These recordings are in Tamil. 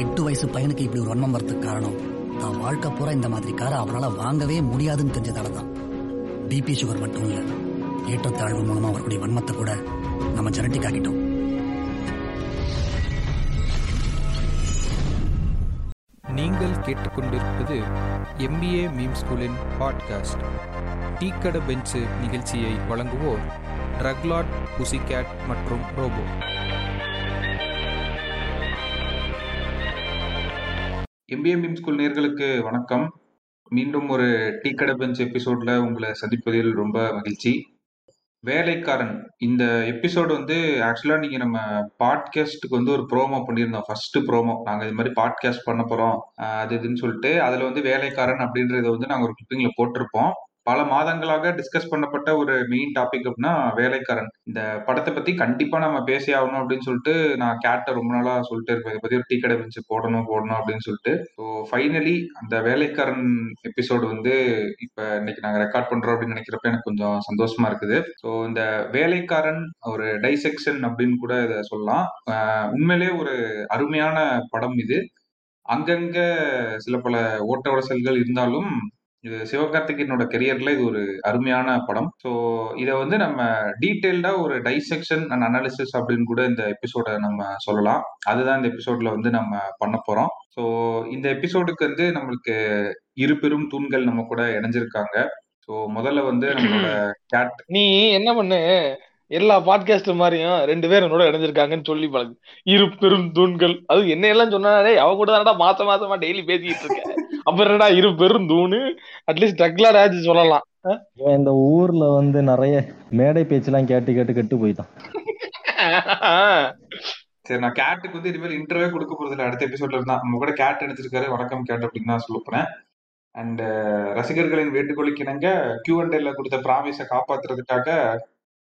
எட்டு வயசு பையனுக்கு இப்படி ஒரு வன்மம் வரதுக்கு காரணம்? தான் வாழ்க்கை பூரா இந்த மாதிரி காரை அவரால் வாங்கவே முடியாதுன்னு தெரிஞ்சதால தான் பிபி சுகர் மட்டும் இல்ல ஏற்றத்தாழ்வு மூலமா வரக்கூடிய வன்மத்தை கூட நம்ம ஜெனட்டிக் ஆக்கிட்டோம். நீங்கள் கேட்டுக்கொண்டிருப்பது எம்பிஏ மீம் ஸ்கூலின் பாட்காஸ்ட் டீக்கடை பெஞ்சு நிகழ்ச்சியை வழங்குவோர் ட்ரக்லாட் புசிகேட் மற்றும் ரோபோ. எம்பிஏ மீம் ஸ்கூல் நேர்களுக்கு வணக்கம். மீண்டும் ஒரு டீ கடை பெஞ்ச் எபிசோட்ல உங்களை சந்திப்பதில் ரொம்ப மகிழ்ச்சி. வேலைக்காரன் இந்த எபிசோடு வந்து ஆக்சுவலாக நீங்கள் நம்ம பாட்காஸ்ட்டுக்கு வந்து ஒரு ப்ரோமோ பண்ணியிருந்தோம். First promo. நாங்கள் இது மாதிரி பாட்காஸ்ட் பண்ண போகிறோம் அது இதுன்னு சொல்லிட்டு அதில் வந்து வேலைக்காரன் அப்படின்றத வந்து நாங்கள் ஒரு கிளிப்பிங்கில் போட்டிருப்போம். பல மாதங்களாக டிஸ்கஸ் பண்ணப்பட்ட ஒரு மெயின் டாபிக் அப்படின்னா வேலைக்காரன். இந்த படத்தை பத்தி கண்டிப்பா நம்ம பேசி ஆகணும் அப்படின்னு சொல்லிட்டு நான் கேட்ட ரொம்ப நாளா சொல்லிட்டு இருப்பேன். இதை பத்தி ஒரு டீ கடை வச்சு போடணும் போடணும் அப்படின்னு சொல்லிட்டு. ஸோ ஃபைனலி அந்த வேலைக்காரன் எபிசோடு வந்து இப்ப இன்னைக்கு நாங்க ரெக்கார்ட் பண்றோம் அப்படின்னு நினைக்கிறப்ப எனக்கு கொஞ்சம் சந்தோஷமா இருக்குது. ஸோ இந்த வேலைக்காரன் ஒரு டைசெக்ஷன் அப்படின்னு கூட இதை சொல்லலாம். உண்மையிலே ஒரு அருமையான படம் இது. அங்கங்க சில பல ஓட்ட உடசல்கள் இருந்தாலும் இது சிவகார்த்திகேயனோட கெரியர்ல இது ஒரு அருமையான படம். ஸோ இதை வந்து நம்ம டீட்டெயில்டா ஒரு டைசெக்ஷன் அண்ட் அனாலிசிஸ் அப்படின்னு கூட இந்த எபிசோட நம்ம சொல்லலாம். அதுதான் இந்த எபிசோட்ல வந்து நம்ம பண்ண போறோம். ஸோ இந்த எபிசோடுக்கு வந்து நம்மளுக்கு இரு பெரும் தூண்கள் நம்ம கூட இணைஞ்சிருக்காங்க. ஸோ முதல்ல வந்து நம்மளோட கேட் நீ என்ன பண்ணு? எல்லா பாட்காஸ்ட் மாதிரியும் ரெண்டு பேரும் என்னோட இணைஞ்சிருக்காங்கன்னு சொல்லி பழகு. இரு பெரும் தூண்கள். அது என்ன எல்லாம் சொன்னாலே அவ கூட தானடா மாச மாசமா டெய்லி பேசிக்கிட்டு இருக்க? அப்புறம் என்னடா இரு பெரும் தூணு? அட்லீஸ்ட் டக்லாடாச்சு சொல்லலாம். இவன் இந்த ஊர்ல வந்து நிறைய மேடை பேச்செல்லாம் கேட்டு கேட்டு கெட்டு போயிட்டான். சரி நான் கேட்டுக்கு வந்து இனிமேல் இன்டர்வியூ கொடுக்க போறது இல்லை. அடுத்த எபிசோட்ல இருந்தா நம்ம கூட கேட் நினைச்சிருக்காரு வணக்கம் கேட் அப்படின்னு தான் சொல்ல போறேன். அண்ட் ரசிகர்களின் வேண்டுகோளுக்கு இணங்க கியூ அண்ட் கொடுத்த ப்ராமிஸை காப்பாத்துறதுக்காக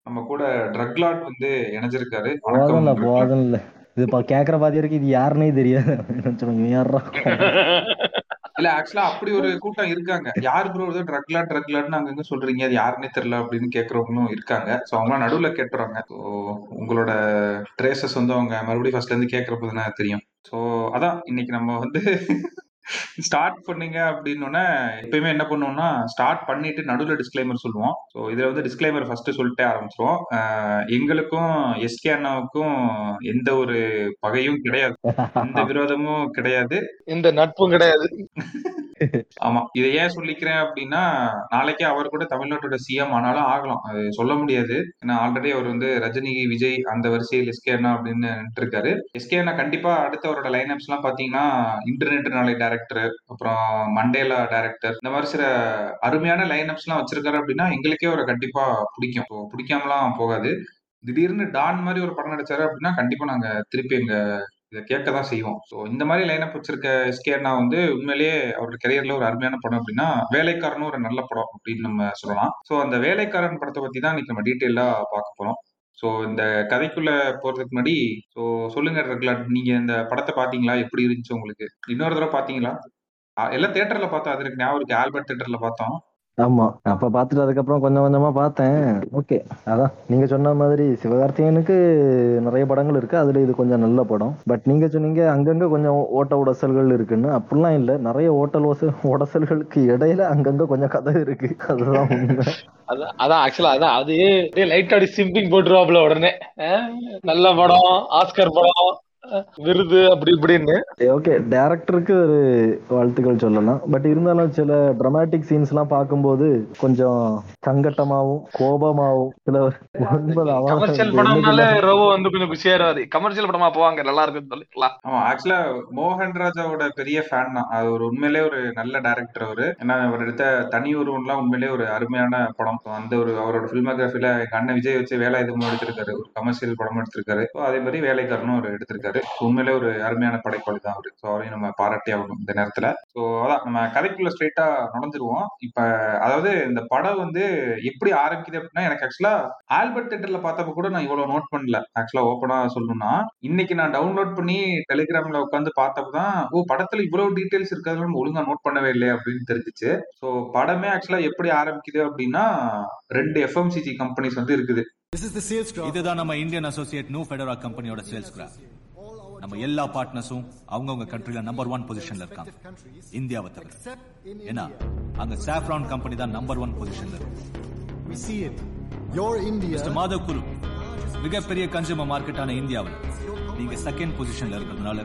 நம்ம கூட ட்ரக்லாட் வந்து இணைஞ்சிருக்காரு. Lord. போதும்ல. இது இப்ப கேக்குற பாத்தியாருக்கு இது யாருன்னே தெரியாது. இல்ல ஆக்சுவலா அப்படி ஒரு கூட்டம் இருக்காங்க. யார் ப்ரோ ஏதோ ட்ரக்லாட் ட்ரக்லாட்னு அங்கங்க சொல்றீங்க? அது யாருன்னே தெரியல அப்படின்னு கேக்குறவங்களும் இருக்காங்க. ஸோ அவங்க நடுவுல கேட்டுறாங்க. ஸோ உங்களோட ட்ரேசஸ் வந்து அவங்க மறுபடியும் ஃபர்ஸ்ட்ல இருந்து கேட்கறப்ப தானே தெரியும். ஸோ அதான் இன்னைக்கு நம்ம வந்து ஸ்டார்ட் பண்ணீங்க அப்படின்னோடனே எப்பயுமே என்ன பண்ணுவோம்னா ஸ்டார்ட் பண்ணிட்டு நடுவில் டிஸ்க்ளைமர் சொல்லுவோம். ஸோ இதுல வந்து டிஸ்க்ளைமர் ஃபர்ஸ்ட் சொல்லிட்டே ஆரம்பிச்சிருவோம். எங்களுக்கும் எஸ்கே அண்ணாவுக்கும் எந்த ஒரு பகையும் கிடையாது. எந்த விரோதமும் கிடையாது. இந்த நட்பும் கிடையாது. ஆமா இதை ஏன் சொல்லிக்கிறேன் அப்படின்னா நாளைக்கே அவர் கூட தமிழ்நாட்டோட சிஎம் ஆனாலும் ஆகலாம். அது சொல்ல முடியாது. ஏன்னா ஆல்ரெடி அவர் வந்து ரஜினி விஜய் அந்த வரிசையில் எஸ்கே அண்ணா அப்படின்னு இருக்காரு. எஸ்கே அண்ணா கண்டிப்பா அடுத்து அவரோட லைனப்ஸ் எல்லாம் பாத்தீங்கன்னா இன்டர்நெட் நாளை டேரக்டர் அப்புறம் மண்டேலா டேரக்டர் இந்த மாதிரி சில அருமையான லைனப்ஸ் எல்லாம் வச்சிருக்காரு அப்படின்னா எங்களுக்கே அவரை கண்டிப்பா பிடிக்கும். பிடிக்காமலாம் போகாது. திடீர்னு டான் மாதிரி ஒரு படம் நடிச்சாரு அப்படின்னா கண்டிப்பா நாங்க திருப்பி எங்க இதை கேட்க தான் செய்வோம். ஸோ இந்த மாதிரி லைனப் வச்சிருக்க எஸ்கேனா வந்து உண்மையிலேயே அவரோட கரியர்ல ஒரு அருமையான படம் அப்படின்னா வேலைக்காரனும் ஒரு நல்ல படம் அப்படின்னு நம்ம சொல்லலாம். ஸோ அந்த வேலைக்காரன் படத்தை பத்தி தான் இன்னைக்கு நம்ம டீட்டெயிலா பார்க்க போறோம். ஸோ இந்த கதைக்குள்ள போறதுக்கு முன்னாடி ஸோ சொல்லுங்க ரெகுலர் நீங்க இந்த படத்தை பாத்தீங்களா? எப்படி இருந்துச்சு உங்களுக்கு? இன்னொரு தடவை பாத்தீங்களா? எல்லாம் தேட்டர்ல பார்த்தோம். அது எனக்கு ஞாபகம் இருக்கு. ஆல்பர்ட் தேட்டர்ல பார்த்தோம். ஆமா. அப்ப பாத்துட்டு அதுக்கப்புறம் கொஞ்சம் கொஞ்சமா பார்த்தேன். ஓகே. அதான். நீங்க சொன்ன மாதிரி சிவகார்த்திகேயனுக்கு நிறைய படங்கள் இருக்கு. அதுல இது கொஞ்சம் நல்ல படம். பட் நீங்க சொன்னீங்க அங்கங்க கொஞ்சம் ஓட்ட உடசல்கள் இருக்குன்னு. அப்படிலாம் இல்ல. நிறைய ஓட்டல் உடசல்களுக்கு இடையில அங்கங்க கொஞ்சம் கதை இருக்கு. அதுதான் உண்மை. அதான் அதான் ஆக்சுவலா அதான். அது லைட் அடி சிம்பிங் போட்டுருவாப்ல உடனே. நல்ல படம் ஆஸ்கர் படம். விருது அப்படி இப்படின்னு. ஓகே. டேரக்டருக்கு ஒரு வாழ்த்துக்கள் சொல்லலாம் பட் இருந்தாலும் சில dramatic சீன்ஸ் எல்லாம் பார்க்கும்போது கொஞ்சம் சங்கட்டமாவும் கோபமாவும் சில ஒன்பது கமர்ஷியல் படம்னால ரோபோ வந்து கொஞ்சம் குஷியாராது கமர்ஷியல் படமா போவாங்க நல்லா இருக்குன்னு சொல்லிக்கலாம் ஆமா ஆக்சுவலா மோகன் ராஜாவோட பெரிய ஃபேன் தான். அது ஒரு உண்மையிலே ஒரு நல்ல டைரக்டர் அவரு. ஏன்னா அவர் எடுத்த தனி ஒருவன்லாம் உண்மையிலே ஒரு அருமையான படம். அந்த ஒரு அவரோட பிலிமோகிராஃபில எங்க அண்ணன் விஜய் வச்சு வேலை எதுவும் எடுத்திருக்காரு. ஒரு கமர்ஷியல் படம் எடுத்திருக்காரு. அதே மாதிரி வேலைக்காரனும் அவர் எடுத்திருக்காரு. உண்மையிலே ஒரு அருமையான படைப்பாளி தான் அவரு. ஸோ அவரையும் நம்ம பாராட்டி ஆகணும் இந்த நேரத்துல. ஸோ அதான் நம்ம கதைக்குள்ள ஸ்ட்ரெயிட்டா நடந்துருவோம். இப்ப அதாவது இந்த படம் வந்து எப்படி ஆரம்பிக்குது அப்படின்னா எனக்கு ஆக்சுவலா ஆல்பர்ட் தியேட்டர்ல பார்த்தப்ப கூட நான் இவ்வளவு நோட் பண்ணல. ஆக்சுவலா ஓப்பனா சொல்லணும்னா இன்னைக்கு நான் டவுன்லோட் பண்ணி டெலிகிராம்ல உட்காந்து பார்த்தப்பதான் ஓ படத்துல இவ்வளவு டீடைல்ஸ் இருக்கிறது நம்ம ஒழுங்கா நோட் பண்ணவே இல்லை அப்படின்னு தெரிஞ்சுச்சு. ஸோ படமே ஆக்சுவலா எப்படி ஆரம்பிக்குது அப்படின்னா ரெண்டு எஃப்எம்சிஜி கம்பெனிஸ் வந்து இருக்குது. இதுதான் நம்ம இந்தியன் அசோசியேட் நியூ ஃபெடரா கம்பெனியோட சேல்ஸ் கிராஃப் நம்ம எல்லா பார்ட்னர்ஸும் அவங்கவங்க கண்ட்ரில நம்பர் ஒன் பொசிஷன்ல இருக்காங்க. இந்தியாவை தவிர. ஏன்னா அங்க சாஃப்ரான் கம்பெனி தான் நம்பர் ஒன் பொசிஷன்ல இருக்கு. மாதவ் குரு மிகப்பெரிய கன்சூமர் மார்க்கெட்டான இந்தியாவில் நீங்க செகண்ட் பொசிஷன்ல இருக்கிறதுனால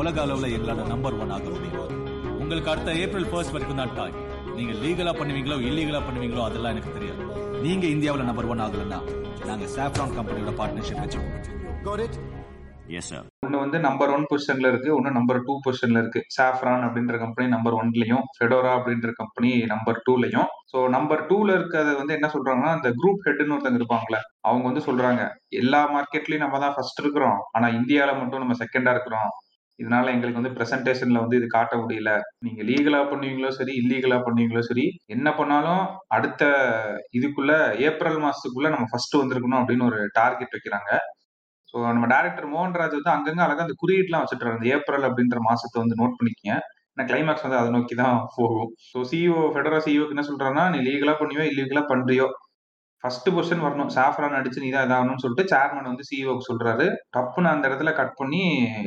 உலக அளவுல எங்களால நம்பர் ஒன் ஆக முடியும். உங்களுக்கு அடுத்த ஏப்ரல் ஃபர்ஸ்ட் வரைக்கும் தான் டாய் நீங்க லீகலா பண்ணுவீங்களோ இல்லீகலா பண்ணுவீங்களோ அதெல்லாம் எனக்கு தெரியாது. நீங்க இந்தியாவில் நம்பர் ஒன் ஆகலன்னா நாங்க சாஃப்ரான் கம்பெனியோட பார்ட்னர்ஷிப் வச்சுக்கோம் Got it? எஸ் சார் ஒன்னு வந்து நம்பர் ஒன் பொசிஷன்ல இருக்கு ஒன்னு நம்பர் டூ பொசிஷன்ல இருக்கு. சாஃப்ரான் அப்படின்ற கம்பெனி நம்பர் ஒன்லயும் ஃபெடோரா அப்படின்ற கம்பெனி நம்பர் டூலையும் ஸோ நம்பர் டூல இருக்கிறது வந்து என்ன சொல்றாங்கன்னா அந்த குரூப் ஹெட்னு ஒருத்தங்க இருப்பாங்களே அவங்க வந்து சொல்றாங்க எல்லா மார்க்கெட்லயும் நம்ம தான் ஃபர்ஸ்ட் இருக்கிறோம். ஆனா இந்தியால மட்டும் நம்ம செகண்டா இருக்கிறோம். இதனால எங்களுக்கு வந்து பிரசன்டேஷன்ல வந்து இது காட்ட முடியல. நீங்க லீகலா பண்ணுவீங்களோ சரி இல்லீகலா பண்ணுவீங்களோ சரி என்ன பண்ணாலும் அடுத்த இதுக்குள்ள ஏப்ரல் மாசத்துக்குள்ள நம்ம ஃபர்ஸ்ட் வந்திருக்கணும் அப்படின்னு ஒரு டார்கெட் வைக்கிறாங்க. ஸோ நம்ம டேரக்டர் மோகன்ராஜ் வந்து அங்கங்க அழகாக அந்த குறியீட்லாம் வச்சுட்டு அந்த ஏப்ரல் அப்படின்ற மாசத்தை வந்து நோட் பண்ணிக்கங்க. ஏன்னா கிளைமேக்ஸ் வந்து அதை நோக்கி தான் போகும். ஸோ சிஇஓ ஃபெடரல் சிஇஓக்கு என்ன சொல்றான்னா நீ லீகலா பண்ணுவியோ இல்லீகலா பண்றியோ? ஃபர்ஸ்ட் பொசிஷன் வரணும். சாஃப்ரான் அடிச்சு நீ தான் இதாகணும்னு சொல்லிட்டு சேர்மன் வந்து சிஇஓக்கு சொல்றாரு. டப்புன்னு அந்த இடத்துல கட் பண்ணி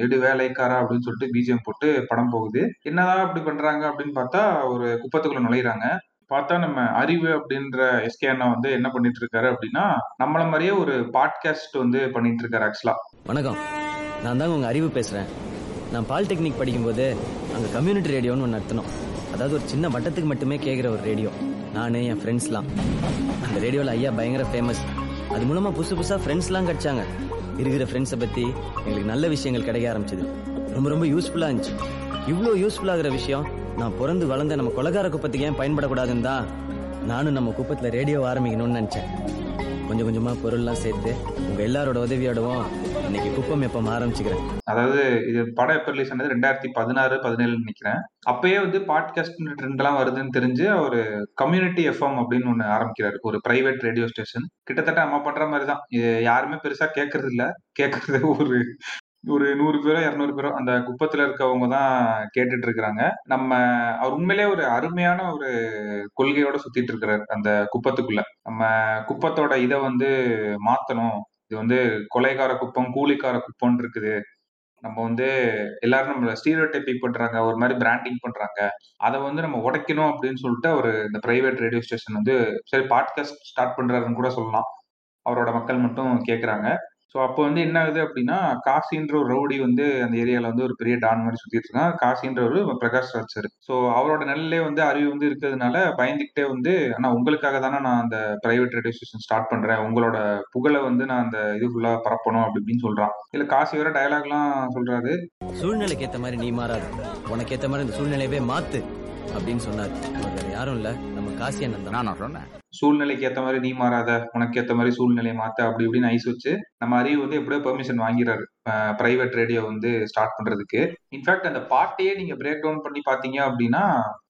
எடு வேலைக்காரா? அப்படின்னு சொல்லிட்டு பிஜிஎம் போட்டு படம் போகுது. என்னதான் அப்படி பண்றாங்க அப்படின்னு பார்த்தா ஒரு குப்பத்துக்குள்ள நுழையிறாங்க. பார்த்தா நம்ம அறிவு அப்படின்ற எஸ்கே அண்ணா வந்து என்ன பண்ணிட்டு இருக்காரு அப்படின்னா நம்மள மாதிரியே ஒரு பாட்காஸ்ட் வந்து பண்ணிட்டு இருக்காரு ஆக்சுவலா வணக்கம். நான் தான் உங்கள் அறிவு பேசுகிறேன் நான் பாலிடெக்னிக் படிக்கும்போது அங்கே கம்யூனிட்டி ரேடியோன்னு ஒன்று நடத்தினோம். அதாவது ஒரு சின்ன வட்டத்துக்கு மட்டுமே கேட்குற ஒரு ரேடியோ. நான் என் ஃப்ரெண்ட்ஸ்லாம் அந்த ரேடியோவில் ஐயா பயங்கர ஃபேமஸ் அது மூலமாக புதுசு புதுசாக ஃப்ரெண்ட்ஸ்லாம் கிடைச்சாங்க. இருக்கிற ஃப்ரெண்ட்ஸை பற்றி எங்களுக்கு நல்ல விஷயங்கள் கிடைக்க ஆரம்பிச்சது. ரொம்ப ரொம்ப யூஸ்ஃபுல்லாக இருந்துச்சு. இவ்வளோ யூஸ்ஃபுல்லாகிற விஷயம் நான் பிறந்து வளர்ந்த நம்ம கொலகார குப்பத்துக்கு ஏன் பயன்படக்கூடாதுன்னு தான் நானும் நம்ம குப்பத்தில் ரேடியோ ஆரம்பிக்கணும்னு நினச்சேன். கொஞ்சம் கொஞ்சமாக பொருள்லாம் சேர்த்து உங்கள் எல்லாரோட உதவியோடவும் இன்னைக்கு குப்பம் எப்போ ஆரம்பிச்சுக்கிறேன். அதாவது இது படம் எப்போ ரிலீஸ் ஆனது? ரெண்டாயிரத்தி பதினாறு பதினேழு நினைக்கிறேன். அப்பயே வந்து பாட்காஸ்ட் ட்ரெண்ட் எல்லாம் வருதுன்னு தெரிஞ்சு ஒரு கம்யூனிட்டி எஃப்எம் அப்படின்னு ஒண்ணு ஆரம்பிக்கிறாரு. ஒரு பிரைவேட் ரேடியோ ஸ்டேஷன் கிட்டத்தட்ட நம்ம பண்ற மாதிரி தான் இது யாருமே பெருசா கேட்கறது இல்ல கேட்கறது ஒரு ஒரு நூறு பேரோ இரநூறு பேரோ அந்த குப்பத்துல இருக்கவங்க தான் கேட்டுட்டு இருக்கிறாங்க நம்ம அவர் உண்மையிலே ஒரு அருமையான ஒரு கொள்கையோட சுத்திட்டு இருக்கிறார் அந்த குப்பத்துக்குள்ள. நம்ம குப்பத்தோட இதை வந்து மாத்தணும். இது வந்து கொலைகார குப்பம் கூலிக்கார குப்பம்னு இருக்குது. நம்ம வந்து எல்லாரும் நம்ம ஸ்டீரியோ டைப்பிங் பண்றாங்க ஒரு மாதிரி பிராண்டிங் பண்றாங்க. அதை வந்து நம்ம உடைக்கணும் அப்படின்னு சொல்லிட்டு அவர் இந்த பிரைவேட் ரேடியோ ஸ்டேஷன் வந்து சரி பாட்காஸ்ட் ஸ்டார்ட் பண்றாருன்னு கூட சொல்லலாம். அவரோட மக்கள் மட்டும் கேட்குறாங்க ஸோ அப்போ வந்து என்ன ஆகுது அப்படின்னா காசின்ற ஒரு ரவுடி வந்து அந்த ஏரியாவில் வந்து ஒரு பெரிய டான் மாதிரி சுற்றிட்டு இருக்கான். காசின்ற ஒரு பிரகாஷ் ராஜ் சார் ஸோ அவரோட நிலையிலே வந்து அறிவு வந்து இருக்கிறதுனால பயந்துக்கிட்டே வந்து ஆனால் உங்களுக்காக தானே நான் அந்த பிரைவேட் ரேடியோ ஸ்டேஷன் ஸ்டார்ட் பண்ணுறேன் உங்களோட புகழை வந்து நான் அந்த இது ஃபுல்லாக பரப்பணும் அப்படி இப்படின்னு சொல்கிறான் இல்லை காசி வேற டயலாக்லாம் சொல்கிறாரு சூழ்நிலைக்கு ஏற்ற மாதிரி நீ மாறாது. உனக்கு ஏற்ற மாதிரி இந்த சூழ்நிலையவே மாத்து. அப்படின்னு சொன்னார். அவர் வேற யாரும் இல்ல. நம்ம காசி அண்ணன் தான். நான் சொன்னேன். சூழ்நிலைக்கு ஏற்ற மாதிரி நீ மாறாத உனக்கு ஏற்ற மாதிரி சூழ்நிலையை மாத்த அப்படி இப்படின்னு ஐஸ் வச்சு நம்ம அறிவு வந்து எப்படியோ பெர்மிஷன் வாங்கிறாரு பிரைவேட் ரேடியோ வந்து ஸ்டார்ட் பண்றதுக்கு. இன்ஃபேக்ட் அந்த பாட்டையே நீங்க பிரேக் டவுன் பண்ணி பாத்தீங்க அப்படின்னா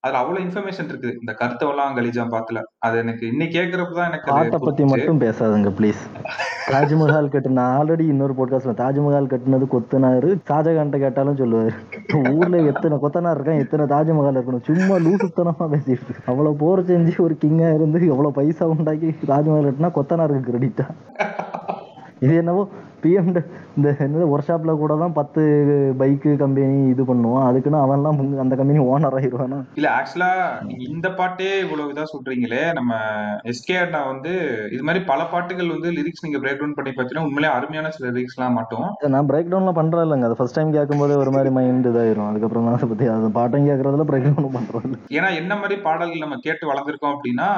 அதுல அவ்வளவு இன்ஃபர்மேஷன் இருக்குது. இந்த கருத்தவெல்லாம் கலிஜா பாத்துல. அது எனக்கு இன்னைக்கு கேட்கறப்ப தான் எனக்கு பாட்டை பத்தி. மட்டும் பேசாதுங்க ப்ளீஸ் தாஜ்மஹால் கட்டு நான் ஆல்ரெடி இன்னொரு போட்காஸ்ட்ல தாஜ்மஹால் கட்டுனது கொத்தனாரு. ஷாஜகான்ட்ட கேட்டாலும் சொல்லுவாரு. ஊர்ல எத்தனை கொத்தனார் இருக்கான் எத்தனை தாஜ்மஹால் இருக்கணும். சும்மா லூசுத்தனமா பேசிட்டு. அவ்வளவு போர் செஞ்சு ஒரு கிங்கா இருந்து எவ்வளவு பைசா உண்டாக்கி தாஜ்மஹால் கட்டினா கொத்தனாருக்கு கிரெடிட்டா இது என்னவோ பிஎம் இந்த என்னது ஒர்க் ஷாப்ல கூட தான் பத்து பைக்கு கம்பெனி இது பண்ணுவான். அதுக்குன்னு அவன்லாம் அந்த கம்பெனி ஓனர் ஆயிடுவானா இல்ல ஆக்சுவலா நீங்க இந்த பாட்டே இவ்வளவு இதா சொல்றீங்களே நம்ம எஸ்கே அண்ணா வந்து இது மாதிரி பல பாட்டுகள் வந்து லிரிக்ஸ் நீங்க பிரேக் டவுன் பண்ணி பார்த்தீங்கன்னா உண்மையிலே அருமையான சில லிரிக்ஸ் எல்லாம் மட்டும். நான் பிரேக் டவுன்லாம் பண்றேன் இல்லைங்க. அது ஃபர்ஸ்ட் டைம் கேட்கும்போதே ஒரு மாதிரி மைண்ட் இதாயிரும். அதுக்கப்புறம் தான் அதை பத்தி அது பாட்டம் கேட்கறதுல பிரேக் டவுன் பண்றது இல்ல. ஏன்னா என்ன மாதிரி பாடல்கள் நம்ம கேட்டு வளர்ந்துருக்கோம் அப்படின்னா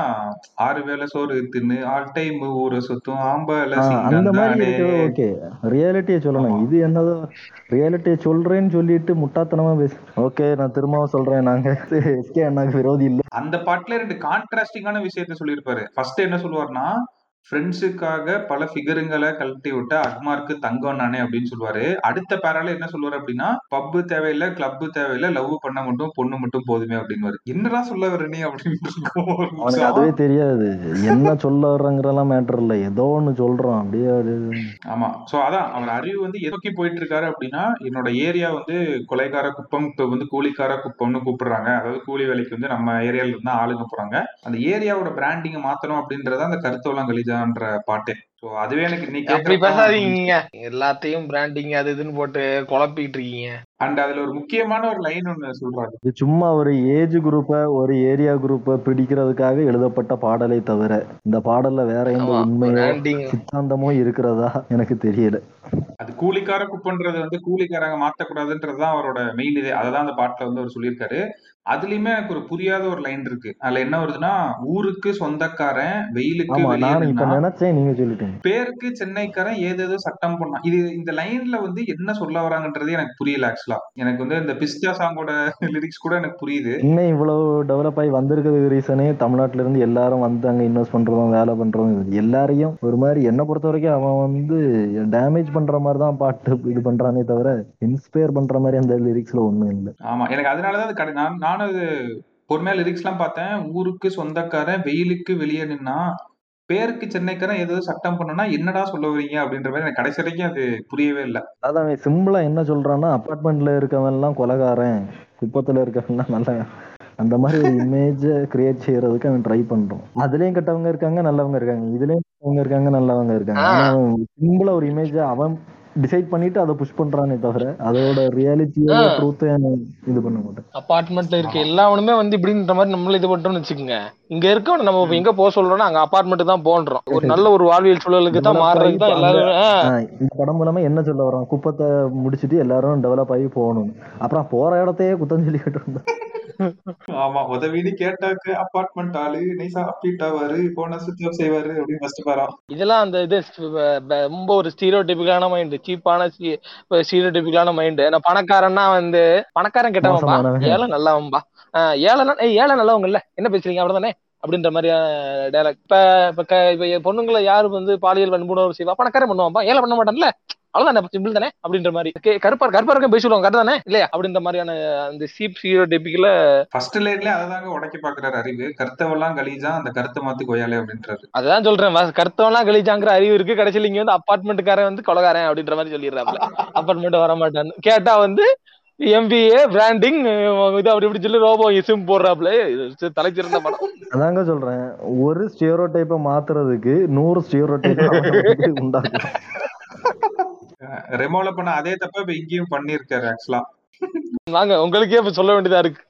ஆறு வேளை சோறு தின்னு ஆல் டைம் ஊரை சுத்தும் ஆம்பல ஆஹ் அந்த மாதிரி ஓகே. ரியாலிட்டியை சொல்லணும். இது என்னதோ? ரியாலிட்டியை சொல்றேன்னு சொல்லிட்டு முட்டாத்தனமா பேசு. ஓகே நான் திரும்பவும் சொல்றேன். நாங்க எஸ்கே அண்ணாக்கு விரோதி இல்ல. அந்த பாட்டுல ரெண்டு கான்ட்ராஸ்டிங்கான விஷயத்த சொல்லியிருப்பாரு. ஃபர்ஸ்ட் என்ன சொல்லுவாருன்னா ஃப்ரெண்ட்ஸுக்காக பல ஃபிகருங்களை கழட்டி விட்ட அக்மார்க்கு தங்கம் நானே அப்படின்னு சொல்லுவாரு. அடுத்த பேரால என்ன சொல்லுவாரு அப்படின்னா பப்பு தேவையில்லை கிளப்பு தேவையில்லை லவ் பண்ண மட்டும் பொண்ணு மட்டும் போதுமே அப்படின்னு என்னடா சொல்ல வர நீ அப்படின்னு. அதுவே தெரியாது. என்ன சொல்ல வர்றங்கிறலாம் மேட்டர் இல்ல. ஏதோ ஒண்ணு சொல்றான். அப்படியே ஆமா. சோ அதான். அவர் அறிவு வந்து எது நோக்கி போயிட்டு இருக்காரு அப்படின்னா என்னோட ஏரியா வந்து கொலைக்கார குப்பம் இப்ப வந்து கூலிக்கார குப்பம்னு கூப்பிடுறாங்க. அதாவது கூலி வேலைக்கு வந்து நம்ம ஏரியால இருந்தா ஆளுங்க போறாங்க. அந்த ஏரியாவோட பிராண்டிங்க மாத்தணும் அப்படின்றத அந்த கருத்தெல்லாம் கலிஜா கலீஜான்ற பாட்டு. அதுவே எனக்கு நீ அப்படி பேசாதீங்க. எல்லாத்தையும் பிராண்டிங் அது இதுன்னு போட்டு குழப்பிட்டு இருக்கீங்க. அண்ட் அதுல ஒரு முக்கியமான ஒரு லைன் ஒண்ணு சொல்றாரு. இது சும்மா ஒரு ஏஜ் குரூப்பை ஒரு ஏரியா குரூப்பை பிடிக்கிறதுக்காக எழுதப்பட்ட பாடலை தவிர இந்த பாடல்ல வேற எந்த உண்மையோ பிராண்டிங் சித்தாந்தமோ இருக்கிறதா எனக்கு தெரியல. அது கூலிக்கார குப்பன்றது வந்து கூலிக்காரங்க மாத்தக்கூடாதுன்றதுதான் அவரோட மெயின் இதே. அததான் அந்த பாட்டுல வந்து அவர் சொல்லியிருக்காரு. அதுலயுமே எனக்கு ஒரு புரியாத ஒரு லைன் இருக்கு. அதுல என்ன வருதுன்னா ஊருக்கு சொந்தக்காரன் வெயிலுக்கு இப்ப நினைச்சேன் நீங்க சொல்லிட்டீங்க. பேருக்கு சென்னைக்காரன் ஏதேதோ சட்டம் பண்ணான் இது இந்த லைன்ல வந்து என்ன சொல்ல வராங்கன்றது எனக்கு புரியல ஆக்சுவலா எனக்கு வந்து இந்த பிஸ்டா சாங்கோட லிரிக்ஸ் கூட எனக்கு புரியுது. இன்னும் இவ்வளவு டெவலப் ஆகி வந்திருக்கிறது ரீசனே தமிழ்நாட்டுல இருந்து எல்லாரும் வந்து அங்க இன்வெஸ்ட் பண்றதும் வேலை பண்றதும். எல்லாரையும் ஒரு மாதிரி என்ன பொறுத்த வரைக்கும் அவன் வந்து டேமேஜ் பண்ற மாதிரி தான் பாட்டு இது பண்றானே தவிர இன்ஸ்பயர் பண்ற மாதிரி அந்த லிரிக்ஸ்ல ஒண்ணும் இல்லை. ஆமா எனக்கு அதனாலதான் அது கடை நான் நானும் அது பொறுமையா லிரிக்ஸ் எல்லாம் பார்த்தேன். ஊருக்கு சொந்தக்காரன் வெயிலுக்கு வெளியே நின்னா பேருக்கு சென்னைக்காரன் ஏதோ சட்டம் பண்ணனா என்னடா சொல்ல வரீங்க அப்படின்ற மாதிரி எனக்கு கடைசி வரைக்கும் அது புரியவே இல்லை. அதான் அவன் சிம்பிளா என்ன சொல்றான்னா அப்பார்ட்மெண்ட்ல இருக்கவன் எல்லாம் கொலகாரன் குப்பத்துல இருக்கவன் எல்லாம் நல்ல அந்த மாதிரி ஒரு இமேஜ கிரியேட் செய்யறதுக்கு அவன் ட்ரை பண்றான். அதுலயும் கெட்டவங்க இருக்காங்க நல்லவங்க இருக்காங்க. இதுலயும் கெட்டவங்க இருக்காங்க நல்லவங்க இருக்காங்க. சிம்பிளா ஒரு இமேஜ அவன் டிசைட் பண்ணிட்டு அதை புஷ் பண்றானே தவிர அதோட ரியாலிட்டியோ ஆ. ட்ரூத்தை இது பண்ண மாட்டேன். அபார்ட்மெண்ட்ல இருக்க எல்லாவனுமே வந்து இப்படின்ற மாதிரி நம்மள இது பண்றோம்னு வச்சுக்கோங்க. இங்க இருக்கவன நம்ம எங்க போக சொல்றோம்னா அங்க அபார்ட்மெண்ட் தான் போன்றோம் ஒரு நல்ல ஒரு வாழ்வியல் சூழலுக்கு தான் மாறுறதுக்கு தான் எல்லாரும் இந்த படம் மூலமா என்ன சொல்ல வரோம் குப்பத்தை முடிச்சிட்டு எல்லாரும் டெவலப் ஆகி போகணும் அப்புறம் போற இடத்தையே குத்தம் சொல்லிக்கிட்டு இருந்தா ஆமா உதவின்னு கேட்டாக்கு அபார்ட்மெண்ட் ஆளு நைசா அப்பீட்டாவாரு போன சுத்தி செய்வாரு அப்படின்னு ஃபர்ஸ்ட் பாரம் இதெல்லாம் அந்த இது ரொம்ப ஒரு ஸ்டீரியோ டிபிக்கலான மைண்ட் சீப்பான ஸ்டீரியோ டிபிக்கலான மைண்ட் நான் பணக்காரன்னா வந்து பணக்காரன் கெட்டவன்பா. ஏழை நல்லவன்பா? ஆஹ் ஏழை ஏழை நல்லவங்க இல்ல. என்ன பேசுறீங்க? அவ்வளவுதானே? அப்படின்ற மாதிரியான டேலாக் இப்ப இப்ப பொண்ணுங்களை யாரு வந்து பாலியல் வன்புணர்வு செய்வா? பணக்காரன் பண்ணுவான்பா? ஏழை பண்ண மாட்டான்ல? அவ்வளவுதானே சிம்பிள் தானே? அப்படின்ற மாதிரி. கருப்பா கருப்பா இருக்க பேசி சொல்லுவாங்க கரெக்ட் தானே இல்லையா? அப்படின்ற மாதிரியான அந்த சீப் ஸ்டீரியோ டிபிக்கல ஃபர்ஸ்ட் லைன்ல அததாங்க உடைக்க பாக்குறாரு அறிவு. கருத்தவெல்லாம் கலீஜா அந்த கருத்தை மாத்தி கொய்யாலே அப்படின்றாரு. அதான் சொல்றேன் கருத்தவன்லாம் கழிச்சாங்கிற அறிவு இருக்கு. கடைசியில இங்க வந்து அப்பார்ட்மெண்ட்காரன் வந்து கொலகாரன் அப்படின்ற மாதிரி சொல்லிடுறாப்ல அப்பார்ட்மெண்ட் வர மாட்டான்னு கேட்டா வந்து எம்பிஏ பிராண்டிங் இது அப்படி இப்படி சொல்லி ரோபோ சிம் போடுறாப்ல தலைச்சிருந்த படம். அதாங்க சொல்றேன். ஒரு ஸ்டியரோ டைப்பை மாத்துறதுக்கு நூறு ஸ்டியரோ டைப் உண்டாக்கும் ரெமோல பண்ண அதே தப்ப இப்ப இங்கேயும் பண்ணிருக்காரு ஆக்சுவலா வாங்க உங்களுக்கே இப்ப சொல்ல வேண்டியதா இருக்கு.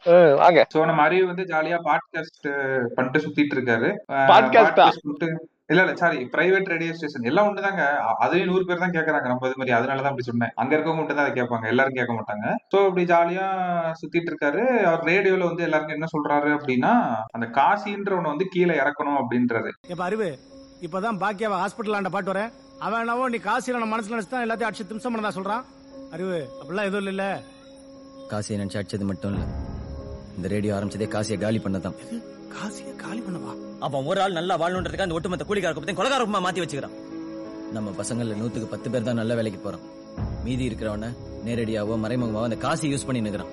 வாங்க. சோ நம்ம அறிவு வந்து ஜாலியா பாட்காஸ்ட் பண்ணிட்டு சுத்திட்டு இருக்காரு. பண்ணிட்டு இல்ல இல்ல சாரி பிரைவேட் ரேடியோ ஸ்டேஷன் எல்லாம் ஒண்ணுதாங்க. அதையும் நூறு பேர் தான் கேக்குறாங்க. நம்ம இது மாதிரி அதனாலதான் அப்படி சொன்னேன். அங்க இருக்கவங்க மட்டும் தான் அதை கேட்பாங்க. எல்லாரும் கேட்க மாட்டாங்க. சோ இப்படி ஜாலியா சுத்திட்டு இருக்காரு. அவர் ரேடியோல வந்து எல்லாருக்கும் என்ன சொல்றாரு அப்படின்னா அந்த காசின்றவனை வந்து கீழே இறக்கணும் அப்படின்றாரு. இப்ப அறிவு இப்பதான் பாக்கியாவ ஹாஸ்பிட்டல் ஆண்ட பாட்டு வரேன் அவன் என்னவோ நீ காசு நம்ம மனசுல நினைச்சு தான் எல்லாத்தையும் அடிச்சு திம்சம் பண்ணதா சொல்றான்? அறிவு அப்படிலாம் எதுவும் இல்ல காசியை நினைச்சு அடிச்சது மட்டும் இல்ல. இந்த ரேடியோ ஆரம்பிச்சதே காசியை காலி பண்ணதான். காசிய காலி பண்ணவா? அவன் ஒரு ஆள் நல்லா வாழணுன்றதுக்கு அந்த ஒட்டுமொத்த கூலிக்கார குப்பத்தையும் கொலகாரமா மாத்தி வச்சுக்கிறான். நம்ம பசங்கள்ல நூத்துக்கு பத்து பேர் தான் நல்ல வேலைக்கு போறான் மீதி இருக்கிறவன நேரடியாவோ மறைமுகமாவோ அந்த காசை யூஸ் பண்ணி நிக்கிறான்.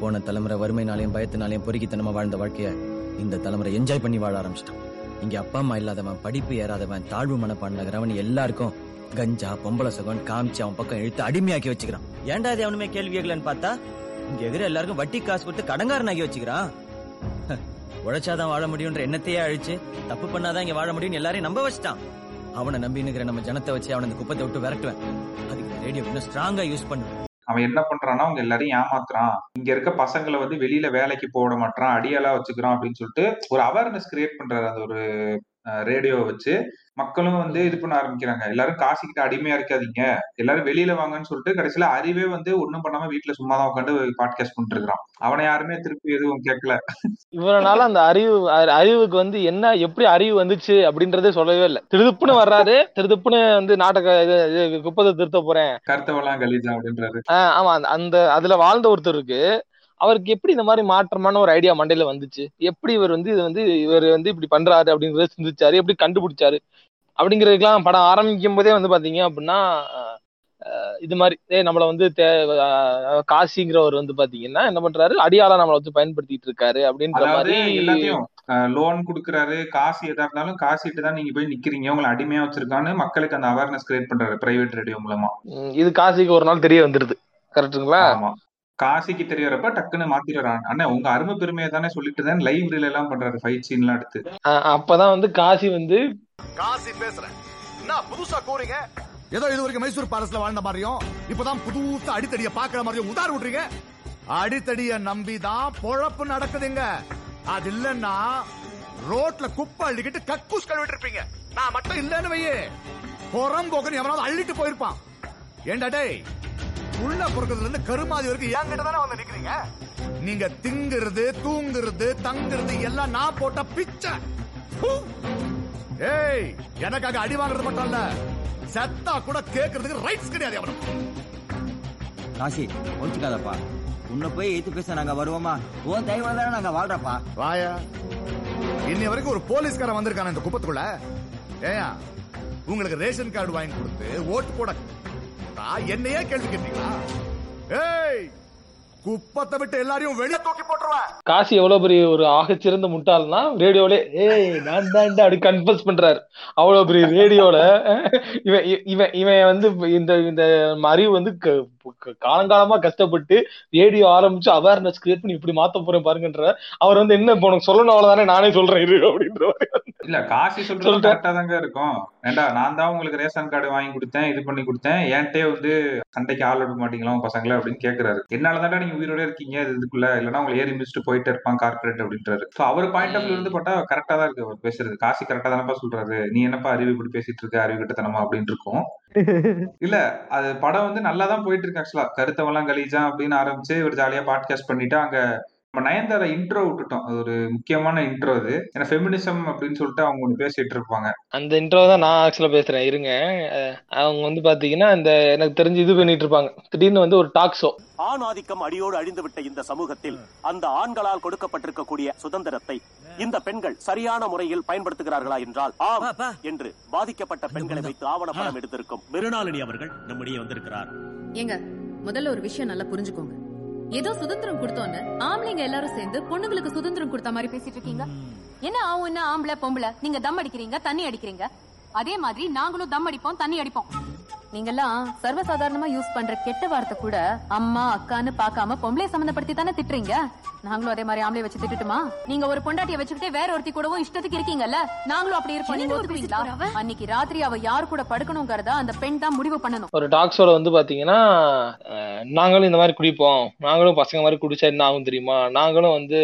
போன தலைமுறை வறுமைனாலையும் பயத்தினாலையும் பொறுக்கித்தனமா வாழ்ந்த வாழ்க்கைய இந்த தலைமுறை என்ஜாய் பண்ணி வாழ ஆரம்பிச்சிட்டான். இங்க அப்பா அம்மா இல்லாதவன் படிப்பு ஏறாதவன் தாழ்வு மனப்பான்லகிறவன் எல்லாருக்கும் கஞ்சா பொம்பளை சுகம் காமிச்சு அவன் பக்கம் இழுத்து அடிமையாக்கி வச்சுக்கிறான். ஏன்டா இது அவனுமே கேள்வி கேட்கலன்னு பார்த்தா இங்க எதிர எல்லாருக்கும் வட்டி காசு கொடுத்து கடங்காரனாகி வச்சுக்கிறான். உழைச்சாதான் வாழ முடியும்ன்ற எண்ணத்தையே அழிச்சு தப்பு பண்ணாதான் இங்க வாழ முடியும்னு எல்லாரையும் நம்ப வச்சுட்டான். அவனை நம்பி நிக்கிற நம்ம ஜனத்தை வச்சு அவனை இந்த குப்பத்தை விட்டு விரட்டுவேன். அதுக்கு ரேடியோ இன்னும் ஸ்ட்ராங்கா யூஸ் பண்ணுவேன் அவன் என்ன பண்றான்னா அவங்க எல்லாரையும் ஏமாத்துறான். இங்க இருக்க பசங்களை வந்து வெளியில வேலைக்கு போட மாட்டான் அடியெல்லாம் வச்சுக்கிறான் அப்படின்னு சொல்லிட்டு ஒரு அவேர்னஸ் கிரியேட் பண்றாரு அந்த ஒரு ரேடியோ வச்சு. மக்களும் வந்து இது பண்ண ஆரம்பிக்கிறாங்க. எல்லாரும் காசுக்கிட்ட அடிமையா இருக்காதீங்க. எல்லாரும் வெளியில வாங்கன்னு சொல்லிட்டு கடைசியில அறிவே வந்து ஒண்ணும் பண்ணாம வீட்டுல சும்மா தான் உட்காந்து பாட்காஸ்ட் பண்ணிட்டு இருக்கிறான் அவனை யாருமே திருப்பி எதுவும் கேட்கல. இவனால அந்த அறிவு அறிவுக்கு வந்து என்ன எப்படி அறிவு வந்துச்சு அப்படின்றதே சொல்லவே இல்லை. திருதுப்புன்னு வர்றாரு. திருதுப்புன்னு வந்து நாட்டக இது குப்பத்தை திருத்த போறேன். கருத்தவெல்லாம் கலீஜா அப்படின்றாரு. ஆஹ் ஆமா. அந்த- அந்த அதுல வாழ்ந்த ஒருத்தருக்கு அவருக்கு எப்படி இந்த மாதிரி மாற்றமான ஒரு ஐடியா மண்டையில வந்துச்சு? எப்படி இவர் வந்து இது வந்து இவர் வந்து இப்படி பண்றாரு அப்படிங்கறத சிந்திச்சாரு? எப்படி கண்டுபிடிச்சாரு? அப்படிங்கிறதுக்கெல்லாம் படம் ஆரம்பிக்கும் போதே வந்து பாத்தீங்க அப்படின்னா இது மாதிரி ஏ நம்மள வந்து தே- காசிங்கிறவர் வந்து பாத்தீங்கன்னா என்ன பண்றாரு? அடியாளா நம்மள வச்சு பயன்படுத்திட்டு இருக்காரு அப்படின்ற மாதிரி எல்லாத்தையும் லோன் கொடுக்கறாரு. காசு எதா இருந்தாலும் காசிட்டு தான் நீங்க போய் நிக்கிறீங்க. உங்களை அடிமையா வச்சிருக்கான்னு மக்களுக்கு அந்த அவேர்னஸ் கிரியேட் பண்றாரு பிரைவேட் ரேடியோ மூலமா. இது காசிக்கு ஒரு நாள் தெரிய வந்துருது. கரெக்ட்டுங்களா? ஆமா. காசிக்கு தெரியறப்ப டக்குன்னு மாத்திடுறான். அண்ணா உங்க அருமை பெருமையை தானே சொல்லிட்டு தான் லைவ் ரீல் எல்லாம் பண்றாரு ஃபைட் சீன் எல்லாம் எடுத்து. அப்பதான் வந்து காசி வந்து காசி பேசுறேன். என்ன புதுசா கூறீங்க? ஏதோ இது வரைக்கும் மைசூர் பேலஸ்ல வாழ்ந்த மாதிரியும் இப்பதான் புதுசா அடித்தடிய பாக்குற மாதிரியும் உதார் விடுறீங்க அடித்தடிய நம்பிதான் பொழப்பு நடக்குதுங்க. அது இல்லன்னா ரோட்ல குப்பை அள்ளிக்கிட்டு கக்கூஸ் கழுவிட்டு இருப்பீங்க. நான் மட்டும் இல்லன்னு வையே. புறம்போக்குன்னு எவனாவது அள்ளிட்டு போயிருப்பான். ஏண்டா டேய் உள்ள பொறுக்கிறதுல இருந்து கருமாதி வரைக்கும் என்கிட்ட தானே வந்து நிக்கிறீங்க? நீங்க திங்குறது தூங்குறது தங்குறது எல்லாம் நான் போட்ட பிச்சை. ஏய் எனக்காக அடி வாங்குறது மட்டும் இல்ல செத்தா கூட கேக்குறதுக்கு ரைட்ஸ் கிடையாது அவனுக்கு. காசி ஒழிச்சுக்காதப்பா உன்னை போய் எய்த்து பேச நாங்க வருவோமா? உன் தெய்வம் தானே நாங்க வாழ்றப்பா? வாயா. இன்னி வரைக்கும் ஒரு போலீஸ்காரன் வந்திருக்கான இந்த குப்பத்துக்குள்ள. ஏயா உங்களுக்கு ரேஷன் கார்டு வாங்கி கொடுத்து ஓட்டு போட என்னையே கேள்வி கேட்டீங்களா? ஏய் குப்பத்தை விட்டு எல்லாரையும் வெளியே தூக்கி போட்டுருவேன். காசி எவ்வளவு பெரிய ஒரு ஆகச்சிறந்த முட்டாள்னா ரேடியோல ஏய் நான் தான் அப்படி கன்ஃபர்ஸ் பண்றாரு. அவ்வளவு பெரிய ரேடியோல இவன் இவன் இவன் வந்து இந்த இந்த அறிவு வந்து காலங்காலமா கஷ்டப்பட்டு ரேடியோ ஆரம்பிச்சு அவேர்னஸ் கிரியேட் பண்ணி இப்படி மாத்த போறேன் பாருங்கன்ற அவர் வந்து என்ன உனக்கு சொல்லணும் அவ்வளவுதானே நானே சொல்றேன் இரு அப்படின்ற இல்ல காசி சொல்றது. கரெக்டா தாங்க இருக்கும். ஏண்டா நான் தான் உங்களுக்கு ரேஷன் கார்டு வாங்கி கொடுத்தேன் இது பண்ணி கொடுத்தேன் என்கிட்டயே வந்து சண்டைக்கு ஆள் எடுக்க மாட்டீங்களா பசங்கள அப்படின்னு கேக்குறாரு. என்னால தாண்டா நீங்க உயிரோட இருக்கீங்க இது இதுக்குள்ள. இல்லைன்னா உங்களை ஏறி மிதிச்சுட்டு போயிட்டே இருப்பான் கார்பரேட் அப்படின்றாரு. சோ அவர் பாயிண்ட் ஆஃப் இருந்து பார்த்தா கரெக்டா தான் இருக்கு. அவர் பேசுறது. காசி கரெக்டா தானப்பா சொல்றாரு. நீ என்னப்பா அறிவு இப்படி பேசிட்டு இருக்க? அறிவு கிட்டத்தனமா? அப்படின்னு இருக்கும். இல்ல அது படம் வந்து நல்லா தான் போயிட்டு இருக்கு ஆக்சுவலா கருத்தவெல்லாம் கலீஜா அப்படின்னு ஆரம்பிச்சு இவர் ஜாலியா பாட்காஸ்ட் பண்ணிட்டு அங்க நம்ம நயன்தாரா இன்ட்ரோ விட்டுட்டோம். அது ஒரு முக்கியமான இன்ட்ரோ அது. ஏன்னா ஃபெமினிசம் அப்படின்னு சொல்லிட்டு அவங்க ஒண்ணு பேசிட்டு இருப்பாங்க. அந்த இன்ட்ரோ தான் நான் ஆக்சுவலா பேசுறேன். இருங்க. அவங்க வந்து பாத்தீங்கன்னா இந்த எனக்கு தெரிஞ்சு இது பண்ணிட்டு இருப்பாங்க. திடீர்னு வந்து ஒரு டாக் ஷோ ஆண் ஆதிக்கம் அடியோடு அழிந்துவிட்ட இந்த சமூகத்தில் அந்த ஆண்களால் கொடுக்கப்பட்டிருக்கக்கூடிய சுதந்திரத்தை இந்த பெண்கள் சரியான முறையில் பயன்படுத்துகிறார்களா என்றால் ஆம் என்று பாதிக்கப்பட்ட பெண்களை வைத்து ஆவணப்படம் எடுத்திருக்கும். மிருணாளினி அவர்கள் நம்மிடையே வந்திருக்கிறார். ஏங்க முதல்ல ஒரு விஷயம் நல்லா புரிஞ்சுக்கோங்க. ஏதோ சுதந்திரம் கொடுத்தோன்னு ஆம்பளைங்க எல்லாரும் சேர்ந்து பொண்ணுங்களுக்கு சுதந்திரம் கொடுத்த மாதிரி பேசிட்டு இருக்கீங்க? என்ன ஆவும் என்ன ஆம்பளை பொம்பளை? நீங்க தம் அடிக்கிறீங்க தண்ணி அடிக்கிறீங்க? அதே மாதிரி நாங்களும் தம் அடிப்போம் தண்ணி அடிப்போம். நீங்கெல்லாம் சர்வசாதாரணமா யூஸ் பண்ற கெட்ட வார்த்தை கூட அம்மா அக்கான்னு பார்க்காம பொம்பளை சம்மந்தப்படுத்தி தானே திட்டுறீங்க? நாங்களும் அதே மாதிரி ஆம்பளை வச்சு திட்டுட்டுமா? நீங்க ஒரு பொண்டாட்டிய வச்சுக்கிட்டே வேற ஒருத்தி கூடவும் இஷ்டத்துக்கு இருக்கீங்கல்ல? நாங்களும் அப்படி இருப்போம். நீங்க ஒத்துக்குவீங்களா அன்னைக்கு ராத்திரி அவ யார் கூட படுக்கணுங்கிறத அந்த பெண் தான் முடிவு பண்ணணும். ஒரு டாக் ஷோல வந்து பாத்தீங்கன்னா அஹ், நாங்களும் இந்த மாதிரி குடிப்போம். நாங்களும் பசங்க மாதிரி குடிச்சா என்ன ஆகும் தெரியுமா? நாங்களும் வந்து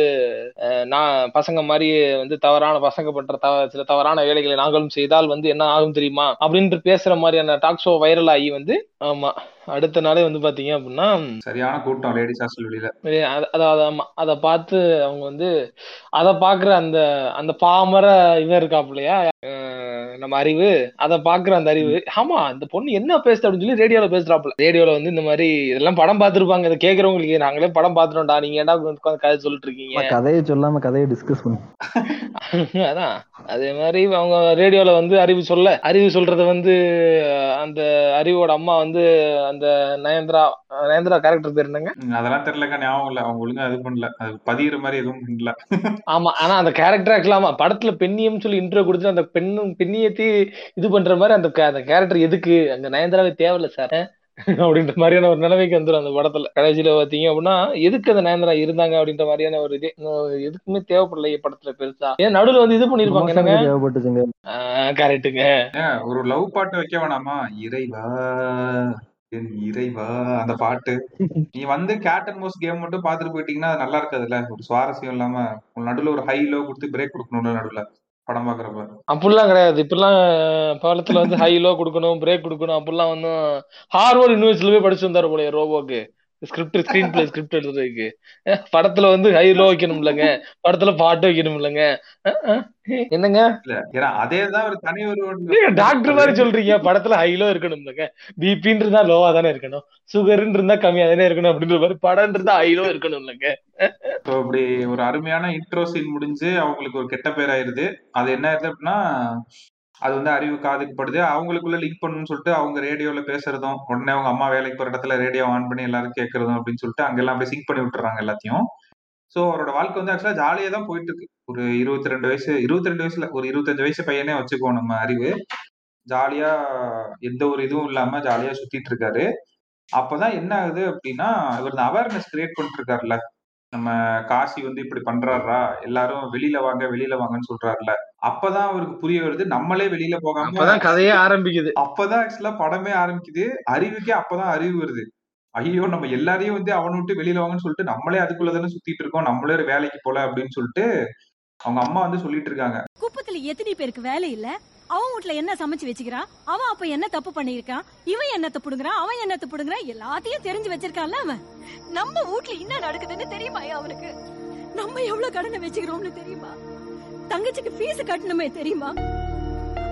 அஹ், நான் பசங்க மாதிரி வந்து தவறான பசங்க பண்ற சில தவறான வேலைகளை நாங்களும் செய்தால் வந்து என்ன ஆகும் தெரியுமா? அப்படின்ட்டு பேசுற மாதிரியான டாக் ஷோ வைரல் ஆகி வந்து ஆமா. அடுத்த நாளே வந்து பாத்தீங்க அப்படின்னா சரியான கூட்டம் லேடிஸ் ஹாஸ்டல் வெளியில அத- அத- அத- ஆமா. அத பார்த்து அவங்க வந்து அத பாக்குற அந்த அந்த பாமர இவன் இருக்காப்புலையா? அஹ் நம்ம அறிவு. அத பாக்குற அந்த அறிவு. ஆமா இந்த பொண்ணு என்ன பேசுது அப்படின்னு சொல்லி ரேடியோல பேசுறாப்புல. ரேடியோல வந்து இந்த மாதிரி இதெல்லாம் படம் பார்த்திருப்பாங்க இதை கேக்குறவங்களுக்கு நாங்களே படம் பார்த்துட்டோம்டா நீங்க ஏன்டா உட்காந்து கதை சொல்லிட்டு இருக்கீங்க கதையை சொல்லாம கதையை டிஸ்கஸ் பண்ணு. அதான். அதே மாதிரி அவங்க ரேடியோல வந்து அறிவு சொல்ல. அறிவு சொல்றத வந்து அந்த அறிவோட அம்மா வந்து அந்த நயன்தரா நயன்தரா கேரக்டர் பேர் என்னங்க? அதெல்லாம் தெரியலக்கா ஞாபகம் இல்ல. அவங்க ஒழுங்கா இது பண்ணல. அது பதிகிற மாதிரி எதுவும் பண்ணல. ஆமா ஆனா அந்த கேரக்டர் ஆக்கலாமா படத்துல பெண்ணியம் சொல்லி இன்ட்ரோ கொடுத்து அந்த பெண்ணும் பெண்ணியத்தை இது பண்ற மாதிரி அந்த அந்த கேரக்டர் எதுக்கு? அங்க நயன்தாராவே தேவையில்ல சார் அப்படின்ற மாதிரியான ஒரு நிலைமைக்கு வந்துடும் அந்த படத்துல. கடைசியில பாத்தீங்க அப்படின்னா எதுக்கு அந்த நயன்தாரா இருந்தாங்க அப்படின்ற மாதிரியான ஒரு இது எதுக்குமே தேவைப்படலையே படத்துல பெருசா. ஏன் நடுவுல வந்து இது பண்ணிருப்பாங்க என்னங்க? தேவைப்பட்டுச்சுங்க. கரெக்டுங்க ஒரு லவ் பாட்டு வைக்க வேணாமா? இறைவா. இறைவா அந்த பாட்டு. நீ வந்து கேட் அண்ட் மோஸ் கேம் மட்டும் பாத்துட்டு போயிட்டீங்கன்னா அது நல்லா இருக்காதுல்ல? ஒரு சுவாரஸ்யம் இல்லாம ஒரு நடுவுல ஒரு ஹை லோ கொடுத்து பிரேக் கொடுக்கணும்ல நடுவுல படம் பாக்குறப்ப அப்படிலாம் கிடையாது. இப்படிலாம் பழத்துல வந்து ஹை லோ கொடுக்கணும் பிரேக் கொடுக்கணும் அப்படிலாம் வந்து ஹார்வர்ட் யூனிவர்சிட்டில போய் படிச்சு வந்தாரு போலயே ரோபோக்கு ஸ்கிரிப்ட் ஸ்கிரீன் பிளே ஸ்கிரிப்ட் எழுதுறதுக்கு. படத்துல வந்து ஹை லோ வைக்கணும் இல்லைங்க படத்துல பாட்டு வைக்கணும் இல்லைங்க என்னங்க? அதேதான் ஒரு தனி ஒரு டாக்டர் மாதிரி சொல்றீங்க. படத்துல ஹை லோ இருக்கணும் இல்லைங்க பிபின்னு இருந்தா லோவா தானே இருக்கணும். சுகர்ன்னு இருந்தா கம்மியா தானே இருக்கணும் அப்படின்ற மாதிரி படம் இருந்தா ஹை லோ இருக்கணும் இல்லைங்க ஸோ இப்படி ஒரு அருமையான இன்ட்ரோ சீன் முடிஞ்சு அவங்களுக்கு ஒரு கெட்ட பேர் ஆயிருது அது என்ன ஆயிருது அப்படின்னா அது வந்து அறிவு காதுக்கு படுது அவங்களுக்குள்ள லிங்க் பண்ணணும்னு சொல்லிட்டு அவங்க ரேடியோல பேசுறதும் உடனே அவங்க அம்மா வேலைக்கு போற இடத்துல ரேடியோ ஆன் பண்ணி எல்லாரும் கேட்கறதும் அப்படின்னு சொல்லிட்டு அங்கெல்லாம் போய் சிங்க் பண்ணி விட்டுறாங்க எல்லாத்தையும். ஸோ அவரோட வாழ்க்கை வந்து ஆக்சுவலா ஜாலியா தான் போயிட்டு இருக்கு ஒரு இருபத்தி ரெண்டு வயசு இருபத்தி ரெண்டு வயசுல ஒரு இருபத்தஞ்சு வயசு பையனே வச்சுக்குவோம் நம்ம அறிவு. ஜாலியா எந்த ஒரு இதுவும் இல்லாம ஜாலியா சுத்திட்டு இருக்காரு. அப்பதான் என்ன ஆகுது அப்படின்னா இவர் இந்த அவேர்னஸ் கிரியேட் பண்ணிட்டு இருக்காருல்ல. நம்ம காசி வந்து இப்படி பண்றாரா? எல்லாரும் வெளியில வாங்க வெளியில வாங்கன்னு சொல்றாருல அப்பதான் அவருக்கு புரிய வருது நம்மளே வெளியில போகாம அப்பதான் கதையே ஆரம்பிக்குது. அப்பதான் ஆக்சுவலா படமே ஆரம்பிக்குது. அறிவுக்கே அப்பதான் அறிவு வருது. ஐயோ நம்ம எல்லாரையும் வந்து அவனை விட்டு வெளியில வாங்கன்னு சொல்லிட்டு நம்மளே அதுக்குள்ளதானே சுத்திட்டு இருக்கோம். நம்மளே ஒரு வேலைக்கு போல அப்படின்னு சொல்லிட்டு அவங்க அம்மா வந்து சொல்லிட்டு இருக்காங்க. குப்பத்துல எத்தனை பேருக்கு வேலை இல்ல? அவன் வீட்ல என்ன சமைச்சு வச்சுக்கிறான் அவன் அப்ப என்ன தப்பு பண்ணிருக்கான் இவன் என்ன புடுங்குறான் அவன் என்ன புடுங்குறான் எல்லாத்தையும் தெரிஞ்சு வச்சிருக்கான்ல அவன். நம்ம வீட்ல என்ன நடக்குதுன்னு தெரியுமா அவனுக்கு? நம்ம எவ்வளவு கடனை வச்சுக்கிறோம்னு தெரியுமா? தங்கச்சிக்கு ஃபீஸ் கட்டணுமே தெரியுமா?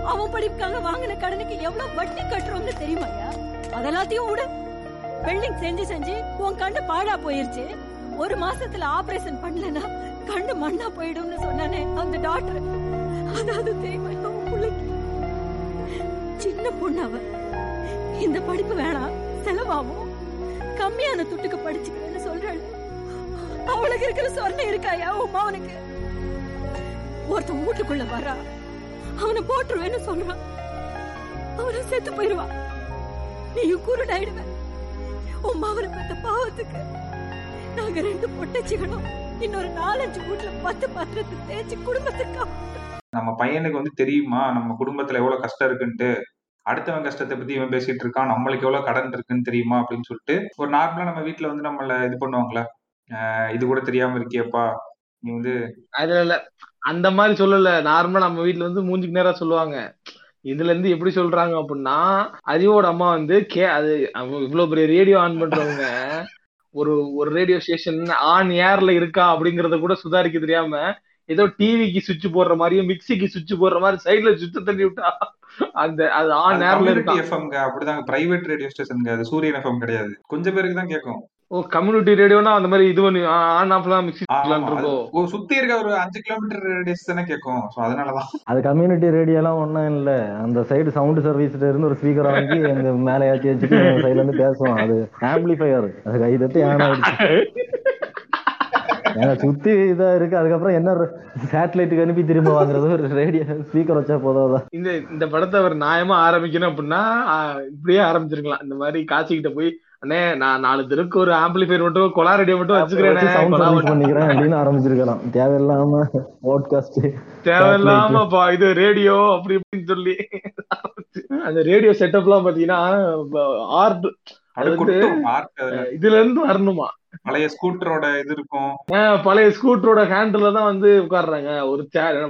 அவன் படிப்புக்காக வாங்கின கடனுக்கு எவ்வளவு வட்டி கட்டுறோம்னு தெரியுமாயா அதெல்லாத்தையும் விடு. வெல்டிங் செஞ்சு செஞ்சு உன் கண்ணு பாழா போயிருச்சு. ஒரு மாசத்துல ஆபரேஷன் பண்ணலனா கண்ணு மண்ணா போயிடும்னு சொன்னானே அந்த டாக்டர் அதாவது தெரியுமா சின்ன பொண்ணு அவ. இந்த படிப்பு வேணாம் செலவாகும். கம்மியான துட்டுக்கு படிச்சுக்கிறேன்னு சொல்றாள். அவளுக்கு இருக்கிற சொர்ணம் இருக்காயா உன் அவனுக்கு? ஒருத்தன் வீட்டுக்குள்ள வரா அவனை போட்டுருவேன்னு சொல்றான். அவனை செத்து போயிருவான் நீயும் குருடாயிடுவ உமா அவனை பார்த்த பாவத்துக்கு நாங்க ரெண்டு பொட்டச்சிகளும் இன்னொரு நாலஞ்சு வீட்டுல பத்து பத்திரத்தை தேய்ச்சி குடும்பத்துக்கு நம்ம பையனுக்கு வந்து தெரியுமா? நம்ம குடும்பத்துல எவ்வளவு கஷ்டம் இருக்குன்ட்டு? அடுத்தவன் கஷ்டத்தை பத்தி இவன் பேசிட்டு இருக்கான். நம்மளுக்கு எவ்வளவு கடன் இருக்குன்னு தெரியுமா? அப்படின்னு சொல்லிட்டு ஒரு நார்மலா நம்ம வீட்டுல வந்து நம்மள இது பண்ணுவாங்களா இது கூட தெரியாம இருக்கியப்பா. நீ வந்து அதுல இல்ல. அந்த மாதிரி சொல்லல. நார்மலா நம்ம வீட்டுல வந்து மூஞ்சிக்கு நேரா சொல்லுவாங்க. இதுல இருந்து எப்படி சொல்றாங்க அப்படின்னா அறிவோட அம்மா வந்து கே அது அவங்க இவ்வளவு பெரிய ரேடியோ ஆன் பண்றவங்க. ஒரு ஒரு ரேடியோ ஸ்டேஷன் ஆன் ஏர்ல இருக்கா அப்படிங்கறத கூட சுதாரிக்க தெரியாம ஏதோ டிவிக்கு சுவிட்ச் போடுற மாதிரியும் மிக்சிக்கு சுவிட்ச் போடுற மாதிரி சைடுல சுவிட்ச் தள்ளி விட்டா அந்த அது ஆன் கம்யூனிட்டி இருக்கா எஃப்எம்ங்க அப்படிதாங்க. பிரைவேட் ரேடியோ ஸ்டேஷனுங்க அது சூரியன் எஃப்எம் கிடையாது. கொஞ்சம் பேருக்கு தான் கேட்கும் ஓ கம்யூனிட்டி ரேடியோனா அந்த மாதிரி இது பண்ணி ஆன் ஆஃப்லாம் இருக்கோ ஒரு சுத்தி இருக்க ஒரு அஞ்சு கிலோமீட்டர் ரேடியஸ் தானே கேட்கும் சோ அதனாலதான். அது கம்யூனிட்டி ரேடியோலாம் ஒன்றும் இல்லை. அந்த சைடு சவுண்ட் சர்வீஸ்ல இருந்து ஒரு ஸ்பீக்கர் வாங்கி எங்க மேலே ஏற்றி வச்சுட்டு சைடுல இருந்து பேசுவோம் அது ஆம்பிளிஃபையர் அது கை தட்டி ஆன் ஆயிடுச்சு? ஏங்க சுத்தி இதா இருக்கு. அதுக்கப்புறம் என்ன சேட்டலைட்டுக்கு அனுப்பி திரும்ப வாங்குறது? ஒரு ரேடியோ ஸ்பீக்கர் வச்சா போதாதான் இந்த இந்த படத்தை அவர் நியாயமா ஆரம்பிக்கணும் அப்படின்னா இப்படியே ஆரம்பிச்சிருக்கலாம். இந்த மாதிரி காட்சிக்கிட்ட போய் அண்ணே நான் நாலு தெருக்கு ஒரு ஆம்பிளிஃபையர் மட்டும் கொலா ரேடியோ மட்டும் வச்சுக்கிறேன் பண்ணிக்கிறேன் அப்படின்னு ஆரம்பிச்சிருக்கலாம். தேவையில்லாம போட்காஸ்ட் தேவையில்லாம பா- இது ரேடியோ அப்படி இப்படின்னு சொல்லி. அந்த ரேடியோ செட்டப்லாம் பாத்தீங்கன்னா ஆர்ட் அது வந்து இதுல இருந்து வரணுமா? பழைய ஸ்கூட்டரோட இது இருக்கும். பழைய ஸ்கூட்டரோட ஹேண்டில் தான் வந்து உட்கார்றாங்க. ஒரு சேர்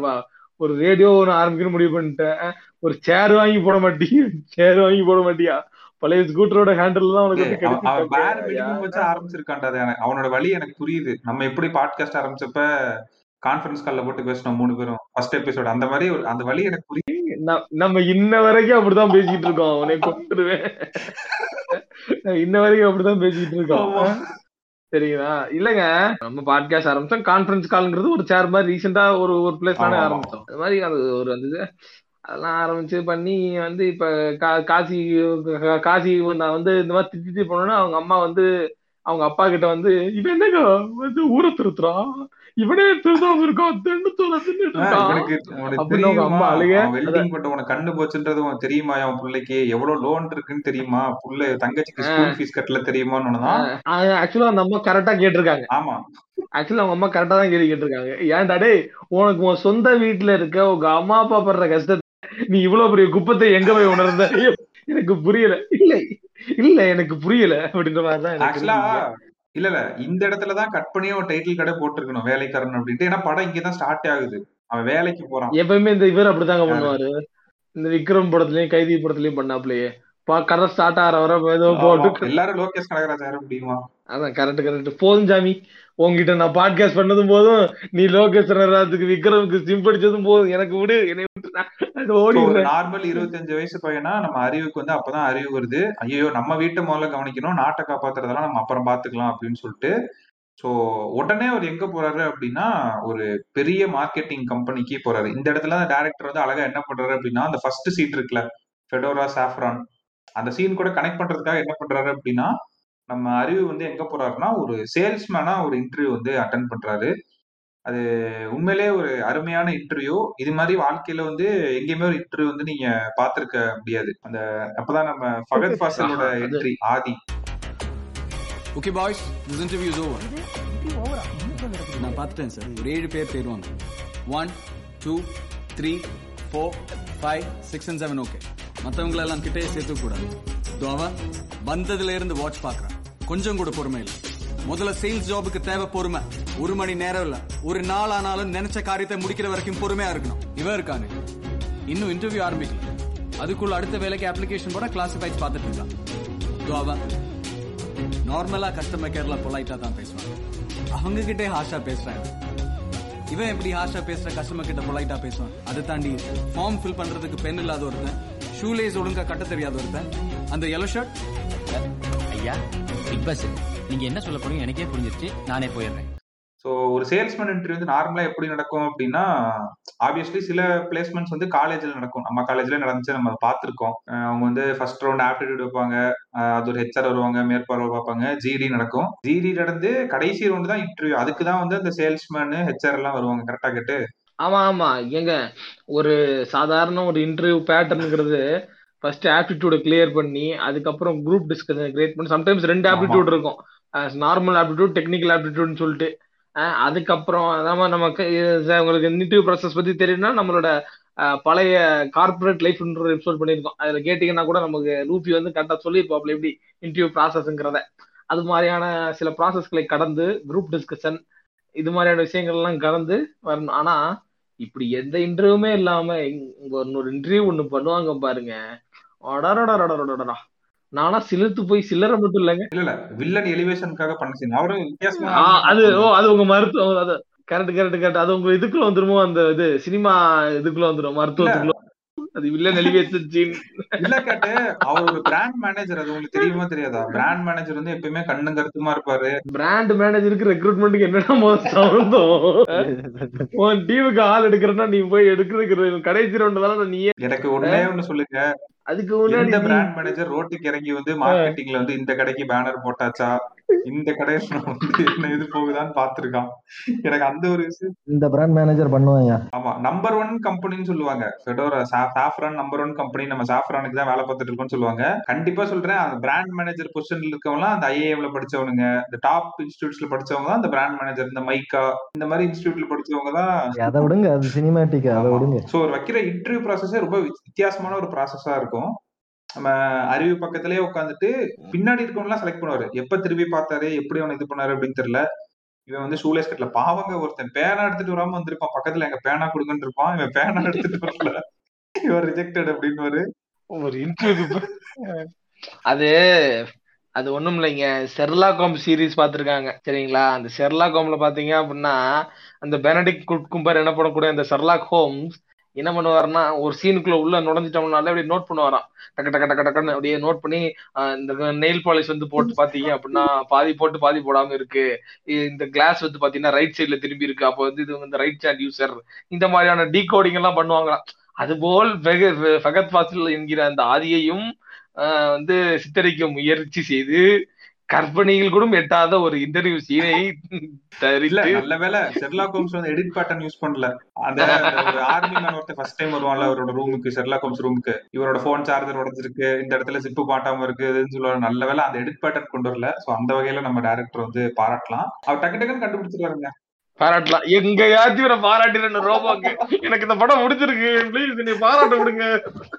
ஒரு ரேடியோ ஒன்று ஆரம்பிக்கணும் முடிவு பண்ணிட்டேன். ஒரு சேர் வாங்கி போட மாட்டியா. சேர் வாங்கி போட மாட்டியா? பழைய ஸ்கூட்டரோட ஹேண்டில் தான் உனக்கு கிடைச்சிருக்கு. மினிமம் வச்சு ஆரம்பிச்சிருக்கான்டா அது எனக்கு அவனோட வழி எனக்கு புரியுது. நம்ம எப்படி பாட்காஸ்ட் ஆரம்பிச்சப்ப கான்ஃபரன்ஸ் கால்ல போட்டு பேசணும் மூணு பேரும்? ஃபர்ஸ்ட் எபிசோட் அந்த மாதிரி ஒரு அந்த வழி எனக்கு புரியுது நம்ம இன்ன வரைக்கும் அப்படிதான் பேசிட்டு இருக்கோம். அவனை கொண்டுருவேன் இன்ன வரைக்கும் அப்படிதான் பேசிட்டு இருக்கோம். சரிங்களா இல்லங்க. நம்ம பாட்காஸ்ட் ஆரம்பிச்சோம். கான்ஃபரன்ஸ் கால்ங்கிறது ஒரு சேர் மாதிரி ரீசெண்டா ஒரு ஒரு பிளேஸ் தானே. ஆரம்பிச்சோம். அது மாதிரி அது ஒரு இது அதெல்லாம் ஆரம்பிச்சு பண்ணி வந்து இப்ப காசி காசி நான் வந்து இந்த மாதிரி திட்டி போனோன்னா அவங்க அம்மா வந்து அவங்க அப்பா கிட்ட வந்து இவன் என்னங்க? வந்து ஊரை திருத்துறான்? இவனே திருதாம இருக்கான். தென்னு உனக்கு கண்ணு போச்சுன்றது தெரியுமா? அவன் பிள்ளைக்கு எவ்வளவு லோன் இருக்குன்னு தெரியுமா? புள்ள தங்கச்சிக்கு ஸ்கூல் ஃபீஸ் கட்டல தெரியுமான்னு ஆக்சுவலா அந்த அம்மா கரெக்டா கேட்டிருக்காங்க. ஆமா. ஆக்சுவலா அவங்க அம்மா கரெக்டா தான் கேள்வி கேட்டிருக்காங்க. ஏன்டா டேய் உனக்கு உன் சொந்த வீட்டுல இருக்க உங்க அம்மா அப்பா படுற கஷ்டத்தை நீ இவ்வளவு பெரிய குப்பத்தை எங்க போய் உணர்ந்த? எனக்கு புரியல. இல்ல இல்ல எனக்கு புரியல அப்படின்ற மாதிரி தான். இல்ல இல்ல. இந்த இடத்துலதான் கட் பண்ணி அவன் டைட்டில் கடை போட்டிருக்கணும் வேலைக்காரன் அப்படின்ட்டு. ஏன்னா படம் இங்கதான் ஸ்டார்ட் ஆகுது. அவன் வேலைக்கு போறான். எப்பயுமே இந்த இவர் அப்படிதாங்க? பண்ணுவாரு. இந்த விக்ரம் படத்துலயும் கைதி படத்துலயும் பண்ணாப்லயே. பா கதை ஸ்டார்ட் ஆகிற வர ஏதோ. போட்டு எல்லாரும் லோகேஷ் கனகராஜ் யார முடியுமா அதான் கரெக்ட் கரெக்ட் போதும் சாமி. உங்ககிட்ட நான் பாட்காஸ்ட் பண்ணதும் போதும் நீ லோகேஷ் ராஜுக்கு விக்ரமுக்கு சிம் படிச்சதும் போதும். எனக்கு விடு என்னை விட்டு நார்மல் இருபத்தஞ்சு வயசு பையனா நம்ம அறிவுக்கு வந்து அப்பதான் அறிவு வருது. ஐயோ நம்ம வீட்டை முதல்ல கவனிக்கணும் நாட்டை காப்பாத்துறதெல்லாம் நம்ம அப்புறம் பாத்துக்கலாம் அப்படின்னு சொல்லிட்டு. சோ உடனே அவர் எங்க போறாரு அப்படின்னா ஒரு பெரிய மார்க்கெட்டிங் கம்பெனிக்கு போறாரு. இந்த இடத்துல அந்த டேரக்டர் வந்து அழகா என்ன பண்றாரு அப்படின்னா அந்த ஃபர்ஸ்ட் சீட் இருக்குல்ல ஃபெடோரா சாஃப்ரான் அந்த சீன் கூட கனெக்ட் பண்றதுக்காக என்ன பண்றாரு அப்படின்னா நம்ம அறிவு வந்து எங்க போறாருன்னா ஒரு சேல்ஸ்மேனா ஒரு இன்டர்வியூ வந்து அட்டன் பண்றாரு. அது உண்மையிலே ஒரு அருமையான இன்டர்வியூ இது மாதிரி வாழ்க்கையில வந்து எங்கேயுமே ஒரு இன்டர்வியூ வந்து நீங்க பாத்திருக்க முடியாது. அந்த அப்பதான் நம்ம Fahadh ஃபாசலோட entry Aadhi. Okay boys this interview is over நான் பார்த்துட்டேன் சார் ஒரு ஏழு பேர் போயிருவாங்க one two three four five six and seven okay மற்றவங்களெல்லாம் கிட்டே சேர்த்து துவா வந்ததுல இருந்து வாட்ச் பார்க்கறான். கொஞ்சம் கூட பொறுமை இல்லை. முதல்ல சேல்ஸ் ஜாபுக்கு தேவை பொறுமை. ஒரு மணி நேரம் இல்ல. ஒரு நாள் ஆனாலும் நினைச்ச காரியத்தை முடிக்கிற வரைக்கும் பொறுமையா இருக்கணும். இவன் இருக்கானே. இன்னும் இன்டர்வியூ ஆரம்பிக்கல. அதுக்குள்ள அடுத்த வேலைக்கு அப்ளிகேஷன் போட கிளாசிஃபைட் பார்த்துட்டு இருக்கான் இதோ நார்மலா கஸ்டமர் கேர்ல பொலைட்டா தான் பேசுவாங்க அவங்க கிட்டே ஹாஷா பேசுறாங்க இவன் எப்படி ஹாஷா பேசுற கஸ்டமர் கிட்ட பொலைட்டா பேசுவான்? அதை தாண்டி ஃபார்ம் ஃபில் பண்றதுக்கு பென் இல்லாத ஒருத்தன் ஷூலேஸ் ஒழுங்கா கட்ட தெரியாத ஒருத்தன். அந்த எல்லோ ஷர்ட் ஐயா பிக் பாஸ் நீங்க என்ன சொல்ல போறீங்க? எனக்கே புரிஞ்சிருச்சு. நானே போயிடுறேன். ஸோ ஒரு சேல்ஸ்மேன் இன்டர்வியூ வந்து நார்மலா எப்படி நடக்கும் அப்படின்னா ஆப்வியஸ்லி சில பிளேஸ்மெண்ட்ஸ் வந்து காலேஜ்ல நடக்கும். நம்ம காலேஜ்ல நடந்துச்சு நம்ம பார்த்துருக்கோம். அவங்க வந்து ஃபர்ஸ்ட் ரவுண்ட் ஆப்டிடியூட் வைப்பாங்க. அது ஒரு ஹெச்ஆர் வருவாங்க மேற்பார்வை பார்ப்பாங்க. ஜிடி நடக்கும். ஜிடி நடந்து கடைசி ரவுண்டு தான் இன்டர்வியூ அதுக்கு தான் வந்து அந்த சேல்ஸ்மேன் ஹெச்ஆர் எல்லாம் வருவாங்க. கரெக்டா கேட்டு. ஆமா ஆமா. ஏங்க ஒரு சாதாரண ஒரு இன்டர்வியூ பேட்டர்னுங்கிறது ஃபர்ஸ்ட் ஆப்டிடியூட கிளியர் பண்ணி அதுக்கப்புறம் குரூப் டிஸ்கஷன் கிரியேட் பண்ணி சம்டைம்ஸ் ரெண்டு ஆப்டிடியூட் இருக்கும். நார்மல் ஆப்டிடியூட் டெக்னிக்கல் ஆப்டிடியூட்னு சொல்லிட்டு. அதுக்கப்புறம் அதான் நமக்கு உங்களுக்கு நிட்டிவ் ப்ராசஸ் பத்தி தெரியும்னா நம்மளோட பழைய கார்பரேட் லைஃப்ன்ற எபிசோட் பண்ணியிருக்கோம். அதில் கேட்டீங்கன்னா கூட நமக்கு ரூபி வந்து கரெக்டாக சொல்லி சொல்லியிருப்பாப்ல எப்படி இன்டர்வியூ ப்ராசஸ்ங்கிறத அது மாதிரியான சில ப்ராசஸ்களை கடந்து குரூப் டிஸ்கஷன் இது மாதிரியான விஷயங்கள்லாம் கடந்து வரணும். ஆனால் இப்படி எந்த இன்டர்வியூமே இல்லாமல் இங்க ஒரு இன்டர்வியூ ஒன்று பண்ணுவாங்க பாருங்க. நானா சிலிர்த்து போய் சில்லறை மட்டும் இல்லைங்க. இல்ல இல்ல. வில்லன் எலிவேஷனுக்காக பண்ண சீன் அவரும் வித்தியாசமா அது ஓ அது உங்க மருத்துவம் அது கரெக்ட் கரெக்ட் கரெக்ட் அது உங்க இதுக்குள்ள வந்துருமோ அந்த இது சினிமா இதுக்குள்ள வந்துரும் மருத்துவத்துக்குள்ள? அது வில்லன் எலிவேஷன் சீன் இல்ல கேட்டு அவர் ஒரு பிராண்ட் மேனேஜர் அது உங்களுக்கு தெரியுமா தெரியாதா? பிராண்ட் மேனேஜர் வந்து எப்பயுமே கண்ணும் கருத்துமா இருப்பாரு. பிராண்ட் மேனேஜருக்கு ரெக்ரூட்மெண்ட்டுக்கு என்னடா சம்பந்தம் உன் டீமுக்கு ஆள் எடுக்கிறனா நீ போய் எடுக்கிறதுக்கு கடைசி ரவுண்ட் தானே நீயே எனக்கு ஒண்ணே ஒண்ணு சொல்லுங்க. அதுக்கு முன்னாடி நீ- பிராண்ட் மேனேஜர் ரோட்டுக்கு இறங்கி வந்து மார்க்கெட்டிங்ல வந்து இந்த கடைக்கு பேனர் போட்டாச்சா? இந்த கடையில வந்து என்ன இது போகுதான்னு பாத்துருக்கான் எனக்கு அந்த ஒரு விஷயம் இந்த பிராண்ட் மேனேஜர் பண்ணுவாங்க. ஆமா நம்பர் ஒன் கம்பெனின்னு சொல்லுவாங்க. Fedora saffron number one company நம்ம சாஃப்ரானுக்கு தான் வேலை பார்த்துட்டு இருக்கோம்னு சொல்லுவாங்க. கண்டிப்பா சொல்றேன் அந்த பிராண்ட் மேனேஜர் பொசிஷன்ல இருக்கவங்க அந்த ஐஏஎம்ல படிச்சவனுங்க இந்த டாப் இன்ஸ்டியூட்ஸ்ல படிச்சவங்க தான் அந்த பிராண்ட் மேனேஜர் இந்த மைக்கா இந்த மாதிரி இன்ஸ்டியூட்ல படிச்சவங்க தான் அதை விடுங்க அது சினிமேட்டிக் அதை விடுங்க. ஸோ ஒரு வைக்கிற இன்டர்வியூ ப்ராசஸே ரொம்ப வித்- வித்தியாசமான ஒரு ப்ராசஸா இருக்கும். நம்ம அறிவு பக்கத்திலேயே உட்காந்துட்டு பின்னாடி இருக்கவங்கலாம் செலக்ட் பண்ணுவாரு. எப்ப திரும்பி பார்த்தாரு? எப்படி அவனை இது பண்ணாரு அப்படின்னு தெரியல. இவன் வந்து ஷூலேஸ் கட்டல. பாவங்க ஒருத்தன். பேனா எடுத்துட்டு வராம வந்திருப்பான். பக்கத்துல எங்க பேனா கொடுங்கன்னு இருப்பான். இவன் பேனா எடுத்துட்டு வரல. இவன் ரிஜெக்டட் அப்படின்னு ஒரு இன்டர்வியூ அது அது ஒண்ணும் இல்லைங்க செர்லாக் ஹோம்ஸ் சீரிஸ் பார்த்திருக்காங்க. சரிங்களா? அந்த செர்லாக் ஹோம்ல பாத்தீங்க அப்படின்னா அந்த பெனடிக் கும்பர் என்ன பண்ணக்கூடிய அந்த செர்லாக் ஹோம்ஸ் என்ன பண்ணுவாருன்னா ஒரு சீனுக்குள்ள உள்ள நுழைஞ்சிட்டோம்னால அப்படியே நோட் பண்ணுவாராம். டக்கு டக்கு டக்கு டக்குன்னு அப்படியே நோட் பண்ணி இந்த நெயில் பாலிஷ் வந்து போட்டு பாத்தீங்க அப்படின்னா பாதி போட்டு பாதி போடாம இருக்கு. இந்த கிளாஸ் வந்து பாத்தீங்கன்னா ரைட் சைட்ல திரும்பி இருக்கு. அப்போ வந்து இது வந்து ரைட் ஹேண்ட் யூசர் இந்த மாதிரியான டீகோடிங் எல்லாம் பண்ணுவாங்களாம். அதுபோல் வெக- ஃபகத் ஃபாசில் என்கிற அந்த ஆதியையும் வந்து சித்தரிக்க முயற்சி செய்து கற்பனையில் கூட எட்டாத ஒரு இன்டர்வியூ சீனை இல்ல நல்ல வேலை ஷெர்லாக் ஹோம்ஸ் வந்து எடிட் பேட்டர்ன் யூஸ் பண்ணல. அந்த ஆர்மி மேன் ஒருத்தர் ஃபர்ஸ்ட் டைம் வருவான்ல அவரோட ரூமுக்கு ஷெர்லாக் ஹோம்ஸ் ரூமுக்கு இவரோட போன் சார்ஜர் உடைஞ்சிருக்கு இந்த இடத்துல ஜிப்பு மாட்டாம இருக்கு இதுன்னு சொல்லுவாரு. நல்ல வேலை அந்த எடிட் பேட்டர்ன் கொண்டு வரல. சோ அந்த வகையில நம்ம டைரக்டர் வந்து பாராட்டலாம். அவர் டக்கு டக்குன்னு கண்டுபிடிச்சிருவாருங்க. பாராட்டலாம். எங்கயாச்சும் இவரை பாராட்டின ரோபோக்கு எனக்கு இந்த படம் முடிச்சிருக்கு ப்ளீஸ் நீ பாராட்ட விடுங்க.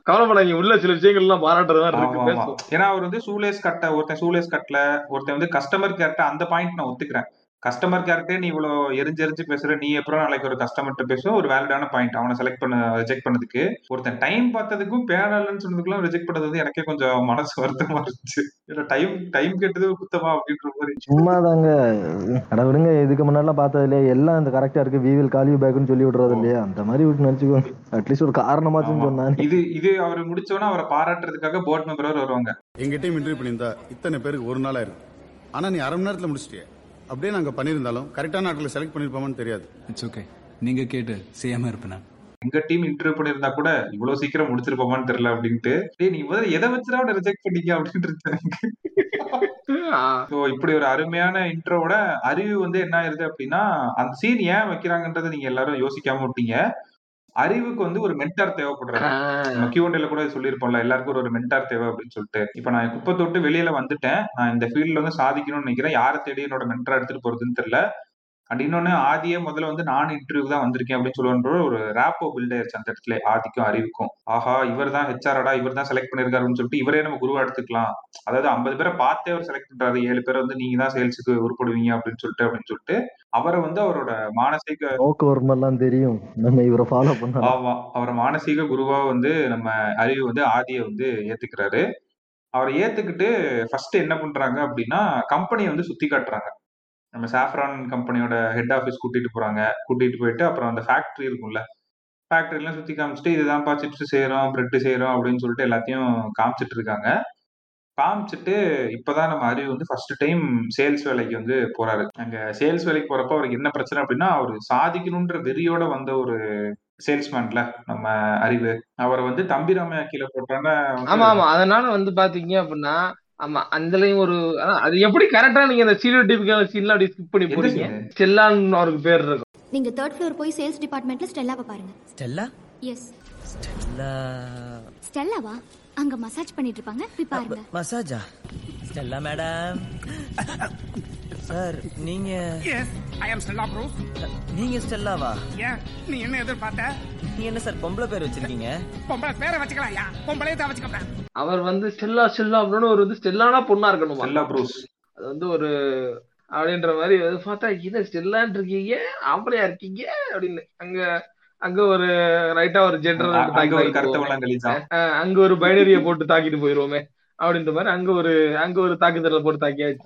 கவலைப்படாதீங்க. உள்ள சில விஷயங்கள் எல்லாம் பாராட்டுற மாதிரி ஆமா இருக்கு ஏன்னா அவர் வந்து ஷூலேஸ் கட்ட ஒருத்தன் ஷூலேஸ் கட்டல ஒருத்தன் வந்து கஸ்டமர் கேர்ட்ட அந்த பாயிண்ட் நான் ஒத்துக்கிறேன். கஸ்டமர் கேர்ட்டே நீ இவ்வளவு எரிஞ்சு எரிஞ்சு பேசுற நீ எப்பறம் நாளைக்கு ஒரு கஸ்டமர்கிட்ட பேசுவ ஒரு வேலிடான பாயிண்ட் அவனை செலக்ட் பண்ண ரிஜெக்ட் பண்ணதுக்கு ஒருத்தன் டைம் பார்த்ததுக்கும் பேனல்னு சொன்னதுக்குலாம் ரிஜெக்ட் பண்ணது வந்து எனக்கே கொஞ்சம் மனசு வருத்தமா இருந்துச்சு. இல்ல டைம் டைம் கேட்டது குத்தமா அப்படின்ற மாதிரி. சும்மா தாங்க அட விடுங்க இதுக்கு முன்னாடிலாம் பார்த்ததுல எல்லாம் இந்த கரெக்டா இருக்கு வி வில் கால் யூ பேக்னு சொல்லி விடுறது இல்லையா? அந்த மாதிரி விட்டு நினைச்சுக்கோங்க அட்லீஸ்ட் ஒரு காரணமாச்சும் சொன்னாங்க இது இது அவர் முடிச்சோன்னா அவரை பாராட்டுறதுக்காக போர்ட் மெம்பர் வருவாங்க. எங்க டீம் இன்டர்வியூ பண்ணியிருந்தா இத்தனை பேருக்கு ஒரு நாள் ஆயிருக்கு. ஆனா நீ அரை மணி நேரத்துல முடிச்சிட்டியே. அப்படியே நாங்க பண்ணியிருந்தாலும் கரெக்டான ஆட்களை செலக்ட் பண்ணிருப்போமான்னு தெரியாது. இட்ஸ் ஓகே நீங்க கேட்டு செய்யாம இருப்பேன் எங்க டீம் இன்டர்வியூ பண்ணிருந்தா கூட இவ்வளவு சீக்கிரம் முடிச்சிருப்போமான்னு தெரியல அப்படின்ட்டு. டேய் நீ முதல்ல எதை வச்சுடா ரிஜெக்ட் பண்ணீங்க அப்படின்னு ஸோ இப்படி ஒரு அருமையான இன்ட்ரோவோட அறிவு வந்து என்ன ஆயிருது அப்படின்னா அந்த சீன் ஏன் வைக்கிறாங்கன்றதை நீங்க எல்லாரும் யோசிக்காம விட்டீங்க. அறிவுக்கு வந்து ஒரு மென்டார் தேவைப்படுறாரு நம்ம கியூண்டேல கூட சொல்லியிருப்போம்ல எல்லாருக்கும் ஒரு மென்டார் தேவை அப்படின்னு சொல்லிட்டு. இப்ப நான் குப்பை தொட்டு வெளியில வந்துட்டேன். நான் இந்த ஃபீல்ட்ல வந்து சாதிக்கணும்னு நினைக்கிறேன். யாரை தேடி என்னோட மென்டரா எடுத்துட்டு போறதுன்னு தெரியல. அண்ட் இன்னொன்னு ஆதியே முதல்ல வந்து நான் இன்டர்வியூ தான் வந்திருக்கேன் அப்படின்னு சொல்லுன்ற ஒரு ரேப்போ பில்ட் ஆயிருச்சு அந்த இடத்துல ஆதிக்கும் அறிவுக்கும். ஆஹா இவர் தான் ஹெச்ஆர்டா இவர் தான் செலக்ட் பண்ணிருக்காருன்னு சொல்லிட்டு இவரே நம்ம குருவா எடுத்துக்கலாம். அதாவது ஐம்பது பேரை பார்த்தே அவர் செலக்ட் பண்றாரு. ஏழு பேரை வந்து நீங்க தான் சேல்ஸுக்கு உருப்படுவீங்க அப்படின்னு சொல்லிட்டு அப்படின்னு சொல்லிட்டு அவரை வந்து அவரோட மானசீக போக்குவரத்து எல்லாம் தெரியும். நம்ம இவரை ஃபாலோ பண்ணலாம். ஆமா அவரை மானசீக குருவா வந்து நம்ம அறிவு வந்து ஆதியை வந்து ஏத்துக்கிறாரு. அவரை ஏத்துக்கிட்டு ஃபர்ஸ்ட் என்ன பண்றாங்க அப்படின்னா கம்பெனியை வந்து சுத்தி காட்டுறாங்க. நம்ம சாஃப்ரான் கம்பெனியோட ஹெட் ஆஃபீஸ் கூட்டிட்டு போறாங்க. கூட்டிட்டு போயிட்டு அப்புறம் அந்த ஃபேக்டரி இருக்கும்ல. ஃபேக்டரிலாம் சுத்தி காமிச்சிட்டு இதுதான்ப்பா சிப்ஸ் செய்யறோம் பிரெட் செய்யறோம் அப்படின்னு சொல்லிட்டு எல்லாத்தையும் காமிச்சிட்டு இருக்காங்க. காமிச்சிட்டு இப்பதான் நம்ம அறிவு வந்து ஃபர்ஸ்ட் டைம் சேல்ஸ் வேலைக்கு வந்து போறாரு. அங்க சேல்ஸ் வேலைக்கு போறப்ப அவருக்கு என்ன பிரச்சனை அப்படின்னா அவர் சாதிக்கணும்ன்ற வெறியோட வந்த ஒரு சேல்ஸ்மேன்ல நம்ம அறிவு. அவரை வந்து தம்பி ராமையா கீழே போட்டாங்க ஆமா ஆமா. அதனால வந்து பாத்தீங்க அப்படின்னா ஆமா அதுலயும் ஒரு அது எப்படி கரெக்டா நீங்க அந்த சீரியல் டிபிக்கான சீன்லாம் அப்படி ஸ்கிப் பண்ணி போறீங்க செல்லான்னு அவருக்கு பேர் இருக்கும். நீங்க தேர்ட் ஃப்ளோர் போய் சேல்ஸ் டிபார்ட்மெண்ட்ல ஸ்டெல்லாவை பாருங்க. ஸ்டெல்லா? Yes Stella. ஸ்டெல்லாவா? அங்க மசாஜ் பண்ணிட்டு இருப்பாங்க. போய் பாருங்க. மசாஜா ஸ்டெல்லா மேடம் சார் நீங்க ஐ அம் ஸ்டெல்லா ப்ரோ நீங்க ஸ்டெல்லாவா? ஏன் நீ என்ன எதிர்பார்த்த? நீங்க என்ன சார் பொம்பளை பேர் வச்சிருக்கீங்க? பொம்பளை பேரை வச்சுக்கலாம் யா. பொம்பளையே தான் வச்சுக்கிறேன் அவர் வந்து ஸ்டெல்லா ஸ்டெல்லா அப்படின்னு ஒரு வந்து ஸ்டெல்லானா பொண்ணா இருக்கணுமா? Stella Bruce. அது வந்து ஒரு அப்படின்ற மாதிரி அது பார்த்தா இது ஸ்டெல்லான் இருக்கீங்க? ஆம்பளையா இருக்கீங்க? அப்படின்னு. அங்க அங்க ஒரு ரைட்டா ஒரு ஜென்டர் அங்க ஒரு அங்க ஒரு பைனரிய போட்டு தாக்கிட்டு போயிருவோமே. அப்படின்ற மாதிரி அங்க ஒரு அங்க ஒரு தாக்குதலை போட்டு தாக்கியாச்சு.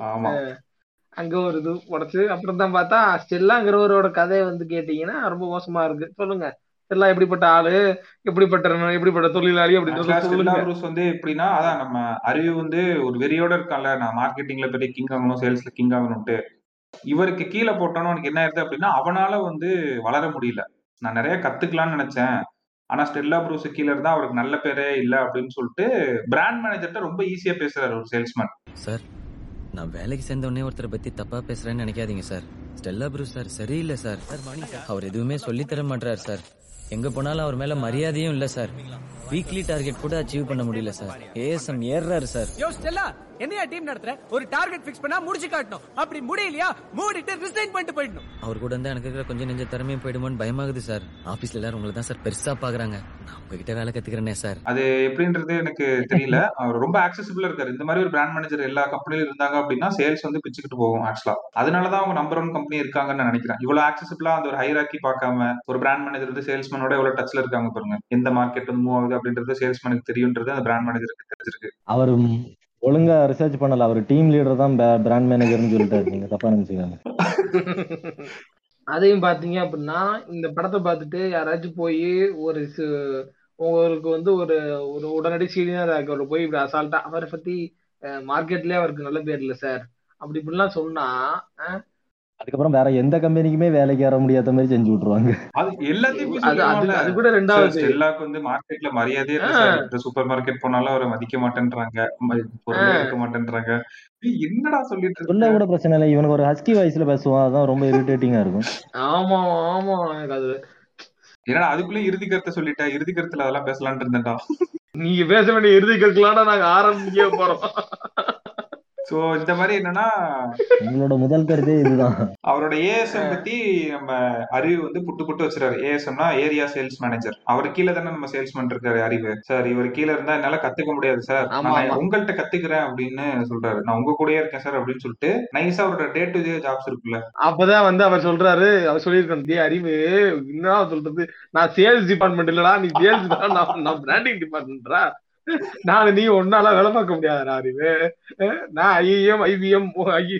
அங்க ஒரு இது உடச்சு அப்புறம் தான் பார்த்தா ஸ்டெல்லாங்கிறவரோட கதையை வந்து கேட்டீங்கன்னா ரொம்ப மோசமா இருக்கு. சொல்லுங்க. ஸ்டெல்லா எப்படிப்பட்ட ஆளு? எப்படிப்பட்ட எப்படிப்பட்ட தொழிலாளி? ப்ரூஸ் வந்து எப்படின்னா அதான் நம்ம அறிவு வந்து ஒரு வெறியோட இருக்கான்ல. நான் மார்க்கெட்டிங்ல பெரிய கிங் ஆகணும் சேல்ஸ்ல கிங் ஆகணும்ட்டு. இவருக்கு கீழே போட்டோன்னு உனக்கு என்ன ஆயிருது அப்படின்னா அவனால வந்து வளர முடியல. நான் நிறைய கத்துக்கலாம்னு நினைச்சேன். ஆனா ஸ்டெல்லா ப்ரூஸ் கீழே இருந்தா அவருக்கு நல்ல பேரே இல்ல அப்படின்னு சொல்லிட்டு பிராண்ட் மேனேஜர்ட்ட ரொம்ப ஈஸியா பேசுறாரு ஒரு சேல்ஸ்மேன் சார் நான் வேலைக்கு சேர்ந்த உடனே ஒருத்தரை பத்தி தப்பா பேசுறேன்னு நினைக்காதீங்க சார். ஸ்டெல்லா ப்ரூ சார் சரியில்லை சார். அவர் எதுவுமே சொல்லித் தர மாட்டார் சார். எங்க போனாலும் அவர் மேல மரியாதையும் இல்ல சார். வீக்லி டார்கெட் கூட அச்சீவ் பண்ண முடியல சார். ஏஎஸ்எம் ஏறாரு சார். என்னையா டீம் நடத்துற? ஒரு டார்கெட் ஃபிக்ஸ் பண்ணா முடிச்சு காட்டணும். அப்படி முடியலையா? மூடிட்டு ரிசைன் பண்ணிட்டு போயிடணும். அவர் கூட இருந்தா எனக்கு இருக்கிற கொஞ்சம் நெஞ்ச திறமையும் போயிடுமோன்னு பயமாகுது சார் ஆபீஸ்ல எல்லாரும் உங்களை தான் சார் பெருசா பாக்குறாங்க. நான் உங்ககிட்ட வேலை கத்துக்கிறேனே சார் அது எப்படின்றது எனக்கு தெரியல. அவர் ரொம்ப ஆக்சசிபிளா இருக்காரு. இந்த மாதிரி ஒரு பிராண்ட் மேனேஜர் எல்லா கம்பெனிலும் இருந்தாங்க அப்படின்னா சேல்ஸ் வந்து பிச்சுக்கிட்டு போகும் ஆக்சுவலா அதனாலதான் அவங்க நம்பர் ஒன் கம்பெனி இருக்காங்கன்னு நான் நினைக்கிறேன். இவ்வளவு ஆக்சசிபிளா அந்த ஒரு ஹைராக்கி பார்க்காம ஒரு பிராண்ட் மேனேஜர் வந்து சேல்ஸ்மேனோட எவ்வளவு டச்ல இருக்காங்க பாருங்க. எந்த மார்க்கெட் வந்து மூவ் ஆகுது அப்படின்றது சேல்ஸ்மேனுக்கு தெரியுன்றது அந்த பிராண்ட் மேனேஜருக்கு தெரிஞ்சிருக்கு. அவர் ஒழுங்கா ரிசர்ச் பண்ணல. அவர் டீம் லீடர் தான் பிராண்ட் மேனேஜர்னு சொல்லிட்டாரு. நீங்க தப்பா நினைச்சுக்காங்க அதையும் பாத்தீங்க அப்படின்னா இந்த படத்தை பார்த்துட்டு யாராச்சும் போய் ஒரு உங்களுக்கு வந்து ஒரு ஒரு உடனடி சீனியர் அவர் போய் இப்படி அசால்ட்டா அவரை பத்தி மார்க்கெட்லயே அவருக்கு நல்ல பேர் இல்லை சார் அப்படி இப்படிலாம் சொன்னா அதுக்கப்புறம் வேற எந்த கம்பெனிக்குமே வேலைக்கு வர முடியாத மாதிரி செஞ்சு விட்டுருவாங்க. அது எல்லாத்தையும் அது கூட ரெண்டாவது ஸ்டெல்லாக்கு வந்து மார்க்கெட்ல மரியாதையே இல்ல சூப்பர் மார்க்கெட் போனாலும் அவரை மதிக்க மாட்டேன்றாங்க. பொருளே. எடுக்க மாட்டேன்றாங்க. என்னடா சொல்லிட்டு சொல்ல கூட பிரச்சனை இல்லை. இவனுக்கு ஒரு ஹஸ்கி வாய்ஸ்ல பேசுவான். அதான் ரொம்ப இரிட்டேட்டிங்கா இருக்கும். ஆமா ஆமா. எனக்கு அது என்னடா அதுக்குள்ள இறுதி கருத்தை சொல்லிட்டேன். இறுதி கருத்துல அதெல்லாம் பேசலாம்னு இருந்தேன்டா. நீங்க பேச வேண்டிய இறுதி கற்கலாம் நாங்க ஆரம்பிக்க போறோம். சோ இந்த மாதிரி என்னன்னா உங்களோட முதல் கருத்தே இதுதான். அவரோட ஏஎஸ்எம் பத்தி நம்ம அறிவு வந்து புட்டு புட்டு வச்சிருக்காரு. ஏஎஸ்எம்னா ஏரியா சேல்ஸ் மேனேஜர் அவர் கீழே தானே நம்ம சேல்ஸ்மேன் இருக்காரு அறிவு. சார் இவர் கீழே இருந்தா என்னால கத்துக்க முடியாது சார் நான். உங்கள்கிட்ட கத்துக்கிறேன் அப்படின்னு சொல்றாரு. நான் உங்க கூடயே இருக்கேன் சார் அப்படின்னு சொல்லிட்டு நைஸா அவரோட டே டு டே ஜாப்ஸ் இருக்குல்ல. அப்பதான் வந்து அவர் சொல்றாரு அவர் சொல்லியிருக்காரு டேய் அறிவு என்ன சொல்றது? நான் சேல்ஸ் டிபார்ட்மெண்ட் இல்லடா நீ சேல்ஸ் தான் நான் பிராண்டிங் டிபார்ட்மெண்ட்ரா நானும் நீ ஒன்னால வேலை பார்க்க முடியாதுடா அறிவு. அஹ் நான் ஐஎம் ஐபிஎம்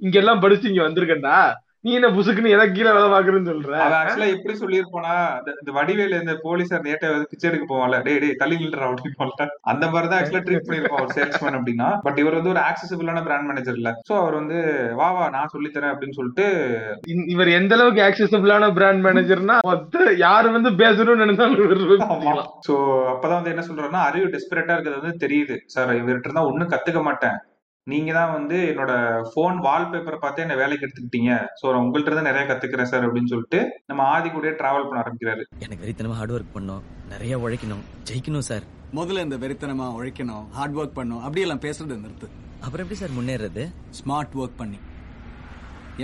இங்க எல்லாம் படிச்சு இங்க வந்திருக்கேன்டா. நீ என்ன புசுக்குன்னு எனக்கு கீழே வேலை பாக்குறேன்னு சொல்ற. அவன் ஆக்சுவலா எப்படி சொல்லியிருப்பானா இந்த- வடிவேல இந்த போலீஸார் நேட்டை வந்து பிச்சை எடுக்க போவான்ல. டே டே தள்ளி நில்றா அப்படின்னு போல அந்த மாதிரி தான் ஆக்சுவலா ட்ரீட் பண்ணிருப்பான் ஒரு சேல்ஸ்மேன் அப்படின்னா. பட் இவர் வந்து ஒரு ஆக்சசிபிளான பிராண்ட் மேனேஜர் இல்ல. சோ அவர் வந்து வா வா நான் சொல்லித்தரேன் அப்படின்னு சொல்லிட்டு இவர் எந்த அளவுக்கு ஆக்சசபிளான பிராண்ட் மேனேஜர்னா மொத்த யாரு வந்து பேசணும்னு நினைச்சாலும். சோ அப்பதான் வந்து என்ன சொல்றாருன்னா அறிவு டெஸ்பரேட்டா இருக்கிறது வந்து தெரியுது. சார் இவர்கிட்ட இருந்தா ஒண்ணும் கத்துக்க மாட்டேன். நீங்க தான் வந்து என்னோட ஃபோன் வால்பேப்பரை பார்த்து என்ன வேலைக்கு எடுத்துக்கிட்டீங்க. ஸோ நான் உங்கள்ட்ட இருந்து நிறைய கத்துக்கிறேன் சார் அப்படின்னு சொல்லிட்டு நம்ம ஆதி கூட டிராவல் பண்ண ஆரம்பிக்கிறாரு. எனக்கு வெறித்தனமா ஹார்ட் ஒர்க் பண்ணோம். நிறைய உழைக்கணும். ஜெயிக்கணும் சார் முதல்ல இந்த வெறித்தனமா உழைக்கணும் ஹார்ட் ஒர்க் பண்ணணும் அப்படியெல்லாம் பேசுறது நிறுத்து. அப்புறம் எப்படி சார் முன்னேறது? ஸ்மார்ட் ஒர்க் பண்ணி.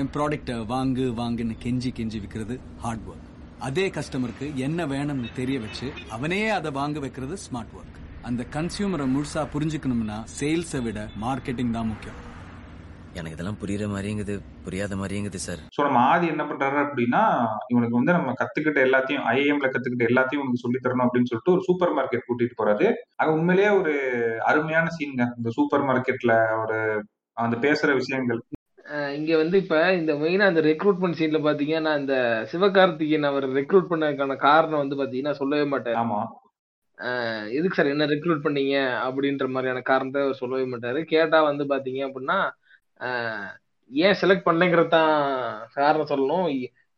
என் ப்ராடக்ட்டை வாங்கு வாங்குன்னு கெஞ்சி கெஞ்சி விற்கிறது ஹார்ட் ஒர்க் அதே கஸ்டமருக்கு என்ன வேணும்னு தெரிய வச்சு அவனே அதை வாங்க வைக்கிறது ஸ்மார்ட் ஒர்க் அந்த கன்சியூமரை முழுசா புரிஞ்சுக்கணும்னா சேல்ஸை விட மார்க்கெட்டிங் தான் முக்கியம். எனக்கு இதெல்லாம் புரியுற மாதிரிங்குது புரியாத மாதிரிங்குது சார் ஸோ நம்ம ஆதி என்ன பண்றாரு அப்படின்னா இவனுக்கு வந்து நம்ம கத்துக்கிட்ட எல்லாத்தையும் ஐஏஎம்ல கத்துக்கிட்ட எல்லாத்தையும் உனக்கு சொல்லி தரணும் அப்படின்னு சொல்லிட்டு ஒரு சூப்பர் மார்க்கெட் கூட்டிட்டு போறாரு. அங்க உண்மையிலேயே ஒரு அருமையான சீன்ங்க இந்த சூப்பர் மார்க்கெட்ல ஒரு அந்த பேசுற விஷயங்கள். இங்க வந்து இப்ப இந்த மெயினா இந்த ரெக்ரூட்மெண்ட் சீன்ல பாத்தீங்கன்னா இந்த சிவகார்த்திகேயன் அவர் ரெக்ரூட் பண்ணதுக்கான காரணம் வந்து பாத்தீங்கன்னா சொல்லவே மாட்டாரு. ஆமா. எதுக்கு சார் என்ன ரெக்ரூட் பண்ணீங்க? அப்படின்ற மாதிரியான காரணத்தை அவர் சொல்லவே மாட்டாரு. கேட்டா வந்து பாத்தீங்க அப்படின்னா ஏன் செலக்ட் பண்ணலைங்கிறது தான் காரணம் சொல்லணும்.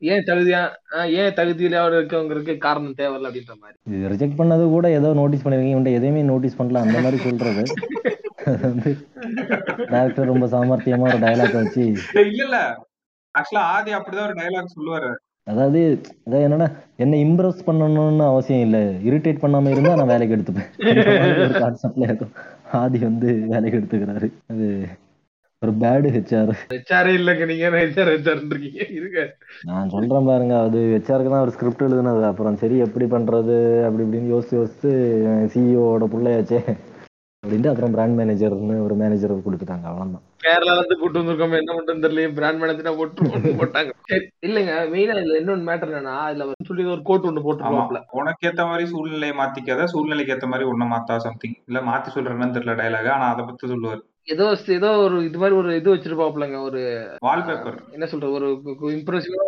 ஏன் தகுதியா ஏன் தகுதியில அவர் இருக்கவங்களுக்கு காரணம் தேவையில்ல அப்படின்ற மாதிரி. இது ரிஜெக்ட் பண்ணது கூட ஏதோ நோட்டீஸ் பண்ணிருக்கீங்க இவன்ட்ட எதையுமே நோட்டீஸ் பண்ணல. அந்த மாதிரி சொல்றது. வந்து டேரக்டர் ரொம்ப சாமர்த்தியமா ஒரு டயலாக் வச்சு இல்ல இல்ல. ஆக்சுவலா ஆதி அப்படிதான் ஒரு டயலாக் சொல்லுவாரு. அதாவது அதாவது என்னன்னா என்ன இம்ப்ரெஸ் பண்ணணும்னு அவசியம் இல்ல. இரிட்டேட் பண்ணாம இருந்தா நான் வேலைக்கு எடுத்துப்பேன். ஒரு கான்செப்ட்ல இருக்கும் ஆதி வந்து வேலைக்கு எடுத்துக்கிறாரு. அது ஒரு பேடு ஹெச்ஆர் ஹெச்ஆரே இல்லைங்க நீங்க. ஹெச்ஆர் ஹெச்ஆர் இருக்கீங்க நான் சொல்றேன் பாருங்க அது ஹெச்ஆருக்கு தான் ஒரு ஸ்கிரிப்ட் எழுதுனது. அப்புறம் சரி எப்படி பண்றது? அப்படி இப்படின்னு யோசிச்சு யோசிச்சு சிஇஓட பிள்ளையாச்சே. அப்படின்ட்டு அப்புறம் பிராண்ட் மேனேஜர்னு ஒரு மேனேஜர் கொடுத்துட்டாங்க. அவ்வளவுதான். கேரளால இருந்து கூட்டு வந்திருக்கோம் என்ன பண்றது தெரியல பிராண்ட் மேனேஜர் போட்டு போட்டாங்க. இல்லைங்க மெயினா இதுல இன்னொன்னு மேட்டர் என்னன்னா இதுல வந்து சொல்லி ஒரு கோட் ஒண்ணு ஆமா போட்டுருவாப்ல உனக்கு ஏத்த மாதிரி சூழ்நிலையை மாத்திக்காத சூழ்நிலைக்கு ஏத்த மாதிரி உன்னை மாத்தா சம்திங் இல்ல மாத்தி சொல்றேன்னு தெரியல டயலாக் ஆனா அதை பத்தி சொல்லுவாரு. ஏதோ ஏதோ ஒரு இது மாதிரி ஒரு இது வச்சிருப்பாப்லங்க ஒரு வால்பேப்பர் என்ன சொல்றது ஒரு இம்ப்ரெசிவா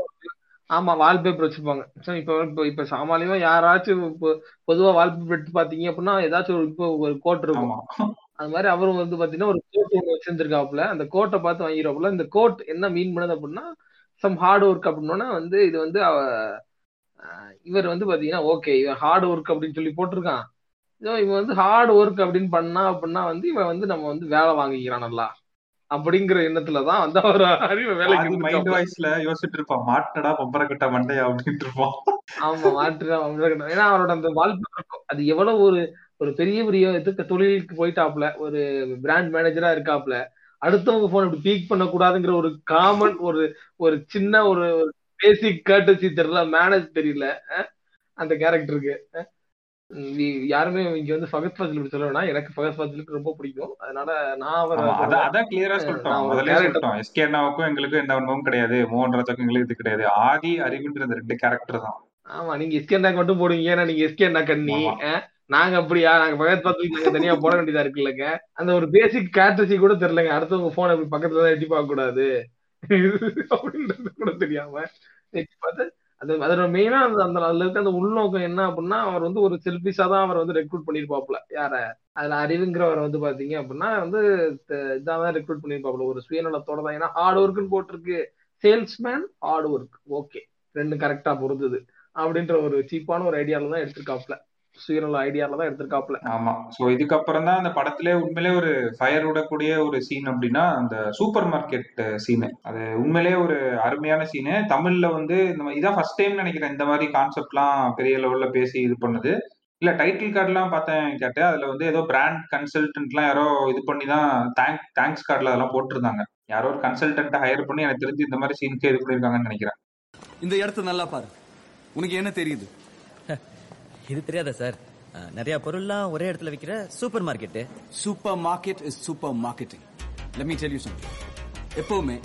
ஆமா வால்பேப்பர் வச்சிருப்பாங்க. So, இப்ப இப்ப இப்ப சாமானியமா யாராச்சும் இப்போ பொதுவா வால்பேப்பர் எடுத்து பாத்தீங்க அப்படின்னா ஏதாச்சும் ஒரு இப்போ ஒரு கோட் இருக்கும். அது மாதிரி அவரும் வந்து பாத்தீங்கன்னா ஒரு கோட் ஒன்று வச்சிருந்திருக்காப்புல. அந்த கோட்டை பார்த்து வாங்கிடுவாப்புல இந்த கோட் என்ன மீன் பண்ணுது அப்படின்னா சம் ஹார்ட் ஒர்க் அப்படின்னா வந்து இது வந்து இவர் வந்து பாத்தீங்கன்னா ஓகே இவன் ஹார்ட் ஒர்க் அப்படின்னு சொல்லி போட்டிருக்கான். இவன் வந்து ஹார்ட் ஒர்க் அப்படின்னு பண்ணா அப்படின்னா வந்து இவன் வந்து நம்ம வந்து வேலை வாங்கிக்கிறான் நல்லா. அப்படிங்கிற எண்ணத்துல தான் வந்து அவர் அறிவை வேலைக்கு மைண்ட். வாய்ஸ்ல யோசிச்சுட்டு இருப்பான். மாட்டடா பம்பர கட்ட மண்டையா அப்படின்ட்டு இருப்பான். ஆமா மாற்றுதான் அவங்க ஏன்னா அவரோட அந்த வால்பேப்பர் அது எவ்வளவு ஒரு ஒரு பெரிய பெரிய இதுக்கு தொழிலுக்கு போயிட்டாப்ல ஒரு பிராண்ட் மேனேஜரா இருக்காப்ல அடுத்தவங்க போன் இப்படி பீக் பண்ண கூடாதுங்கிற ஒரு காமன் ஒரு ஒரு சின்ன ஒரு பேசிக் கர்டசி தெரியல மேனேஜ் தெரியல அந்த கேரக்டருக்கு யாருமே இங்க வந்து ஃபகத் ஃபாசில் இப்படி சொல்லணும்னா எனக்கு ஃபகத் ஃபாசிலுக்கு ரொம்ப பிடிக்கும். அதனால நான் அவரை அதான் கிளியரா சொல்லிட்டோம். முதல்ல சொல்லிட்டோம். எஸ்கே அண்ணாவுக்கும் எங்களுக்கும் எந்த அனுபவம் கிடையாது. மோகன் ராஜாக்கும் எங்களுக்கு இது கிடையாது. ஆதி அறிவுன்ற இந்த ரெண்டு கேரக்டர் தான். ஆமா நீங்க எஸ்கே அண்ணாக்கு மட்டும் போடுவீங்க. ஏன்னா நீங்க எஸ்கே அண்ணா கண்ணி. நாங்க அப்படியா? நாங்க பக்கத்து பக்கத்துல நாங்க தனியா போட வேண்டியதா இருக்குல்லங்க அந்த ஒரு பேசிக் கேட்டசி கூட தெரியலங்க. அடுத்தவங்க போன் அப்படி பக்கத்துல தான் எட்டி பார்க்க கூடாது அப்படின்றது கூட தெரியாம. எட்டி பார்த்து அது அதோட மெயினா அந்த அந்த அதுல இருக்க அந்த உள்நோக்கம் என்ன அப்படின்னா அவர் வந்து ஒரு செல்பிஷா தான் அவர் வந்து ரெக்ரூட் பண்ணிருப்பாப்ல யார? அதுல அறிவுங்கிறவர் வந்து பாத்தீங்க அப்படின்னா வந்து த- இதான் தான் ரெக்ரூட் பண்ணிருப்பாப்ல ஒரு சுயநலத்தோட தான். ஏன்னா ஹார்ட் ஒர்க்னு போட்டிருக்கு. சேல்ஸ்மேன் ஹார்ட் ஒர்க் ஓகே ரெண்டு கரெக்டா பொருந்தது. அப்படின்ற ஒரு சீப்பான ஒரு ஐடியால தான் எடுத்திருக்காப்ல சுயநல ஐடியால தான் எடுத்திருக்காப்ல ஆமா. சோ இதுக்கப்புறம் தான் அந்த படத்திலே உண்மையிலே ஒரு ஃபயர் விடக்கூடிய ஒரு சீன் அப்படின்னா அந்த சூப்பர் மார்க்கெட் சீனு அது உண்மையிலே ஒரு அருமையான சீனு தமிழ்ல வந்து இந்த மாதிரி இதான் ஃபர்ஸ்ட் டைம் நினைக்கிறேன் இந்த மாதிரி கான்செப்ட்லாம் பெரிய லெவல்ல பேசி இது பண்ணுது. இல்ல டைட்டில் கார்டுலாம் பார்த்தேன் கேட்டேன். அதுல வந்து ஏதோ பிராண்ட் கன்சல்டன்ட்லாம் யாரோ இது பண்ணி தான் தேங்க் தேங்க்ஸ் கார்டில் அதெல்லாம் போட்டிருந்தாங்க. யாரோ ஒரு கன்சல்டன்ட் ஹையர் பண்ணி எனக்கு தெரிஞ்சு இந்த மாதிரி சீனுக்கு இது பண்ணிருக்காங்கன்னு நினைக்கிறேன். இந்த இடத்த நல்லா பாரு. உனக்கு என்ன தெரியுது? இது தெரியாதா சார்? நிறைய பொருள்லாம் ஒரே இடத்துல விற்கிற supermarket. Supermarket is super marketing. Let me tell you something எப்பவுமே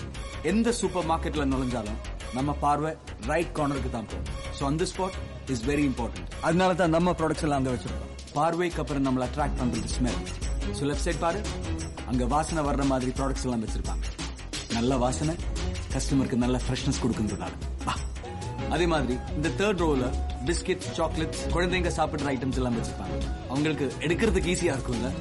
எந்த சூப்பர் மார்க்கெட்ல நுழைஞ்சாலும் நம்ம பார்வை ரைட் கார்னருக்கு தான் போகும். ஸோ அந்த ஸ்பாட் இஸ் வெரி இம்பார்ட்டன்ட் அதனால தான் நம்ம ப்ராடக்ட்ஸ் எல்லாம் அங்க வச்சிருக்கோம். பார்வைக்கு அப்புறம் நம்மள அட்ராக்ட் பண்றது ஸ்மெல் ஸோ லெஃப்ட் சைட் பாரு. அங்க வாசனை வர்ற மாதிரி ப்ராடக்ட்ஸ் எல்லாம் வச்சிருப்பாங்க. நல்ல வாசனை கஸ்டமருக்கு நல்ல ஃப்ரெஷ்னஸ் கொடுக்குறதுனால அதே மாதிரி இந்த தேர்ட் ரோல பிஸ்கெட் சாக்லேட்ஸ் குழந்தைங்க சாப்பிடுற ஐட்டம்ஸ் எல்லாம் வச்சிருப்பாங்க. அவங்களுக்கு எடுக்கிறதுக்கு ஈஸியா இருக்கும்ல.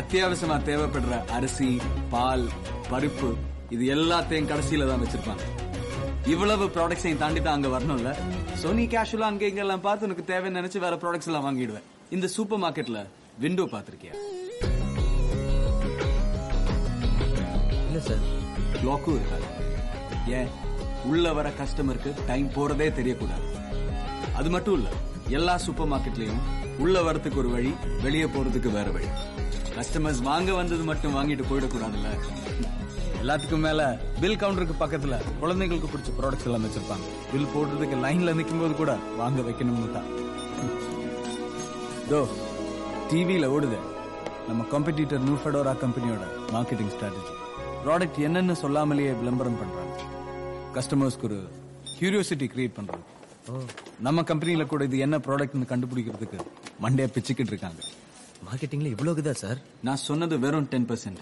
அத்தியாவசியமா தேவைப்படுற அரிசி பால் பருப்பு இது எல்லாத்தையும் கடைசியில தான் வச்சிருப்பாங்க. இவ்வளவு ப்ராடக்ட்ஸையும் தாண்டி தான் அங்க வரணும்ல? சோ நீ கேஷுவலா அங்க இங்க எல்லாம் பார்த்து உனக்கு தேவைன்னு நினைச்சு வேற ப்ராடக்ட்ஸ் எல்லாம் வாங்கிடுவேன். இந்த சூப்பர் மார்க்கெட்ல விண்டோ பாத்திருக்கியா இருக்காது சார்? பிளாக்கும் இருக்காது ஏன்? உள்ள வர கஸ்டமருக்கு டைம் போறதே தெரியக்கூடாது. அது மட்டும் இல்ல எல்லா சூப்பர் மார்க்கெட்லயும் உள்ள வரத்துக்கு ஒரு வழி வெளியே போறதுக்கு வேற வழி. கஸ்டமர்ஸ் வாங்க வந்தது மட்டும் வாங்கிட்டு போயிடக்கூடாதுல்ல? எல்லாத்துக்கும் மேல பில் கவுண்டருக்கு பக்கத்துல குழந்தைங்களுக்கு பிடிச்ச ப்ராடக்ட்ஸ் எல்லாம் வச்சிருப்பாங்க. பில் போடுறதுக்கு லைன்ல நிக்கும் போது கூட வாங்க வைக்கணும்னு தான். தோ டிவியில ஓடுது. நம்ம காம்படிட்டர் நியூ ஃபெடோரா கம்பெனியோட மார்க்கெட்டிங் ஸ்ட்ராட்டஜி ப்ராடக்ட் என்னன்னு சொல்லாமலேயே விளம்பரம் பண்றாங்க. கஸ்டமர்ஸ்க்கு ஒரு கியூரியோசிட்டி கிரியேட் பண்றாங்க நம்ம கம்பெனில கூட இது என்ன ப்ராடக்ட்னு கண்டுபிடிக்கிறதுக்கு மண்டே பிச்சுக்கிட்டு இருக்காங்க. மார்க்கெட்டிங்ல இவ்வளவு இதா சார் நான் சொன்னது வெறும் ten percent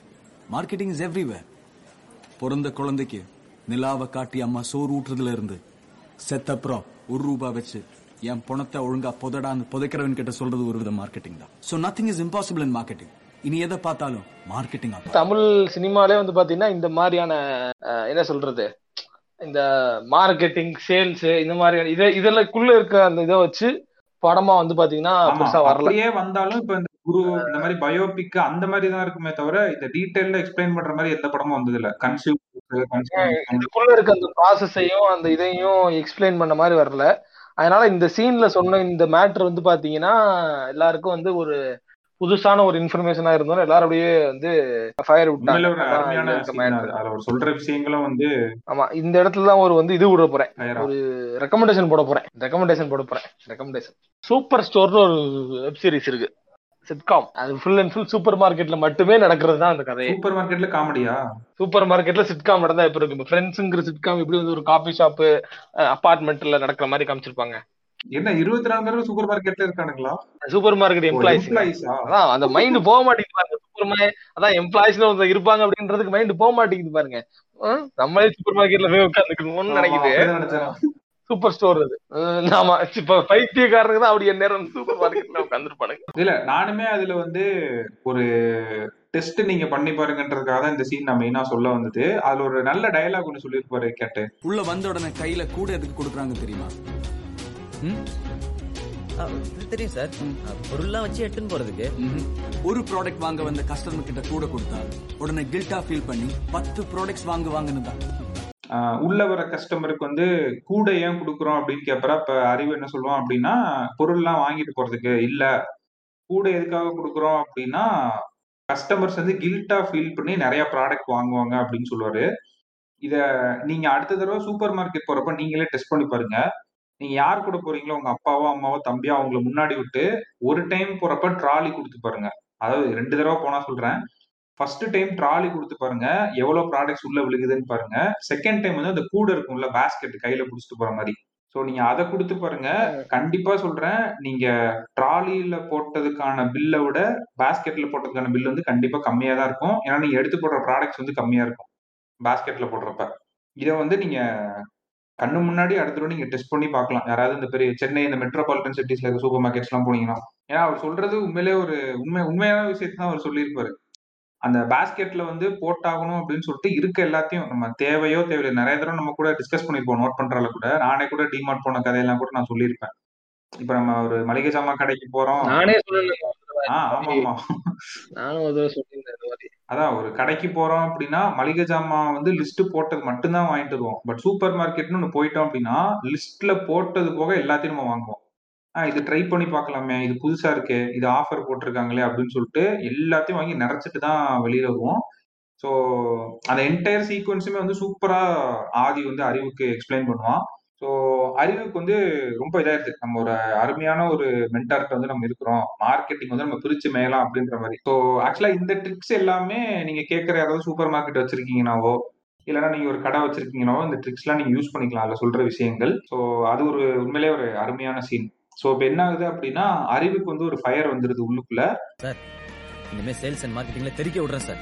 marketing is everywhere பிறந்த குழந்தைக்கு நிலாவை காட்டி அம்மா சோறு ஊட்டுறதுல இருந்து செத்தப்புறம் ஒரு ரூபா வச்சு என் பணத்தை ஒழுங்கா புதடான்னு புதைக்கிறவன் கிட்ட சொல்றது ஒரு வித மார்க்கெட்டிங் தான். So nothing is impossible in marketing இனி எதை பார்த்தாலும் மார்க்கெட்டிங் தமிழ் சினிமாலே வந்து பாத்தீங்கன்னா இந்த மாதிரியான என்ன சொல்றது? இந்த மார்க்கெட்டிங் சேல்ஸ் இந்த மாதிரியான இதை இதெல்லாக்குள்ள இருக்க அந்த இதை வச்சு படமா வந்து பாத்தீங்கன்னா பெருசா வரல. அப்படியே வந்தாலும் இப்ப இந்த குரு இந்த மாதிரி பயோபிக் அந்த மாதிரி தான் இருக்குமே தவிர இந்த டீடைல்ல எக்ஸ்பிளைன் பண்ற மாதிரி எந்த படமும் வந்தது இல்ல இதுக்குள்ள இருக்க அந்த ப்ராசஸையும் அந்த இதையும் எக்ஸ்பிளைன் பண்ண மாதிரி வரல. அதனால இந்த சீன்ல சொன்ன இந்த மேட்ரு வந்து பாத்தீங்கன்னா எல்லாருக்கும் வந்து ஒரு புதுசான ஒரு இன்ஃபர்மேஷனா இருந்தாலும் எல்லாரும் அப்படியே வந்து ஃபயர் விட்டாங்க. இருக்க அவர் சொல்ற விஷயங்களும் வந்து ஆமா இந்த இடத்துல தான் ஒரு வந்து இது விட போறேன். ஒரு ரெக்கமெண்டேஷன் போட போறேன். ரெக்கமெண்டேஷன் போட போறேன். ரெக்கமெண்டேஷன் சூப்பர் ஸ்டோர்னு ஒரு வெப் சீரிஸ் இருக்கு. சிட்காம் அது ஃபுல் அண்ட் ஃபுல் சூப்பர் மார்க்கெட்ல மட்டுமே நடக்கிறது தான் அந்த கதை சூப்பர் மார்க்கெட்ல காமெடியா சூப்பர் மார்க்கெட்ல சிட்காம் நடந்தா எப்படி இருக்கும்? ஃப்ரெண்ட்ஸுங்கிற சிட்காம் எப்படி வந்து ஒரு காஃபி ஷாப் அபார்ட்மெண்ட்ல நடக்கிற மாதிரி காமிச்சிருப்பாங்க. என்ன இருபத்தி நாலு தடவை சூப்பர் மார்க்கெட்ல இருக்கானுங்களா? சூப்பர் மார்க்கெட் எம்ப்ளாயிஸ் எம்ப்ளாயிஸா அதான் அந்த மைண்ட் போக மாட்டேங்குது பாருங்க சூப்பர் மா அதான் எம்ப்ளாயிஸ்ல ஒருத்தர் இருப்பாங்க அப்படின்றதுக்கு மைண்ட் போக மாட்டேங்குது பாருங்க. நம்மளே சூப்பர் மார்க்கெட்ல போய் உட்காந்துக்கணும்னு நினைக்குது. சூப்பர் ஸ்டோர் அது. நாம இப்ப பைத்தியக்காரனுக்கு தான் அப்படி நேரம் சூப்பர் மார்க்கெட்ல உட்காந்துருப்பானுங்க இல்ல நானுமே அதுல வந்து ஒரு டெஸ்ட் நீங்க பண்ணி பாருங்கன்றதுக்காக தான் இந்த சீன் நான் மெயினா சொல்ல வந்தது. அதுல ஒரு நல்ல டயலாக் ஒன்னு சொல்லியிருப்பாரு கேட்டு. உள்ள வந்த உடனே கையில கூட எதுக்கு கொடுக்குறாங்க தெரியுமா? தெரியும் சார். பொருள்லாம் வச்சு எடுத்துன்னு போறதுக்கு. ஒரு ப்ராடக்ட் வாங்க வந்த கஸ்டமர் கிட்ட கூட கொடுத்தா உடனே கில்ட்டா ஃபீல் பண்ணி பத்து ப்ராடக்ட்ஸ் வாங்க வாங்கன்னு உள்ள வர கஸ்டமருக்கு வந்து கூட ஏன் கொடுக்குறோம் அப்படின்னு கேட்பற இப்ப அறிவு என்ன சொல்லுவான் அப்படின்னா பொருள்லாம் வாங்கிட்டு போறதுக்கு இல்ல கூட எதுக்காக கொடுக்குறோம் அப்படின்னா கஸ்டமர்ஸ் வந்து கில்ட்டா ஃபீல் பண்ணி நிறைய ப்ராடக்ட் வாங்குவாங்க அப்படின்னு சொல்லுவாரு. இத நீங்க அடுத்த தடவை சூப்பர் மார்க்கெட் போறப்ப நீங்களே டெஸ்ட் பண்ணி பாருங்க. நீங்க யார் கூட போறீங்களோ உங்க அப்பாவோ அம்மாவோ தம்பியோ அவங்களை முன்னாடி விட்டு ஒரு டைம் போறப்ப ட்ராலி கொடுத்து பாருங்க. அதாவது ரெண்டு தடவை போனா சொல்றேன். ஃபர்ஸ்ட் டைம் ட்ராலி கொடுத்து பாருங்க. எவ்வளவு ப்ராடக்ட்ஸ் உள்ள விழுகுதுன்னு பாருங்க. செகண்ட் டைம் வந்து அந்த கூட இருக்கும்ல பேஸ்கெட் கையில புடிச்சிட்டு போற மாதிரி. சோ நீங்க அதை கொடுத்து பாருங்க. கண்டிப்பா சொல்றேன். நீங்க ட்ராலியில போட்டதுக்கான பில்லை விட பேஸ்கெட்ல போட்டதுக்கான பில் வந்து கண்டிப்பா கம்மியா தான் இருக்கும். ஏன்னா நீங்க எடுத்து போடுற ப்ராடக்ட்ஸ் வந்து கம்மியா இருக்கும். பேஸ்கெட்ல போடுறப்ப. இதை வந்து நீங்க கண்ணு முன்னாடி அடுத்த தடவை நீங்க டெஸ்ட் பண்ணி பார்க்கலாம். யாராவது இந்த பெரிய சென்னை இந்த மெட்ரோபாலிட்டன் சிட்டிஸ்ல இருக்க சூப்பர் மார்க்கெட்ஸ் எல்லாம் போனீங்கன்னா. ஏன்னா அவர் சொல்றது உண்மையிலே ஒரு உண்மை உண்மையான விஷயத்தை தான் அவர் சொல்லியிருப்பாரு. அந்த பாஸ்கெட்ல வந்து போட்டாகணும் அப்படின்னு சொல்லிட்டு இருக்க எல்லாத்தையும் நம்ம தேவையோ தேவையில்லை. நிறைய தடவை நம்ம கூட டிஸ்கஸ் பண்ணிருப்போம் நோட் பண்றால கூட. நானே கூட டிமார்ட் போன கதையெல்லாம் கூட நான் சொல்லியிருப்பேன். இப்ப நம்ம ஒரு மளிகை சாமான் கடைக்கு போறோம். நானே சொன்னேன் நானும் ஒரு தடவை சொல்லியிருந்தேன் அதான் ஒரு கடைக்கு போறோம் அப்படின்னா மளிகை ஜாமான் வந்து லிஸ்ட் போட்டது மட்டும்தான் வாங்கிட்டு வருவோம். பட் சூப்பர் மார்க்கெட்னு ஒன்று போயிட்டோம் அப்படின்னா லிஸ்ட்ல போட்டது போக எல்லாத்தையும் நம்ம வாங்குவோம். ஆ இது ட்ரை பண்ணி பார்க்கலாமே இது புதுசா இருக்கே இது ஆஃபர் போட்டிருக்காங்களே அப்படின்னு சொல்லிட்டு எல்லாத்தையும் வாங்கி நிறைச்சிட்டு தான் வெளியில வருவோம். ஸோ அந்த என்டையர் சீக்வன்ஸுமே வந்து சூப்பரா ஆதி வந்து அறிவுக்கு எக்ஸ்பிளைன் பண்ணுவான். ஸோ அறிவுக்கு வந்து ரொம்ப இதாயிருது நம்ம ஒரு அருமையான ஒரு மென்டார்ட்ட வந்து நம்ம இருக்கிறோம். மார்க்கெட்டிங் வந்து நம்ம பிரிச்சு மேலாம் அப்படின்ற மாதிரி. ஸோ ஆக்சுவலா இந்த ட்ரிக்ஸ் எல்லாமே நீங்க கேட்குற யாராவது சூப்பர் மார்க்கெட் வச்சிருக்கீங்கனாவோ இல்லைன்னா நீங்க ஒரு கடை வச்சிருக்கீங்கனாவோ இந்த ட்ரிக்ஸ்லாம் நீங்க யூஸ் பண்ணிக்கலாம். அதில் சொல்ற விஷயங்கள். ஸோ அது ஒரு உண்மையிலே ஒரு அருமையான சீன் ஸோ இப்போ என்ன ஆகுது அப்படின்னா அறிவுக்கு வந்து ஒரு ஃபயர் வந்துருது உள்ளுக்குள்ள. சார் இனிமே சேல்ஸ் அண்ட் மார்க்கெட்டிங்ல தெரிக்க விடுறேன் சார்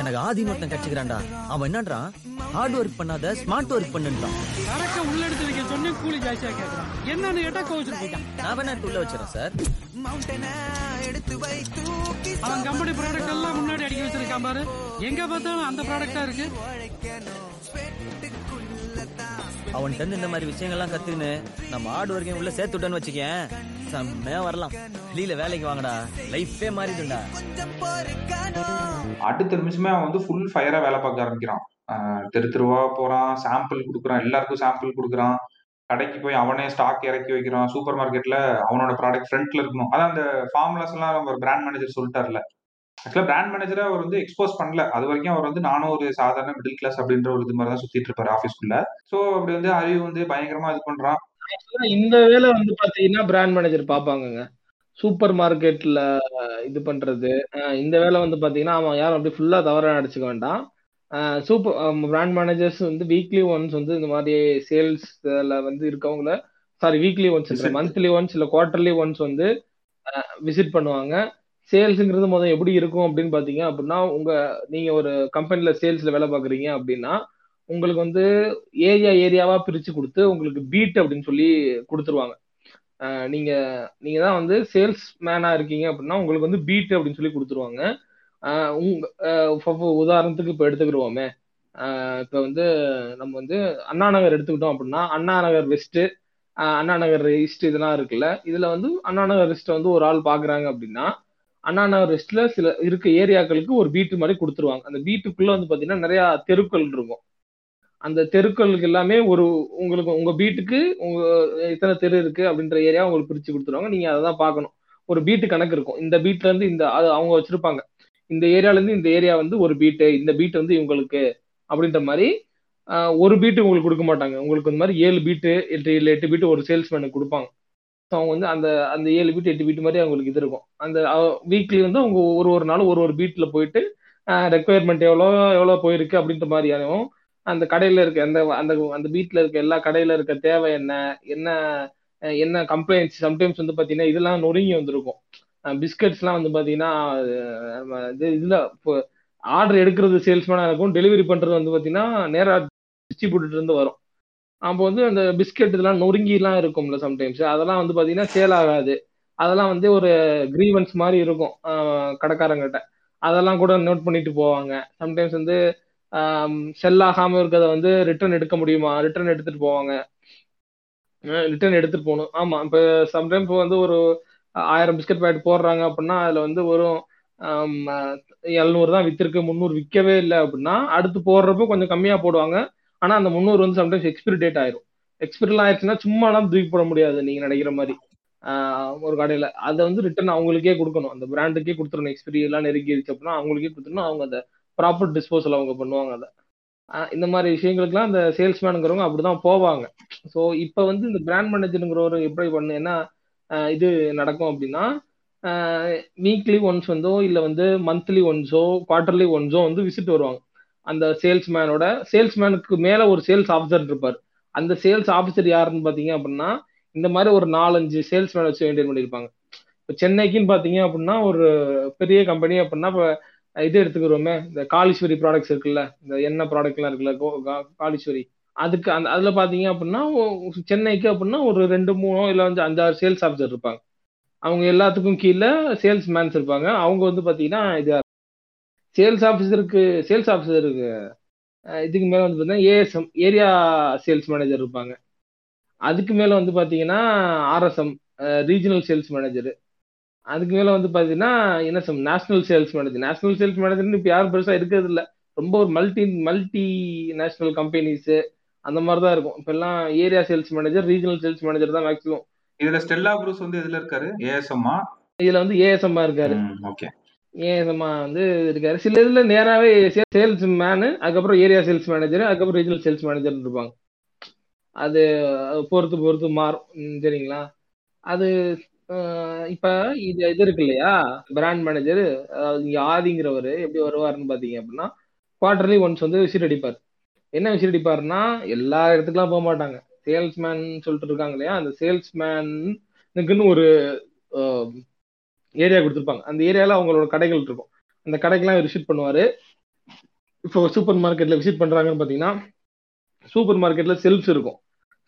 எனக்கு ஆதின்னு ஒருத்தன் கட்சிக்கிறான்டா. அவன் என்னன்றான் ஹார்ட் ஒர்க் பண்ணாத ஸ்மார்ட் ஒர்க் பண்ணுன்றான். சரக்க உள்ள எடுத்து வைக்க சொன்னேன் கூலி ஜாஸ்தியா கேக்குறான். என்னன்னு கேட்டா கோவிச்சுட்டு போயிட்டான். நான் வேணா எடுத்து உள்ள வச்சிடறேன் சார். அவன் கம்பெனி ப்ராடக்ட் எல்லாம் முன்னாடி அடிக்க வச்சிருக்கான் பாரு. எங்க பார்த்தாலும் அந்த ப்ராடக்டா இருக்கு. அவன் இந்த மாதிரி விஷயங்கள்லாம் கத்துக்கின்னு நம்ம ஆடு வரைக்கும் உள்ள சேர்த்து விட்டோன்னு வச்சுக்கேன். செம்மையா வரலாம். வெளியில வேலைக்கு வாங்கடா. லைஃபே மாறிடும்டா. அடுத்த நிமிஷமே அவன் வந்து ஃபுல் ஃபயரா வேலை பார்க்க ஆரம்பிக்கிறான். தெரு தெருவா போறான் சாம்பிள் கொடுக்குறான் எல்லாருக்கும் சாம்பிள் கொடுக்குறான். கடைக்கு போய் அவனே ஸ்டாக் இறக்கி வைக்கிறான். சூப்பர் மார்க்கெட்ல அவனோட ப்ராடக்ட் ஃப்ரண்ட்ல இருக்கணும். அதான் அந்த ஃபார்முலாஸ் எல்லாம் நம்ம பிராண்ட் மேனேஜர் சொல்லிட்டார்ல. ஆக்சுவலா பிராண்ட் மேனேஜரை அவர் வந்து எக்ஸ்போஸ் பண்ணல. அது வரைக்கும் அவர் வந்து நானும் ஒரு சாதாரண மிடில் கிளாஸ் அப்படின்ற ஒரு இது மாதிரி தான் சுத்திட்டு இருப்பாரு ஆஃபீஸ்க்குள்ள ஸோ அப்படி வந்து அறிவு வந்து பயங்கரமா இது பண்றான். இந்த வேலை வந்து பாத்தீங்கன்னா பிராண்ட் மேனேஜர் பாப்பாங்கங்க. சூப்பர் மார்க்கெட்ல இது பண்றது. இந்த வேலை வந்து பாத்தீங்கன்னா அவன் யாரும் அப்படி ஃபுல்லா தவறா நடிச்சுக்க வேண்டாம். சூப்பர் பிராண்ட் மேனேஜர்ஸ் வந்து வீக்லி ஒன்ஸ் வந்து இந்த மாதிரி சேல்ஸ்ல வந்து இருக்கவங்கள sorry weekly once Visit. Monthly once இல்ல குவார்டர்லி ஒன்ஸ் வந்து விசிட் பண்ணுவாங்க. சேல்ஸுங்கிறது முதல் எப்படி இருக்கும் அப்படின்னு பாத்தீங்க அப்படின்னா உங்க நீங்க ஒரு கம்பெனில சேல்ஸ்ல வேலை பாக்குறீங்க அப்படின்னா உங்களுக்கு வந்து ஏரியா ஏரியாவா பிரிச்சு கொடுத்து உங்களுக்கு பீட் அப்படின்னு சொல்லி கொடுத்துருவாங்க. நீங்க நீங்க தான் வந்து சேல்ஸ் மேனா இருக்கீங்க அப்படின்னா உங்களுக்கு வந்து பீட் அப்படின்னு சொல்லி கொடுத்துருவாங்க. உங்க உதாரணத்துக்கு இப்போ எடுத்துக்கிடுவோமே. இப்போ வந்து நம்ம வந்து அண்ணா நகர் எடுத்துக்கிட்டோம் அப்படின்னா அண்ணா நகர் வெஸ்ட்டு அண்ணா நகர் ஈஸ்ட் இதெல்லாம் இருக்குல்ல. இதுல வந்து அண்ணா நகர் வெஸ்ட்டை வந்து ஒரு ஆள் பாக்குறாங்க அப்படின்னா அண்ணா நகர் சில இருக்க ஏரியாக்களுக்கு ஒரு பீட்டு மாதிரி கொடுத்துருவாங்க. அந்த வீட்டுக்குள்ள வந்து பாத்தீங்கன்னா நிறைய தெருக்கள் இருக்கும். அந்த தெருக்களுக்கு எல்லாமே ஒரு உங்களுக்கு உங்க வீட்டுக்கு உங்க எத்தனை தெரு இருக்கு அப்படின்ற ஏரியா உங்களுக்கு பிரிச்சு கொடுத்துருவாங்க. நீங்க அதை தான் பார்க்கணும். ஒரு பீட்டு கணக்கு இருக்கும். இந்த பீட்ல இருந்து இந்த அது அவங்க வச்சிருப்பாங்க. இந்த ஏரியால இருந்து இந்த ஏரியா வந்து ஒரு பீட்டு இந்த பீட் வந்து இவங்களுக்கு அப்படின்ற மாதிரி ஒரு பீட்டு உங்களுக்கு கொடுக்க மாட்டாங்க. உங்களுக்கு இந்த மாதிரி ஏழு பீட்டு எட்டு இல்லை எட்டு பீட்டு ஒரு சேல்ஸ்மேனுக்கு கொடுப்பாங்க. அவங்க வந்து அந்த அந்த ஏழு பீட் எட்டு பீட் மாதிரி அவங்களுக்கு இது இருக்கும். அந்த வீக்லி வந்து அவங்க ஒரு ஒரு நாளும் ஒரு ஒரு பீட்ல போயிட்டு ரெக்குயர்மெண்ட் எவ்வளோ எவ்வளோ போயிருக்கு அப்படின்ற மாதிரியானவும் அந்த கடையில இருக்க அந்த அந்த அந்த பீட்ல இருக்க எல்லா கடையில இருக்க தேவை என்ன என்ன என்ன கம்ப்ளைண்ட்ஸ் சம்டைம்ஸ் வந்து பாத்தீங்கன்னா இதெல்லாம் நொறுங்கி வந்திருக்கும். பிஸ்கட்ஸ்லாம் வந்து பாத்தீங்கன்னா நம்ம இது இதுல ஆர்டர் எடுக்கிறது சேல்ஸ்மேனா இருக்கும் டெலிவரி பண்றது வந்து பாத்தீங்கன்னா நேரா டிஸ்ட்ரிபியூட்டர் இருந்து வரும். அப்போ வந்து அந்த பிஸ்கட் இதெல்லாம் நொறுங்கிலாம் இருக்கும்ல சம்டைம்ஸ் அதெல்லாம் வந்து பார்த்தீங்கன்னா சேல் ஆகாது. அதெல்லாம் வந்து ஒரு கிரீவன்ஸ் மாதிரி இருக்கும் கடைக்காரங்கிட்ட. அதெல்லாம் கூட நோட் பண்ணிட்டு போவாங்க. சம்டைம்ஸ் வந்து செல் ஆகாம இருக்கிறத வந்து ரிட்டர்ன் எடுக்க முடியுமா? ரிட்டர்ன் எடுத்துட்டு போவாங்க. ரிட்டர்ன் எடுத்துட்டு போகணும். ஆமா இப்ப சம்டைம்ஸ் வந்து ஒரு ஆயிரம் பிஸ்கட் பேக்கெட் போடுறாங்க அப்படின்னா அதுல வந்து வெறும் எழுநூறு தான் வித்திருக்கு முந்நூறு விற்கவே இல்லை அப்படின்னா அடுத்து போடுறப்போ கொஞ்சம் கம்மியா போடுவாங்க. ஆனா அந்த முந்நூறு வந்து சம்டைம்ஸ் எக்ஸ்பிரி டேட் ஆயிரும் எக்ஸ்பிரிலாம் ஆயிடுச்சுன்னா சும்மாலாம் தூக்கி போட முடியாது நீங்க நினைக்கிற மாதிரி. ஒரு கடையில. அதை வந்து ரிட்டர்ன் அவங்களுக்கே கொடுக்கணும். அந்த பிராண்டுக்கே கொடுத்துடணும். எக்ஸ்பிரி எல்லாம் நெருங்கிடுச்சு அப்படின்னா அவங்களுக்கே கொடுத்துடணும். அவங்க அந்த ப்ராப்பர் டிஸ்போசல் அவங்க பண்ணுவாங்க அதை. இந்த மாதிரி விஷயங்களுக்குலாம் அந்த சேல்ஸ்மேனுங்கிறவங்க அப்படிதான் போவாங்க. ஸோ இப்போ வந்து இந்த பிராண்ட் மேனேஜருங்கிறவர் எப்படி பண்ணு என்ன இது நடக்கும் அப்படின்னா வீக்லி ஒன்ஸ் வந்தோ இல்லை வந்து மந்த்லி ஒன்ஸோ குவார்டர்லி ஒன்ஸோ வந்து விசிட் வருவாங்க. அந்த சேல்ஸ்மேனோட சேல்ஸ்மேனுக்கு மேல ஒரு சேல்ஸ் ஆஃபீஸர் இருப்பார். அந்த சேல்ஸ் ஆஃபீஸர் யாருன்னு பாத்தீங்க அப்படின்னா இந்த மாதிரி ஒரு நாலஞ்சு சேல்ஸ்மேன் வச்சு மெயின்டைன் பண்ணியிருப்பாங்க. இப்போ சென்னைக்குன்னு பாத்தீங்க அப்படின்னா ஒரு பெரிய கம்பெனி அப்படின்னா இப்போ இது எடுத்துக்கிறோமே இந்த காளீஸ்வரி ப்ராடக்ட்ஸ் இருக்குல்ல இந்த எண்ணெய் ப்ராடக்ட்லாம் இருக்குல்ல கோ- அதுக்கு அந்த அதுல பாத்தீங்க அப்படின்னா சென்னைக்கு அப்படின்னா ஒரு ரெண்டு மூணோ இல்லை வந்து அஞ்சாறு சேல்ஸ் ஆஃபீஸர் இருப்பாங்க. அவங்க எல்லாத்துக்கும் கீழே சேல்ஸ் மேன்ஸ் இருப்பாங்க. அவங்க வந்து பாத்தீங்கன்னா இது சேல்ஸ் ஆஃபீஸருக்கு சேல்ஸ் ஆஃபீஸருக்கு இதுக்கு மேல வந்து பார்த்தீங்கன்னா ஏஎஸ்எம் ஏரியா சேல்ஸ் மேனேஜர் இருப்பாங்க. அதுக்கு மேல வந்து பாத்தீங்கன்னா ஆர்எஸ்எம் ரீஜனல் சேல்ஸ் மேனேஜர். அதுக்கு மேல வந்து பாத்தீங்கன்னா NSM national sales manager. National sales மேனேஜர்னு இப்போ யாரும் பெருசா இருக்கிறது இல்ல ரொம்ப ஒரு மல்டி மல்டி நேஷனல் கம்பெனிஸ் அந்த மாதிரி தான் இருக்கும். இப்போ எல்லாம் area sales manager regional sales manager தான் மேக்ஸிமம். இதுல ஸ்டெல்லா ப்ரூஸ் வந்து எதுல இருக்காரு? ஏஎஸ்எம்மா? இதுல வந்து ஏஎஸ்எம் இருக்காரு. ஓகே. ஏஎஸ்எம் வந்து இருக்காரு? சில இதுல நேராவே சேல்ஸ் மேனு அதுக்கப்புறம் ஏரியா சேல்ஸ் மேனேஜர் அதுக்கப்புறம் ரீஜனல் சேல்ஸ் மேனேஜர் இருப்பாங்க. அது பொறுத்து பொறுத்து மாறும். ம், சரிங்களா? அது இப்ப இது இது இருக்கு இல்லையா? பிராண்ட் மேனேஜர் அதாவது இங்க ஆதிங்கிறவர் எப்படி வருவாருன்னு பாத்தீங்க அப்படின்னா குவார்டர்லி ஒன்ஸ் வந்து விசிட் அடிப்பார். என்ன விசிட் அடிப்பாருன்னா எல்லா இடத்துக்குலாம் போக மாட்டாங்க. சேல்ஸ்மேன் சொல்லிட்டு இருக்காங்க இல்லையா? அந்த சேல்ஸ்மேனுக்குன்னு ஒரு ஏரியா கொடுத்துருப்பாங்க. அந்த ஏரியால அவங்களோட கடைகள் இருக்கும். அந்த கடைக்கெல்லாம் விசிட் பண்ணுவாரு. இப்போ சூப்பர் மார்க்கெட்ல விசிட் பண்றாங்கன்னு பாத்தீங்கன்னா சூப்பர் மார்க்கெட்ல செல்ஃப்ஸ் இருக்கும்.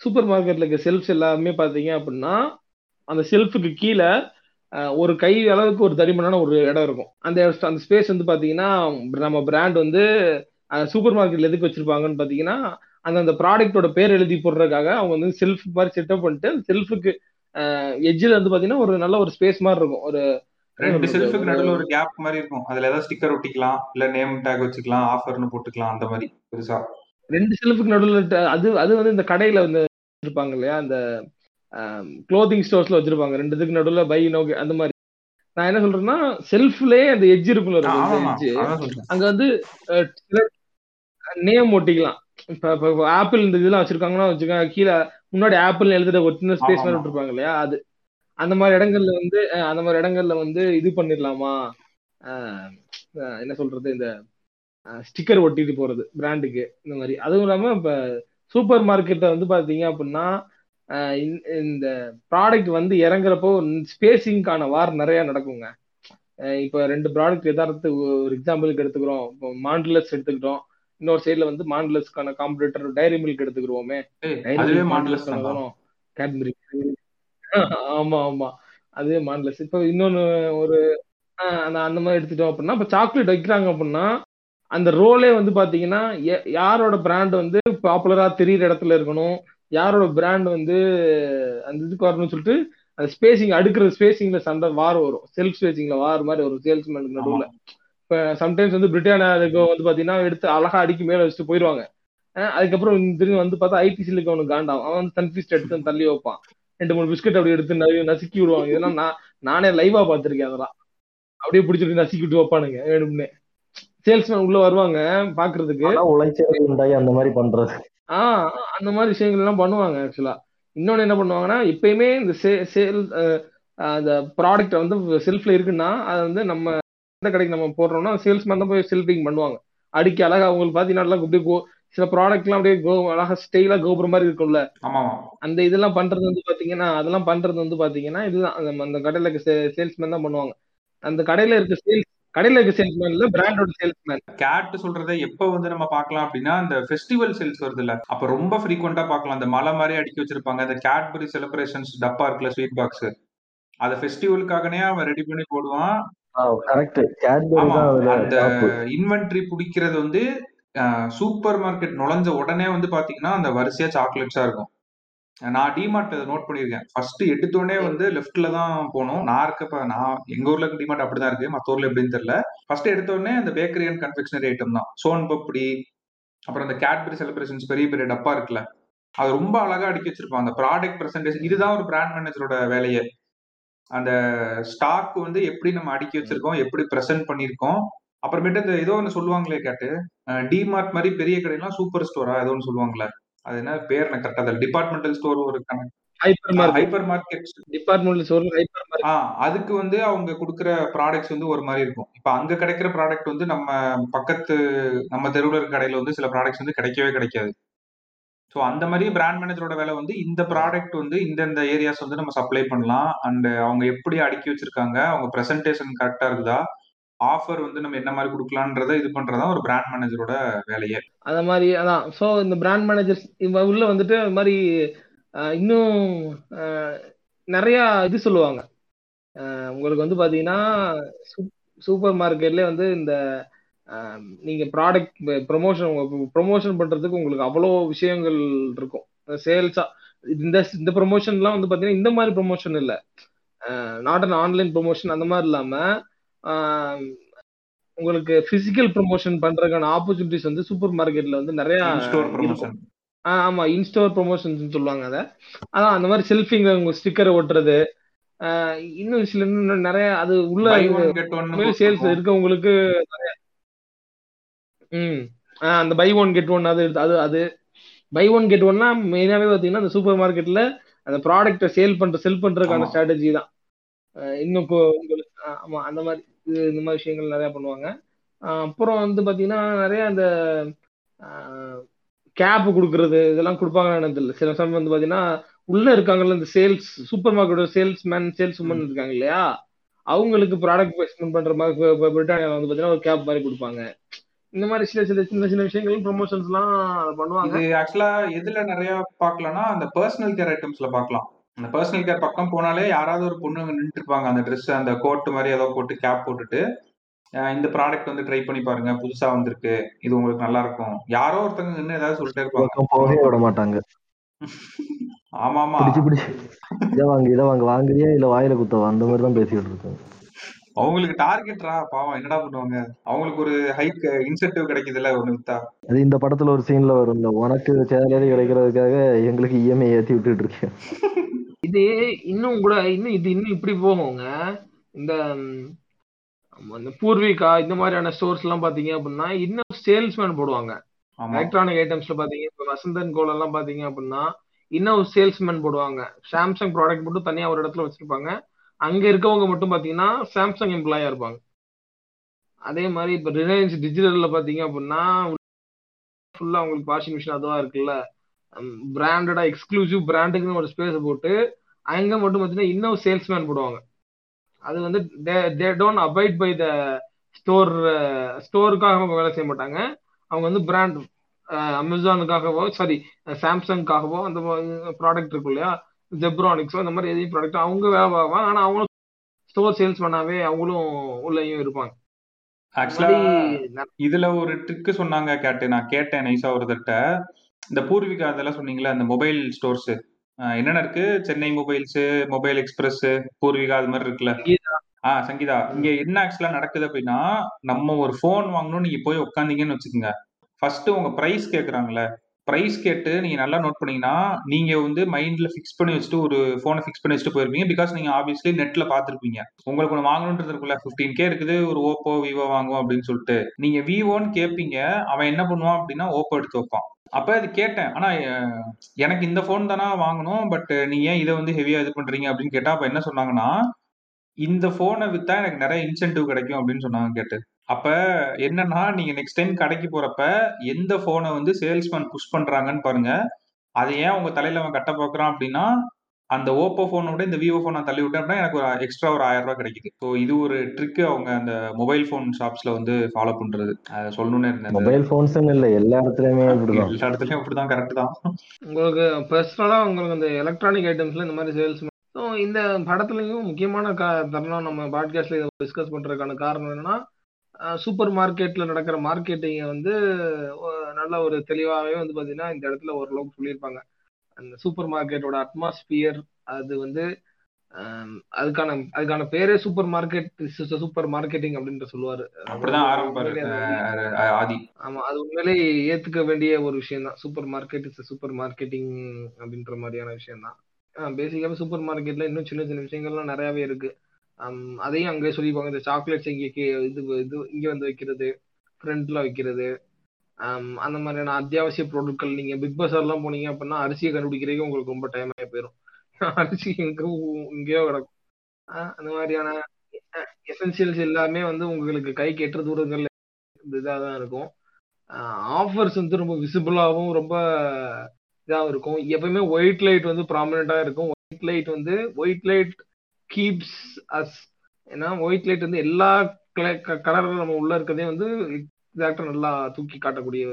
சூப்பர் மார்க்கெட்ல இருக்க செல்ஃப்ஸ் எல்லாமே பாத்தீங்க அப்படின்னா அந்த செல்ஃபுக்கு கீழே ஒரு கை அளவுக்கு ஒரு தடிமனான ஒரு இடம் இருக்கும். அந்த அந்த ஸ்பேஸ் வந்து பாத்தீங்கன்னா நம்ம பிராண்ட் வந்து சூப்பர் மார்க்கெட்ல எதுக்கு வச்சிருப்பாங்கன்னு பாத்தீங்கன்னா அந்த அந்த ப்ராடக்ட்டோட பேர் எழுதி போடுறதுக்காக அவங்க வந்து செல்ஃப் மாதிரி செட்டப் பண்ணிட்டு செல்ஃபுக்கு எட்ஜில் வந்து பாத்தீங்கன்னா ஒரு நல்ல ஒரு ஸ்பேஸ் மாதிரி இருக்கும். ஒரு ரெண்டு செல்ஃபுக்கு நடுவுல ஒரு கேப் மாதிரி இருக்கும். அதுல ஏதாவது ஸ்டிக்கர் ஒட்டிக்கலாம் இல்ல நேம் டேக் வச்சுக்கலாம் ஆஃபர்னு போட்டுக்கலாம் அந்த மாதிரி பெருசா. ரெண்டு செல்ஃபுக்கு நடுவில் அது அது வந்து இந்த கடையில வந்து இருப்பாங்க இல்லையா? அந்த க்ளோதிங் ஸ்டோர்ஸ்ல வச்சிருப்பாங்க. ரெண்டு இதுக்கு நடுவில் பை நோக்கி அந்த மாதிரி. நான் என்ன சொல்றேன்னா செல்ஃப்லயே அந்த எட்ஜ் இருக்குல்ல அங்க வந்து நேம் ஒட்டிக்கலாம். இப்ப இப்ப ஆப்பிள் இந்த இதெல்லாம் வச்சிருக்காங்கன்னா வச்சுக்கோங்க கீழே முன்னாடி ஆப்பிள் எழுதுற ஒரு சின்ன ஸ்பேஸ் மாதிரி விட்டுருப்பாங்க இல்லையா? அது. அந்த மாதிரி இடங்கள்ல வந்து அந்த மாதிரி இடங்கள்ல வந்து இது பண்ணிடலாமா? என்ன சொல்றது இந்த ஸ்டிக்கர் ஒட்டிட்டு போறது பிராண்டுக்கு இந்த மாதிரி. அதுவும் இல்லாம இப்ப சூப்பர் மார்க்கெட்டை வந்து பாத்தீங்க அப்படின்னா இந்த இந்த ப்ராடக்ட் வந்து இறங்குறப்போ ஸ்பேசிங்கான வார் நிறைய நடக்குங்க. இப்ப ரெண்டு ப்ராடக்ட் எதார்த்து ஒரு எக்ஸாம்பிளுக்கு எடுத்துக்கிறோம். இப்போ மாண்டுலஸ் எடுத்துக்கிட்டோம். இன்னொரு சைடுல வந்து மாண்டுலஸ்க்கான காம்படிட்டர் டைரி மில்க் எடுத்துக்கிறோமே கேட்பரி ஆமா ஆமா. அதுவே மாண்டலஸ் இப்போ இன்னொன்னு ஒரு அந்த மாதிரி எடுத்துட்டோம் அப்படின்னா இப்போ சாக்லேட் வைக்கிறாங்க அப்படின்னா அந்த ரோலே வந்து பாத்தீங்கன்னா யாரோட பிராண்ட் வந்து பாப்புலரா தெரியிற இடத்துல இருக்கணும்? யாரோட பிராண்ட் வந்து அந்த இதுக்கு வரணும்னு சொல்லிட்டு அந்த ஸ்பேசிங் அடுக்கிற ஸ்பேசிங்ல சண்டை வார் வரும். செல்ஃப் ஸ்பேசிங்ல வார் மாதிரி ஒரு சேல்ஸ்மேனுக்கு நடுவுல. இப்போ சம்டைம்ஸ் வந்து பிரிட்டானியா வந்து பாத்தீங்கன்னா எடுத்து அழகா அடிக்கி மேல வச்சுட்டு போயிடுவாங்க அஹ் அதுக்கப்புறம் திரும்பி வந்து பார்த்தா ஐடிசியில் இருக்கவனுக்கு காண்டாகும் அவன் வந்து சன்ஃபீஸ்ட் எடுத்து தள்ளி வைப்பான். ரெண்டு மூணு பிஸ்கட் அப்படி எடுத்து நவி- நசுக்கி விடுவாங்க. இதெல்லாம் நான் நானே லைவா பார்த்திருக்கேன் அதெல்லாம். அப்படியே பிடிச்சிட்டு நசுக்கி விட்டு வைப்பானுங்க வேணும்னே. சேல்ஸ்மேன் உள்ள வருவாங்க பாக்குறதுக்கு. அந்த மாதிரி பண்றது. ஆஹ் அந்த மாதிரி விஷயங்கள் எல்லாம் பண்ணுவாங்க ஆக்சுவலா இன்னொன்னு என்ன பண்ணுவாங்கன்னா எப்பயுமே இந்த சேல் அந்த ப்ராடக்ட் வந்து செல்ஃப்ல இருக்குன்னா அது வந்து நம்ம எந்த கடைக்கு நம்ம போடுறோம்னா சேல்ஸ்மேன் தான் போய் செல்ஃபிங் பண்ணுவாங்க. அடிக்கி அழகா உங்களுக்கு பாத்தீங்கன்னா அப்படியே கோ சில ப்ராடக்ட்லாம் அப்படியே கோ அழகா ஸ்டைலா கோபுரம் மாதிரி இருக்கும்ல. அந்த இதெல்லாம் பண்றது வந்து பாத்தீங்கன்னா அதெல்லாம் பண்றது வந்து பாத்தீங்கன்னா இதுதான். அந்த கடையில இருக்க சேல்ஸ்மேன் தான் பண்ணுவாங்க. அந்த கடையில இருக்க சேல்ஸ் கடையில இருக்க சேல்ஸ்மேன் இல்ல பிராண்டோட சேல்ஸ்மேன் கேட் சொல்றதை எப்ப வந்து நம்ம பார்க்கலாம் அப்படின்னா அந்த ஃபெஸ்டிவல் சேல்ஸ் வருது இல்ல. அப்ப ரொம்ப ஃப்ரீக்வெண்டா பார்க்கலாம். அந்த மலை மாதிரி அடுக்கி வச்சிருப்பாங்க. அந்த கேட்பரி செலிப்ரேஷன்ஸ் டப்பா இருக்குல்ல ஸ்வீட் பாக்ஸ் அதை ஃபெஸ்டிவலுக்காகனே அவன் ரெடி பண்ணி போடுவான். அந்த இன்வென்ட்ரி பிடிக்கிறது வந்து சூப்பர் மார்க்கெட் நுழைஞ்ச உடனே வந்து பாத்தீங்கன்னா அந்த வரிசையா சாக்லேட்ஸா இருக்கும். நான் டிமார்ட் நோட் பண்ணியிருக்கேன். ஃபர்ஸ்ட் எடுத்தோடனே வந்து லெஃப்ட்ல தான் போகணும் நான் இருக்கப்ப நான் எங்க ஊர்ல டிமார்ட் அப்படிதான் இருக்கு. மத்த ஊர்ல எப்படின்னு தெரியல. ஃபர்ஸ்ட் எடுத்தோடனே அந்த பேக்கரி அண்ட் கன்ஃபெக்ஷனரி ஐட்டம் தான். சோன் பப்படி அப்புறம் அந்த கேட்பரி செலிப்ரேஷன்ஸ் பெரிய பெரிய டப்பா இருக்குல்ல. அது ரொம்ப அழகா அடுக்கி வச்சிருப்பான். அந்த ப்ராடக்ட் பிரசன்டேஷன் இதுதான் ஒரு பிராண்ட் மேனேஜரோட வேலையே. அந்த ஸ்டாக் வந்து எப்படி நம்ம அடுக்கி வச்சிருக்கோம் எப்படி பிரசன்ட் பண்ணியிருக்கோம். அப்புறமேட்டு இந்த ஏதோ ஒன்று சொல்லுவாங்களே கேட்டு டிமார்ட் மாதிரி பெரிய கடைலாம் சூப்பர் ஸ்டோரா ஏதோ ஒன்று சொல்லுவாங்களே அது என்ன பேர் எனக்கு கரெக்டா தெரியல. டிபார்ட்மெண்டல் ஸ்டோர் ஒரு hypermarket hypermarket department store hypermarket ஆ அதுக்கு வந்து அவங்க கொடுக்குற ப்ராடக்ட்ஸ் வந்து ஒரு மாதிரி இருக்கும். இப்ப அங்க கிடைக்கிற ப்ராடக்ட் வந்து நம்ம பக்கத்து நம்ம தெருவில் இருக்க கடையில வந்து சில ப்ராடக்ட்ஸ் வந்து கிடைக்கவே கிடைக்காது. ஸோ அந்த மாதிரி பிராண்ட் மேனேஜரோட வேலை வந்து இந்த ப்ராடக்ட் வந்து இந்தந்த ஏரியாஸ் வந்து நம்ம சப்ளை பண்ணலாம். அண்ட் அவங்க எப்படி அடுக்கி வச்சிருக்காங்க அவங்க ப்ரெசன்டேஷன் கரெக்டாக இருக்குதா ஆஃபர் வந்து நம்ம என்ன மாதிரி கொடுக்கலான்றத இது பண்றதா ஒரு பிராண்ட் மேனேஜரோட வேலையே. அந்த மாதிரி அதான். ஸோ இந்த பிராண்ட் மேனேஜர்ஸ் உள்ள வந்துட்டு அது மாதிரி இன்னும் நிறைய இது சொல்லுவாங்க. உங்களுக்கு வந்து பாத்தீங்கன்னா சூப்பர் மார்க்கெட்ல வந்து இந்த நீங்க ப்ராடக்ட் ப்ரொமோஷன் ப்ரொமோஷன் பண்றதுக்கு உங்களுக்கு அவ்வளோ விஷயங்கள் இருக்கும். சேல்ஸா இந்த இந்த ப்ரொமோஷன்லாம் வந்து பாத்தீங்கன்னா இந்த மாதிரி ப்ரொமோஷன் இல்லை. நாட் அன் ஆன்லைன் ப்ரொமோஷன் அந்த மாதிரி இல்லாம ஆஹ், உங்களுக்கு பிசிக்கல் ப்ரொமோஷன் பண்றதுக்கான ஆப்பர்ச்சுனிட்டிஸ் வந்து சூப்பர் மார்க்கெட்ல வந்து நிறைய இன்ஸ்டோர் இருக்கும். ப்ரொமோஷன் ஆ, ஆமா இன்ஸ்டோர் ப்ரொமோஷன்ஸ் சொல்லுவாங்க அதை. அதான் அந்த மாதிரி செல்ஃபிங்க உங்க ஸ்டிக்கரை ஒட்டுறது ஆஹ் இன்னும் சில இன்னும் நிறைய அது உள்ள சேல்ஸ் இருக்கவங்களுக்கு நிறைய ம். ஆ, அந்த பை ஒன் கெட் ஒன் அது அது அது. பை ஒன் கெட் ஒன்னா மெயினாவே பாத்தீங்கன்னா அந்த சூப்பர் மார்க்கெட்ல அந்த ப்ராடக்ட்டை சேல் பண்ற செல் பண்றதுக்கான ஸ்ட்ராட்டஜி தான். இன்னும் உங்களுக்கு ஆமா அந்த மாதிரி இது இந்த மாதிரி விஷயங்கள் நிறைய பண்ணுவாங்க. அப்புறம் வந்து பாத்தீங்கன்னா நிறைய அந்த கேப் கொடுக்கறது இதெல்லாம் கொடுப்பாங்கன்னு தெரியல. சில சமயம் வந்து பாத்தீங்கன்னா உள்ள இருக்காங்கல்ல இந்த சேல்ஸ் சூப்பர் மார்க்கெட்டோட சேல்ஸ் மேன் சேல்ஸ் உமன் இருக்காங்க இல்லையா? அவங்களுக்கு ப்ராடக்ட் பிளேஸ்மெண்ட் பண்ற மாதிரி பிரிட்டானியால வந்து பாத்தீங்கன்னா ஒரு கேப் மாதிரி கொடுப்பாங்க. இந்த மாதிரி சில சில சின்ன சின்ன விஷயங்கள் ப்ரொமோஷன்ஸ் எல்லாம் பண்ணுவாங்க. இது ஆக்சுவலா எதுல நிறைய பார்க்கலாம்னா அந்த பர்சனல் கேர் ஐட்டம்ஸ்ல பார்க்கலாம். அந்த பர்சனல் கேர் பக்கம் போனாலே யாராவது ஒரு பொண்ணு நின்றுட்டு இருப்பாங்க. அந்த Dress அந்த கோட் மாதிரி ஏதோ போட்டு கேப் போட்டுட்டு இந்த ப்ராடக்ட் வந்து ட்ரை பண்ணி பாருங்க. புதுசா வந்திருக்கு. இது உங்களுக்கு நல்லா இருக்கும். யாரோ ஒருத்தங்க நின்று ஏதாவது சொல்லிட்டே இருப்பாங்க. போகவே விட மாட்டாங்க. ஆமா ஆமா பிடிச்சு பிடிச்சு. இதை வாங்க இதை வாங்க. வாங்குறியா? இல்ல வாயில குத்தவா? அந்த மாதிரி தான் பேசிக்கிட்டு இருக்கோம். அவங்களுக்கு டார்கெட்ரா? பாவம் என்னடா பண்ணுவாங்க? அவங்களுக்கு ஒரு ஹைக் இன்சென்டிவ் கிடைக்குதுல்ல ஒண்ணு வித்தா அது இந்த படத்துல ஒரு சீன்ல வரும்ல உனக்கு சேலரி கிடைக்கிறதுக்காக எங்களுக்கு இஎம்ஐ ஏத்தி விட்டுட்டு இருக்கேன். இது இன்னும் கூட இன்னும் இது இன்னும் இப்படி போகுங்க. இந்த இந்த பூர்விகா இந்த மாதிரியான ஸ்டோர்ஸ் எல்லாம் பாத்தீங்க அப்படின்னா இன்னும் சேல்ஸ்மேன் போடுவாங்க. எலக்ட்ரானிக் ஐட்டம்ஸ்ல பாத்தீங்க இப்ப வசந்தன் கோல் எல்லாம் பாத்தீங்க அப்படின்னா இன்னும் சேல்ஸ்மேன் போடுவாங்க. சாம்சங் ப்ராடக்ட் மட்டும் தனியா ஒரு இடத்துல வச்சிருப்பாங்க. அங்க இருக்கவங்க மட்டும் பாத்தீங்கன்னா சாம்சங் எம்ப்ளாயா இருப்பாங்க. அதே மாதிரி இப்ப ரிலையன்ஸ் டிஜிட்டல்ல பாத்தீங்க அப்படின்னா ஃபுல்லா உங்களுக்கு வாஷிங் மிஷின் அதுவா இருக்குல்ல. பிராண்டடா எக்ஸ்க்ளூசிவ் பிராண்டுக்குன்னு ஒரு ஸ்பேஸ் போட்டு அங்க மட்டும் பார்த்தீங்கன்னா இன்னும் சேல்ஸ்மேன் போடுவாங்க. அது வந்து they don't abide by the store ஸ்டோருக்காக அவங்க வேலை செய்ய மாட்டாங்க. அவங்க வந்து பிராண்ட் அமேசானுக்காகவோ சாரி சாம்சங்காகவோ அந்த ப்ராடக்ட் இருக்கும் இல்லையா? ஜெப்ரானிக்ஸோ அந்த மாதிரி எதையும் ப்ராடக்ட் அவங்க வேலை பார்ப்பாங்க ஆனால் அவங்களும் ஸ்டோர் சேல்ஸ் பண்ணாவே அவங்களும் உள்ளேயும் இருப்பாங்க. ஆக்சுவலா இதுல ஒரு ட்ரிக்கு சொன்னாங்க கேட்டு நான் கேட்டேன் நைஸா ஒருத்தர்ட்ட. இந்த பூர்விகா அதெல்லாம் சொன்னீங்களே அந்த மொபைல் ஸ்டோர்ஸ் என்னென்ன இருக்கு? Chennai Mobiles Mobile Express Poorvika அது மாதிரி இருக்குல்ல? ஆ சங்கீதா. இங்க என்ன ஆக்சுவலா நடக்குது அப்படின்னா நம்ம ஒரு ஃபோன் வாங்கணும் நீங்க போய் உட்காந்தீங்கன்னு வச்சுக்கோங்க. ஃபர்ஸ்ட் உங்க பிரைஸ் கேக்குறாங்கல்ல. ப்ரைஸ் கேட்டு நீங்க நல்லா நோட் பண்ணீங்கன்னா நீங்க வந்து மைண்ட்ல ஃபிக்ஸ் பண்ணி வச்சுட்டு ஒரு போனை ஃபிக்ஸ் பண்ணி வச்சுட்டு போயிருப்பீங்க பிகாஸ் நீங்க ஆப்வியஸ்லி நெட்ல பாத்துருப்பீங்க உங்களுக்கு ஒன்று வாங்கணுன்றதுக்குள்ள ஃபிஃப்டீன் கே இருக்குது. ஒரு ஓப்போ விவோ வாங்குவோம் அப்படின்னு சொல்லிட்டு. நீங்க விவோன்னு கேட்பீங்க அவன் என்ன பண்ணுவான் அப்படின்னா ஓப்போ எடுத்து வைப்பான். அப்ப அது கேட்டேன். ஆனா எனக்கு இந்த ஃபோன் தானா வாங்கணும். பட் நீங்க ஏன் இதை வந்து ஹெவியா இது பண்றீங்க அப்படின்னு கேட்டா அப்ப என்ன சொன்னாங்கன்னா இந்த போனை வித்தா எனக்கு நிறைய இன்சென்டிவ் கிடைக்கும் அப்படின்னு சொன்னாங்க கேட்டு. அப்ப என்னன்னா நீங்க நெக்ஸ்ட் டைம் கடைக்கு போறப்ப எந்த போனை வந்து சேல்ஸ்மேன் புஷ் பண்றாங்கன்னு பாருங்க. அதை ஏன் உங்க தலையில அவன் கட்ட பாக்குறான் அப்படின்னா அந்த ஓப்போ போனை விட இந்த விவோ போனை தள்ளி விட்டேன் அப்படின்னா எனக்கு ஒரு எக்ஸ்ட்ரா ஒரு ஆயிரம் ரூபாய் கிடைக்குது. ஸோ இது ஒரு ட்ரிக்கு அவங்க அந்த மொபைல் ஃபோன் ஷாப்ஸ்ல வந்து ஃபாலோ பண்றது. அதை சொல்லணும்னு இருந்தேன் மொபைல் போன்ஸ்னு இல்ல எல்லா இடத்துலயுமே இப்படிதான். எல்லா இடத்துலயும் அப்படிதான் கரெக்ட் தான். உங்களுக்கு பர்சனலா உங்களுக்கு இந்த எலக்ட்ரானிக் ஐட்டம்ஸ்ல இந்த மாதிரி சேல்ஸ் ஸோ இந்த படத்துலயும் முக்கியமான கா தருணம் நம்ம பாட்காஸ்ட்ல இதை டிஸ்கஸ் பண்றதுக்கான காரணம் என்னன்னா சூப்பர் மார்க்கெட்ல நடக்கிற மார்க்கெட்டிங்கை வந்து நல்ல ஒரு தெளிவாகவே வந்து பாத்தீங்கன்னா இந்த இடத்துல ஓரளவுக்கு சொல்லியிருப்பாங்க. அந்த சூப்பர் மார்க்கெட்டோட அட்மாஸ்பியர் அது வந்து அதுக்கான அதுக்கான பேரே சூப்பர் மார்க்கெட் சூப்பர் மார்க்கெட்டிங் அப்படின்ற சொல்லுவாரு. ஆதி. ஆமா அது உண்மையிலே ஏத்துக்க வேண்டிய ஒரு விஷயம் தான் super market is super marketing அப்படின்ற மாதிரியான விஷயம் தான் பேசிக்காவே சூப்பர் மார்க்கெட்ல இன்னும் சின்ன சின்ன விஷயங்கள்லாம் நிறையவே இருக்கு. அதையும் அங்கே சொல்லிப்பாங்க இந்த சாக்லேட்ஸ் இங்கே இது இது இங்க வந்து வைக்கிறது ஃப்ரண்ட்ல வைக்கிறது. அந்த மாதிரியான அத்தியாவசிய பொருட்கள். நீங்க பிக் பஸார்லாம் போனீங்க அப்படின்னா அரிசியை கண்டுபிடிக்கிறதுக்கு உங்களுக்கு ரொம்ப டைம் ஆகி போயிடும் அரிசி எங்க இங்கேயோ கிடக்கும். அந்த மாதிரியான எசென்சியல்ஸ் எல்லாமே வந்து உங்களுக்கு கை கெட்டுற தூரங்கள்ல இதாக தான் இருக்கும். ஆஃபர்ஸ் வந்து ரொம்ப விசிபிளாகவும் ரொம்ப இதாகவும் இருக்கும். எப்பயுமே ஒயிட் லைட் வந்து ப்ராமினெண்டாக இருக்கும். ஒயிட் லைட் வந்து ஒயிட் லைட் கீப்ஸ் அஸ் ஏன்னா ஒயிட் லைட் வந்து எல்லா கலரும் நம்ம உள்ள இருக்கிறதே வந்து எக்ஸாக்டாக நல்லா தூக்கி காட்டக்கூடிய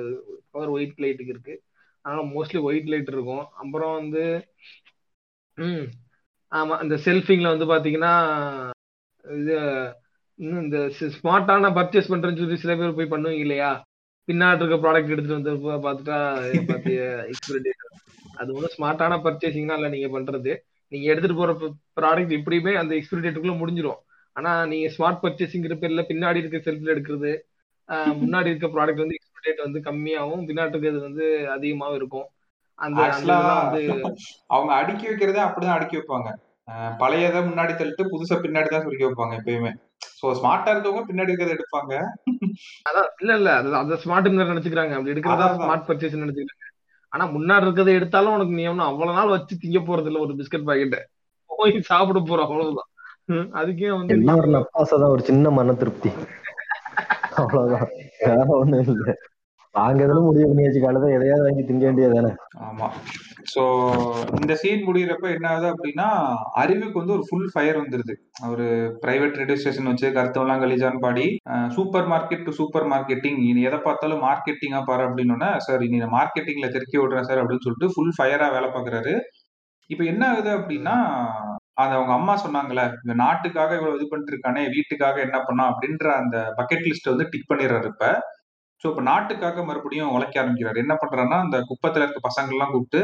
பவர் ஒயிட் லைட்டுக்கு இருக்கு. அதனால மோஸ்ட்லி ஒயிட் லைட் இருக்கும். அப்புறம் வந்து ம் ஆமா இந்த செல்ஃபிங்ல வந்து பாத்தீங்கன்னா இது இன்னும் இந்த ஸ்மார்ட்டான பர்ச்சேஸ் பண்றேன்னு சொல்லி சில பேர் போய் பண்ணுவீங்க இல்லையா? பின்னாடி இருக்க ப்ராடக்ட் எடுத்துட்டு வந்து பார்த்துட்டா பார்த்து எக்ஸ்பிரி டேட் அது ஒன்றும் ஸ்மார்ட்டான பர்ச்சேசிங்னா இல்லை நீங்க பண்றது. நீங்க எடுத்துட்டு போற ப்ராடக்ட் எப்படியுமே அந்த எக்ஸ்பிரி டேட்டுக்குள்ள முடிஞ்சிரும். ஆனா நீங்க ஸ்மார்ட் பர்ச்சேசிங்கிற பேர்ல பின்னாடி இருக்க செல்ஃபில் எடுக்கிறது முன்னாடி இருக்க ப்ராடக்ட் வந்து எக்ஸ்பிரி டேட் வந்து கம்மியாகவும் பின்னாடி இருக்கிறது வந்து அதிகமாகவும் இருக்கும். அந்த அவங்க அடுக்கி வைக்கிறதே அப்படிதான் அடுக்கி வைப்பாங்க. பழையதை முன்னாடி தள்ளிட்டு புதுசா பின்னாடி தான் சுருக்கி வைப்பாங்க எப்பயுமே. சோ ஸ்மார்ட்டா இருக்கவங்க பின்னாடி இருக்கிறத எடுப்பாங்க. அதான் இல்ல இல்ல. அது அந்த ஸ்மார்ட் நினைச்சுக்கிறாங்க. அப்படி எடுக்கிறதா. ஸ்மார்ட் பர்ச்சேஸ் நினைச்சுக்கிறாங்க. ஆனா முன்னாடி இருக்கிறத எடுத்தாலும் உனக்கு நீ ஒன்னும் அவ்வளவு நாள் வச்சு திங்க போறது இல்ல ஒரு பிஸ்கட் பாக்கெட் போய் சாப்பிட போற அவ்வளவுதான். அதுக்கே வந்து எல்லாம் ஒரு ஒரு சின்ன மன திருப்தி. அவ்வளவுதான். வேற ஒண்ணும் இல்ல. வாங்குறதுல முடிவு பண்ணி வச்சு காலத்தை எதையாவது வாங்கி திங்க வேண்டியதானே ஆமா. ஸோ இந்த சீன் முடிகிறப்ப என்ன ஆகுது அப்படின்னா அறிவுக்கு வந்து ஒரு ஃபுல் ஃபயர் வந்துருது. ஒரு பிரைவேட் ரேடியோ ஸ்டேஷன் வச்சு கருத்தவெல்லாம் கலிஜான் பாடி super market to super marketing இனி எதை பார்த்தாலும் மார்க்கெட்டிங்காக பாரு அப்படின்னா சார் இனி நான் மார்க்கெட்டிங்ல தெருக்கி விடுறேன் சார் அப்படின்னு சொல்லிட்டு ஃபுல் ஃபயரா வேலை பார்க்கறாரு. இப்போ என்ன ஆகுது அப்படின்னா அது அவங்க அம்மா சொன்னாங்களே இந்த நாட்டுக்காக இவ்வளவு இது பண்ணிட்டு இருக்கானே வீட்டுக்காக என்ன பண்ணா? அப்படின்ற அந்த பக்கெட் லிஸ்ட்டை வந்து டிக் பண்ணிடுறாரு இப்ப. ஸோ இப்போ நாட்டுக்காக மறுபடியும் உழைக்க ஆரம்பிக்கிறாரு. என்ன பண்றாருன்னா அந்த குப்பத்துல இருக்க பசங்கள்லாம் கூப்பிட்டு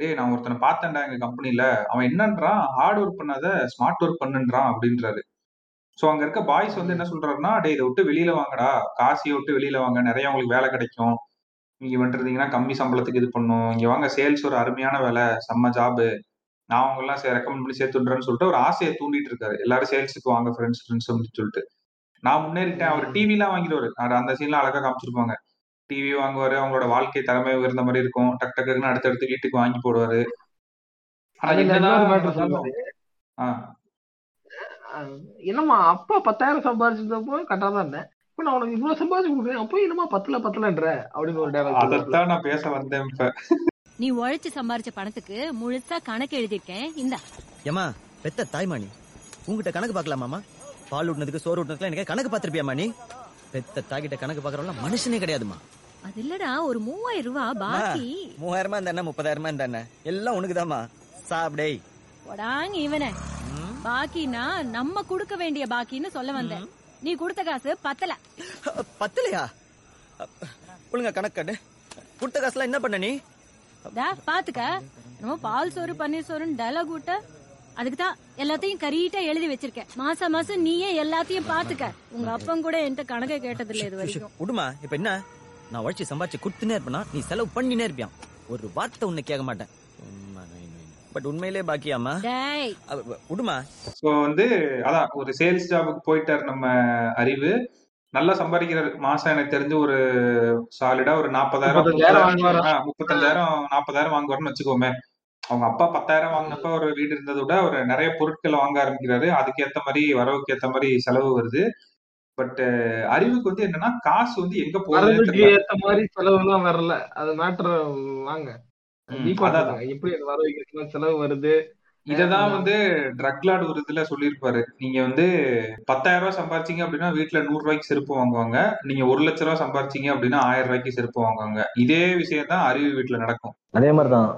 டேய் நான் ஒருத்தனை பார்த்தேன்டா எங்க கம்பெனில அவன் என்னன்றான்? ஹார்ட் ஒர்க் பண்ணாத ஸ்மார்ட் ஒர்க் பண்ணுன்றான் அப்படின்றாரு. ஸோ அங்க இருக்க பாய்ஸ் வந்து என்ன சொல்றாருன்னா டே இதை விட்டு வெளியில வாங்கடா. காசியை விட்டு வெளியில வாங்க. நிறைய உங்களுக்கு வேலை கிடைக்கும். நீங்க வந்துருந்தீங்கன்னா கம்மி சம்பளத்துக்கு இது பண்ணும். இங்க வாங்க சேல்ஸ் ஒரு அருமையான வேலை. செம்ம ஜாபு நான் அவங்க எல்லாம் ரெக்கமெண்ட் பண்ணி சேர்த்துடுறேன்னு சொல்லிட்டு ஒரு ஆசையை தூண்டிட்டு இருக்காரு. எல்லாரும் சேல்ஸுக்கு வாங்க ஃப்ரெண்ட்ஸ் ஃப்ரெண்ட்ஸ் அப்படின்னு சொல்லிட்டு நான் முன்னேறிட்டேன். அவர் டிவிலாம் வாங்கிடுவாரு. அந்த சீன்லாம் அழகா காமிச்சிருப்பாங்க. டிவி வாங்குவாரு அவங்களோட வாழ்க்கை திறமை உயர்ந்த மாதிரி இருக்கும். டக் டக்குன்னு அடுத்தடுத்து வீட்டுக்கு வாங்கி போடுவாரு. என்னம்மா அப்பா பத்தாயிரம் சம்பாதிச்சிருந்தப்போ கரெக்டா தான் இருந்தேன் இப்ப நான் உனக்கு இவ்வளவு சம்பாதிச்சு கொடுக்குறேன். அப்போ என்னமா பத்துல பத்தலன்ற? அப்படின்னு ஒரு டைலாக் அதைத்தான் நான் பேச வந்தேன் இப்ப. நீ உழைச்சு சம்பாரிச்ச பணத்துக்கு முழுசா கணக்கு எழுதியிருக்கேன். இந்தா. ஏமா பெத்த தாய்மானி உங்ககிட்ட கணக்கு பார்க்கலாமாமா பால் ஊட்டினதுக்கு சோறு ஊட்டினதுக்கு எனக்கு கணக்கு பார்த்திருப்பியாமா நீ? பெத்த தாய்கிட்ட கணக்கு பார்க்கறவங்க மனுஷனே கிடையாதுமா அது இல்லடா ஒரு மூவாயிரம் ரூபாய் பாக்கி. மூவாயிரமா இருந்தா முப்பதாயிரமா இருந்தா என்ன? எல்லாம் உனக்குதாம்மா. சாப்பிடே போடாங்க இவனே. பாக்கினா நம்ம கொடுக்க வேண்டிய பாக்கின்னு சொல்ல வந்தேன். நீ கொடுத்த காசு பத்தல. பத்தலையா? ஒழுங்கா கணக்கு காட்டு. கொடுத்த காசுலாம் என்ன பண்ண நீ? பாத்துக்க. நம்ம பால் சோறு பன்னீர் சோறுன்னு டைலாக் விட்ட. அதுக்கு தான் எல்லாத்தையும் கரீட்டா எழுதி வச்சிருக்கேன். மாசம் மாசம் நீயே எல்லாத்தையும் பாத்துக்க. உங்க அப்பன் கூட என்கிட்ட கணக்கை கேட்டது இல்ல இது வரைக்கும். விடுமா இப்ப என்ன? நான் உழைச்சி சம்பாரிச்சு கொடுத்துனே இருப்பேனா? நீ செலவு பண்ணினே இருப்பியான் ஒரு வார்த்தை உன்னை கேட்க மாட்டேன். பட் உண்மையிலே பாக்கியாமா விடுமா. ஸோ வந்து அதான் ஒரு சேல்ஸ் ஜாபுக்கு போயிட்டார் நம்ம அறிவு. நல்லா சம்பாதிக்கிறாரு. மாசம் எனக்கு தெரிஞ்சு ஒரு சாலிடா ஒரு நாற்பதாயிரம் முப்பத்தஞ்சாயிரம் நாற்பதாயிரம் வாங்குவாருன்னு வச்சுக்கோமே. அவங்க அப்பா பத்தாயிரம் வாங்கினப்ப ஒரு வீடு இருந்ததை விட ஒரு நிறைய பொருட்களை வாங்க ஆரம்பிக்கிறாரு. அதுக்கேத்த மாதிரி வரவுக்கு ஏத்த மாதிரி செலவு வருது. பட் அறிவுக்கு வந்து என்னன்னா காசு வந்து எங்க தெரியல. ஏத்த மாதிரி செலவு எல்லாம் வரல. அது மேட்டர் வாங்க. எப்படி வர செலவு வருது? இததான் வந்து ட்ரக் லார்டு ஒரு இதுல சொல்லியிருப்பாரு. நீங்க வந்து பத்தாயிரம் ரூபாய் சம்பாரிச்சீங்க அப்படின்னா வீட்டுல நூறு ரூபாய்க்கு செருப்பு வாங்குவாங்க. நீங்க ஒரு லட்ச ரூபாய் சம்பாரிச்சீங்க அப்படின்னா ஆயிரம் ரூபாய்க்கு செருப்பு வாங்குவாங்க. இதே விஷயம் தான் அறிவு வீட்டுல நடக்கும். அதே மாதிரி தான்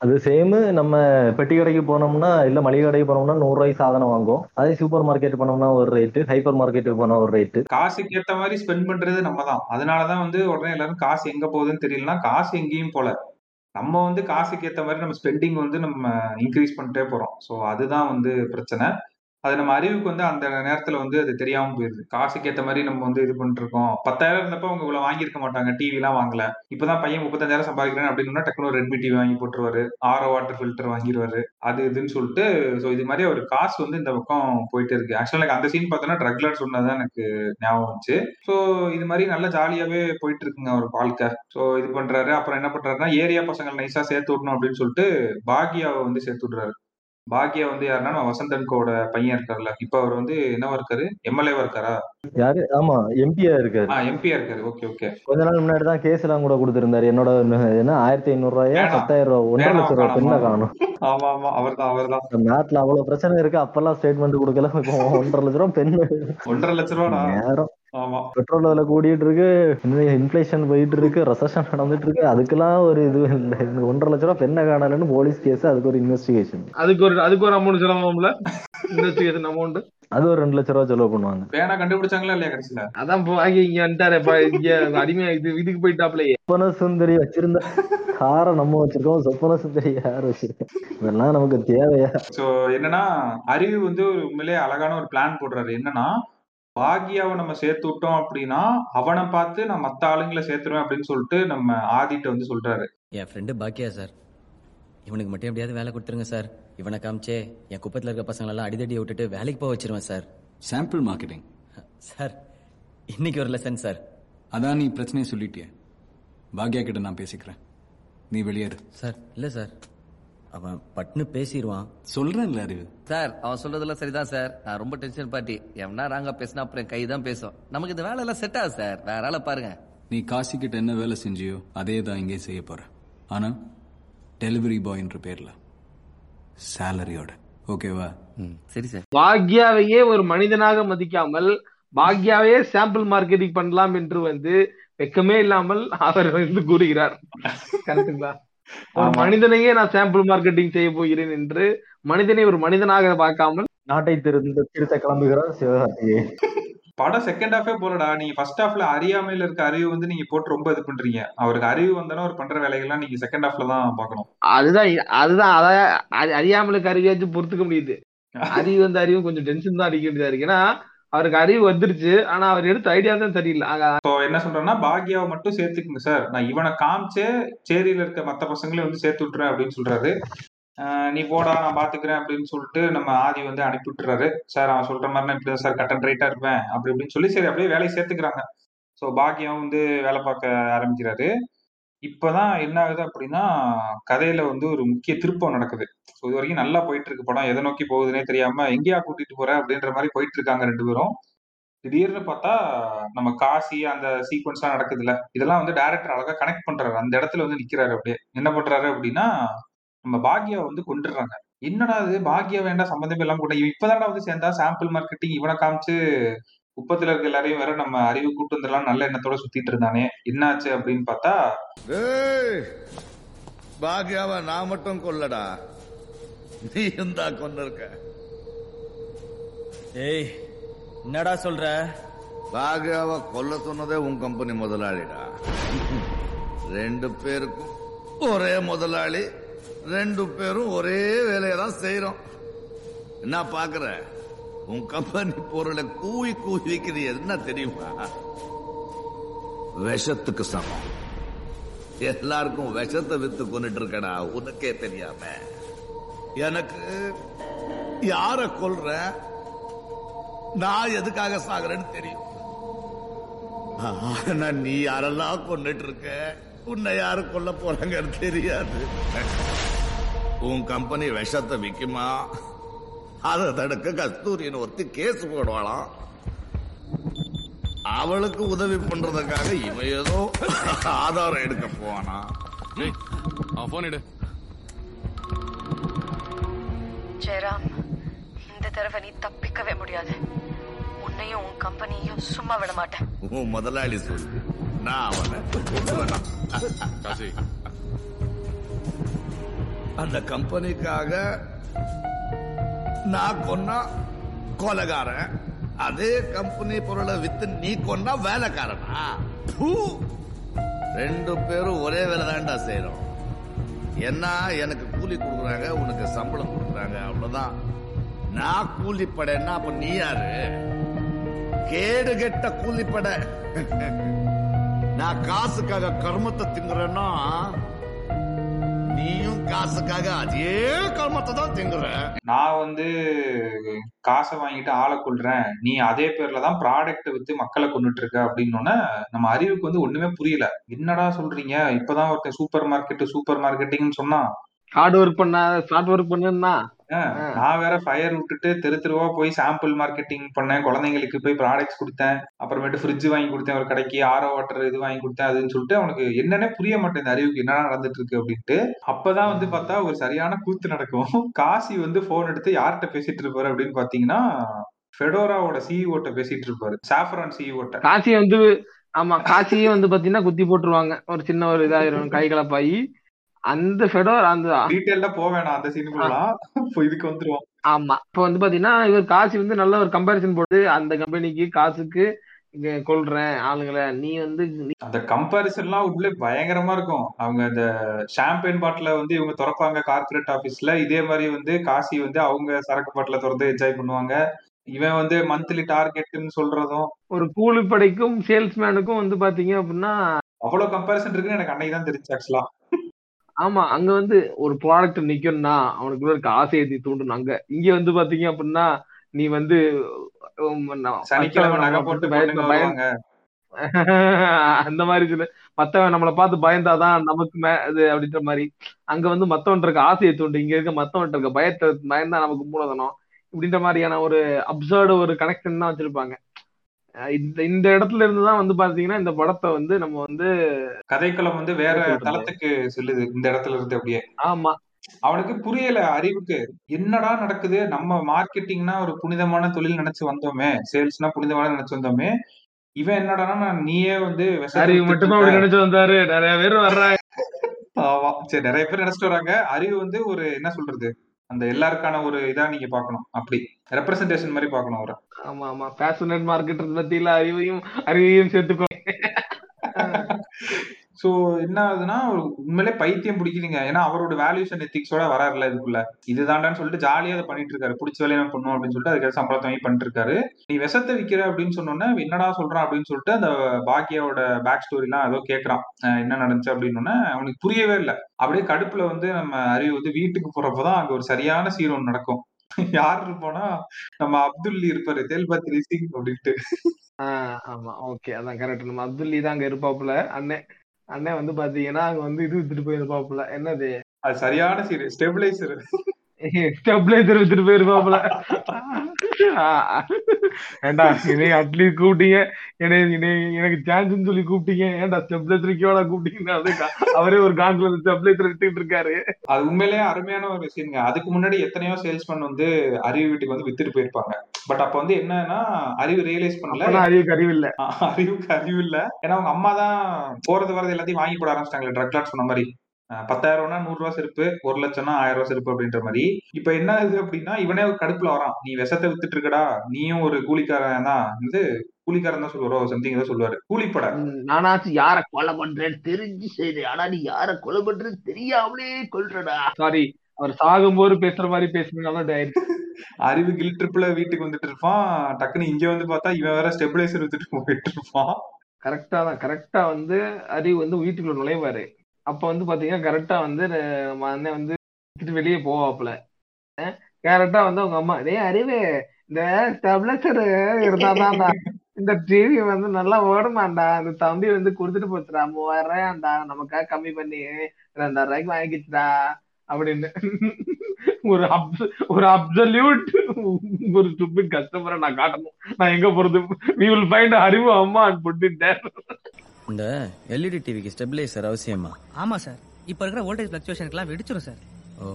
அது சேம் நம்ம பெட்டி கடைக்கு போனோம்னா இல்ல மளிகை கடைக்கு போனோம்னா நூறு ரூபாய்க்கு சாதனம் வாங்குவோம். அதே சூப்பர் மார்க்கெட் போனோம்னா ஒரு ரேட்டு ஹைப்பர் மார்க்கெட்டுக்கு போனா ஒரு ரேட்டு காசுக்கு ஏத்த மாதிரி ஸ்பெண்ட் பண்றது நம்ம தான் அதனாலதான் வந்து உடனே எல்லாரும் காசு எங்க போகுதுன்னு தெரியலனா காசு எங்கேயும் போல. நம்ம வந்து காசுக்கு ஏத்த மாதிரி நம்ம ஸ்பெண்டிங் வந்து நம்ம இன்க்ரீஸ் பண்ணிட்டே போறோம். ஸோ அதுதான் வந்து பிரச்சனை. அது நம்ம அறிவுக்கு வந்து அந்த நேரத்துல வந்து அது தெரியாம போயிருது. காசுக்கு ஏத்த மாதிரி நம்ம வந்து இது பண்ணிருக்கோம் பத்தாயிரம் இருந்தப்ப அவங்க இவ்வளவு வாங்கியிருக்க மாட்டாங்க. டிவி எல்லாம் வாங்கல. இப்பதான் பையன் முப்பத்தஞ்சாயிரம் சம்பாதிக்கிறேன் அப்படின்னு டக்குனு ஒரு ரெட்மி டிவி வாங்கி போட்டுருவாரு. ஆரோ வாட்டர் ஃபில்டர் வாங்கிடுவாரு அது இதுன்னு சொல்லிட்டு ஸோ இது மாதிரி ஒரு காசு வந்து இந்த பக்கம் போயிட்டு இருக்கு. ஆக்சுவலா எனக்கு அந்த சீன் பார்த்தோன்னா ட்ரக்லர் சொன்னதான் எனக்கு ஞாபகம் வந்துச்சு. ஸோ இது மாதிரி நல்லா ஜாலியாவே போயிட்டு இருக்குங்க ஒரு வாழ்க்கை. ஸோ இது பண்றாரு. அப்புறம் என்ன பண்றாருன்னா ஏரியா பசங்களை நைஸா சேர்த்து விடணும் அப்படின்னு சொல்லிட்டு பாக்யாவை வந்து சேர்த்து விடுறாரு. பாக்யா வந்து யாருன்னா நம்ம வசந்தன்கோட பையன் இருக்காருல்ல இப்ப அவர் வந்து என்னவா இருக்காரு? எம்எல்ஏவா இருக்காரா? யாரு? ஆமா எம்பியா இருக்காரு. எம்பியா இருக்காரு. Okay okay. கொஞ்ச நாள் முன்னாடி தான் கேஸ் எல்லாம் கூட கொடுத்திருந்தாரு. என்னோட என்ன ஆயிரத்தி ஐநூறு ரூபாயா. பத்தாயிரம் ரூபாய் ஒன்றரை லட்சம் ரூபாய் பெண்ணை. காணும் ஆமா ஆமா. அவர்தான் அவர்தான். நாட்டுல அவ்வளவு பிரச்சனை இருக்கு. அப்பெல்லாம் ஸ்டேட்மெண்ட் கொடுக்கல. இப்போ ஒன்றரை லட்சம் ரூபாய் பெண்ணு. ஒன்றரை லட்ச ரூபாடா? நேரம். ஆமா. பெட்ரோல் விலை கூடிட்டு இருக்கு இன்ஃபிளேஷன் போயிட்டு இருக்கு ரெசஷன் நடந்துட்டு இருக்கு. அதுக்கெல்லாம் ஒரு இது இல்லை. இந்த ஒன்றரை லட்ச ரூபாய் பெண்ணை காணலன்னு போலீஸ் கேஸ் அதுக்கு ஒரு இன்வெஸ்டிகேஷன் அதுக்கு ஒரு அதுக்கு ஒரு அமௌண்ட் செலவாகும்ல? இன்வெஸ்டிகேஷன் அமௌண்ட் அது ஒரு ரெண்டு லட்ச ரூபாய் செலவு பண்ணுவாங்க. பேனா கண்டுபிடிச்சாங்களா இல்லையா கடைசியில? அதான் வாங்கி இங்க வந்துட்டாரு இங்க அடிமையா இது இதுக்கு போயிட்டாப்லயே. சொப்பன சுந்தரி வச்சிருந்த காரை நம்ம வச்சிருக்கோம். சொப்பன சுந்தரி யார் வச்சிருக்கோம் இதெல்லாம் நமக்கு தேவையா? சோ என்னன்னா அறிவு வந்து ஒரு உண்மையிலே அழகான ஒரு பிளான் போடுறாரு. என்னன்னா பாக்யாவை நம்ம சேர்த்து விட்டோம் அப்படின்னா அவனை பார்த்து நான் மத்த ஆளுங்களை சேர்த்துருவேன் அப்படின்னு சொல்லிட்டு நம்ம ஆதிட்ட வந்து சொல்றாரு. என் ஃப்ரெண்டு பாக்கியா சார். இவனுக்கு மட்டும் எப்படியாவது வேலை கொடுத்துருங்க சார். இவனை காமிச்சே என் குப்பத்தில் இருக்க பசங்களெல்லாம் அடிதடியை விட்டுட்டு வேலைக்கு போக வச்சிருவேன் சார். சாம்பிள் மார்க்கெட்டிங் சார் இன்னைக்கு ஒரு லெசன் சார். அதான் நீ பிரச்சனையை சொல்லிட்டியே. பாக்யா கிட்ட நான் பேசிக்கிறேன். நீ வெளியேறு. சார் இல்லை சார். அவன் பட்னு பேசிடுவான் சொல்றேன்ல அறிவு. சார் அவன் சொல்றதெல்லாம் சரிதான் சார். நான் ரொம்ப டென்ஷன் பார்ட்டி எவனா ராங்கா பேசினா அப்புறம் கை தான் பேசும். நமக்கு இந்த வேலை எல்லாம் செட் ஆகுது சார். வேற ஆளை பாருங்க. நீ காசி கிட்ட என்ன வேலை செஞ்சியோ அதே தான் இங்கே செய்ய போற. ஆனா டெலிவரி பாய்ன்ற பேர்ல. சேலரியோட ஓகேவா சரி சார். பாக்யாவையே ஒரு மனிதனாக மதிக்காமல் பாக்யாவையே சாம்பிள் மார்க்கெட்டிங் பண்ணலாம் என்று வந்து வெக்கமே இல்லாமல் அவர் வந்து கூறுகிறார். கரெக்டுங்களா ஒரு. மனிதனையே நான் சாம்பிள் மார்க்கெட்டிங் செய்ய போகிறேன் என்று மனிதனை ஒரு மனிதனாக பார்க்காமல் நாட்டை திருந்த திருத்த கிளம்புகிறார் சிவகார்த்திகேயன். படம் செகண்ட் ஹாஃபே போலடா. நீங்க ஃபர்ஸ்ட் ஹாஃப்ல அறியாமையில இருக்க அறிவு வந்து நீங்க போட்டு ரொம்ப இது பண்றீங்க. அவருக்கு அறிவு வந்தாலும் அவர் பண்ற வேலைகள்லாம் நீங்க செகண்ட் ஹாஃப்ல தான் பார்க்கணும். அதுதான் அதுதான் அதான் அறி- அறியாமலுக்கு அறிவியாச்சும் பொறுத்துக்க முடியுது. அறிவு வந்து அறிவு கொஞ்சம் டென்ஷன் தான் அடிக்க வேண்டியதா இருக்கு. ஏன்னா அவருக்கு அறிவு வந்துருச்சு. ஆனா அவர் எடுத்த ஐடியா தான் சரியில்லை. இப்போ என்ன சொல்றேன்னா பாக்யாவை மட்டும் சேர்த்துக்குங்க சார். நான் இவனை காமிச்சே சேரியில இருக்க மத்த பசங்களையும் வந்து சேர்த்து விட்டுறேன் அப்படின்னு சொல்றாரு. நீ போடா நான் பாத்துக்கிறேன் அப்படின்னு சொல்லிட்டு நம்ம ஆதி வந்து அனுப்பி விட்டுறாரு. சார் அவன் சொல்ற மாதிரி நான் இப்படிதான் சார். கட்டன் ரைட்டா இருப்பேன். அப்படி இப்படின்னு சொல்லி சரி அப்படியே வேலையை சேர்த்துக்கிறாங்க. ஸோ பாக்யம் வந்து வேலை பார்க்க ஆரம்பிக்கிறாரு. இப்பதான் என்ன ஆகுது அப்படின்னா கதையில வந்து ஒரு முக்கிய திருப்பம் நடக்குது. ஸோ இது வரைக்கும் நல்லா போயிட்டு இருக்கு படம். எதை நோக்கி போகுதுன்னே தெரியாம எங்கேயா கூட்டிட்டு போற அப்படின்ற மாதிரி போயிட்டு இருக்காங்க ரெண்டு பேரும். திடீர்னு பார்த்தா நம்ம காசி அந்த சீக்வன்ஸ்லாம் நடக்குதுல்ல. இதெல்லாம் வந்து டேரக்டர் அழகா கனெக்ட் பண்றாரு. அந்த இடத்துல வந்து நிக்கிறாரு அப்படியே. என்ன பண்றாரு அப்படின்னா நம்ம பாக்யாவை வந்து கொண்டுடுறாங்க என்னடா இது? பாக்யா வேண்டாம் சம்மந்தமே எல்லாம் கூட இவன் இப்பதான்டா வந்து சேர்ந்தா சாம்பிள் மார்க்கெட்டிங் இவனை காமிச்சு குப்பத்துல இருக்க எல்லாரையும் வேற நம்ம அறிவு கூட்டு வந்துடலாம் நல்ல எண்ணத்தோட சுத்திட்டு இருந்தானே. என்னாச்சு அப்படின்னு பார்த்தா ஏய் பாக்யாவை நான் மட்டும் கொல்லடா. நீ இருந்தா கொண்டு இருக்க ஏய் என்னடா சொல்ற? பாக்யாவை கொல்ல சொன்னதே உன் கம்பெனி முதலாளிடா. ரெண்டு பேருக்கும் ஒரே முதலாளி ரெண்டு பேரும் ஒரே வேலையை தான் செய்யறோம் என்ன பாக்குற? உன் கம்பெனி பொருளை கூவி கூவி விற்கிறது என்ன தெரியுமா? விஷத்துக்கு சமம். எல்லாருக்கும் விஷத்தை வித்து கொண்டுட்டு இருக்கடா உனக்கே தெரியாம. எனக்கு யார கொல்ற? நான் எதுக்காக சாகுறேன்னு தெரியும். ஆனா நீ யாரெல்லாம் கொண்டுட்டு இருக்க உன்னை யாரு கொல்ல போறாங்கன்னு தெரியாது. உன் கம்பெனி விஷத்தை விக்குமா? அதை தடுக்க கஸ்தூரின்னு ஒருத்தி கேஸ் போடுவாளாம் அவளுக்கு உதவி பண்றதுக்காக இவன் ஏதோ ஆதாரம் எடுக்க போவானா. போன் எடு. ஜெயராம் இந்த தடவை நீ தப்பிக்கவே முடியாது. உன்னையும் உன் கம்பெனியும் சும்மா விட மாட்டேன். உன் முதலாளி சொல்லு. நான் அவனை? காசி. அந்த கம்பெனிக்காக நான் கொன்னா கொலகாரன் அதே கம்பெனி பொருளை வித்து நீ கொன்னா வேலைக்காரனா ரெண்டு பேரும் ஒரே வேலை தான்டா செய்யறோம் என்ன எனக்கு கூலி கொடுக்குறாங்க உனக்கு சம்பளம் கொடுக்குறாங்க அவ்வளவுதான் நான் கூலிப்படைன்னா அப்ப நீ யாரு கேடு கெட்ட கூலிப்படை நான் காசுக்காக கர்மத்தை திங்குறேன்னா நீயும் காசுக்காக அதே கர்மத்தை தான் திங்குற. நான் வந்து காசை வாங்கிட்டு ஆளை கொள்றேன் நீ அதே பேர்ல தான் ப்ராடக்ட் வித்து மக்களை கொண்டுட்டு இருக்க அப்படின்னு நம்ம அறிவுக்கு வந்து ஒண்ணுமே புரியல. என்னடா சொல்றீங்க? இப்பதான் ஒருத்தன் சூப்பர் மார்க்கெட் சூப்பர் மார்க்கெட்டிங்னு சொன்னா ஹார்ட் ஒர்க் பண்ண ஷார்ட் ஒர்க் பண்ணுன்னா? நான் வேற ஃபயர் விட்டுட்டு தெரு தெருவா போய் சாம்பிள் மார்க்கெட்டிங் பண்ணேன். குழந்தைங்களுக்கு போய் ப்ராடக்ட்ஸ் கொடுத்தேன். அப்புறமேட்டு ஃப்ரிட்ஜ் வாங்கி கொடுத்தேன் ஒரு கடைக்கு ஆரோ வாட்டர் இது வாங்கி கொடுத்தேன் அதுன்னு சொல்லிட்டு அவனுக்கு என்னன்னே புரிய மாட்டேங்குது அறிவுக்கு என்ன நடந்துட்டு இருக்கு அப்படின்ட்டு. அப்பதான் வந்து பார்த்தா ஒரு சரியான கூத்து நடக்கும். காசி வந்து போன் எடுத்து யார்கிட்ட பேசிட்டு இருப்பாரு அப்படின்னு பாத்தீங்கன்னா ஃபெடோராவோட சிஇஓட்ட பேசிட்டு இருப்பாரு. சாஃப்ரான் சிஇஓட்ட காசி வந்து ஆமா காசியே வந்து பாத்தீங்கன்னா குத்தி போட்டுருவாங்க. ஒரு சின்ன ஒரு இதாயிரும் கை கலப்பாயி. அந்த ஃபெடோர் அந்த டீட்டெயிலா போக வேணாம் அந்த சீனுக்குள்ளலாம் இப்போ இதுக்கு வந்துருவோம். ஆமா. இப்ப வந்து பாத்தீங்கன்னா இவர் காசி வந்து நல்ல ஒரு கம்பேரிசன் போட்டு அந்த கம்பெனிக்கு காசுக்கு இங்க கொல்றேன் ஆளுங்களை. நீ வந்து அந்த கம்பாரிசன்லாம் உள்ள பயங்கரமா இருக்கும். அவங்க அந்த ஷாம்பெயின் பாட்டில வந்து இவங்க திறப்பாங்க கார்ப்பரேட் ஆபீஸ்ல இதே மாதிரி வந்து காசி வந்து அவங்க சரக்கு பாட்டில திறந்து என்ஜாய் பண்ணுவாங்க. இவன் வந்து மந்த்லி டார்கெட்னு சொல்றதும். ஒரு கூலிப்படைக்கும் சேல்ஸ்மேனுக்கும் வந்து பாத்தீங்க அப்படின்னா அவ்வளவு கம்பாரிசன் இருக்குன்னு எனக்கு அன்னைக்கு தான் தெரிஞ்சு ஆக்சுவலா ஆமா அங்க வந்து ஒரு ப்ராடக்ட் நிக்கணும்னா அவனுக்குள்ள இருக்க ஆசையை தூண்டணும். அங்க இங்க வந்து பாத்தீங்க அப்படின்னா நீ வந்து சனிக்கிழமை நகை போட்டு வருவாங்க. அந்த மாதிரி சில மத்தவன் நம்மளை பார்த்து பயந்தாதான் நமக்கு மே இது அப்படின்ற மாதிரி. அங்க வந்து மத்தவன் இருக்க ஆசையை தூண்டு இங்க இருக்க மத்தவன் இருக்க பயத்தை பயந்தா நமக்கு மூலதனம் இப்படின்ற மாதிரியான ஒரு அப்சர்டு ஒரு கனெக்ஷன் தான் வச்சிருப்பாங்க. இந்த இந்த இடத்துல இருந்து தான் வந்து பாத்தீங்கன்னா இந்த படத்தை வந்து நம்ம வந்து கதைக்களம் வந்து வேற? தளத்துக்கு செல்லுது. இந்த இடத்துல இருந்து அப்படியே. ஆமா. அவனுக்கு புரியல அறிவுக்கு. என்னடா நடக்குது? நம்ம மார்க்கெட்டிங்னா ஒரு புனிதமான தொழில் நினைச்சு வந்தோமே. சேல்ஸ்னா புனிதமான நினைச்சு வந்தோமே. இவன் என்னடான்னா நான் நீயே வந்து அறிவு மட்டுமா. அப்படி நினைச்சு வந்தாரு. நிறைய பேர் வர்றாங்க ஆமா சரி நிறைய பேர் நினைச்சிட்டு வராங்க. அறிவு வந்து ஒரு என்ன சொல்றது? அந்த எல்லாருக்கான ஒரு இதா நீங்க பார்க்கணும். அப்படி. ரெப்ரசன்டேஷன் மாதிரி பார்க்கணும் அவரை. ஆமா ஆமா. பேஷனட் மார்க்கெட்டர் பத்தியில அறிவையும் அறிவையும் சேர்த்துக்கோ. சோ என்ன ஆகுதுன்னா ஒரு உண்மையிலே பைத்தியம் பிடிக்குதுங்க. ஏன்னா அவரோட வேல்யூஸ் அண்ட் எத்திக்ஸோட வராருல இதுக்குள்ள. இதுதான்டான்னு சொல்லிட்டு ஜாலியா அதை பண்ணிட்டு இருக்காரு. பிடிச்ச வேலையை நான் பண்ணுவோம் அப்படின்னு சொல்லிட்டு அதுக்கு சம்பளத்தை வாங்கி பண்ணிட்டு இருக்காரு. நீ விஷத்தை விற்கிற அப்படின்னு சொன்னோன்னே என்னடா சொல்றான் அப்படின்னு சொல்லிட்டு அந்த பாக்கியாவோட பேக் ஸ்டோரிலாம் ஏதோ கேட்கறான் என்ன நடந்துச்சு அப்படின்னு அவனுக்கு புரியவே இல்லை. அப்படியே கடுப்புல வந்து நம்ம அறிவு வந்து வீட்டுக்கு போறப்பதான் அங்க ஒரு சரியான சீன் ஒன்று நடக்கும். யார் இருப்போம்னா நம்ம அப்துல்லி இருப்பாரு தேல்பத்ரி சிங் அப்படின்ட்டு ஆமா ஓகே அதான் கரெக்ட். நம்ம அப்துல்லி தான் அங்க இருப்பாப்புல. அண்ணன் அண்ணன் வந்து பாத்தீங்கன்னா அங்க வந்து இது வித்துட்டு போயிருப்பாப்புல. என்னது? அது சரியான சீன் ஸ்டெபிளைசர் ஸ்டெபிளைசர் வித்துட்டு போயிருப்பாப்புல ஏண்டா என்னை அட்லீஸ்ட் கூப்பிட்டீங்க. என்னை என்னை எனக்கு சான்ஸ்னு சொல்லி கூப்பிட்டீங்க. ஏன்டா ஸ்டெபிளைசருக்கோட கூப்பிட்டீங்கன்னா அது அவரே ஒரு கான்ல ஸ்டெபிளைசர் வித்துட்டு இருக்காரு. அது உண்மையிலேயே அருமையான ஒரு சீனுங்க அதுக்கு முன்னாடி எத்தனையோ சேல்ஸ்மேன் வந்து அறிவு வீட்டுக்கு வந்து வித்துட்டு போயிருப்பாங்க. பட் அப்ப வந்து என்னன்னா அறிவு ரியலைஸ் பண்ணல. அறிவுக்கு அறிவு இல்ல. அறிவுக்கு அறிவு இல்ல. ஏன்னா அவங்க அம்மா தான் போறது வரது எல்லாத்தையும் வாங்கி போட ஆரம்பிச்சிட்டாங்க ட்ரக் லாட் சொன்ன மாதிரி. பத்தாயிரம் ரூபா நூறு ரூபா செருப்பு ஒரு லட்சம்னா ஆயிரம் ரூபா செருப்பு அப்படின்ற மாதிரி. இப்ப என்ன ஆகுது அப்படின்னா இவனே ஒரு கடுப்புல வரான். நீ விஷத்தை வித்துட்டு இருக்கடா நீயும் ஒரு கூலிக்காரன் தான். இது கூலிக்காரன் தான் சொல்லுவாரோ சம்திங் ஏதோ சொல்லுவாரு. கூலிப்பட. நானாச்சும் யார கொலை பண்றேன்னு தெரிஞ்சு செய்றேன் ஆனா நீ யார கொலை பண்றேன்னு தெரியாமலே கொல்றடா. சாரி அவர் சாகும்போது பேசுற மாதிரி பேசுறதுனால ஆயிடுச்சு அறிவு கில் ட்ரிப்ல வீட்டுக்கு வந்துட்டு இருப்பான். டக்குன்னு இங்க வந்து பார்த்தா இவன் வேற ஸ்டெபிளைசர் வித்துட்டு போயிட்டு இருப்பான். கரெக்டா தான். கரெக்டா வந்து அறிவு வந்து வீட்டுக்குள்ள நுழைவாரு. அப்ப வந்து பாத்தீங்கன்னா கரெக்டா வந்து நம்ம அண்ணன் வந்து விட்டுட்டு வெளியே போவாப்புல. கரெக்டா வந்து அவங்க அம்மா டேய் அறிவு இந்த ஸ்டெபிளைசர் இருந்தாதான்டா இந்த டிவி வந்து நல்லா ஓடுமாண்டா. அந்த தம்பி வந்து கொடுத்துட்டு போச்சுடா. மூவாயிரம் ரூபாயாண்டா நமக்காக கம்மி பண்ணி ரெண்டாயிரம் ரூபாய்க்கு வாங்கிச்சுடா அப்படின்னு. ஒரு அப்ச ஒரு அப்சல்யூட் ஒரு ஸ்டூபிட் கஸ்டமரை நான் காட்டணும். நான் எங்க போறது? வி வில் ஃபைண்ட் அறிவு அம்மா அண்ட் இந்த எல்இடி டிவிக்கு ஸ்டெபிளைசர் அவசியமா? ஆமா சார் இப்ப இருக்கிற வோல்டேஜ் பிளக்சுவேஷனுக்குலாம் வெடிச்சிரும் சார் ஓ.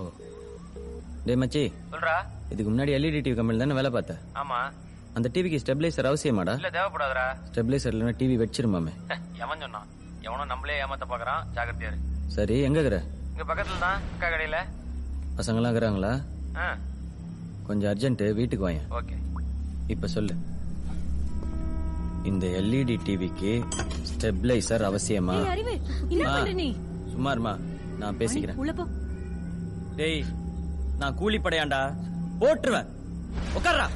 டேய் மச்சி. சொல்றா? இதுக்கு முன்னாடி எல்இடி டிவி கம்பெனில தானே வேலை பார்த்த? ஆமா. அந்த டிவிக்கு ஸ்டெபிளைசர் அவசியமாடா? இல்ல தேவைப்படாதரா ஸ்டெபிளைசர் இல்லைன்னா டிவி வெடிச்சிருமாமே? எவன் சொன்னான்? எவனோ நம்மளே ஏமாத்த பாக்குறான். ஜாகிரதையா இரு. சரி எங்க இருக்கிற? இங்க பக்கத்துல தான் அக்கா கடையில. பசங்களாம் இருக்கிறாங்களா? ஆ. கொஞ்சம் அர்ஜென்ட் வீட்டுக்கு வாங்க ஓகே. இப்ப சொல்லு. இந்த எல்இடி டிவிக்கு ஸ்டெபிளைசர் அவசியமா? இருமா நான் பேசிக்கிறேன். உள்ள போ. டேய் நான் கூலி படையாண்டா போட்டுருவேன். உட்கார்றா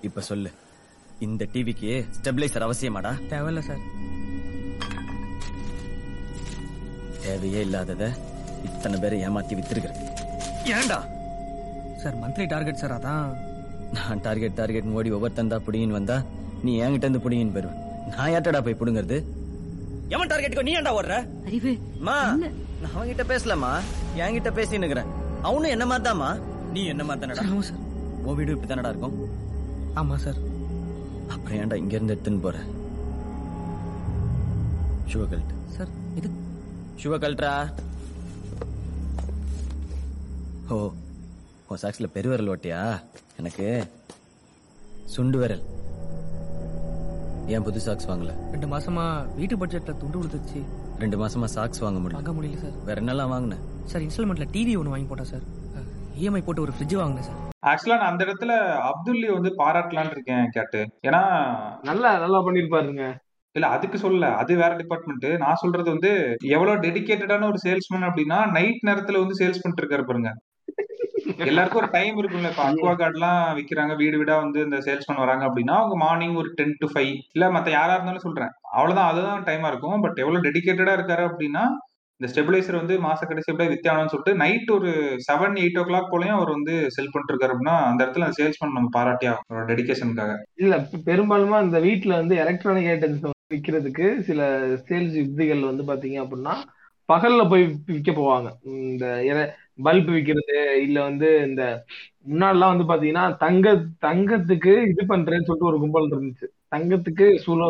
இப்ப சொல்லு இந்த டிவிக்கு ஸ்டெபிளைசர் அவசியமாடா? தேவையில்ல சார். தேவையே இல்லாதத இத்தனை பேரை ஏமாத்தி வித்திருக்கிற ஏன்டா? சார் மந்த்லி டார்கெட் சார் அதான் நான் டார்கெட் டார்கெட் ஓடி ஒவ்வொருத்தந்தா புடிங்கின்னு வந்தா நீ என்கிட்ட இருந்து புடிங்கின்னு போயிருவ நான் யார்ட்டடா போய் புடுங்கிறது? எவன் டார்கெட்டுக்கு நீ ஏன்டா ஓடுற? அறிவு மா நான் அவன்கிட்ட பேசலமா என்கிட்ட பேசின்னு இருக்கிறேன் அவனும் என்ன மாதிரி தாமா நீ என்ன மாதிரி ஆமா சார். உன் வீடு இப்படி தானடா இருக்கும்? ஆமா சார். அப்புறம் ஏன்டா இங்க இருந்து எடுத்துன்னு போற? ஷுவ கழட்டு சார் இது கழட்டுறா ஓ உன் சாக்ஸ்ல பெருவிரல் ஓட்டியா? எனக்கு சுண்டு விரல். ஏன் புது சாக்ஸ் வாங்கல? ரெண்டு மாசமா வீட்டு பட்ஜெட்ல துண்டு கொடுத்துச்சு. ரெண்டு மாசமா சாக்ஸ் வாங்க முடியல. வாங்க முடியல சார். வேற என்னெல்லாம் வாங்கினேன் சார் இன்ஸ்டால்மெண்ட்ல டிவி ஒன்று வாங்கி போட்டேன் சார். இஎம்ஐ போட்டு ஒரு ஃப்ரிட்ஜ் வாங்கினேன் சார். ஆக்சுவலா நான் அந்த இடத்துல அப்துல்லி வந்து பாராட்டலாம்னு இருக்கேன் கேட்டு. ஏன்னா நல்லா நல்லா பண்ணிருப்பாருங்க. இல்ல அதுக்கு சொல்லல. அது வேற டிபார்ட்மெண்ட் நான் சொல்றது வந்து எவ்வளவு டெடிகேட்டடான ஒரு சேல்ஸ்மேன் அப்படின்னா நைட் நேரத்துல வந்து சேல்ஸ் பண்ணிட்டு இருக்காரு பாருங்க. எல்லாருக்கும் ஒரு டைம் இருக்கும்ல. இப்ப அக்வா கார்ட்லாம் விக்கிறாங்க. வீடு வீடா வந்து இந்த சேல்ஸ்மேன் வராங்க அப்படின்னா அவங்க மார்னிங் ஒரு டென் டு ஃபைவ் இல்ல மத்த யாரா இருந்தாலும் சொல்றேன். அவ்வளவுதான். அதுதான் டைமா இருக்கும். பட் எவ்வளவு டெடிகேட்டடா இருக்காரு அப்படின்னா இந்த ஸ்டெபிளைசர் வந்து மாச கடைசி எப்படியா வித்தியானம்னு சொல்லிட்டு நைட் ஒரு செவன் எயிட் ஓ கிளாக் போலயும் அவர் வந்து செல் பண்ணிட்டு இருக்காரு அப்படின்னா அந்த இடத்துல அந்த சேல்ஸ்மேன் நம்ம பாராட்டியா அவரோட டெடிகேஷனுக்காக இல்ல பெரும்பாலுமா இந்த வீட்ல வந்து எலக்ட்ரானிக் ஐட்டம்ஸ் விற்கிறதுக்கு சில சேல்ஸ் யுக்திகள் வந்து பாத்தீங்க அப்படின்னா பகல்ல போய் விற்க போவாங்க. இந்த பல்ப் விற்கிறது இல்ல வந்து இந்த முன்னாடிலாம் வந்து பாத்தீங்கன்னா தங்க தங்கத்துக்கு இது பண்றேன்னு சொல்லிட்டு ஒரு கும்பல் இருந்துச்சு. தங்கத்துக்கு சூழ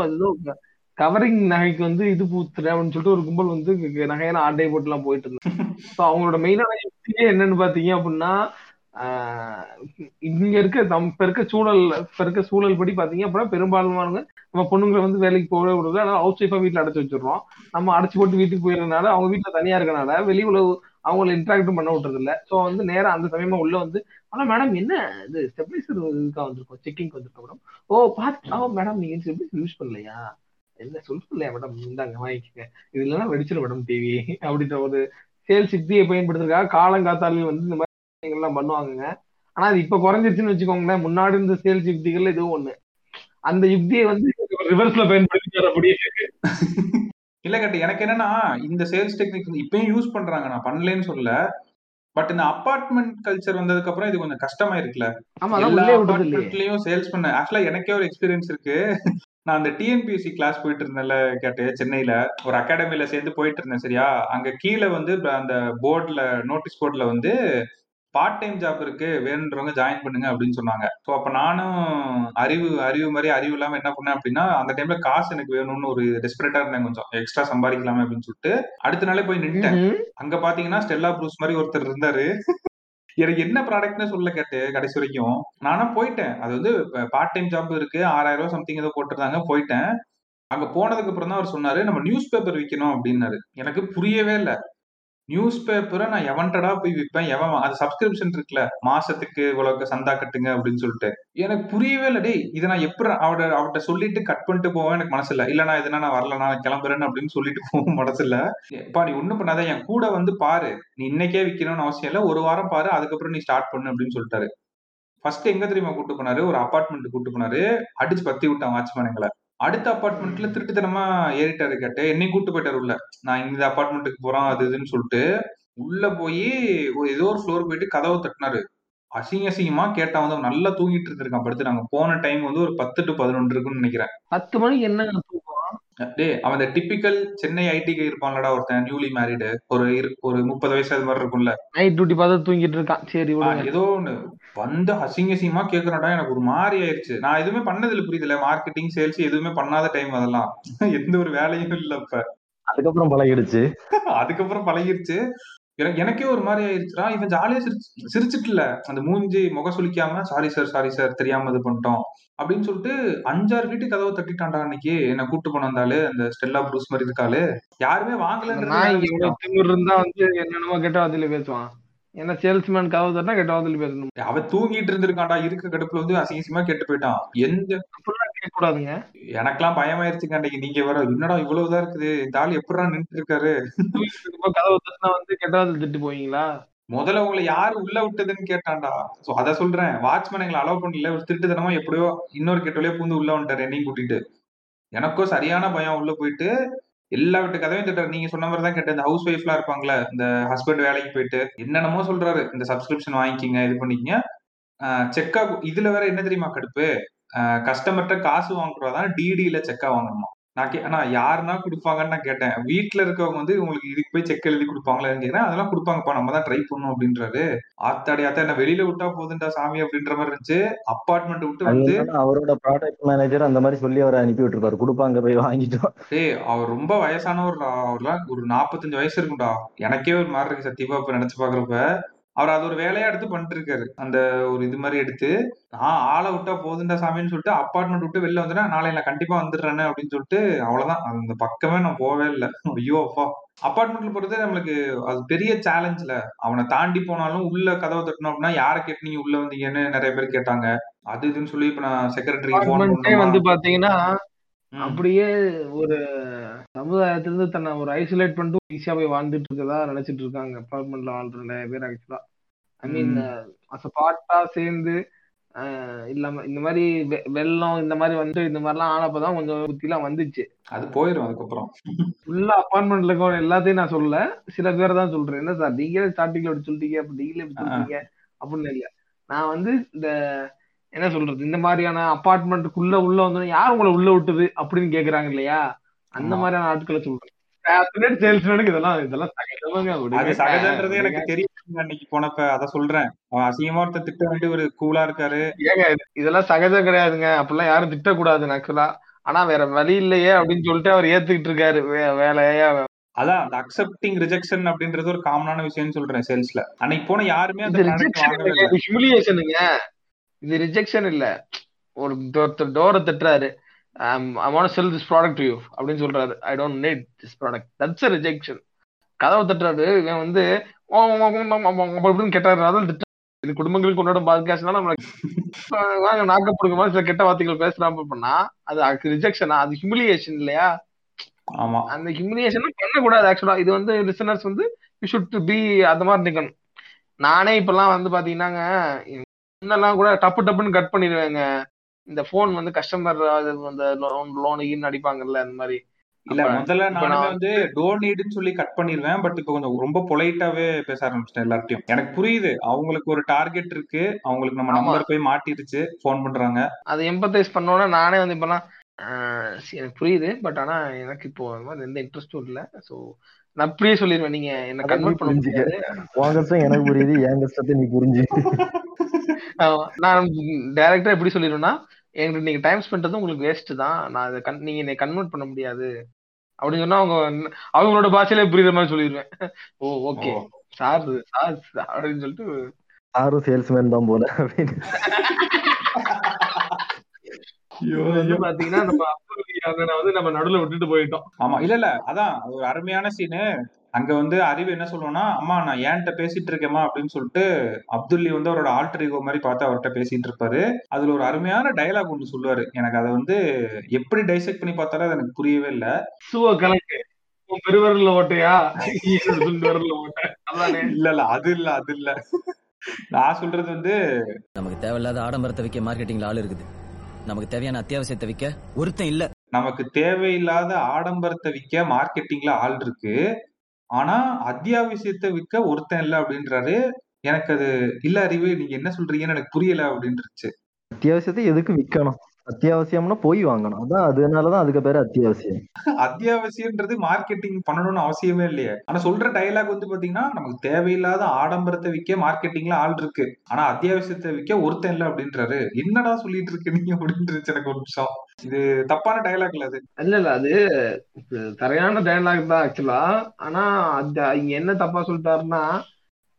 அதுதான் கவரிங் நகைக்கு வந்து இது பூத்துறேன் அப்படின்னு சொல்லிட்டு ஒரு கும்பல் வந்து நகையான ஆட்டை போட்டு எல்லாம் போயிட்டு இருந்தாங்க ஸோ அவங்களோட மெயினான யுக்தியே என்னன்னு பாத்தீங்க அப்படின்னா ஆஹ் இங்க இருக்க நம்ம இப்ப இருக்க சூழல் இப்ப இருக்க சூழல் படி பாத்தீங்க அப்படின்னா பெரும்பாலானவங்க நம்ம பொண்ணுங்களை வந்து வேலைக்கு போகவே விடுறது அதனால ஹவுஸ் ஒய்ஃபா வீட்டுல அடைச்சு வச்சிடுறோம். நம்ம அடைச்சு போட்டு வீட்டுக்கு போயிடுறதுனால அவங்க வீட்டுல தனியா இருக்கனால வெளி உலகு அவங்கள இன்ட்ராக்டும் பண்ண விட்டுறது இல்ல சோ வந்து நேரா அந்த சமயமா உள்ள வந்து ஆனா மேடம் என்ன இது ஸ்டெபிலைசர் இதுக்கா வந்திருக்கோம்? செக்கிங் வந்திருக்கோம் மேடம் ஓ பாத்து ஆ மேடம் நீங்க ஸ்டெபிலைசர் யூஸ் பண்ணலையா? என்ன சொல்லலையா மேடம் இந்தாங்க வாங்கிக்கங்க. இது இல்லைன்னா வெடிச்சிடும் மேடம் டிவி அப்படின்ற ஒரு சேல்ஸ் யுக்தியை பயன்படுத்துறதுக்காக காலங்காத்தாலையும் வந்து இந்த மாதிரி எல்லாம் பண்ணுவாங்கங்க. ஆனா அது இப்ப குறைஞ்சிருச்சுன்னு வச்சுக்கோங்களேன் முன்னாடி இருந்த சேல்ஸ் யுக்திகள்ல இதுவும் ஒண்ணு. அந்த யுக்தியை வந்து ரிவர்ஸ்ல பயன்படுத்தி அப்படியே இல்ல கட்டு எனக்கு என்னன்னா இந்த சேல்ஸ் டெக்னிக் இப்பயும் யூஸ் பண்றாங்க. நான் பண்ணலன்னு சொல்லல. பட் இந்த அபார்ட்மெண்ட் கல்ச்சர் வந்ததுக்கு அப்புறம் இது கொஞ்சம் கஷ்டமா இருக்குல்ல எல்லா. அபார்ட்மெண்ட்லயும் சேல்ஸ் பண்ண ஆக்சுவலா எனக்கே ஒரு எக்ஸ்பீரியன்ஸ் இருக்கு. நான் அந்த டிஎன்பிஎஸ்சி கிளாஸ் போயிட்டு இருந்தேன்ல கேட்டு சென்னையில. ஒரு அகாடமில சேர்ந்து போயிட்டு இருந்தேன் சரியா? அங்க கீழே வந்து அந்த போர்டுல நோட்டீஸ் போர்டுல வந்து பார்ட் டைம் ஜாப் இருக்கு வேணுன்றவங்க ஜாயின் பண்ணுங்க அப்படின்னு சொன்னாங்க. ஸோ அப்ப நானும் அறிவு அறிவு மாதிரி அறிவு இல்லாம என்ன பண்ணேன் அப்படின்னா அந்த டைம்ல காசு எனக்கு வேணும்னு ஒரு டெஸ்பரேட்டா இருந்தேன் கொஞ்சம். எக்ஸ்ட்ரா சம்பாதிக்கலாமே அப்படின்னு சொல்லிட்டு அடுத்த நாளே போய் நின்ட்டேன் அங்க பாத்தீங்கன்னா ஸ்டெல்லா ப்ரூஸ் மாதிரி ஒருத்தர் இருந்தாரு. எனக்கு என்ன ப்ராடக்ட்னு சொல்ல கேட்டு கடைசி வரைக்கும். நானா போயிட்டேன். அது வந்து பார்ட் டைம் ஜாப் இருக்கு ஆறாயிரம் ரூபாய் சம்திங் ஏதோ போட்டிருந்தாங்க போயிட்டேன். அங்க போனதுக்கு அப்புறம் தான் அவர் சொன்னாரு நம்ம நியூஸ் பேப்பர் விற்கணும் அப்படின்னாரு. எனக்கு புரியவே இல்லை. நியூஸ் பேப்பரை நான் எவன்டடா போய் விற்பேன் எவன் அது சப்ஸ்கிரிப்ஷன் இருக்குல்ல? மாசத்துக்கு இவ்வளவு சந்தா கட்டுங்க அப்படின்னு சொல்லிட்டு. எனக்கு புரியவே இல்லை. டேய் இதை நான் எப்படி அவட அவட்ட சொல்லிட்டு கட் பண்ணிட்டு போவேன் எனக்கு மனசு இல்ல. இல்ல நான் இதுனா நான் வரல நான் கிளம்புறேன்னு அப்படின்னு சொல்லிட்டு போக மனசு இல்ல. எப்பா நீ ஒன்றும் பண்ணாத. என் கூட வந்து பாரு. நீ இன்னைக்கே விற்கணும்னு அவசியம் இல்லை. ஒரு வாரம் பாரு. அதுக்கப்புறம் நீ ஸ்டார்ட் பண்ணு அப்படின்னு சொல்லிட்டாரு. ஃபர்ஸ்ட் எங்க தெரியுமா கூட்டு போனாரு? ஒரு அபார்ட்மெண்ட் கூட்டு போனாரு. அடிச்சு பத்தி விட்டான் வாட்ச்மேன் எங்களை. அடுத்த அப்பார்ட்மெண்ட்ல திருட்டுத்தனமா ஏறிட்டாரு கேட்டு. என்னையும் கூட்டு போயிட்டாரு உள்ள. நான் இந்த அப்பார்ட்மெண்ட்டுக்கு போறான் அது இதுன்னு சொல்லிட்டு உள்ள போய் ஏதோ ஒரு ஃப்ளோர் போயிட்டு கதவை தட்டினாரு. அசிங்க அசிங்கமா கேட்டா வந்து அவன் நல்லா தூங்கிட்டு இருந்திருக்கான் படுத்து. நாங்க போன டைம் வந்து ஒரு பத்து டு பதினொன்று இருக்குன்னு நினைக்கிறேன். பத்து மணிக்கு என்ன டே அவன் இந்த டிப்பிக்கல் சென்னை ஐடிக்கு இருப்பான்லடா ஒருத்தன் நியூலி மேரிடு ஒரு இரு- ஒரு முப்பது வயசு அது மாதிரி இருக்கும்ல. நைட் டியூட்டி பார்த்து தூங்கிட்டு இருக்கான். சரி ஏதோ ஒண்ணு. வந்து அசிங்க அசிங்கமா கேக்குறாடா எனக்கு ஒரு மாதிரி ஆயிருச்சு. நான் எதுவுமே பண்ணதில்ல புரியுதுல மார்க்கெட்டிங் சேல்ஸ் எதுவுமே பண்ணாத டைம் அதெல்லாம். எந்த ஒரு வேலையும் இல்ல இப்ப. அதுக்கப்புறம் பழகிடுச்சு. அதுக்கப்புறம் பழகிருச்சு. எனக்கு எனக்கே ஒரு மாதிரி ஆயிருச்சுடா. இவன் ஜாலியா சிரிச்சு சிரிச்சிட்டுல அந்த மூஞ்சி முக சுளிக்காம சாரி சார் சாரி சார் தெரியாம இது பண்ணிட்டோம். அப்படின்னு சொல்லிட்டு அஞ்சாறு வீட்டு கதவை தட்டிட்டான்டா அன்னைக்கு. என்ன கூட்டு போன வந்தாலு அந்த ஸ்டெல்லா ப்ரூஸ் மாதிரி இருக்காளு யாருமே திமிர் இருந்தா வந்து என்னென்னமோ கெட்ட வார்த்தையில பேசுவான். ஏன்னா சேல்ஸ்மேன் கதவு தட்டினா கெட்ட வார்த்தையில பேசணும்? அவன் தூங்கிட்டு இருந்திருக்கான்டா. இருக்க கடுப்புல வந்து அசிங்க அசிங்கமா கெட்டு போயிட்டான். எந்த கூடாதுங்க எனக்கெல்லாம் பயமாயிருச்சுங்க அன்னைக்கு. நீங்க வர என்னடா இவ்வளவுதான் இருக்குது? இந்த ஆள் எப்படிடா நின்று இருக்காரு கதவு தட்டினா வந்து கெட்ட வார்த்தை திட்டு போவீங்களா? முதல்ல உங்களை யாரு உள்ள விட்டதுன்னு கேட்டான்டா. சோ அத சொல்றேன். வாட்ச்மேன் எங்களை அலோவ் பண்ணல. ஒரு திருட்டுத்தனமா எப்படியோ இன்னொரு கெட்டோலயே பூந்து உள்ள வந்துட்டாரு என்னையும் கூட்டிட்டு. எனக்கும் சரியான பயம் உள்ள போயிட்டு எல்லா வீட்டு கதையும் திட்டாரு நீங்க சொன்ன மாதிரி தான் கேட்டேன். இந்த ஹவுஸ் ஒய்ஃப்லாம் இருப்பாங்களே இந்த ஹஸ்பண்ட் வேலைக்கு போயிட்டு என்னென்னமோ சொல்றாரு. இந்த சப்ஸ்கிரிப்ஷன் வாங்கிக்கிங்க இது பண்ணிக்கங்க. செக்கா இதுல வேற என்ன தெரியுமா கடுப்பு? கஸ்டமர்கிட்ட காசு வாங்குறதான் டிடியில செக்கா வாங்கணுமா? நான் கே ஆனா யாருன்னா கொடுப்பாங்கன்னு நான் கேட்டேன். வீட்டுல இருக்கவங்க வந்து உங்களுக்கு இதுக்கு போய் செக் எழுதி கொடுப்பாங்களான்னு கேட்கிறேன் அதெல்லாம் கொடுப்பாங்கப்பா நம்ம தான் ட்ரை பண்ணணும் அப்படின்றாரு. ஆத்தாடி ஆத்தா என்ன வெளியில விட்டா போதுண்டா சாமி அப்படின்ற மாதிரி இருந்துச்சு. அப்பார்ட்மெண்ட் விட்டு வந்து அவரோட ப்ராடக்ட் மேனேஜர் அந்த மாதிரி சொல்லி அவரை அனுப்பி விட்டுருப்பாரு கொடுப்பாங்க போய் வாங்கிட்டோம். டேய் அவர் ரொம்ப வயசானவர் அவர்லாம் ஒரு நாற்பத்தஞ்சு வயசு இருக்கும்டா. எனக்கே ஒரு மாதிரி இருக்கு சத்தியமா இப்ப நினைச்சு பாக்குறப்ப. அவர் அது ஒரு வேலையா எடுத்து பண்ணிட்டு இருக்காரு அந்த ஒரு இது மாதிரி எடுத்து நான் ஆளை விட்டா போதுண்டா சாமின்னு சொல்லிட்டு அப்பார்ட்மெண்ட் விட்டு வெளில வந்துட்டா நாளை நான் கண்டிப்பா வந்துடுறேன்னு அப்படின்னு சொல்லிட்டு அவ்வளவுதான். அந்த பக்கமே நான் போவே இல்லை. ஐயோ அப்பா. அப்பார்ட்மெண்ட்ல போறது நம்மளுக்கு அது பெரிய சேலஞ்ச்ல அவனை தாண்டி போனாலும் உள்ள கதவை தட்டணும் அப்படின்னா யாரை கேட்டு நீங்க உள்ள வந்தீங்கன்னு நிறைய பேர் கேட்டாங்க. அது இதுன்னு சொல்லி இப்ப நான் பண்ணோமா வந்து பாத்தீங்கன்னா அப்படியே ஒரு சமுதாயத்திலிருந்து தன்னை ஒரு ஐசோலேட் பண்ணிட்டு ஈஸியா போய் வாழ்ந்துட்டு இருக்கதா நினைச்சிட்டு இருக்காங்க. அபார்ட்மெண்ட்ல வாழ்ற நிறைய பேர் ஆக்சுவலா ஐ மீன். அஸ் பார்ட்டா சேர்ந்து அஹ் இல்லாம இந்த மாதிரி வெள்ளம் இந்த மாதிரி வந்து இந்த மாதிரிலாம் ஆனப்பதான் கொஞ்சம் புத்திலாம் வந்துச்சு. அது போயிடும் அதுக்கப்புறம். ஃபுல்லா அப்பார்ட்மெண்ட்ல இருக்க எல்லாத்தையும் நான் சொல்லல. சில பேர் தான் சொல்றேன். என்ன சார் நீங்களே ஸ்டார்டிங்ல இப்படி சொல்லிட்டீங்க அப்ப நீங்களே சொல்லிட்டீங்க அப்படின்னு இல்ல. நான் வந்து இந்த என்ன சொல்றது? இந்த மாதிரியான அப்பார்ட்மெண்ட்டுக்குள்ள உள்ள வந்து யார் உங்களை உள்ள விட்டது அப்படின்னு கேக்குறாங்க இல்லையா? அந்த. மாதிரியான ஆட்களை சொல்றேன். இதெல்லாம் இதெல்லாம் அது சகஜன்றது எனக்கு. தெரியும். அன்னைக்கு போனப்ப அத சொல்றேன். அவன் அசிங்கமா திட்ட வேண்டிய ஒரு கூலா இருக்காரு. ஏங்க இது- இதெல்லாம் சகஜம் கிடையாதுங்க. அப்படிலாம் யாரும் திட்டக்கூடாது ஆக்சுவலா ஆனா வேற வழி இல்லையே அப்படின்னு சொல்லிட்டு அவர் ஏத்துக்கிட்டு இருக்காரு. வேலையா அதான் அந்த அக்செப்டிங் ரிஜெக்ஷன் அப்படின்றது ஒரு காமனான விஷயம்னு சொல்றேன் சேல்ஸ்ல அன்னைக்கு போன யாருமே அந்த ஹியூமிலியேஷனுங்க இது ரிஜெக்ஷன் இல்ல. ஒரு ஒருத்தர் டோரை தட்டுறாரு. I want sell this product to you அப்படின்னு சொல்றாரு. I don't need this product that's a rejection கதவை தட்டுறாரு. இவன் வந்து அப்படின்னு கேட்டாரு. அதான் திட்டு இது குடும்பங்களுக்கு கொண்டாடும் பாட்காஸ்ட்னால நம்ம வாங்க நாக்கப்படுங்க மாதிரி சில கெட்ட வார்த்தைகள் பேசுறாம பண்ணா அது ரிஜெக்ஷனா அது ஹியூமிலியேஷன் இல்லையா? ஆமா. அந்த ஹியூமிலியேஷன் பண்ணக்கூடாது ஆக்சுவலா இது வந்து லிசனர்ஸ் வந்து யூ ஷுட் பி அந்த மாதிரி நிக்கணும். நானே இப்பெல்லாம் வந்து பாத்தீங்கன்னாங்க முன்னெல்லாம் கூட டப்பு டப்புன்னு கட் பண்ணிடுவேங்க. இந்த போன் வந்து கஸ்டமர் அந்த லோன் கீன் அடிப்பாங்கல்ல அந்த மாதிரி. இல்ல முதல்ல நான் வந்து டோன்ட் நீடுன்னு சொல்லி கட் பண்ணிடுவேன். பட் இப்போ கொஞ்சம் ரொம்ப பொலைட்டாவே பேச ஆரம்பிச்சிட்டேன் எல்லார்ட்டையும் எனக்கு புரியுது. அவங்களுக்கு ஒரு டார்கெட் இருக்கு. அவங்களுக்கு நம்ம நம்பர் போய் மாட்டிருச்சு. ஃபோன் பண்றாங்க. அதை எம்பத்தைஸ் பண்ணோன்னா நானே வந்து இப்பெல்லாம் எனக்கு புரியுது. பட் ஆனா எனக்கு இப்போ எந்த இன்ட்ரெஸ்டும் இல்லை. ஸோ நான் அப்படியே சொல்லிடுவேன் நீங்க என்ன கன்வெர்ட் பண்ண முடியாது. உன் கஷ்டம் எனக்கு புரியுது என் கஷ்டத்தை நீ புரிஞ்சு. நான் டைரக்டா எப்படி சொல்லிடுவேன்னா எங்களுக்கு நீங்க டைம் ஸ்பெண்ட் உங்களுக்கு வேஸ்ட் தான். நான் அதை கன் நீங்க என்னை கன்வெர்ட் பண்ண முடியாது. அப்படின்னு சொன்னா அவங்க அவங்களோட பாஷையிலே புரியுற மாதிரி சொல்லிடுவேன் ஓ ஓகே சார் சார் அப்படின்னு சொல்லிட்டு யாரும் சேல்ஸ்மேன் தான் போல அப்படின்னு ஐயோ இப்ப வந்து ஐயோ பாத்தீங்கன்னா நம்ம வந்து நம்ம நடுவுல விட்டுட்டு போயிட்டோம். ஆமா இல்ல இல்ல. அதான் அது ஒரு அருமையான சீனு அங்க வந்து அறிவு என்ன சொல்லுவான்னா அம்மா நான் ஏன்ட்ட பேசிட்டு இருக்கேம்மா? அப்படின்னு சொல்லிட்டு அப்துல்லி வந்து அவரோட ஆல்டர் ஈகோ மாதிரி பார்த்து அவர்கிட்ட பேசிட்டு இருப்பாரு. அதுல ஒரு அருமையான டயலாக் ஒன்று சொல்லுவாரு. எனக்கு அதை வந்து எப்படி டைசெக்ட் பண்ணி பார்த்தாலும் அது எனக்கு புரியவே இல்ல. சுவ கணக்கு உன் பெருவரல்ல ஓட்டையா? இல்ல இல்ல. அது இல்ல அது இல்ல. நான் சொல்றது வந்து நமக்கு தேவையில்லாத ஆடம்பரத்தை விற்க மார்க்கெட்டிங்ல ஆள் இருக்குது. நமக்கு தேவையான அத்தியாவசியத்தை விற்க ஒருத்தன் இல்ல. நமக்கு தேவையில்லாத ஆடம்பரத்தை விற்க மார்க்கெட்டிங்ல ஆள் இருக்கு. ஆனா அத்தியாவசியத்தை விற்க ஒருத்தன் இல்ல அப்படின்றாரு. எனக்கு அது இல்ல அறிவு நீங்க என்ன சொல்றீங்கன்னு எனக்கு புரியல அப்படின்றுச்சு. அத்தியாவசியத்தை எதுக்கு விற்கணும் அத்தியாவசியம்னா போய் வாங்கணும். அதான் அதனாலதான் அதுக்கு பேரு அத்தியாவசியம். அத்தியாவசியம்ன்றது மார்க்கெட்டிங் பண்ணணும்னு அவசியமே இல்லையே. ஆனா சொல்ற டயலாக் வந்து பாத்தீங்கன்னா நமக்கு தேவையில்லாத ஆடம்பரத்தை விற்க மார்க்கெட்டிங்ல ஆள் இருக்கு. ஆனா அத்தியாவசியத்தை விற்க ஒருத்தன் இல்ல அப்படின்றாரு. என்னடா சொல்லிட்டு இருக்கு நீங்க அப்படின்றது எனக்கு ஒரு நிமிஷம். இது தப்பான டயலாக் இல்ல அது. இல்ல இல்ல அது இது தரையான டயலாக் தான் ஆக்சுவலா ஆனா அது இங்க என்ன தப்பா சொல்லிட்டாருன்னா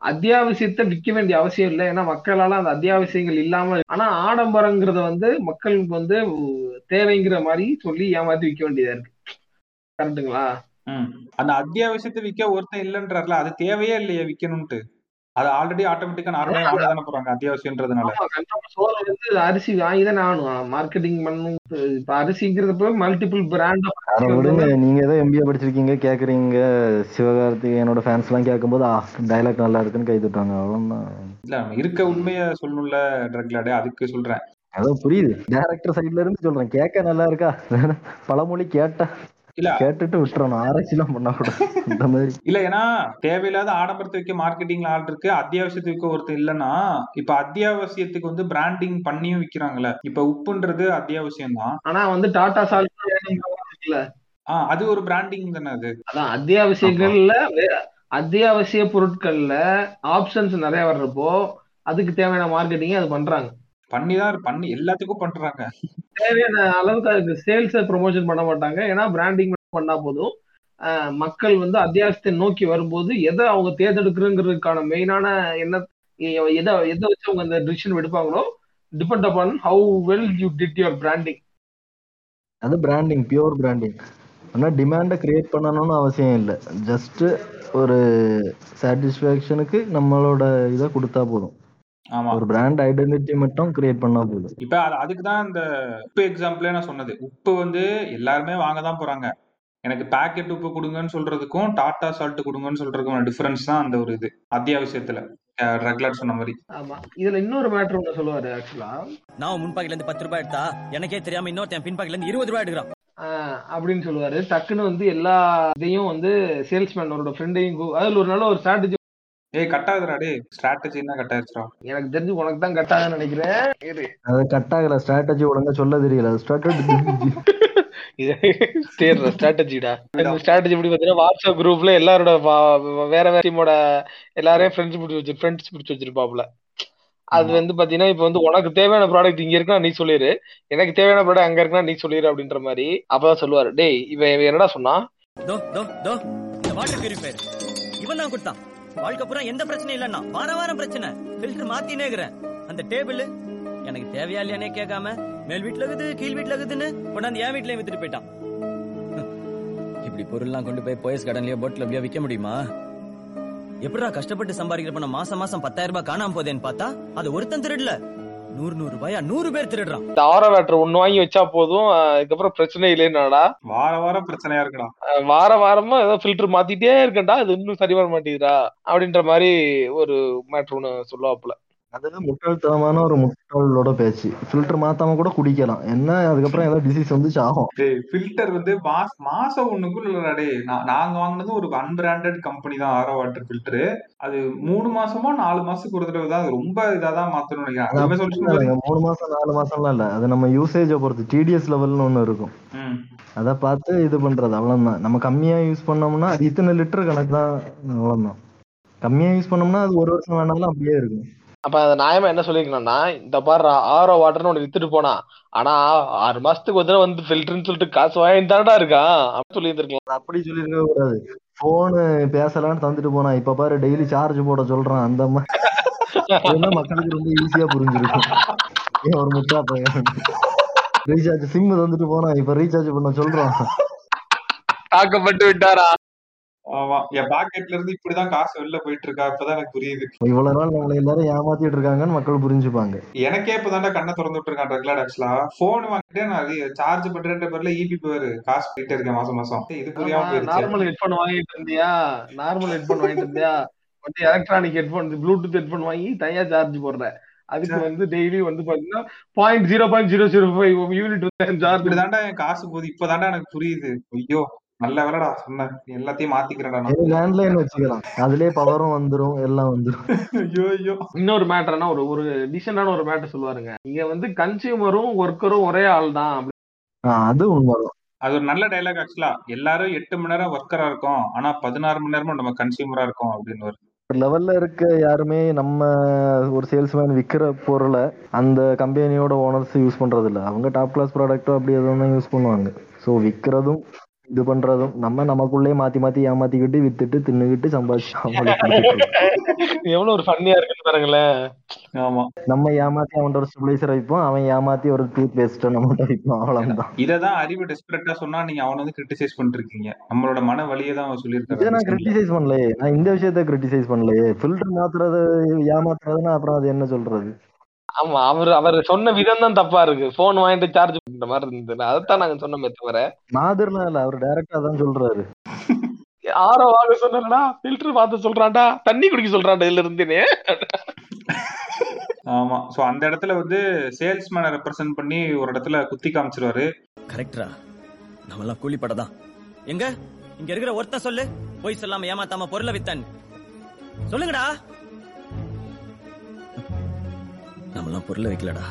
அத்தியாவசியத்தை விற்க வேண்டிய அவசியம் இல்லை. ஏன்னா மக்களால அந்த அத்தியாவசியங்கள் இல்லாம ஆனா ஆடம்பரங்கிறத வந்து மக்களுக்கு வந்து தேவைங்கிற மாதிரி சொல்லி ஏமாத்தி விற்க வேண்டியதா இருக்கு. கரெக்ட்டுங்களா? அந்த அத்தியாவசியத்தை விற்க ஒருத்தன் இல்லைன்றாருல அது தேவையே இல்லையே விற்கணும்ட்டு அது ஆல்ரெடி ஆட்டோமேட்டிக்கா நார்மலா வாங்க தானே போறாங்க கண்டிப்பா சோறு வந்து அரிசி வாங்கி தானே ஆகணும். மார்க்கெட்டிங் பண்ணணும் இப்ப அரிசிங்கிறத மல்டிபிள் பிராண்ட் நீங்க ஏதோ எம்பிஏ படிச்சிருக்கீங்க கேக்குறீங்க சிவகார்த்திகேயனோட ஃபேன்ஸ் எல்லாம் கேட்கும்போது ஆ டைலாக் நல்லா இருக்குன்னு கை தட்டுவாங்க. அவ்வளவுதான். இல்ல இருக்க உண்மைய சொல்லணும்ல ட்ரக்லாடே அதுக்கு சொல்றேன். அதோ புரியுது. டேரக்டர் சைடுல இருந்து சொல்றேன். கேட்க நல்லா இருக்கா? பழமொழி கேட்டா. இல்ல. கேட்டுட்டு விட்டுறணும் ஆராய்ச்சி எல்லாம் பண்ண கூடாது இந்த மாதிரி. இல்ல ஏன்னா தேவையில்லாத ஆடம்பரத்தை வைக்க மார்க்கெட்டிங்ல ஆள் இருக்கு. அத்தியாவசியத்தை விற்க ஒருத்தர் இல்லைன்னா இப்ப அத்தியாவசியத்துக்கு வந்து பிராண்டிங் பண்ணியும் விக்கிறாங்கல்ல. இப்ப உப்புன்றது அத்தியாவசியம் தான் ஆனா வந்து டாடா சால்ட் இல்ல ஆஹ் அது ஒரு பிராண்டிங் தானே அது. அதான் அத்தியாவசியங்கள்ல அத்தியாவசிய பொருட்கள்ல ஆப்ஷன்ஸ் நிறைய வர்றப்போ அதுக்கு தேவையான மார்க்கெட்டிங் அது பண்றாங்க. பண்ணிதான் பண்ணி எல்லாத்துக்கும் பண்றாங்க. தேவையான அளவுக்கு அதுக்கு சேல்ஸை ப்ரொமோஷன் பண்ண மாட்டாங்க. ஏன்னா பிராண்டிங் பண்ணா போதும். மக்கள் வந்து அத்தியாவசியத்தை நோக்கி வரும்போது எதை அவங்க தேர்ந்தெடுக்கிறதுக்கான மெயினான என்ன எதை எதை வச்சு அவங்க அந்த decision எடுப்பாங்களோ depend upon how well you did your branding அது பிராண்டிங் பியூர் பிராண்டிங் ஆனா டிமாண்டை கிரியேட் பண்ணணும்னு அவசியம் இல்லை. ஜஸ்ட் ஒரு சாட்டிஸ்ஃபேக்ஷனுக்கு நம்மளோட இதை கொடுத்தா போதும். ஆமா. ஒரு பிராண்ட் ஐடென்டிட்டி மட்டும் கிரியேட் பண்ணா போதும். இப்ப அது அதுக்கு தான் இந்த உப்பு எக்ஸாம்பிளே நான் சொன்னது. உப்பு வந்து எல்லாருமே வாங்க தான் போறாங்க. எனக்கு பாக்கெட் உப்பு கொடுங்கன்னு சொல்றதுக்கும் டாடா சால்ட் கொடுங்கன்னு சொல்றதுக்கும் டிஃபரன்ஸ் தான் அந்த ஒரு இது அத்தியாவசியத்துல ரெகுலர் சொன்ன மாதிரி. ஆமா. இதுல இன்னொரு மேட்ரு ஒண்ணு சொல்லுவாரு ஆக்சுவலா நான் முன் பாக்கெட்ல இருந்து பத்து ரூபாய் எடுத்தா எனக்கே தெரியாம இன்னொருத்தன் பின் பாக்கெட்ல இருந்து இருபது ரூபாய் எடுக்கிறான். அப்படின்னு சொல்லுவாரு. டக்குன்னு வந்து எல்லா இதையும் வந்து சேல்ஸ்மேன் அவரோட ஃப்ரெண்டையும் அதுல ஒரு நல்ல ஒரு ஸ்ட்ராட்டஜி ஏய் கட் ஆகுதுடா டே ஸ்ட்ராட்டஜின்னா கட் ஆயிடுச்சுடா எனக்கு தெரிஞ்சு உனக்கு தான் கட் ஆகுதுன்னு நினைக்கிறேன். இரு. அது கட் ஆகல. ஸ்ட்ராட்டஜி ஒழுங்கா சொல்ல தெரியல. ஸ்ட்ராட்டஜி இது தேர்ற ஸ்ட்ராட்டஜிடா இந்த ஸ்ட்ராட்டஜி எப்படி பார்த்தீங்கன்னா வாட்ஸ்அப் குரூப்ல எல்லாரோட வேற வேற டீமோட எல்லாரையும் ஃப்ரெண்ட்ஸ் பிடிச்சி வச்சு ஃப்ரெண்ட்ஸ் பிடிச்சி வச்சிருப்பாப்ல அது வந்து பாத்தீங்கன்னா இப்ப வந்து உனக்கு தேவையான ப்ராடக்ட் இங்க இருக்குன்னா நீ சொல்லிரு. எனக்கு தேவையான ப்ராடக்ட் அங்க இருக்குன்னா நீ சொல்லிரு அப்படின்ற மாதிரி அப்பதான் சொல்லுவாரு. டேய் இவன் இவன் என்னடா சொன்னா தோ தோ தோ. இந்த இந்த வாட்டர் பியூரிஃபையர் இவன் தான் கொடுத்தான். வாழ்க்கை பூரா எந்த பிரச்சனையும் இல்லைன்னா வார வாரம் பிரச்சனை. ஃபில்டர் மாத்தினே இருக்கிறேன். அந்த டேபிள் எனக்கு தேவையா இல்லையானே கேட்காம மேல் வீட்டுல இருக்குது கீழ் வீட்டுல இருக்குதுன்னு கொண்டாந்து என் வீட்லயும் வித்துட்டு போயிட்டான். இப்படி பொருள்லாம் கொண்டு போய் போயஸ் கடன்லயோ போட்ல அப்படியே விற்க முடியுமா? எப்படா கஷ்டப்பட்டு சம்பாதிக்கிற பணம் மாசம் மாசம் பத்தாயிரம் ரூபாய் காணாம போதேன்னு பார்த்தா அது ஒருத்தன் திருடல. நூறு நூறு ரூபாயா? நூறு பேர் திருடுறான். இந்த ஆரோ வேட்டர் ஒண்ணு வாங்கி வச்சா போதும். அஹ் இதுக்கப்புறம் பிரச்சனை இல்லைன்னாடா. வார வாரம் பிரச்சனையா இருக்குடா. வார வாரமா ஏதோ ஃபில்டர் மாத்திட்டே இருக்கேன்டா. இது இன்னும் சரி வர மாட்டேங்குதா அப்படின்ற மாதிரி ஒரு மேட்ரு ஒண்ணு சொல்லுவாப்புல. அது முட்டாள்தனமான ஒரு முட்டாளோட பேச்சு. ஃபில்டர் மாத்தாம கூட குடிக்கலாம். என்ன? அதுக்கப்புறம் ஏதாவது டிசீஸ் வந்துச்சு ஆகும். ஃபில்டர் வந்து மாச மாசம் ஒண்ணுக்குள்ள இல்லடா நாங்க வாங்குனது ஒரு அன்பிராண்டட் கம்பெனி தான் ஆரோ வாட்டர் ஃபில்டர் அது மூணு மாசமா நாலு மாசத்துக்கு ஒரு தடவை தான் ரொம்ப நினைக்கிறேன். அதுவுமே அப்படி சொல்லிட்டு இல்லைங்க. மூணு மாசம் நாலு மாசம்லாம் இல்ல. அது நம்ம யூசேஜை பொறுத்து. டிடிஎஸ் லெவல்னு ஒண்ணு இருக்கும். அதை பார்த்து இது பண்றது. அவ்வளவுதான். நம்ம கம்மியா யூஸ் பண்ணோம்னா அது இத்தனை லிட்டர் கணக்கு தான். அவ்வளவுதான். கம்மியா யூஸ் பண்ணோம்னா அது ஒரு வருஷம் வேணாலும் அப்படியே இருக்கும். அப்ப அந்த நியாயமா என்ன சொல்லிருக்கணும்னா இந்த பாரு ஆரோ வாட்டர்னு ஒண்ணு வித்துட்டு போனா ஆனா ஆறு மாசத்துக்கு ஒரு தடவை வந்து ஃபில்டர்னு சொல்லிட்டு காசு வாங்கி தானடா இருக்கான். அப்படி சொல்லி இருந்திருக்கலாம் அப்படி சொல்லிருக்க கூடாது. போனு பேசலாம்னு தந்துட்டு போனா இப்ப பாரு டெய்லி சார்ஜ் போட சொல்றான் அந்த மாதிரி மக்களுக்கு ரொம்ப ஈஸியா புரிஞ்சிருக்கும். ஏன் ஒரு முட்டா பையன்? ரீசார்ஜ் சிம் தந்துட்டு போனா இப்ப ரீசார்ஜ் பண்ண சொல்றான். தாக்கப்பட்டு விட்டாரா? ஆமா. என் பாக்கெட்ல இருந்து இப்படிதான் காசு வெளில போயிட்டு இருக்கா? இப்பதான் எனக்கு புரியுது. இவ்வளவு நாள் நம்மள எல்லாரும் ஏமாத்திட்டு இருக்காங்கன்னு மக்கள் புரிஞ்சுப்பாங்க. எனக்கே இப்பதான்டா கண்ணை திறந்து விட்டுருக்கான் ரெகுலர் ஆக்சுவலா போன் வாங்கிட்டு நான் சார்ஜ் பண்றேன்ற பேர்ல இபி பேரு காசு போயிட்டே இருக்கேன் மாசம் மாசம். இது புரியாம போயிருச்சு. நார்மல் ஹெட்போன் வாங்கிட்டு இருந்தியா? நார்மல் ஹெட்போன் வாங்கிட்டு இருந்தியா? வந்து எலக்ட்ரானிக் ஹெட்போன் ப்ளூடூத் ஹெட்போன் வாங்கி தனியா சார்ஜ் போடுற. அதுக்கு வந்து டெய்லி வந்து பாத்தீங்கன்னா point zero point zero zero five unit charge இப்படிதான்டா என் காசு போகுது. இப்பதான்டா எனக்கு புரியுது. ஐயோ. நல்ல வேலைடா சொன்னேன் எல்லாத்தையும் மாத்திக்கிறேன்டா லேண்ட்லைன் வச்சுக்கலாம். அதுலயே பவரும் வந்துரும் எல்லாம் வந்துரும். ஐயோ ஐயோ. இன்னொரு மேட்டர்னா ஒரு ஒரு டிசென்டான ஒரு மேட்டர் சொல்லுவாருங்க. இங்க வந்து கன்சியூமரும் ஒர்க்கரும் ஒரே ஆள் தான் அது உண்மைதான் அது ஒரு நல்ல டைலாக் ஆக்சுவலா எல்லாரும் எட்டு மணி நேரம் ஒர்க்கரா இருக்கோம். ஆனா பதினாறு மணி நேரமும் நம்ம கன்சியூமரா இருக்கோம் அப்படின்னு ஒரு லெவல்ல இருக்க யாருமே நம்ம ஒரு சேல்ஸ்மேன் விக்கிற பொருளை அந்த கம்பெனியோட ஓனர்ஸ் யூஸ் பண்றது இல்ல அவங்க டாப் கிளாஸ் ப்ராடக்ட்டோ அப்படி எதுவும் யூஸ் பண்ணுவாங்க. ஸோ விக்கிறதும் இது பண்றதும் நம்ம நமக்குள்ளே மாத்தி மாத்தி ஏமாத்திக்கிட்டு வித்துட்டு தின்னுகிட்டு சம்பாதிச்சு. எவ்வளவு ஒரு ஃபன்னியா இருக்குன்னு பாருங்களேன். ஆமா. நம்ம ஏமாத்தி அவன்கிட்ட ஒரு ஸ்டெபிளைசர் வைப்போம் அவன் ஏமாத்தி ஒரு டூத் பேஸ்ட்டை நம்மகிட்ட வைப்போம் அவ்வளவுதான். இததான் அறிவு டெஸ்பரேட்டா சொன்னா நீங்க அவனை வந்து கிரிட்டிசைஸ் பண்ணிட்டு இருக்கீங்க நம்மளோட மன வலியை தான் அவன் இதை சொல்லியிருக்காரு நான் கிரிட்டிசைஸ் பண்ணலையே. நான் இந்த விஷயத்த கிரிட்டிசைஸ் பண்ணலையே. ஃபில்டர் மாத்துறது ஏமாத்துறதுன்னா அப்புறம் அது என்ன சொல்றது? ஆமா அவர் அவர் சொன்ன விதம் தான் தப்பா இருக்கு. போன் வாங்கிட்டு சார்ஜ் பண்ற மாதிரி இருந்தது அதைத்தான் நாங்க சொன்னோமே தவிர. மாதிரிலாம் இல்ல அவர் டைரக்டா தான் சொல்றாரு. ஆரோ வாங்க சொன்னா ஃபில்டர் மாத்த சொல்றான்டா தண்ணி குடிக்க சொல்றான்டா இதுல இருந்தேனே ஆமா சோ அந்த இடத்துல வந்து சேல்ஸ்மேனை ரெப்ரசென்ட் பண்ணி ஒரு இடத்துல குத்தி காமிச்சிருவாரு. கரெக்டா நம்மளாம் கூலிப்பட தான் எங்க? இங்க இருக்கிற ஒருத்தன் சொல்லு. போய் சொல்லாம ஏமாத்தாம பொருளை வித்தன். சொல்லுங்கடா. நம்மளாம் பொருளை வைக்கலடா.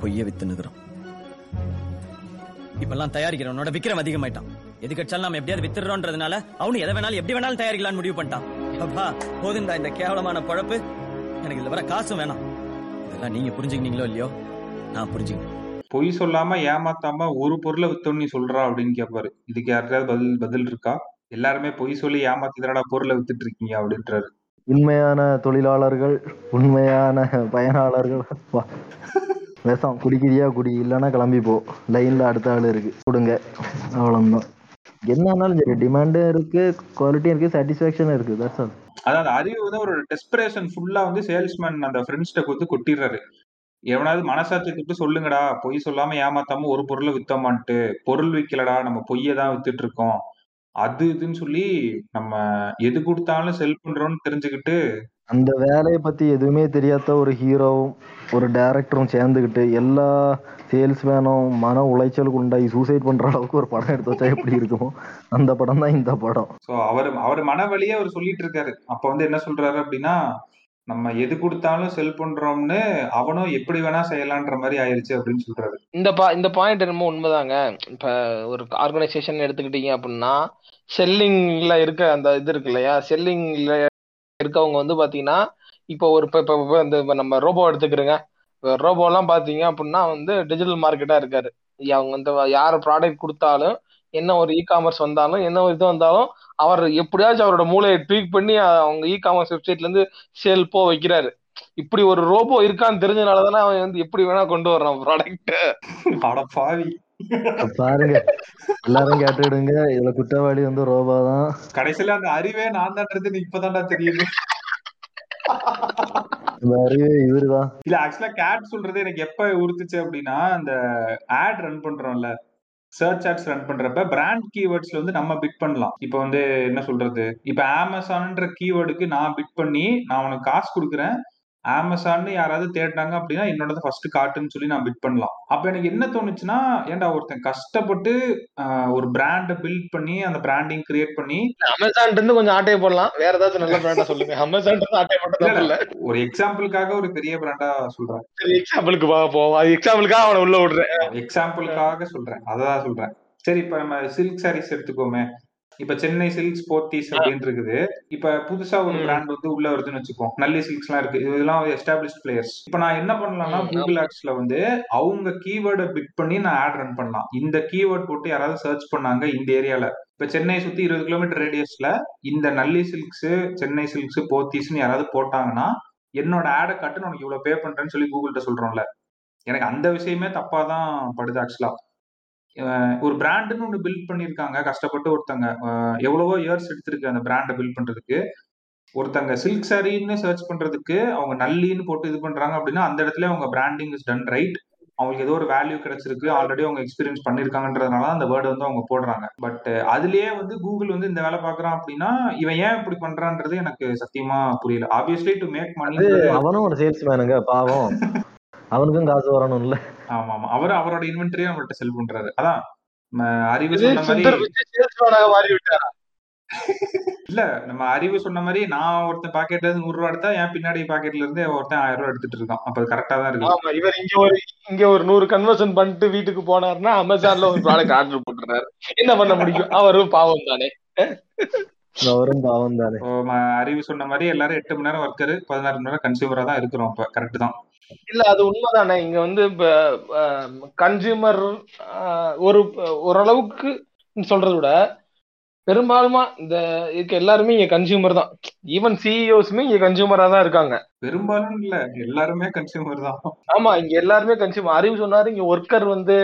பொய்ய வித்துனுக்குறோம் இப்பெல்லாம் தயாரிக்கிறவனோட விக்ரம் அதிகமாயிட்டான். எது கட்சாலும் நாம எப்படியாவது வித்துறோன்றதுனால அவனு எதை வேணாலும் எப்படி வேணாலும் தயாரிக்கலாம்னு முடிவு பண்ணிட்டான். அப்பா போதுண்டா இந்த கேவலமான பொழப்பு. எனக்கு இதுல வர காசும் வேணாம். இதெல்லாம் நீங்க புரிஞ்சுக்கினீங்களோ இல்லையோ? நான் புரிஞ்சுக்கிறேன் பொய் சொல்லாம ஏமாத்தாம ஒரு பொருளை வித்தோன்னு நீ சொல்றா அப்படின்னு கேட்பாரு இதுக்கு யாருக்காவது பதில் பதில் இருக்கா? எல்லாருமே பொய் சொல்லி ஏமாத்தி தானடா பொருளை வித்துட்டு இருக்கீங்க அப்படின்றாரு. உண்மையான தொழிலாளர்கள் உண்மையான பயனாளர்கள். விஷம் குடிக்கிறியா குடி. இல்லைன்னா கிளம்பி போ. லைன்ல அடுத்த ஆள் இருக்கு. கொடுங்க. அவ்வளவுதான். என்னன்னாலும் சரி டிமாண்டும் இருக்கு குவாலிட்டியும் இருக்கு சாட்டிஸ்ஃபேக்ஷனும் இருக்கு. தட்ஸ் ஆல் அதாவது அறிவு வந்து ஒரு டெஸ்பிரேஷன் ஃபுல்லா வந்து சேல்ஸ்மேன் அந்த ஃப்ரெண்ட்ஸ்ட கொடுத்து கொட்டிடுறாரு. எவனாவது மனசாட்சி திட்டு சொல்லுங்கடா. பொய் சொல்லாம ஏமாத்தாம ஒரு பொருளை வித்தோமான்ட்டு. பொருள் விக்கலடா. நம்ம பொய்யை தான் வித்துட்டு இருக்கோம். அது இதுன்னு சொல்லி நம்ம எது கொடுத்தாலும் செல் பண்றோம்னு தெரிஞ்சுக்கிட்டு அந்த வேலையை பத்தி எதுவுமே தெரியாத ஒரு ஹீரோவும் ஒரு டைரக்டரும் சேர்ந்துக்கிட்டு எல்லா சேல்ஸ்மேனும் மன உளைச்சலுக்கு உண்டாகி சூசைட் பண்ற அளவுக்கு ஒரு படம் எடுத்து வச்சா எப்படி இருக்குமோ? அந்த படம் தான் இந்த படம். சோ அவர் அவர் மனவழியே அவர் சொல்லிட்டு இருக்காரு. அப்ப வந்து என்ன சொல்றாரு அப்படின்னா நம்ம எது கொடுத்தாலும் செல் பண்றோம்னு அவனும் எப்படி வேணா செய்யலான்ற மாதிரி ஆயிருச்சு அப்படின்னு சொல்றாரு இந்த பா இந்த பாயிண்ட் என்னமோ உண்மைதாங்க. இப்ப ஒரு ஆர்கனைசேஷன் எடுத்துக்கிட்டீங்க அப்படின்னா செல்லிங்ல இருக்க அந்த இது இருக்கு இல்லையா? செல்லிங்ல இருக்கவங்க வந்து பாத்தீங்கன்னா இப்போ ஒரு இப்போ இப்போ இந்த நம்ம ரோபோ எடுத்துக்கிறோங்க. ரோபோலாம் பாத்தீங்க அப்படின்னா வந்து டிஜிட்டல் மார்க்கெட்டா இருக்காரு. அவங்க வந்து யார் ப்ராடக்ட் கொடுத்தாலும் என்ன ஒரு இ காமர்ஸ் வந்தாலும் என்ன ஒரு இது வந்தாலும் அவர் எப்படியாச்சும் அவரோட மூளையை ட்வீட் பண்ணி அவங்க இ காமர்ஸ் வெப்சைட்ல இருந்து சேல் போ வைக்கிறாரு. இப்படி ஒரு ரோபோ இருக்கான்னு தெரிஞ்சனால தானே அவன் வந்து எப்படி வேணா கொண்டு வர்றான் ப்ராடக்ட் அட பாவி. பாருங்க. எல்லாரும் கேட்டுடுங்க இதுல குற்றவாளி வந்து ரோபா தான். கடைசியில அந்த அறிவே நான் தான்றது இப்பதான்டா தெரியுது. இவருதான் இல்ல ஆக்சுவலா கேட் சொல்றது எனக்கு எப்ப உறுத்துச்சு அப்படின்னா அந்த ஆட் ரன் பண்றோம்ல. சர்ச் ஆட்ஸ் ரன் பண்றப்ப பிராண்ட் கீவேர்ட்ஸ்ல வந்து நம்ம பிட் பண்ணலாம். இப்போ வந்து என்ன சொல்றது? இப்ப அமேசான்ன்ற கீவேர்டுக்கு நான் பிட் பண்ணி நான் உனக்கு காசு கொடுக்குறேன். அமேசான்னு யாராவது தேடினாங்க அப்படின்னா என்னோட ஃபர்ஸ்ட் காட்டுன்னு சொல்லி நான் பிட் பண்ணலாம். அப்ப எனக்கு என்ன தோணுச்சுன்னா ஏன்டா ஒருத்தன் கஷ்டப்பட்டு ஒரு பிராண்டை பில்ட் பண்ணி அந்த பிராண்டிங் கிரியேட் பண்ணி அமேசான் இருந்து கொஞ்சம் ஆட்டையை போடலாம். வேற ஏதாச்சும் நல்ல பிராண்டா சொல்லுங்க. அமேசான் ஆட்டையை போட்டது இல்ல, ஒரு எக்ஸாம்பிளுக்காக ஒரு பெரிய பிராண்டா சொல்றேன். எக்ஸாம்பிளுக்கு போவோம். அது எக்ஸாம்பிளுக்காக அவனை உள்ள விடுறேன். எக்ஸாம்பிளுக்காக சொல்றேன். அதான் சொல்றேன். சரி இப்ப நம்ம சில்க் சாரீஸ் எடுத்துக்கோமே. இப்ப சென்னை சில்க்ஸ் போத்தீஸ் அப்படின்னு இருக்குது இப்ப புதுசா ஒரு பிராண்ட் வந்து உள்ள வருதுன்னு வச்சுக்கோம் நல்லி சில்க்ஸ் எல்லாம் இருக்கு. இதெல்லாம் எஸ்டாப்ளிஷ் பிளேயர்ஸ் இப்ப நான் என்ன பண்ணலாம்னா கூகுள் ஆட்ஸ்ல வந்து அவங்க கீவேர்டை பிட் பண்ணி நான் ஆட் ரன் பண்ணலாம். இந்த கீவேர்ட் போட்டு யாராவது சர்ச் பண்ணாங்க இந்த ஏரியால இப்ப சென்னை சுத்தி இருபது கிலோமீட்டர் ரேடியஸ்ல இந்த நல்லி சில்க்ஸ் சென்னை சில்க்ஸ் போத்தீஸ்னு யாராவது போட்டாங்கன்னா என்னோட ஆடை கட்டு உனக்கு இவ்வளவு பே பண்றேன்னு சொல்லி கூகுள்கிட்ட சொல்றோம்ல. எனக்கு அந்த விஷயமே தப்பா தான் படுது ஆக்சுவலா ஒரு பிராண்டுன்னு ஒன்று பில்ட் பண்ணியிருக்காங்க கஷ்டப்பட்டு ஒருத்தங்க எவ்வளவோ இயர்ஸ் எடுத்திருக்கு அந்த பிராண்டை பில்ட் பண்றதுக்கு. ஒருத்தங்க சில்க் சாரின்னு சர்ச் பண்றதுக்கு அவங்க நல்லின்னு போட்டு இது பண்றாங்க அப்படின்னா அந்த இடத்துல அவங்க பிராண்டிங் இஸ் டன் ரைட் அவங்களுக்கு ஏதோ ஒரு வேல்யூ கிடைச்சிருக்கு. ஆல்ரெடி அவங்க எக்ஸ்பீரியன்ஸ் பண்ணிருக்காங்கன்றதுனால அந்த வேர்டு வந்து அவங்க போடுறாங்க. பட் அதுலயே வந்து கூகுள் வந்து இந்த வேலை பாக்குறான் அப்படின்னா இவன் ஏன் இப்படி பண்றான்றது எனக்கு சத்தியமா புரியல. ஆப்வியஸ்லி டு மேக் மணி அவனும் ஒரு சேல்ஸ்மேனுங்க பாவம். அவனுக்கும் காசு வரணும்ல. ஆமா ஆமா அவர் அவரோட இன்வென்டரியை நம்மள்ட்ட செல் பண்றாரு. அதான் அறிவு சொன்ன மாதிரி இல்ல நம்ம அறிவு சொன்ன மாதிரி நான் ஒருத்தன் பாக்கெட்ல இருந்து நூறு ரூபா எடுத்தா என் பின்னாடி பாக்கெட்ல இருந்து ஒருத்தன் ஆயிரம் ரூபா எடுத்துட்டு இருக்கான். அப்ப அது கரெக்டா தான் இருக்கு. ஆமா இவர் இங்க ஒரு இங்க ஒரு நூறு கன்வர்ஷன் பண்ணிட்டு வீட்டுக்கு போனாருன்னா அமேசான்ல ஒரு ப்ராடக்ட் ஆர்டர் போட்டுறாரு என்ன பண்ண முடியும்? அவரும் பாவம் தானே. அவரும் பாவம் தானே. அறிவு சொன்ன மாதிரி எல்லாரும் எட்டு மணி நேரம் ஒர்க்கர் பதினாறு மணி நேரம் கன்சியூமரா தான் இருக்கிறோம் இப்ப. கரெக்ட் தான். இல்ல அது உண்மைதானே. இங்க வந்து கன்சியூமர் ஒரு ஓரளவுக்கு சொல்றதை விட பெரும்பாலுமா இந்த இருக்க எல்லாருமே இங்க கன்சியூமர் தான். ஈவன் சிஇஓஸ்மே இங்க கன்சியூமரா தான் இருக்காங்க. பெரும்பாலும் இல்ல. எல்லாருமே கன்சியூமர் தான். ஆமா இங்க எல்லாருமே கன்சியூமர் அறிவு சொன்னாரு இங்க ஒர்க்கர் வந்து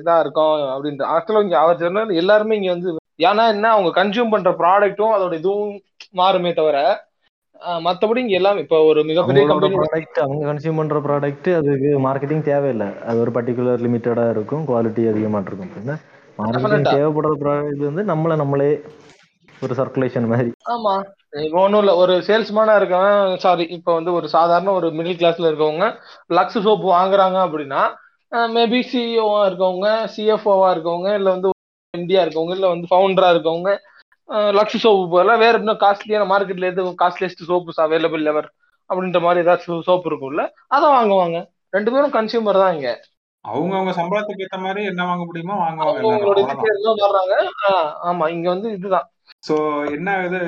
இதா இருக்கும் அப்படின்ற ஆக்சுவலா இங்க அவர் சொன்னாரு எல்லாருமே இங்க வந்து ஏன்னா என்ன அவங்க கன்சியூம் பண்ற ப்ராடக்ட்டும் அதோட இதுவும் மாறுமே தவிர மத்தபடி இங்க எல்லாம் இப்ப ஒரு மிகப்பெரிய ப்ராடக்ட் அவங்க கன்சியூம் பண்ற ப்ராடக்ட் அதுக்கு மார்க்கெட்டிங் தேவையில்லை. அது ஒரு பர்டிகுலர் லிமிட்டடா இருக்கும் குவாலிட்டி அதிகமா இருக்கும். மார்க்கெட்டிங். தேவைப்படுற ப்ராடக்ட் வந்து நம்மள நம்மளே ஒரு சர்க்குலேஷன் மாதிரி. ஆமா. இப்போ ஒன்றும் இல்லை ஒரு சேல்ஸ்மேனா இருக்கவன் சாரி இப்போ வந்து ஒரு சாதாரண ஒரு மிடில் கிளாஸ்ல இருக்கவங்க லக்ஸ் சோப்பு வாங்குறாங்க அப்படின்னா மேபி சிஇஓவா இருக்கவங்க சிஎஃப்ஓவா இருக்கவங்க இல்லை வந்து இந்தியா இருக்கவங்க இல்லை வந்து ஃபவுண்டரா இருக்கவங்க லக்ஸ் சோப்பு போல. வேற இன்னும் காஸ்ட்லியான மார்க்கெட்ல எது காஸ்ட்லியஸ்ட் சோப்ஸ் அவைலபிள் எவர் அப்படின்ற மாதிரி ஏதாச்சும் சோப்பு இருக்கும்ல அதை வாங்குவாங்க. ரெண்டு பேரும் கன்சியூமர் தான் இங்க. அவங்க அவங்க சம்பளத்துக்கு ஏத்த மாதிரி என்ன வாங்க முடியுமோ வாங்குவாங்க அவங்களோட இதுக்கு எல்லாம் வர்றாங்க. ஆமா இங்க வந்து இதுதான். சோ என்ன ஆகுது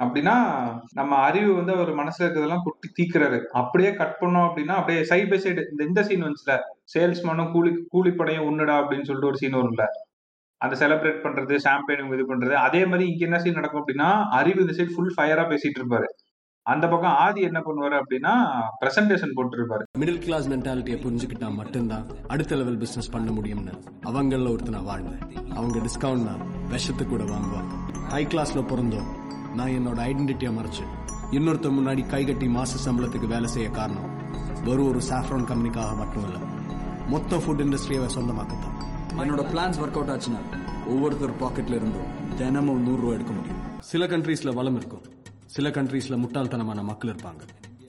அப்படின்னா நம்ம அறிவு வந்து அவர் மனசுல இருக்கிறதெல்லாம் குட்டி தீக்குறாரு அப்படியே கட் பண்ணோம் அப்படின்னா அப்படியே சைட் பை சைடு இந்த இந்த சீன் வந்துச்சுல. சேல்ஸ்மேனும் கூலி கூலிப்படையும் ஒண்ணுடா அப்படின்னு சொல்லிட்டு ஒரு சீன் வரும்ல. அந்த செலிப்ரேட் பண்றது ஷாம்பெயின் இது பண்றது அதே மாதிரி இங்க என்ன சைடு நடக்கும் அப்படின்னா அறிவு இந்த சைடு ஃபுல் ஃபயரா பேசிட்டு இருப்பாரு. அந்த பக்கம் ஆதி என்ன பண்ணுவாரு அப்படின்னா பிரசன்டேஷன் போட்டு இருப்பாரு மிடில் கிளாஸ் மென்டாலிட்டியை புரிஞ்சுக்கிட்டா மட்டும்தான் அடுத்த லெவல் பிசினஸ் பண்ண முடியும்னு அவங்கள ஒருத்தனை வாழ்ந்தேன். அவங்க டிஸ்கவுண்ட்னா விஷத்து கூட வாங்குவாங்க. ஹை கிளாஸ்ல பிறந்தோம். நான் என்னோட ஐடென்டிட்டியை மறைச்சு இன்னொருத்த முன்னாடி கை கட்டி மாச சம்பளத்துக்கு வேலை செய்ய காரணம். வெறும் ஒரு சாஃப்ரான் கம்பெனிக்காக மட்டும் இல்ல மொத்த ஃபுட் இண்டஸ்ட்ரியை சொந்தமாக்கத்தான். என்னோட பிளான்ஸ் ஒர்க் அவுட் ஆச்சுன்னா ஒவ்வொருத்தர் பாக்கெட்ல இருந்தும் தினமும் நூறு ரூபாய் எடுக்க முடியும். சில கண்ட்ரீஸ்ல வளம் இருக்கும். சில கண்ட்ரீஸ்ல முட்டாள்தனமான மக்கள் இருப்பாங்க.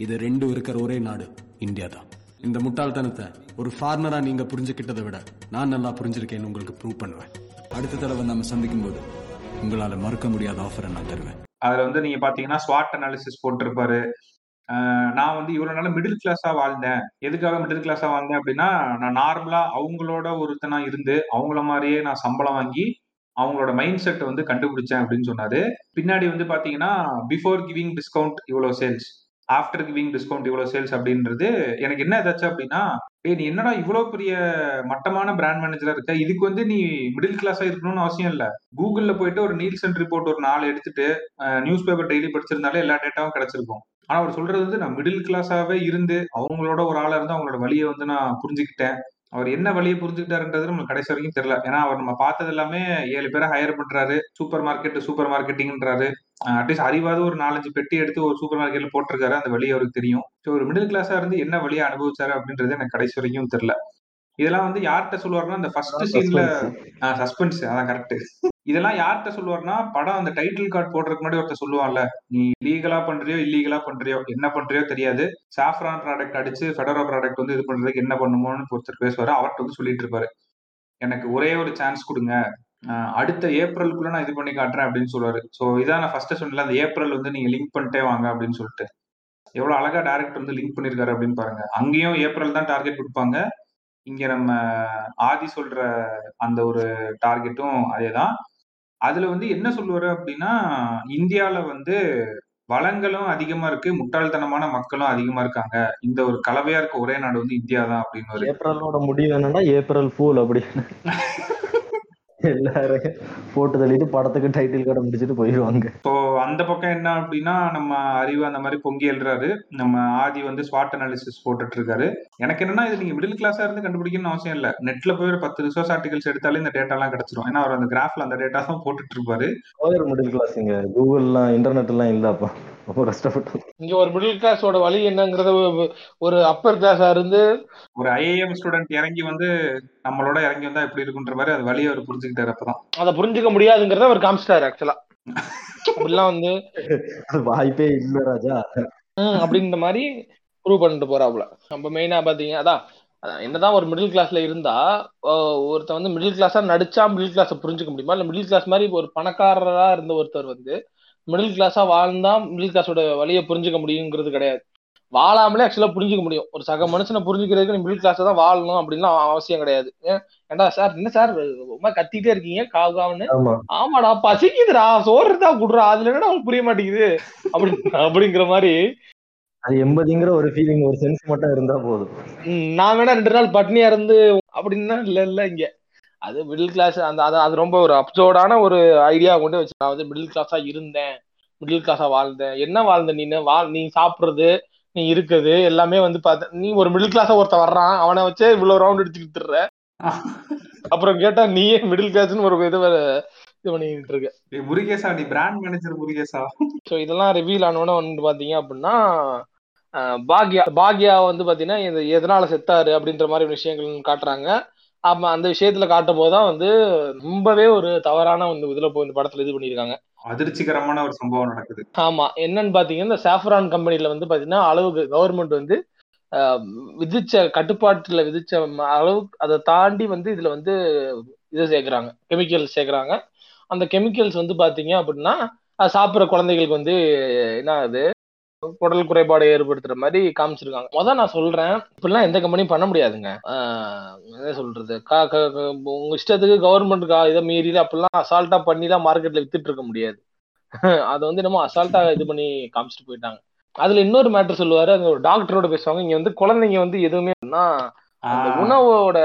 இது ரெண்டும் இருக்கிற ஒரே நாடு இந்தியா தான். இந்த முட்டாள்தனத்தை ஒரு ஃபார்மரா நீங்க புரிஞ்சுக்கிட்டதை விட நான் நல்லா புரிஞ்சிருக்கேன்னு உங்களுக்கு ப்ரூவ் பண்ணுவேன். அடுத்த தடவை நம்ம சந்திக்கும் போது உங்களால மறுக்க முடியாத ஆஃபரை நான் தருவேன். அதுல வந்து நீங்க பாத்தீங்கன்னா ஸ்வாட் அனாலிசிஸ் போட்டிருப்பாரு. நான் வந்து இவ்வளவு நாள் மிடில் கிளாஸா வாழ்ந்தேன். எதுக்காக மிடில் கிளாஸா வாழ்ந்தேன் அப்படின்னா நான் நார்மலா அவங்களோட ஒருத்தனா இருந்து அவங்கள மாதிரியே நான் சம்பளம் வாங்கி அவங்களோட மைண்ட் செட்டை வந்து கண்டுபிடிச்சேன் அப்படின்னு சொன்னாரு. பின்னாடி வந்து பாத்தீங்கன்னா பிஃபோர் கிவிங் டிஸ்கவுண்ட் இவ்வளவு சேல்ஸ் ஆஃப்டர் கிவிங் டிஸ்கவுண்ட் இவ்வளவு சேல்ஸ் அப்படின்றது எனக்கு என்ன ஏதாச்சும் அப்படின்னா நீ என்னடா இவ்வளவு பெரிய மட்டமான பிராண்ட் மேனேஜரா இருக்க? இதுக்கு வந்து நீ மிடில் கிளாஸா இருக்கணும்னு அவசியம் இல்லை. கூகுள்ல போயிட்டு ஒரு நீல்சன் ரிப்போர்ட் ஒரு நாலு எடுத்துட்டு நியூஸ் பேப்பர் டெய்லி படிச்சிருந்தாலே எல்லா டேட்டாவும் கிடைச்சிருக்கும். ஆனா அவர் சொல்றது வந்து நான் மிடில் கிளாஸாவே இருந்து அவங்களோட ஒரு ஆளா இருந்து அவங்களோட வழியை வந்து நான் புரிஞ்சுக்கிட்டேன். அவர் என்ன வழியை புரிஞ்சுக்கிட்டாருன்றது நம்மளுக்கு கடைசி வரைக்கும் தெரியல. ஏன்னா அவர் நம்ம பார்த்தது எல்லாமே ஏழு பேரை ஹையர் பண்றாரு. சூப்பர் மார்க்கெட் சூப்பர் மார்க்கெட்டிங்ன்றாரு அட்லீஸ்ட் அறிவாவது ஒரு நாலஞ்சு பெட்டி எடுத்து ஒரு சூப்பர் மார்க்கெட்ல போட்டிருக்காரு. அந்த வழி அவருக்கு தெரியும். ஸோ ஒரு மிடில் கிளாஸா இருந்து என்ன வழியை அனுபவிச்சாரு அப்படின்றது எனக்கு கடைசி வரைக்கும் தெரியல. இதெல்லாம் வந்து யார்கிட்ட சொல்லுவாருன்னா அந்த ஃபர்ஸ்ட் சீன்ல சஸ்பென்ஸ் அதான் கரெக்ட் இதெல்லாம் யார்கிட்ட சொல்லுவாருன்னா படம் அந்த டைட்டில் கார்டு போடுறதுக்கு முன்னாடி ஒருத்தர் சொல்லுவான்ல நீ லீகலா பண்றியோ இல்லீகலா பண்றியோ என்ன பண்றியோ தெரியாது. சாஃப்ரான் ப்ராடக்ட் அடிச்சு ஃபெடரோ ப்ராடக்ட் வந்து இது பண்றதுக்கு என்ன பண்ணுமோன்னு ஒருத்தர் பேசுவாரு அவர்கிட்ட வந்து சொல்லிட்டு இருப்பாரு. எனக்கு ஒரே ஒரு சான்ஸ் கொடுங்க. அடுத்த ஏப்ரலுக்குள்ள நான் இது பண்ணி காட்டுறேன் அப்படின்னு சொல்லுவாரு. ஸோ இதான் நான் ஃபர்ஸ்ட் சொன்னல அந்த ஏப்ரல் வந்து நீங்க லிங்க் பண்ணிட்டே வாங்க அப்படின்னு சொல்லிட்டு. எவ்வளவு அழகா டேரக்டர் வந்து லிங்க் பண்ணிருக்காரு அப்படின்னு பாருங்க. அங்கேயும் ஏப்ரல் தான் டார்கெட் கொடுப்பாங்க. இங்க நம்ம ஆதி சொல்ற அந்த ஒரு டார்கெட்டும் அதேதான். அதுல வந்து என்ன சொல்லுவாரு அப்படின்னா இந்தியால வந்து வளங்களும் அதிகமா இருக்கு முட்டாள்தனமான மக்களும் அதிகமா இருக்காங்க. இந்த ஒரு கலவையா இருக்க ஒரே நாடு வந்து இந்தியா தான் அப்படின்னு ஏப்ரலோட முடிவு என்னன்னா ஏப்ரல் ஃபூல் அப்படின்னு. எல்லாரும் போட்டு தள்ளிட்டு படத்துக்கு டைட்டில் கார்டை முடிச்சுட்டு போயிடுவாங்க ஸோ அந்த பக்கம் என்ன அப்படின்னா நம்ம அறிவு அந்த மாதிரி பொங்கி எழுறாரு நம்ம ஆதி வந்து ஸ்வாட் அனாலிசிஸ் போட்டுட்டு இருக்காரு எனக்கு என்னன்னா இது நீங்க மிடில் கிளாஸா இருந்து கண்டுபிடிக்கணும்னு அவசியம் இல்ல. நெட்ல போய் ஒரு பத்து ரிசோர்ஸ் ஆர்டிகல்ஸ் எடுத்தாலே இந்த டேட்டா எல்லாம் கிடைச்சிரும். ஏன்னா அவர் அந்த கிராஃப்ல அந்த டேட்டா தான் போட்டுட்டு இருப்பாரு மிடில் கிளாஸுங்க கூகுள்லாம் இன்டர்நெட் எல்லாம் இல்லப்பா ரொம்ப கஷ்டப்பட்டோம். இங்க ஒரு மிடில் கிளாஸோட வழி என்னங்கறத ஒரு அப்பர் கிளாஸா இருந்து ஒரு ஐஏஎம் ஸ்டூடெண்ட் இறங்கி வந்து நம்மளோட இறங்கி வந்தா எப்படி இருக்குன்ற மாதிரி அது வழியை அவர் புரிஞ்சுக்கிட்டாரு அப்பதான். அதை புரிஞ்சுக்க முடியாதுங்கிறத அவர் காமிச்சிட்டாரு ஆக்சுவலா அப்படிலாம் வந்து அது வாய்ப்பே இல்ல ராஜா. அப்படின்ற மாதிரி ப்ரூவ் பண்ணிட்டு போறாப்புல. நம்ம மெயினா பாத்தீங்க அதான் என்னதான் ஒரு மிடில் கிளாஸ்ல இருந்தா அஹ், ஒருத்தன் வந்து மிடில் கிளாஸா நடிச்சா மிடில் கிளாஸை புரிஞ்சுக்க முடியுமா? இல்ல மிடில் கிளாஸ் மாதிரி ஒரு பணக்காரரா இருந்த ஒருத்தர் வந்து மிடில் கிளாஸா வாழ்ந்தா மிடில் கிளாஸோட வழியை புரிஞ்சுக்க முடியுங்கிறது கிடையாது. வாழாமலே ஆக்சுவலா புரிஞ்சுக்க முடியும். ஒரு சக மனுஷனை புரிஞ்சுக்கிறதுக்கு நீ மிடில் கிளாஸ் தான் வாழணும் அப்படின்லாம் அவசியம் கிடையாது. ஏன்? ஏன்டா சார் என்ன சார் ரொம்ப கத்திட்டே இருக்கீங்க காவு காவுன்னு ஆமாடா பசிக்குதுடா சோறு இருந்தா குடுறா அதுல என்னடா புரிய மாட்டேங்குது? அப்படி அப்படிங்கிற மாதிரி. அது எண்பதுங்கிற ஒரு ஃபீலிங் ஒரு சென்ஸ் மட்டும் இருந்தா போதும். நான் வேணா ரெண்டு நாள் பட்னியா இருந்து அப்படின்னா இல்ல இல்ல இங்க. அது மிடில் கிளாஸ் அந்த அது அது ரொம்ப ஒரு அப்சோர்டான ஒரு ஐடியா கொண்டு வச்சு நான் வந்து மிடில் கிளாஸா இருந்தேன். மிடில் கிளாஸா வாழ்ந்தேன். என்ன வாழ்ந்த நீ வாழ் நீ சாப்பிடுறது நீ இருக்குது எல்லாமே வந்து பார்த்த நீ ஒரு மிடில் கிளாஸா ஒருத்தன் வர்றான். அவனை வச்சே இவ்வளவு ரவுண்ட் அடிச்சுட்டு திட்டுற அப்புறம் கேட்டா நீயே மிடில் கிளாஸ்னு ஒரு இது இது பண்ணிட்டு இருக்க. முருகேசா நீ பிராண்ட் மேனேஜர் முருகேசா? ஸோ இதெல்லாம் ரிவீல் ஆனோட வந்து பாத்தீங்க அப்படின்னா பாக்யா பாக்யா வந்து பாத்தீங்கன்னா எதனால செத்தாரு அப்படின்ற மாதிரி விஷயங்கள் காட்டுறாங்க. அப்ப அந்த விஷயத்துல காட்டும் போதுதான் வந்து ரொம்பவே ஒரு தவறான வந்து இதுல போய் இந்த படத்துல இது பண்ணியிருக்காங்க. அதிர்ச்சிகரமான ஒரு சம்பவம் நடக்குது. ஆமா என்னன்னு பாத்தீங்கன்னா இந்த சாஃப்ரான் கம்பெனில வந்து பாத்தீங்கன்னா அளவுக்கு கவர்மெண்ட் வந்து விதிச்ச கட்டுப்பாட்டுல விதிச்ச அளவுக்கு அதை தாண்டி வந்து இதுல வந்து இது சேர்க்கறாங்க கெமிக்கல் சேர்க்கறாங்க. அந்த கெமிக்கல்ஸ் வந்து பாத்தீங்க அப்படின்னா சாப்பிடுற குழந்தைகளுக்கு வந்து என்ன ஆகுது? குடல் குறைபாடு ஏற்படுத்துற மாதிரி காமிச்சிருக்காங்க. முத நான் சொல்றேன் இப்படிலாம் எந்த கம்பெனியும் பண்ண முடியாதுங்க. என்ன சொல்றது? உங்க இஷ்டத்துக்கு கவர்மெண்ட் இதை மீறி அப்படிலாம் அசால்ட்டா பண்ணி தான் மார்க்கெட்ல வித்துட்டு இருக்க முடியாது. அதை வந்து நம்ம அசால்ட்டா இது பண்ணி காமிச்சிட்டு போயிட்டாங்க. அதுல இன்னொரு மேட்டர் சொல்லுவாரு அந்த ஒரு டாக்டரோட பேசுவாங்க இங்க வந்து குழந்தைங்க வந்து எதுவுமே உணவோட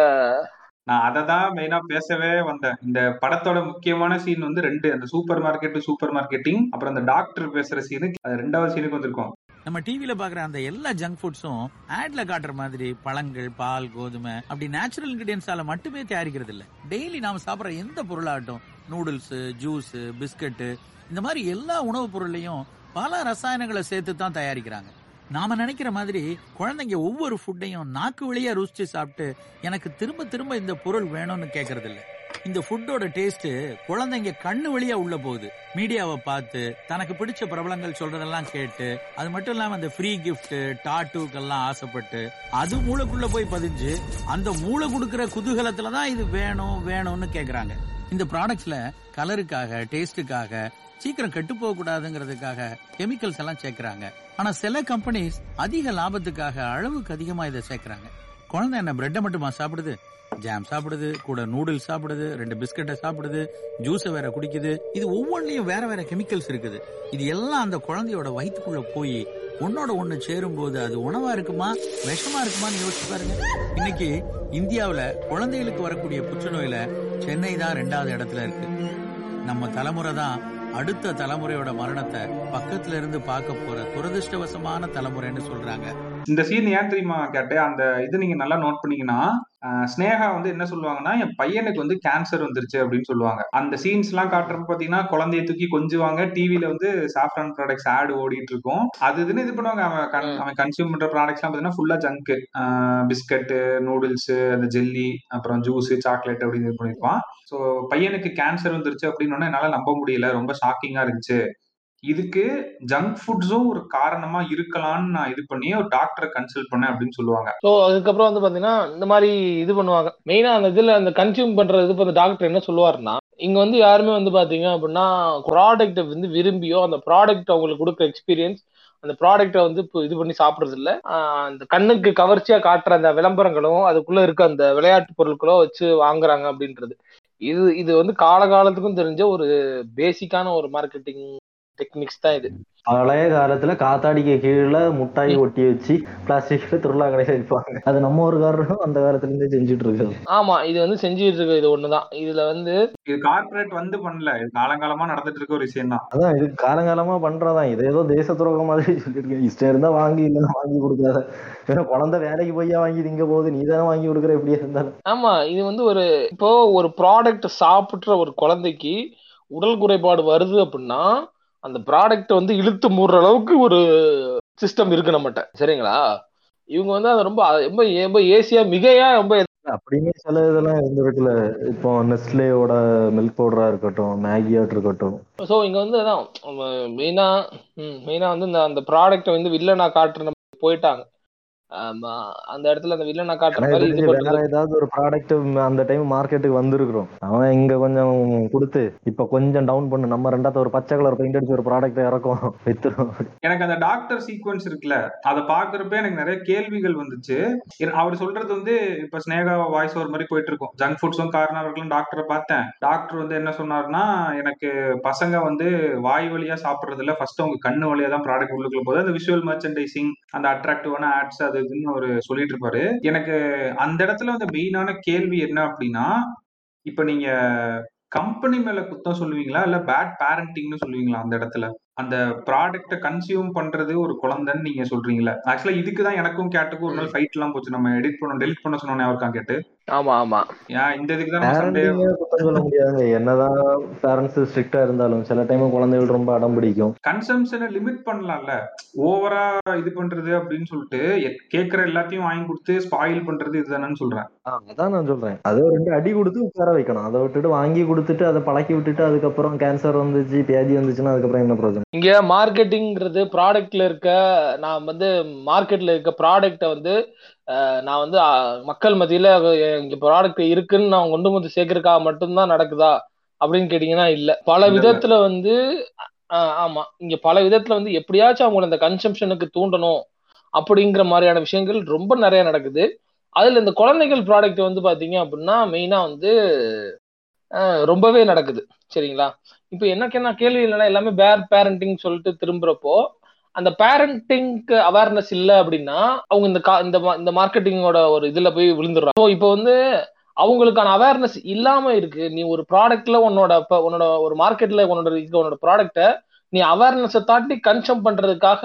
நான் அதை தான் மெயினா பேசவே வந்தேன். இந்த படத்தோட முக்கியமான சீன் வந்து ரெண்டு அந்த சூப்பர் மார்க்கெட் சூப்பர் மார்க்கெட்டிங் அப்புறம் அந்த டாக்டர் பேசுற சீனு அது ரெண்டாவது சீனுக்கு வந்திருக்கோம். நம்ம டிவில பாக்குற அந்த எல்லா ஜங்க் ஃபுட்ஸும் ஆட்ல காட்டுற மாதிரி பழங்கள் பால் கோதுமை அப்படி நேச்சுரல் இன்கிரியன்ஸால மட்டுமே தயாரிக்கிறது இல்ல. டெய்லி நாம சாப்பிடுற எந்த பொருளாகட்டும் நூடுல்ஸ் ஜூஸ் பிஸ்கட் இந்த மாதிரி எல்லா உணவுப் பொருளையும் பல ரசாயனங்களை சேர்த்து தான் தயாரிக்கிறாங்க. நாம நினைக்கிற மாதிரி குழந்தைங்க ஒவ்வொரு ஃபுட்டையும் நாக்கு வழியா ருசிச்சு சாப்பிட்டு எனக்கு திரும்ப திரும்ப இந்த பொருள் வேணும்னு கேக்குறது இல்ல இந்த ஃபுட்டோட டேஸ்ட் குழந்தைங்க கண்ணு வழியா உள்ள போகுது. மீடியாவை பார்த்து தனக்கு பிடிச்ச பிரபலங்கள் சொல்றதெல்லாம் கேட்டு அது மட்டும் இல்லாம அந்த ஃப்ரீ கிஃப்ட் டாட்டூக்கெல்லாம் ஆசைப்பட்டு அது மூளைக்குள்ள போய் பதிஞ்சு அந்த மூளை கொடுக்கிற குதூகலத்துல தான் இது வேணும் வேணும்னு கேக்குறாங்க. இந்த ப்ராடக்ட்ஸ்ல கலருக்காக டேஸ்டுக்காக சீக்கிரம் கெட்டு போக கூடாதுங்கிறதுக்காக கெமிக்கல்ஸ் எல்லாம் சேர்க்கிறாங்க. ஆனா சில கம்பெனிஸ் அதிக லாபத்துக்காக அளவுக்கு அதிகமா இதை சேர்க்கிறாங்க. குழந்தை என்ன பிரெட்டை மட்டுமா சாப்பிடுது? ஜாம் சாப்பிடுது கூட நூடுல்ஸ் சாப்பிடுது ரெண்டு பிஸ்கட்டை சாப்பிடுது ஜூஸை வேற குடிக்குது. இது ஒவ்வொன்றிலையும் வேற வேற கெமிக்கல்ஸ் இருக்குது. இது எல்லாம் அந்த குழந்தையோட வயிற்றுக்குள்ள போய் ஒன்னோட ஒண்ணு சேரும்போது அது உணவா இருக்குமா விஷமா இருக்குமான்னு யோசிச்சு பாருங்க. இன்னைக்கு இந்தியாவில குழந்தைகளுக்கு வரக்கூடிய புற்றுநோயில சென்னை தான் ரெண்டாவது இடத்துல இருக்கு. நம்ம தலைமுறை தான் அடுத்த தலைமுறையோட மரணத்தை பக்கத்துல இருந்து பார்க்க போற துரதிருஷ்டவசமான தலைமுறைன்னு சொல்றாங்க. இந்த சீன் ஏன் தெரியுமா கேட்டேன்? அந்த இது நீங்க நல்லா நோட் பண்ணீங்கன்னா ஸ்னேகா வந்து என்ன சொல்லுவாங்கன்னா என் பையனுக்கு வந்து கேன்சர் வந்துருச்சு அப்படின்னு சொல்லுவாங்க. அந்த சீன்ஸ் எல்லாம் காட்டுறப்ப பாத்தீங்கன்னா குழந்தைய தூக்கி கொஞ்சுவாங்க. டிவில வந்து சாஃப்ரான் ப்ராடக்ட்ஸ் ஆடு ஓடிட்டு இருக்கும். அது இதுன்னு இது பண்ணுவாங்க. அவன் அவன் கன்சியூம் பண்ற ப்ராடக்ட்ஸ் எல்லாம் பாத்தீங்கன்னா ஃபுல்லா ஜங்க் பிஸ்கட் நூடுல்ஸ் அந்த ஜெல்லி அப்புறம் ஜூஸ் சாக்லேட் அப்படின்னு இது பண்ணிருப்பான். ஸோ பையனுக்கு கேன்சர் வந்துருச்சு அப்படின்னு என்னால நம்ப முடியல. ரொம்ப ஷாக்கிங்கா இருந்துச்சு. இதுக்கு ஜங்க் ஃபுட்ஸும் ஒரு காரணமா இருக்கலாம்னு நான் இது பண்ணி ஒரு டாக்டரை கன்சல்ட் பண்ணேன் அப்படின்னு சொல்லுவாங்க. ஸோ அதுக்கப்புறம் வந்து பாத்தீங்கன்னா இந்த மாதிரி இது பண்ணுவாங்க. மெயினா அந்த இதுல அந்த கன்சியூம் பண்ற இது அந்த டாக்டர் என்ன சொல்லுவாருன்னா இங்க வந்து யாருமே வந்து பாத்தீங்க அப்படின்னா ப்ராடக்ட்டை வந்து விரும்பியோ அந்த ப்ராடக்ட் அவங்களுக்கு கொடுக்குற எக்ஸ்பீரியன்ஸ் அந்த ப்ராடக்ட்டை வந்து இப்போ இது பண்ணி சாப்பிட்றது இல்லை அந்த கண்ணுக்கு கவர்ச்சியா காட்டுற அந்த விளம்பரங்களும் அதுக்குள்ள இருக்க அந்த விளையாட்டு பொருட்களோ வச்சு வாங்குறாங்க அப்படின்றது. இது இது வந்து காலகாலத்துக்கும் தெரிஞ்ச ஒரு பேசிக்கான ஒரு மார்க்கெட்டிங் டெக்னிக்ஸ் தான் இது. பழைய காலத்துல காத்தாடிக்கு கீழே முட்டாய் ஒட்டி வச்சு பிளாஸ்டிக்ல திருவிழா கடையில விற்பாங்க அது நம்ம ஒரு காரணம் அந்த காலத்துல இருந்தே செஞ்சுட்டு இருக்காது ஆமா இது வந்து செஞ்சுட்டு இருக்க இது ஒண்ணுதான். இதுல வந்து இது கார்ப்பரேட் வந்து பண்ணல இது காலங்காலமா நடந்துட்டு இருக்க ஒரு விஷயம் தான் அதான் இது காலங்காலமா பண்றதான். இது ஏதோ தேச துரோகம் மாதிரி சொல்லிட்டு இருக்கேன் இஷ்டம் இருந்தா வாங்கி இல்லைன்னா வாங்கி கொடுக்காத. ஏன்னா குழந்தை வேலைக்கு போய்யா வாங்கி திங்க போகுது நீ தானே வாங்கி கொடுக்குற எப்படியா இருந்தாலும். ஆமா இது வந்து ஒரு இப்போ ஒரு ப்ராடக்ட் சாப்பிட்ற ஒரு குழந்தைக்கு உடல் குறைபாடு வருது அப்படின்னா அந்த ப்ராடக்ட் வந்து இழுத்து மூடுற அளவுக்கு ஒரு சிஸ்டம் இருக்கு நம்மகிட்ட. சரிங்களா? இவங்க வந்து அதை ரொம்ப ரொம்ப ரொம்ப ஏசியா மிகையா ரொம்ப அப்படியுமே சில இதெல்லாம் இருந்திருக்குல்ல. இப்போ நெஸ்லேயோட மில்க் பவுடரா இருக்கட்டும் மேகியாட் இருக்கட்டும். ஸோ இங்க வந்து அதான் மெயினா மெயினா வந்து இந்த அந்த ப்ராடக்ட்டை வந்து வில்லனா காட்டுற போயிட்டாங்க. அந்த இடத்துல அந்த வில்லனா காட்டுற மாதிரி வேற ஏதாவது ஒரு ப்ராடக்ட் அந்த டைம் மார்க்கெட்டுக்கு வந்திருக்கிறோம். அவன் இங்க கொஞ்சம் கொடுத்து இப்ப கொஞ்சம் டவுன் பண்ணு. நம்ம ரெண்டாவது ஒரு பச்சை கலர் பெயிண்ட் அடிச்சு ஒரு ப்ராடக்ட் இறக்கும் வித்துரும். எனக்கு அந்த டாக்டர் சீக்வன்ஸ் இருக்குல்ல அதை பாக்குறப்ப எனக்கு நிறைய கேள்விகள் வந்துச்சு. அவர் சொல்றது வந்து இப்ப ஸ்னேகா வாய்ஸ் ஒரு மாதிரி போயிட்டு இருக்கும். ஜங்க் ஃபுட்ஸும் காரணம் இருக்கலாம் டாக்டரை பார்த்தேன். டாக்டர் வந்து என்ன சொன்னாருன்னா எனக்கு பசங்க வந்து வாய் வழியா சாப்பிடுறதுல ஃபர்ஸ்ட் அவங்க கண்ணு வழியா தான் ப்ராடக்ட் உள்ளுக்குள்ள போகுது. அந்த விஷுவல் மர்ச்சன்டைசிங் அந்த அட்ராக்டிவான ஆட்ஸ் அது இதுன்னு அவர் சொல்லிட்டு இருப்பாரு எனக்கு அந்த இடத்துல வந்து மெயினான கேள்வி என்ன அப்படின்னா இப்ப நீங்க கம்பெனி மேல குத்தம் சொல்லுவீங்களா? இல்ல பேட் பேரண்டிங்னு சொல்லுவீங்களா அந்த இடத்துல? அந்த ப்ராடக்ட்டை கன்சியூம் பண்றது ஒரு குழந்தைன்னு நீங்க சொல்றீங்களா ஆக்சுவலா இதுக்கு தான் எனக்கும் கேட்டுக்கும் ஒரு நாள் ஃபைட் எல்லாம் போச்சு. நம்ம எடிட் பண்ண டெலிட் பண்ண சொன்னோன்னே அவருக்கான் கேட்டு. ஆமா ஆமா. ஏன் இந்த இதுக்கு தான் சொல்ல முடியாதுங்க. என்னதான் பேரண்ட்ஸ் ஸ்ட்ரிக்டா இருந்தாலும் சில டைம் குழந்தைகள் ரொம்ப அடம் பிடிக்கும். கன்சம்ஷனை லிமிட் பண்ணலாம்ல. ஓவரா இது பண்றது அப்படின்னு சொல்லிட்டு கேக்குற எல்லாத்தையும் வாங்கி கொடுத்து ஸ்பாயில் பண்றது இதுதானேன்னு சொல்றேன். அதான் நான் சொல்றேன். அதை ரெண்டு அடி கொடுத்து உட்கார வைக்கணும். அதை விட்டுட்டு வாங்கி கொடுத்துட்டு அதை பழக்கி விட்டுட்டு அதுக்கப்புறம் கேன்சர் வந்துச்சு வியாதி வந்துச்சுன்னா அதுக்கப்புறம் என்ன பிரயோஜனம்? இங்க மார்க்கெட்டிங்கிறது ப்ராடக்ட்ல இருக்க நான் வந்து மார்க்கெட்ல இருக்க ப்ராடக்ட்டை வந்து நான் வந்து மக்கள் மத்தியில இங்க ப்ராடக்ட் இருக்குன்னு நான் கொண்டு வந்து சேர்க்கறதுக்காக மட்டும்தான் நடக்குதா அப்படின்னு கேட்டீங்கன்னா இல்ல. பல. விதத்துல வந்து ஆமா. இங்க பல விதத்துல வந்து எப்படியாச்சும் அவங்கள இந்த கன்சம்ஷனுக்கு தூண்டணும் அப்படிங்கிற மாதிரியான விஷயங்கள் ரொம்ப நிறைய நடக்குது. அதுல இந்த குழந்தைகள் ப்ராடக்ட் வந்து பாத்தீங்க அப்படின்னா மெயினா வந்து ரொம்பவே நடக்குது. சரிங்களா? இப்போ எனக்கு என்ன கேள்வி இல்லைன்னா எல்லாமே பேர் பேரண்டிங் சொல்லிட்டு திரும்புறப்போ அந்த பேரண்டிங்க்கு அவேர்னஸ் இல்லை அப்படின்னா அவங்க இந்த கா இந்த மா- இந்த மார்க்கெட்டிங்கோட ஒரு இதுல போய் விழுந்துடுறாங்க. ஸோ இப்போ வந்து அவங்களுக்கான அவேர்னஸ் இல்லாம இருக்கு. நீ ஒரு ப்ராடக்ட்ல உன்னோட இப்போ உன்னோட ஒரு மார்க்கெட்ல உன்னோட இருக்க உன்னோட ப்ராடக்ட்டை நீ அவேர்னஸை தாண்டி கன்சம் பண்றதுக்காக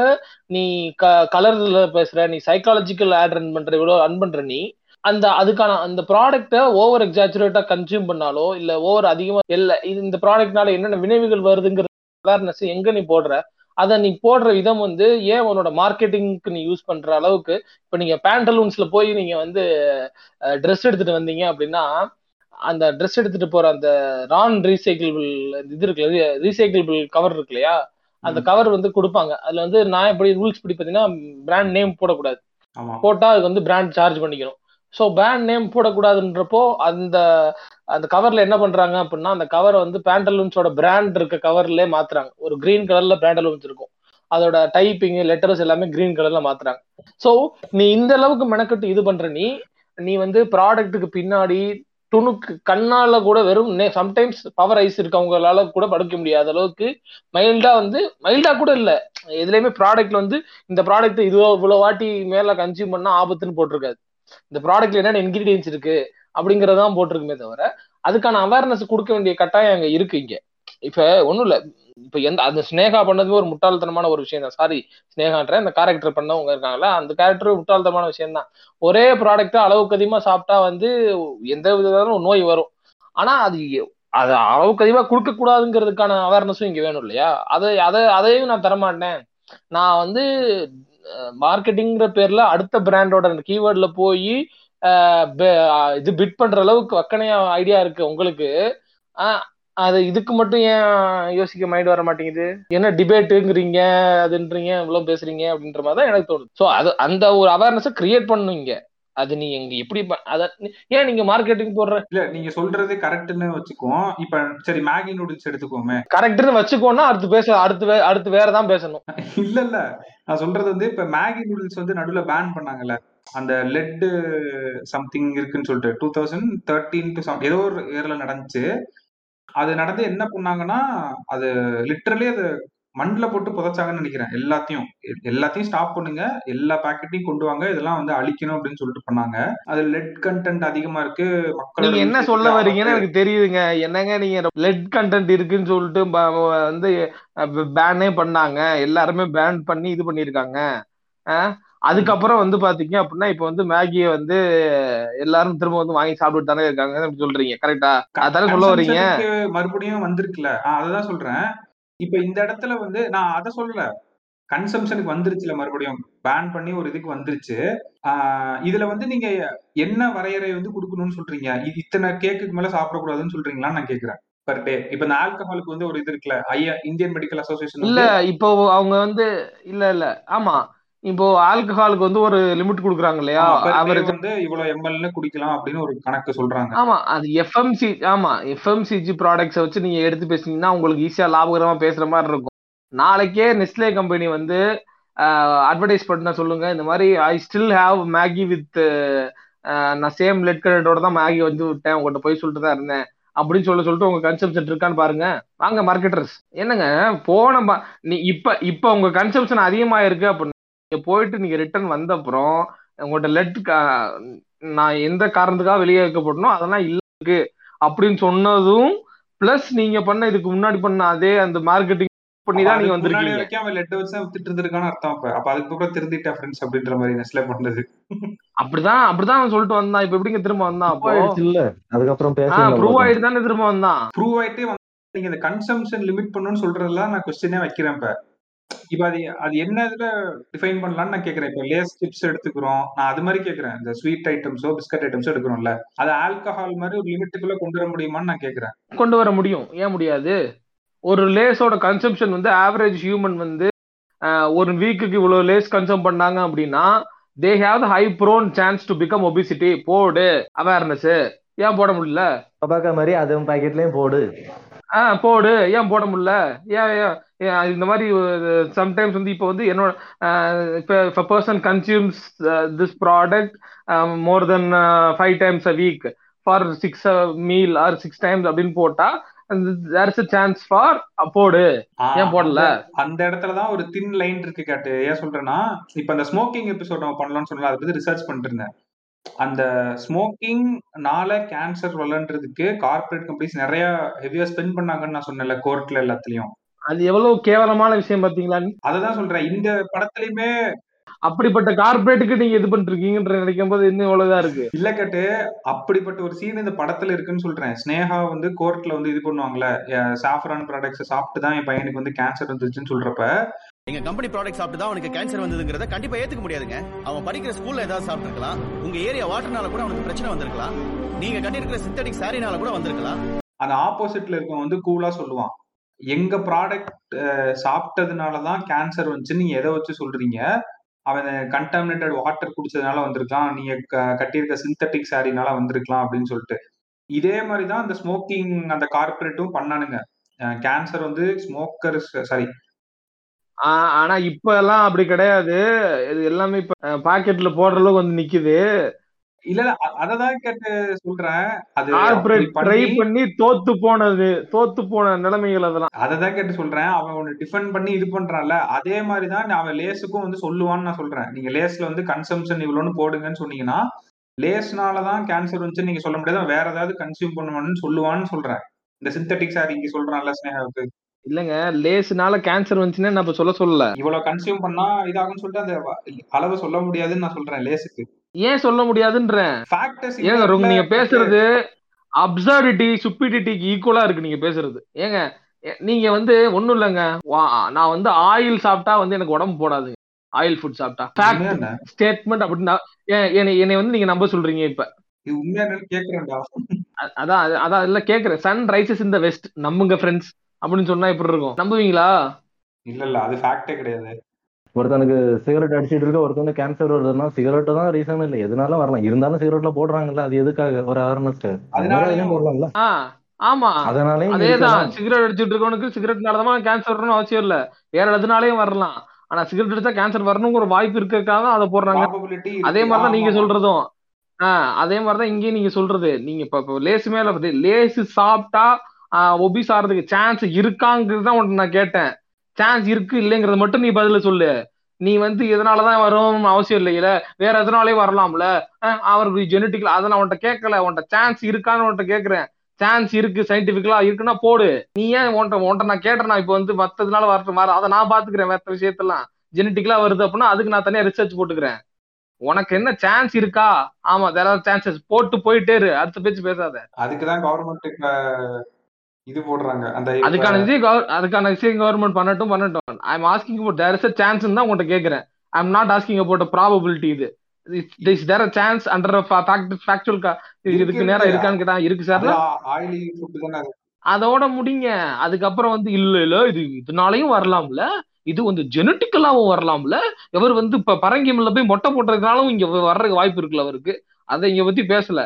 நீ க கலர்ல பேசுற நீ சைக்காலஜிக்கல் ஆட் ரன் பண்ற இவ்வளோ ரன் பண்ற நீ அந்த அதுக்கான அந்த ப்ராடக்ட்டை ஓவர் எக்ஸாச்சுரேட்டா கன்சியூம் பண்ணாலோ இல்ல ஓவர் அதிகமா இல்லை இது இந்த ப்ராடக்ட்னால என்னென்ன விளைவுகள் வருதுங்கிற அவேர்னஸ் எங்க நீ போடுற? அதை நீ போடுற விதம் வந்து ஏன் உன்னோட மார்க்கெட்டிங்க்கு நீ யூஸ் பண்ற அளவுக்கு? இப்போ நீங்க பேண்டலூன்ஸ்ல போய் நீங்க வந்து ட்ரெஸ் எடுத்துட்டு வந்தீங்க அப்படின்னா அந்த ட்ரெஸ் எடுத்துட்டு போற அந்த நான் ரீசைக்கிள்பிள் இது இருக்குல்ல ரீசைக்கிள்பிள் கவர் இருக்கு இல்லையா? அந்த கவர் வந்து கொடுப்பாங்க. அதுல வந்து நான் எப்படி ரூல்ஸ் படி பார்த்தீங்கன்னா பிராண்ட் நேம் போடக்கூடாது. போட்டா அதுக்கு வந்து பிராண்ட் சார்ஜ் பண்ணிக்கணும். ஸோ பேண்ட் நேம் போடக்கூடாதுன்றப்போ அந்த அந்த கவர்ல என்ன பண்றாங்க அப்படின்னா அந்த கவரை வந்து பேண்டலூன்ஸோட பிராண்ட் இருக்க கவர்லயே மாத்துறாங்க. ஒரு கிரீன் கலர்ல பேண்டலூன்ஸ் இருக்கும் அதோட டைப்பிங் லெட்டர்ஸ் எல்லாமே கிரீன் கலர்ல மாத்துறாங்க. ஸோ நீ இந்த அளவுக்கு மெனக்கட்டு இது பண்ற நீ நீ வந்து ப்ராடக்ட்டுக்கு பின்னாடி துணுக்கு கண்ணால கூட வெறும் சம்டைம்ஸ் பவர் ஐஸ் இருக்கவங்களால கூட படுக்க முடியாத அளவுக்கு மைல்டா வந்து மைல்டா கூட இல்ல. எதுலயுமே ப்ராடக்ட்ல வந்து இந்த ப்ராடக்ட் இதுவோ இவ்வளவு வாட்டி மேல கன்சியூம் பண்ணா ஆபத்துன்னு போட்டிருக்காது. இந்த ப்ராடக்ட்ல என்னென்ன இன்கிரீடியன்ஸ் இருக்கு அப்படிங்கறதான் போட்டிருக்குமே தவிர அதுக்கான அவேர்னஸ் கொடுக்க வேண்டிய கட்டாயம் அங்க இருக்கு இங்க. இப்ப ஒண்ணும் இல்ல. இப்ப எந்த அந்த ஸ்னேகா பண்ணதுமே ஒரு முட்டாள்தனமான ஒரு விஷயம் தான் சாரி ஸ்னேகான்ற அந்த கேரக்டர் பண்ணவங்க இருக்காங்கல்ல அந்த கேரக்டர் முட்டாள்தனமான விஷயம் தான் ஒரே ப்ராடக்ட் அளவுக்கு அதிகமா சாப்பிட்டா வந்து எந்த விதமான நோய் வரும். ஆனா அது அது அளவுக்கு அதிகமா கொடுக்க கூடாதுங்கிறதுக்கான அவேர்னஸும் இங்க வேணும் இல்லையா? அதை அதை அதையும் நான் தரமாட்டேன். நான் வந்து மார்க்கெட்டிங்கிற பேர்ல அடுத்த பிராண்டோட அந்த கீவேர்ட்ல போய் இது பிட் பண்ற அளவுக்கு வக்கனையா ஐடியா இருக்கு உங்களுக்கு. அது இதுக்கு மட்டும் ஏன் யோசிக்க மைண்ட் வர மாட்டேங்குது? என்ன டிபேட்டுங்கிறீங்க அதுன்றீங்க இவ்வளவு பேசுறீங்க அப்படின்ற மாதிரி தான் எனக்கு தோணுது. ஸோ அது அந்த ஒரு அவேர்னஸை கிரியேட் பண்ணுங்க. அது நீ எங்க எப்படி அத ஏன் நீங்க மார்க்கெட்டிங் போடுற? இல்ல நீங்க சொல்றது கரெக்ட்னு வச்சுக்குவோம் இப்ப சரி மேகி நூடுல்ஸ் எடுத்துக்கோமே. கரெக்ட்னு வச்சுக்கோன்னா அடுத்து பேச அடுத்து அடுத்து வேற தான் பேசணும். இல்ல இல்ல. நான் சொல்றது வந்து இப்ப மேகி நூடுல்ஸ் வந்து நடுவுல பேன் பண்ணாங்கல்ல. அந்த லெட் சம்திங் இருக்குன்னு சொல்லிட்டு டூ தௌசண்ட் தேர்ட்டீன் டு ஏதோ ஒரு இயர்ல நடந்துச்சு. அது நடந்து என்ன பண்ணாங்கன்னா அது லிட்டரலி அது மண்ணில் போட்டு புதைச்சாங்கன்னு நினைக்கிறேன். எல்லாத்தையும் எல்லாத்தையும் ஸ்டாப் பண்ணுங்க. எல்லா பேக்கெட்டையும் கொண்டு வாங்க. இதெல்லாம் வந்து அழிக்கணும் அப்படின்னு சொல்லிட்டு பண்ணாங்க. அது லெட் கண்டென்ட் அதிகமா இருக்கு. மக்கள் நீங்க என்ன சொல்ல வரீங்கன்னு எனக்கு தெரியுதுங்க. என்னங்க நீங்க லெட் கண்டென்ட் இருக்குன்னு சொல்லிட்டு வந்து பேனே பண்ணாங்க. எல்லாருமே பேன் பண்ணி இது பண்ணிருக்காங்க அதுக்கப்புறம் வந்து பாத்தீங்க அப்படின்னா இப்ப வந்து மேகியை வந்து எல்லாரும் திரும்ப வந்து வாங்கி சாப்பிட்டு தானே இருக்காங்க சொல்றீங்க. கரெக்டா அதானே சொல்ல வரீங்க மறுபடியும் வந்திருக்குல்ல. அததான் சொல்றேன். இப்ப இந்த இடத்துல வந்து நான் அதை சொல்லல. கன்சம்ஷனுக்கு வந்துருச்சுல மறுபடியும். பேன் பண்ணி ஒரு இதுக்கு வந்துருச்சு. இதுல வந்து நீங்க என்ன வரையறை வந்து கொடுக்கணும்னு சொல்றீங்க? இத்தனை கேக்குக்கு மேல சாப்பிடக்கூடாதுன்னு சொல்றீங்களான்னு நான் கேக்குறேன். பர் டே இப்ப இந்த ஆல்கஹாலுக்கு வந்து ஒரு இது இருக்குல்ல ஐயா இந்தியன் மெடிக்கல் அசோசியேஷன் இல்ல இப்போ அவங்க வந்து இல்ல இல்ல. ஆமா. இப்போ ஆல்கஹாலுக்கு வந்து ஒரு லிமிட் கொடுக்குறாங்க இல்லையா அவருக்கு வந்து இவ்வளவு எம்எல்னு குடிக்கலாம் அப்படின்னு ஒரு கணக்கு சொல்றாங்க. ஆமா அது எஃப்எம்சி ஆமா எஃப்எம்சிஜி ப்ராடக்ட்ஸை வச்சு நீங்க எடுத்து பேசுனீங்கன்னா உங்களுக்கு ஈஸியா லாபகரமா பேசுற மாதிரி இருக்கும். நாளைக்கே நெஸ்லே கம்பெனி வந்து அட்வர்டைஸ் பண்ண சொல்லுங்க. இந்த மாதிரி I still have Maggi with நான் சேம் லெட் கரண்டோட தான் மேகி வந்து விட்டேன். உங்கள்கிட்ட போய் சொல்லிட்டு தான் இருந்தேன். அப்படின்னு சொல்ல சொல்லிட்டு உங்க கன்சம்ஷன் இருக்கான்னு பாருங்க. வாங்க மார்க்கெட்டர்ஸ் என்னங்க போன நீ இப்ப இப்ப உங்க கன்சம்ஷன் அதிகமா இருக்கு அப்படின்னு நீங்க போயிட்டு நீங்க ரிட்டர்ன் வந்த அப்புறம் உங்கள்கிட்ட லெட் நான் எந்த காரணத்துக்காக வெளியே வைக்கப்படணும் அதெல்லாம் இல்ல இருக்கு. அப்படின்னு சொன்னதும் பிளஸ் நீங்க பண்ண இதுக்கு முன்னாடி பண்ண அதே அந்த மார்க்கெட்டிங் பண்ணி தான் நீங்க வந்திருக்கீங்க. வரைக்கும் அவன் லெட் வச்சு வித்துட்டு இருந்திருக்கான்னு அர்த்தம் அப்ப. அப்ப அதுக்கப்புறம் திருந்திட்டா ஃப்ரெண்ட்ஸ் அப்படின்ற மாதிரி நெஸ்ல பண்ணது. அப்படிதான் அப்படிதான் அவன் சொல்லிட்டு வந்தான். இப்ப எப்படிங்க திரும்ப வந்தான் அப்போ? இல்ல. அதுக்கப்புறம் பேச ப்ரூவ் ஆயிட்டு தானே திரும்ப வந்தான்? ப்ரூவ் ஆயிட்டே நீங்க இந்த கன்சம்ஷன் லிமிட் பண்ணணும்னு சொல்றதெல்லாம் நான் கொஸ்டினே வைக்கிறேன் இப்ப. இப்ப அது அது என்ன இதுல டிஃபைன் பண்ணலாம்னு நான் கேக்குறேன். இப்ப லேஸ் சிப்ஸ் எடுத்துக்கிறோம். நான் அது மாதிரி கேக்குறேன். இந்த ஸ்வீட் ஐட்டம்ஸோ பிஸ்கட் ஐட்டம்ஸோ எடுக்கிறோம்ல. அது ஆல்கஹால் மாதிரி ஒரு லிமிட்டுக்குள்ள கொண்டு வர முடியுமான்னு நான் கேக்குறேன். கொண்டு வர முடியும். ஏன் முடியாது? ஒரு லேஸோட கன்சம்ஷன் வந்து ஆவரேஜ் ஹியூமன் வந்து ஒரு வீக்குக்கு இவ்வளவு லேஸ் கன்சூம் பண்ணாங்க அப்படின்னா they have high prone chance to become obesity போடு. அவேர்னஸ் ஏன் போட முடியல? டொபாக்கோ மாதிரி அதுவும் பாக்கெட்லயும் போடு. ஆ போடு. ஏன் போட முடியல? ஏன் ஏன் இந்த மாதிரி சம்டைம்ஸ் வந்து இப்போ வந்து என்னோட இப்போ person consumes this product more than five times a week for six meal or six times அப்படின்னு போட்டா தேர் இஸ் சான்ஸ் ஃபார் போடு. ஏன் போடல? அந்த இடத்துலதான் ஒரு தின் லைன் இருக்கு கேட்டு. ஏன் சொல்றேன்னா இப்ப அந்த ஸ்மோக்கிங் எபிசோட் நம்ம பண்ணலாம்னு சொல்லலாம் அதை பத்தி ரிசர்ச் பண்ணிட்டு இருந்தேன். அந்த ஸ்மோக்கிங்னால கேன்சர் வளர்ன்றதுக்கு கார்பரேட் கம்பெனிஸ் நிறைய ஹெவியா ஸ்பெண்ட் பண்ணாங்கன்னு நான் சொன்னேன்ல கோர்ட்ல எல்லாத்துலயும். அது எவ்வளவு கேவலமான விஷயம் பாத்தீங்களா அததான் சொல்றேன். இந்த படத்துலயுமே அப்படிப்பட்ட கார்பரேட்டுக்கு நீங்க இது பண்ணிருக்கீங்கன்ற நினைக்கும் போது இன்னும் எவ்வளவுதான் இருக்கு. இல்ல கேட்டு அப்படிப்பட்ட ஒரு சீன் இந்த படத்துல இருக்குன்னு சொல்றேன். ஸ்னேகா வந்து கோர்ட்ல வந்து இது பண்ணுவாங்கல்ல சாஃப்ரான் ப்ராடக்ட்ஸ் சாப்பிட்டு தான் என் பையனுக்கு வந்து கேன்சர் வந்துருச்சுன்னு சொல்றப்ப எங்க கம்பெனி ப்ராடக்ட் சாப்பிட்டு தான் அவனுக்கு கேன்சர் வந்ததுங்கிறத கண்டிப்பா ஏத்துக்க முடியாதுங்க. அவன் படிக்கிற ஸ்கூல்ல ஏதாவது சாப்பிட்டுருக்கலாம். உங்க ஏரியா வாட்டர்னால கூட அவனுக்கு பிரச்சனை வந்திருக்கலாம். நீங்க கட்டிருக்கிற சிந்தடிக் சாரினால கூட வந்திருக்கலாம். அந்த ஆப்போசிட்ல இருக்கவன் வந்து கூலா சொல்லுவான். எங்க ப்ராடக்ட் சாப்பிட்டதுனாலதான் கேன்சர் வந்துச்சு நீங்க எதை வச்சு சொல்றீங்க? அவன் கண்டாமினேட்டட் வாட்டர் குடிச்சதுனால வந்திருக்கலாம். நீங்க கட்டியிருக்க சிந்தட்டிக் சாரினால வந்திருக்கலாம் அப்படின்னு சொல்லிட்டு. இதே மாதிரி தான் அந்த ஸ்மோக்கிங் அந்த கார்பரேட்டும் பண்ணானுங்க. கேன்சர் வந்து ஸ்மோக்கர் சாரி ஆனா இப்ப எல்லாம் அப்படி கிடையாது. இது எல்லாமே இப்ப பாக்கெட்ல போடுற அளவுக்கு வந்து நிக்குது. இல்ல அததான் கேட்டு சொல்றேன். அது ட்ரை பண்ணி தோத்து போனது தோத்து போன நிலைமைகள் அதெல்லாம். அததான் கேட்டு சொல்றேன். அவன் ஒன்னு டிஃபெண்ட் பண்ணி இது பண்றான்ல. அதே மாதிரிதான் அவன் லேஸுக்கும் வந்து சொல்லுவான்னு நான் சொல்றேன். நீங்க லேஸ்ல வந்து கன்சம்ஷன் இவ்வளோன்னு போடுங்கன்னு சொன்னீங்கன்னா லேஸ்னாலதான் கேன்சர் வந்துச்சு நீங்க சொல்ல முடியாது. வேற ஏதாவது கன்சியூம் பண்ணுவான்னு சொல்லுவான்னு சொல்றேன். இந்த சிந்தட்டிக் சார் இங்க சொல்றான்ல ஸ்னேகாவுக்கு. இல்லங்க லேஸ்னால கேன்சர் வந்துச்சுன்னு நான் சொல்ல சொல்லல? இவ்வளவு கன்சியூம் பண்ணா இதாகும்னு சொல்லிட்டு அந்த அளவு சொல்ல முடியாதுன்னு நான் சொல்றேன் லேஸுக்கு. ஏன் சொல்ல முடியாதுன்றேன்? ஏங்க நீங்க பேசுறது அப்சர்டிட்டி சுப்பிடிட்டிக்கு ஈக்குவலா இருக்கு நீங்க பேசுறது. ஏங்க நீங்க வந்து ஒண்ணும் இல்லைங்க. நான் வந்து ஆயில் சாப்பிட்டா வந்து எனக்கு உடம்பு போடாதுங்க ஆயில் ஃபுட் சாப்பிட்டா. ஸ்டேட்மெண்ட் அப்படின்னா என்னை வந்து நீங்க நம்ப சொல்றீங்க இப்ப. உண்மையா அ- அதான் அது- அதான் இல்ல கேக்குறேன். சன் ரைசஸ் இந்த வெஸ்ட் நம்புங்க ஃப்ரெண்ட்ஸ் அப்படின்னு சொன்னா எப்படி இருக்கும். நம்புவீங்களா? இல்ல இல்ல அது ஃபேக்டே கிடையாது. ஒருத்தனுக்கு சிகரெட் அடிச்சிட்டு இருக்க ஒருத்தனுக்கு கேன்சர் வருதுன்னா சிகரெட் தான் ரீசன் இல்லை. எதுனாலும் வரலாம். இருந்தாலும் சிகரெட்ல போடுறாங்கல்ல அது எதுக்காக? ஒரு அவேர்னஸ் அதனாலயும் போடலாம்ல? ஆ ஆமா. அதனாலயும் அதேதான். சிகரெட் அடிச்சிட்டு இருக்கவனுக்கு சிகரெட்னாலதான் கேன்சர் வரணும்னு அவசியம் இல்ல. வேற எதுனாலயும் வரலாம். ஆனா சிகரெட் அடிச்சா கேன்சர் வரணுங்கிற ஒரு வாய்ப்பு இருக்கறதுக்காக தான் அதை போடுறாங்க. அதே மாதிரிதான் நீங்க சொல்றதும். ஆஹ் அதே மாதிரிதான் இங்கேயும் நீங்க சொல்றது. நீங்க இப்ப லேஸ் மேல லேஸ் சாப்பிட்டா ஒபிஸ் ஆறதுக்கு சான்ஸ் இருக்காங்கிறது தான் உன்கிட்ட நான் கேட்டேன். சான்ஸ் இருக்கு இல்லைங்கிறது மட்டும் நீ பதில சொல்லு. நீ வந்து எதனாலதான் வரும் அவசியம் இல்லையில வேற எதனாலயும் வரலாம்ல? அவருக்கு ஜெனட்டிக்கல் அதை நான் உன்கிட்ட கேட்கல. உன்கிட்ட சான்ஸ் இருக்கான்னு உன்ட்ட கேக்குறேன் சான்ஸ் இருக்கு சயின்டிபிக்கலா இருக்குன்னா போடு. நீ ஏன் உன்ட்ட உன்கிட்ட நான் கேட்டேன்? இப்போ இப்ப வந்து மத்ததுனால வரட்டும் வர அதை நான் பாத்துக்கிறேன் மத்த விஷயத்தெல்லாம். ஜெனட்டிக்கலா வருது அப்படின்னா அதுக்கு நான் தனியா ரிசர்ச் போட்டுக்கிறேன். உனக்கு என்ன சான்ஸ் இருக்கா? ஆமா தேர் சான்சஸ் போட்டு போயிட்டே இரு. அடுத்த பேச்சு பேசாத. அதுக்குதான் கவர்மெண்ட் இது போடுறாங்க. அந்த அதுக்கான விஷயம் கவர்- அதுக்கான விஷயம் கவர்மெண்ட் பண்ணட்டும் பண்ணட்டும். I am asking about there is a chance தான் உங்கள்கிட்ட கேட்கறேன் I am not asking about a probability இது is there a chance under factual இதுக்கு நேரம் இருக்கான்னு கேட்டா இருக்கு சார் ஆயிலி ஃபுட் தானே அது? அதோட முடிங்க. அதுக்கப்புறம் வந்து இல்ல இல்ல இது இதனாலயும் வரலாம்ல. இது வந்து ஜெனட்டிக்கலாவும் வரலாம்ல. இவர் வந்து இப்ப பரங்கிமல்ல போய் மொட்டை போட்டதுனாலும் இங்க வர்றதுக்கு வாய்ப்பு இருக்குல்ல அவருக்கு. அதை இங்க பத்தி பேசல.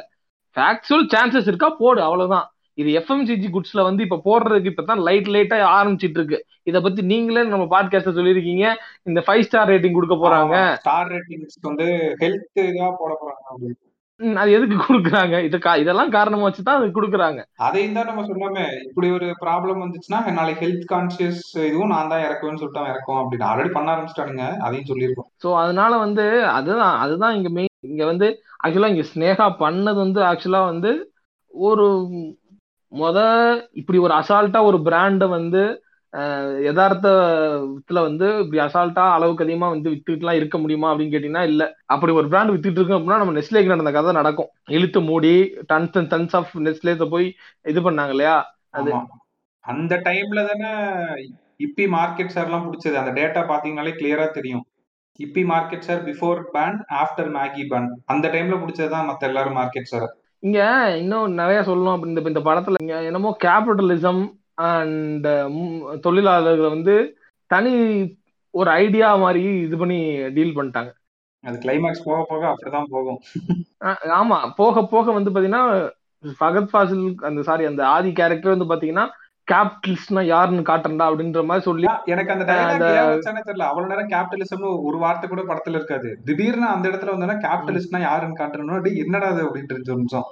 ஃபேக்சுவல் சான்சஸ் இருக்கா? போடு அவ்வளவுதான். இது எஃப்எம்சிஜி குட்ஸ்ல வந்து இப்ப போடுறதுக்கு இப்பதான் லைட் லைட்டா ஆரம்பிச்சிட்டு இருக்கு இத பத்தி நீங்களே நம்ம பாட்காஸ்ட்ல சொல்லியிருக்கீங்க. இந்த ஃபைவ் ஸ்டார் ரேட்டிங் கொடுக்க போறாங்க. ஸ்டார் ரேட்டிங்ஸ்க்கு வந்து ஹெல்த் இதா போட போறாங்க அது எதுக்கு கொடுக்குறாங்க? இது இதெல்லாம் காரணமா வச்சுதான் அது கொடுக்குறாங்க. அதையும் தான் நம்ம சொன்னோமே. இப்படி ஒரு ப்ராப்ளம் வந்துச்சுன்னா நாளைக்கு ஹெல்த் கான்சியஸ் இதுவும் நான் தான் இறக்குவேன்னு சொல்லிட்டு இறக்கும் அப்படின்னு. ஆல்ரெடி பண்ண ஆரம்பிச்சிட்டானுங்க. அதையும் சொல்லியிருக்கோம். ஸோ அதனால வந்து அதுதான் அதுதான் இங்க மெயின் இங்க வந்து ஆக்சுவலா இங்க ஸ்னேகா பண்ணது வந்து ஆக்சுவலா வந்து ஒரு முத இப்படி ஒரு அசால்ட்டா ஒரு பிராண்டை வந்து யதார்த்தத்துல வந்து இப்படி அசால்ட்டா அளவுக்கு அதிகமா வந்து வித்துட்டுலாம் இருக்க முடியுமா அப்படின்னு கேட்டீங்கன்னா இல்ல. அப்படி ஒரு பிராண்ட் வித்துட்டு இருக்கோம் அப்படின்னா நம்ம நெஸ்லேக்கு நடந்த கதை நடக்கும். இழுத்து மூடி டன்ஸ் அண்ட் டன்ஸ் ஆஃப் நெஸ்லேஸ போய் இது பண்ணாங்க இல்லையா? அது அந்த டைம்ல தானே இப்பி மார்க்கெட் ஷேர் எல்லாம் பிடிச்சது. அந்த டேட்டா பாத்தீங்கன்னாலே கிளியரா தெரியும். Yippee market share before ban after Maggi ban அந்த டைம்ல பிடிச்சதுதான் மத்த எல்லாரும் மார்க்கெட் ஷேர் இங்க இன்னும் நிறைய சொல்லணும் அப்படி இந்த படத்துல இங்க என்னமோ கேபிட்டலிசம் அண்ட் தொழிலாளர்களை வந்து தனி ஒரு ஐடியா மாதிரி இது பண்ணி டீல் பண்ணிட்டாங்க. அது கிளைமேக்ஸ் போக போக அப்படிதான் போகும். ஆமா போக போக வந்து பாத்தீங்கன்னா ஃபகத் ஃபாசில் அந்த சாரி அந்த ஆதி கேரக்டர் வந்து பாத்தீங்கன்னா கேபிட்டலிஸ்ட்னா யாருன்னு காட்டுறா அப்படின்ற மாதிரி சொல்லி எனக்கு அந்த தெரியல. அவ்வளவு நேரம் கேபிட்டலிசம்னு ஒரு வார்த்தை கூட படத்துல இருக்காது. திடீர்னு அந்த இடத்துல வந்தோன்னா கேபிட்டலிஸ்ட்னா யாருன்னு அப்படியே என்னடா அது அப்படின்ட்டு நிமிஷம்.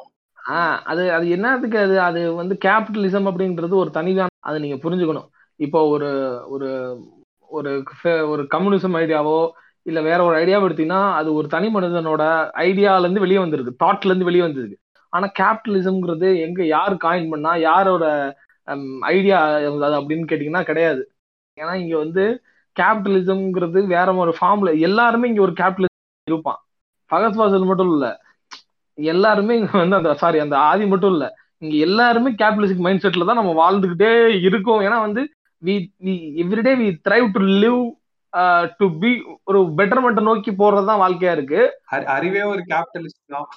ஆஹ் அது அது என்னத்துக்கு அது? அது வந்து கேபிட்டலிசம் அப்படின்றது ஒரு தனிதான் அதை நீங்க புரிஞ்சுக்கணும். இப்போ ஒரு ஒரு ஒரு ஒரு கம்யூனிசம் ஐடியாவோ இல்ல வேற ஒரு ஐடியாவோ எடுத்தீங்கன்னா அது ஒரு தனி மனிதனோட ஐடியால இருந்து வெளியே வந்திருக்கு தாட்ல இருந்து வெளியே வந்திருக்கு ஆனா கேபிட்டலிசம்ங்கிறது எங்க யார் காயின் பண்ணா யாரோட ஐடியா அது அப்படின்னு கேட்டீங்கன்னா கிடையாது. ஏன்னா இங்க வந்து கேபிட்டலிசம்ங்கிறது வேற ஒரு ஃபார்ம்ல எல்லாருமே இங்க ஒரு கேபிட்டலிசம் இருப்பான். ஃபகத் ஃபாசில் மட்டும் இல்ல. எல்லாருமே இங்க வந்து அந்த சாரி அந்த ஆதி மட்டும் இல்ல. இங்க எல்லாருமே கேபிட்டலிஸ்டிக் மைண்ட் செட்ல தான் நம்ம வாழ்ந்துகிட்டே இருக்கோம். ஏன்னா வந்து we we everyday we thrive to live to be ஒரு பெட்டர்மெண்ட் நோக்கி போறதுதான் வாழ்க்கையா இருக்கு. அறி- அறிவே ஒரு கேபிட்டலிஸ்ட் தான்.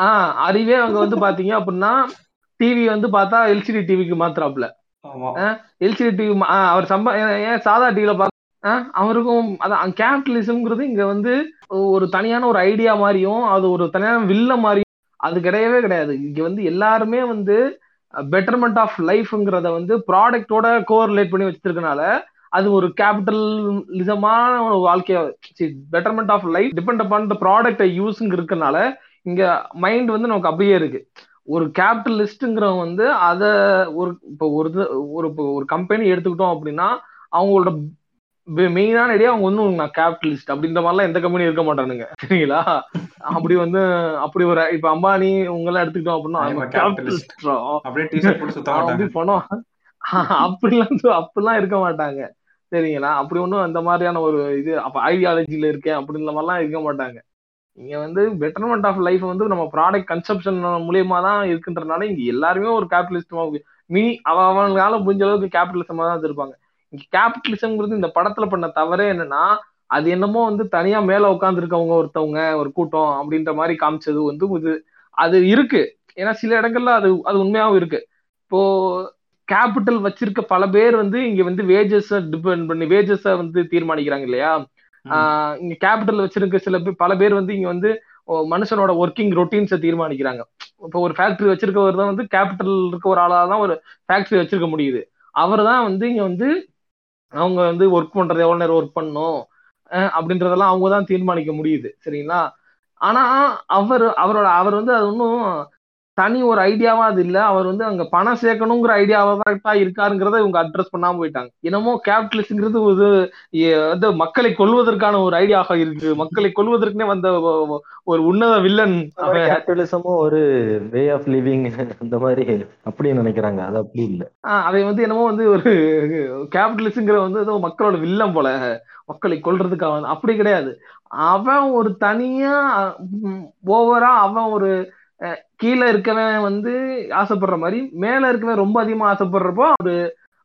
ஆஹ் அறிவே அங்க வந்து பாத்தீங்க அப்படின்னா டிவி வந்து பார்த்தா எல்சிடி டிவிக்கு மாத்துறாப்ல ஆமா. எல்சிடி டிவி அவர் சம்பா ஏன் சாதா டிவில ஆஹ் அவருக்கும் அதான் கேபிட்டலிசம்ங்கிறது இங்க வந்து ஒரு தனியான ஒரு ஐடியா மாதிரியும் அது ஒரு தனியான வில்ல மாதிரியும் அது கிடையவே கிடையாது. இங்க வந்து எல்லாருமே வந்து பெட்டர்மெண்ட் ஆஃப் லைஃப்ங்கிறத வந்து ப்ராடக்டோட கோரிலேட் பண்ணி வச்சிருக்கனால அது ஒரு கேபிட்டலிசமான ஒரு வாழ்க்கையா betterment of life depend upon the product யூஸ்ங்க இருக்கனால இங்க மைண்ட் வந்து நமக்கு அப்படியே இருக்கு. ஒரு கேபிட்டலிஸ்ட்ங்கிறவங்க வந்து அத ஒரு இப்போ ஒரு ஒரு இப்போ ஒரு கம்பெனி எடுத்துக்கிட்டோம் அப்படின்னா அவங்களோட மெயினான ஐடியா அவங்க வந்து நான் கேபிட்டலிஸ்ட் அப்படின்ற மாதிரிலாம் எந்த கம்பெனி இருக்க மாட்டானுங்க. சரிங்களா? அப்படி வந்து அப்படி ஒரு இப்ப அம்பானி உங்கெல்லாம் எடுத்துக்கிட்டோம் அப்படின்னா அவன் அப்படி பணம் அப்படிலாம் அப்படிலாம் இருக்க மாட்டாங்க. சரிங்களா? அப்படி ஒன்றும் அந்த மாதிரியான ஒரு இது அப்ப ஐடியாலஜில இருக்கேன் அப்படின்ற மாதிரிலாம் இருக்க மாட்டாங்க. இங்க வந்து பெட்டர்மெண்ட் ஆஃப் லைஃப் வந்து நம்ம ப்ராடக்ட் கன்சப்ஷன் மூலியமா தான் இருக்குன்றனால இங்க எல்லாருமே ஒரு கேபிட்டலிஸ்டமா மினி அவ அவங்களால முடிஞ்ச அளவுக்கு கேபிட்டலிசமா தான் இருப்பாங்க இங்க கேபிட்டலிசம்ங்கிறது இந்த படத்துல பண்ண தவறே என்னன்னா அது என்னமோ வந்து தனியா மேல உட்கார்ந்து இருக்கவங்க ஒருத்தவங்க ஒரு கூட்டம் அப்படின்ற மாதிரி காமிச்சது வந்து இது அது இருக்கு. ஏன்னா சில இடங்கள்ல அது அது உண்மையாவும் இருக்கு. இப்போ கேபிட்டல் வச்சிருக்க பல பேர் வந்து இங்க வந்து வேஜஸ் டிபெண்ட் பண்ணி வேஜஸ வந்து தீர்மானிக்கிறாங்க இல்லையா? இங்க கேபிட்டல் வச்சிருக்க சில பேர் பல பேர் வந்து இங்க வந்து மனுஷனோட ஒர்க்கிங் ரொட்டீன்ஸை தீர்மானிக்கிறாங்க. இப்போ ஒரு ஃபேக்டரி வச்சிருக்கவர் தான் வந்து கேபிட்டல் இருக்க ஒரு ஆளாக தான் ஒரு ஃபேக்டரி வச்சிருக்க முடியுது. அவர் தான் வந்து இங்க வந்து அவங்க வந்து ஒர்க் பண்றது எவ்வளவு நேரம் ஒர்க் பண்ணணும் அப்படின்றதெல்லாம் அவங்க தான் தீர்மானிக்க முடியுது. சரிங்களா? ஆனா அவர் அவரோட அவர் வந்து அது ஒன்றும் தனி ஒரு ஐடியாவா அது இல்ல. அவர் வந்து அங்க பணம் சேர்க்கணுங்கிற ஐடியாவா தான் இருக்காருங்கிறத இவங்க அட்ரஸ் பண்ணாம போயிட்டாங்க. என்னமோ கேபிட்டலிஸ்ட்ங்கிறது ஒரு வந்து மக்களை கொல்வதற்கான ஒரு ஐடியாவா இருக்கு. மக்களை கொல்வதற்குனே வந்த ஒரு உன்னத வில்லன் கேபிட்டலிசமும் ஒரு வே ஆஃப் லிவிங் இந்த மாதிரி அப்படி நினைக்கிறாங்க. அது அப்படி இல்ல. அதை வந்து என்னமோ வந்து ஒரு கேபிட்டலிஸ்ட்ங்கிற வந்து ஏதோ மக்களோட வில்லம் போல. மக்களை கொல்றதுக்காக வந்து- அப்படி கிடையாது. அவன் ஒரு தனியா ஓவரா அவன் ஒரு கீழே இருக்கவன் வந்து ஆசைப்படுற மாதிரி மேல இருக்கவன் ரொம்ப அதிகமா ஆசைப்படுறப்போ அது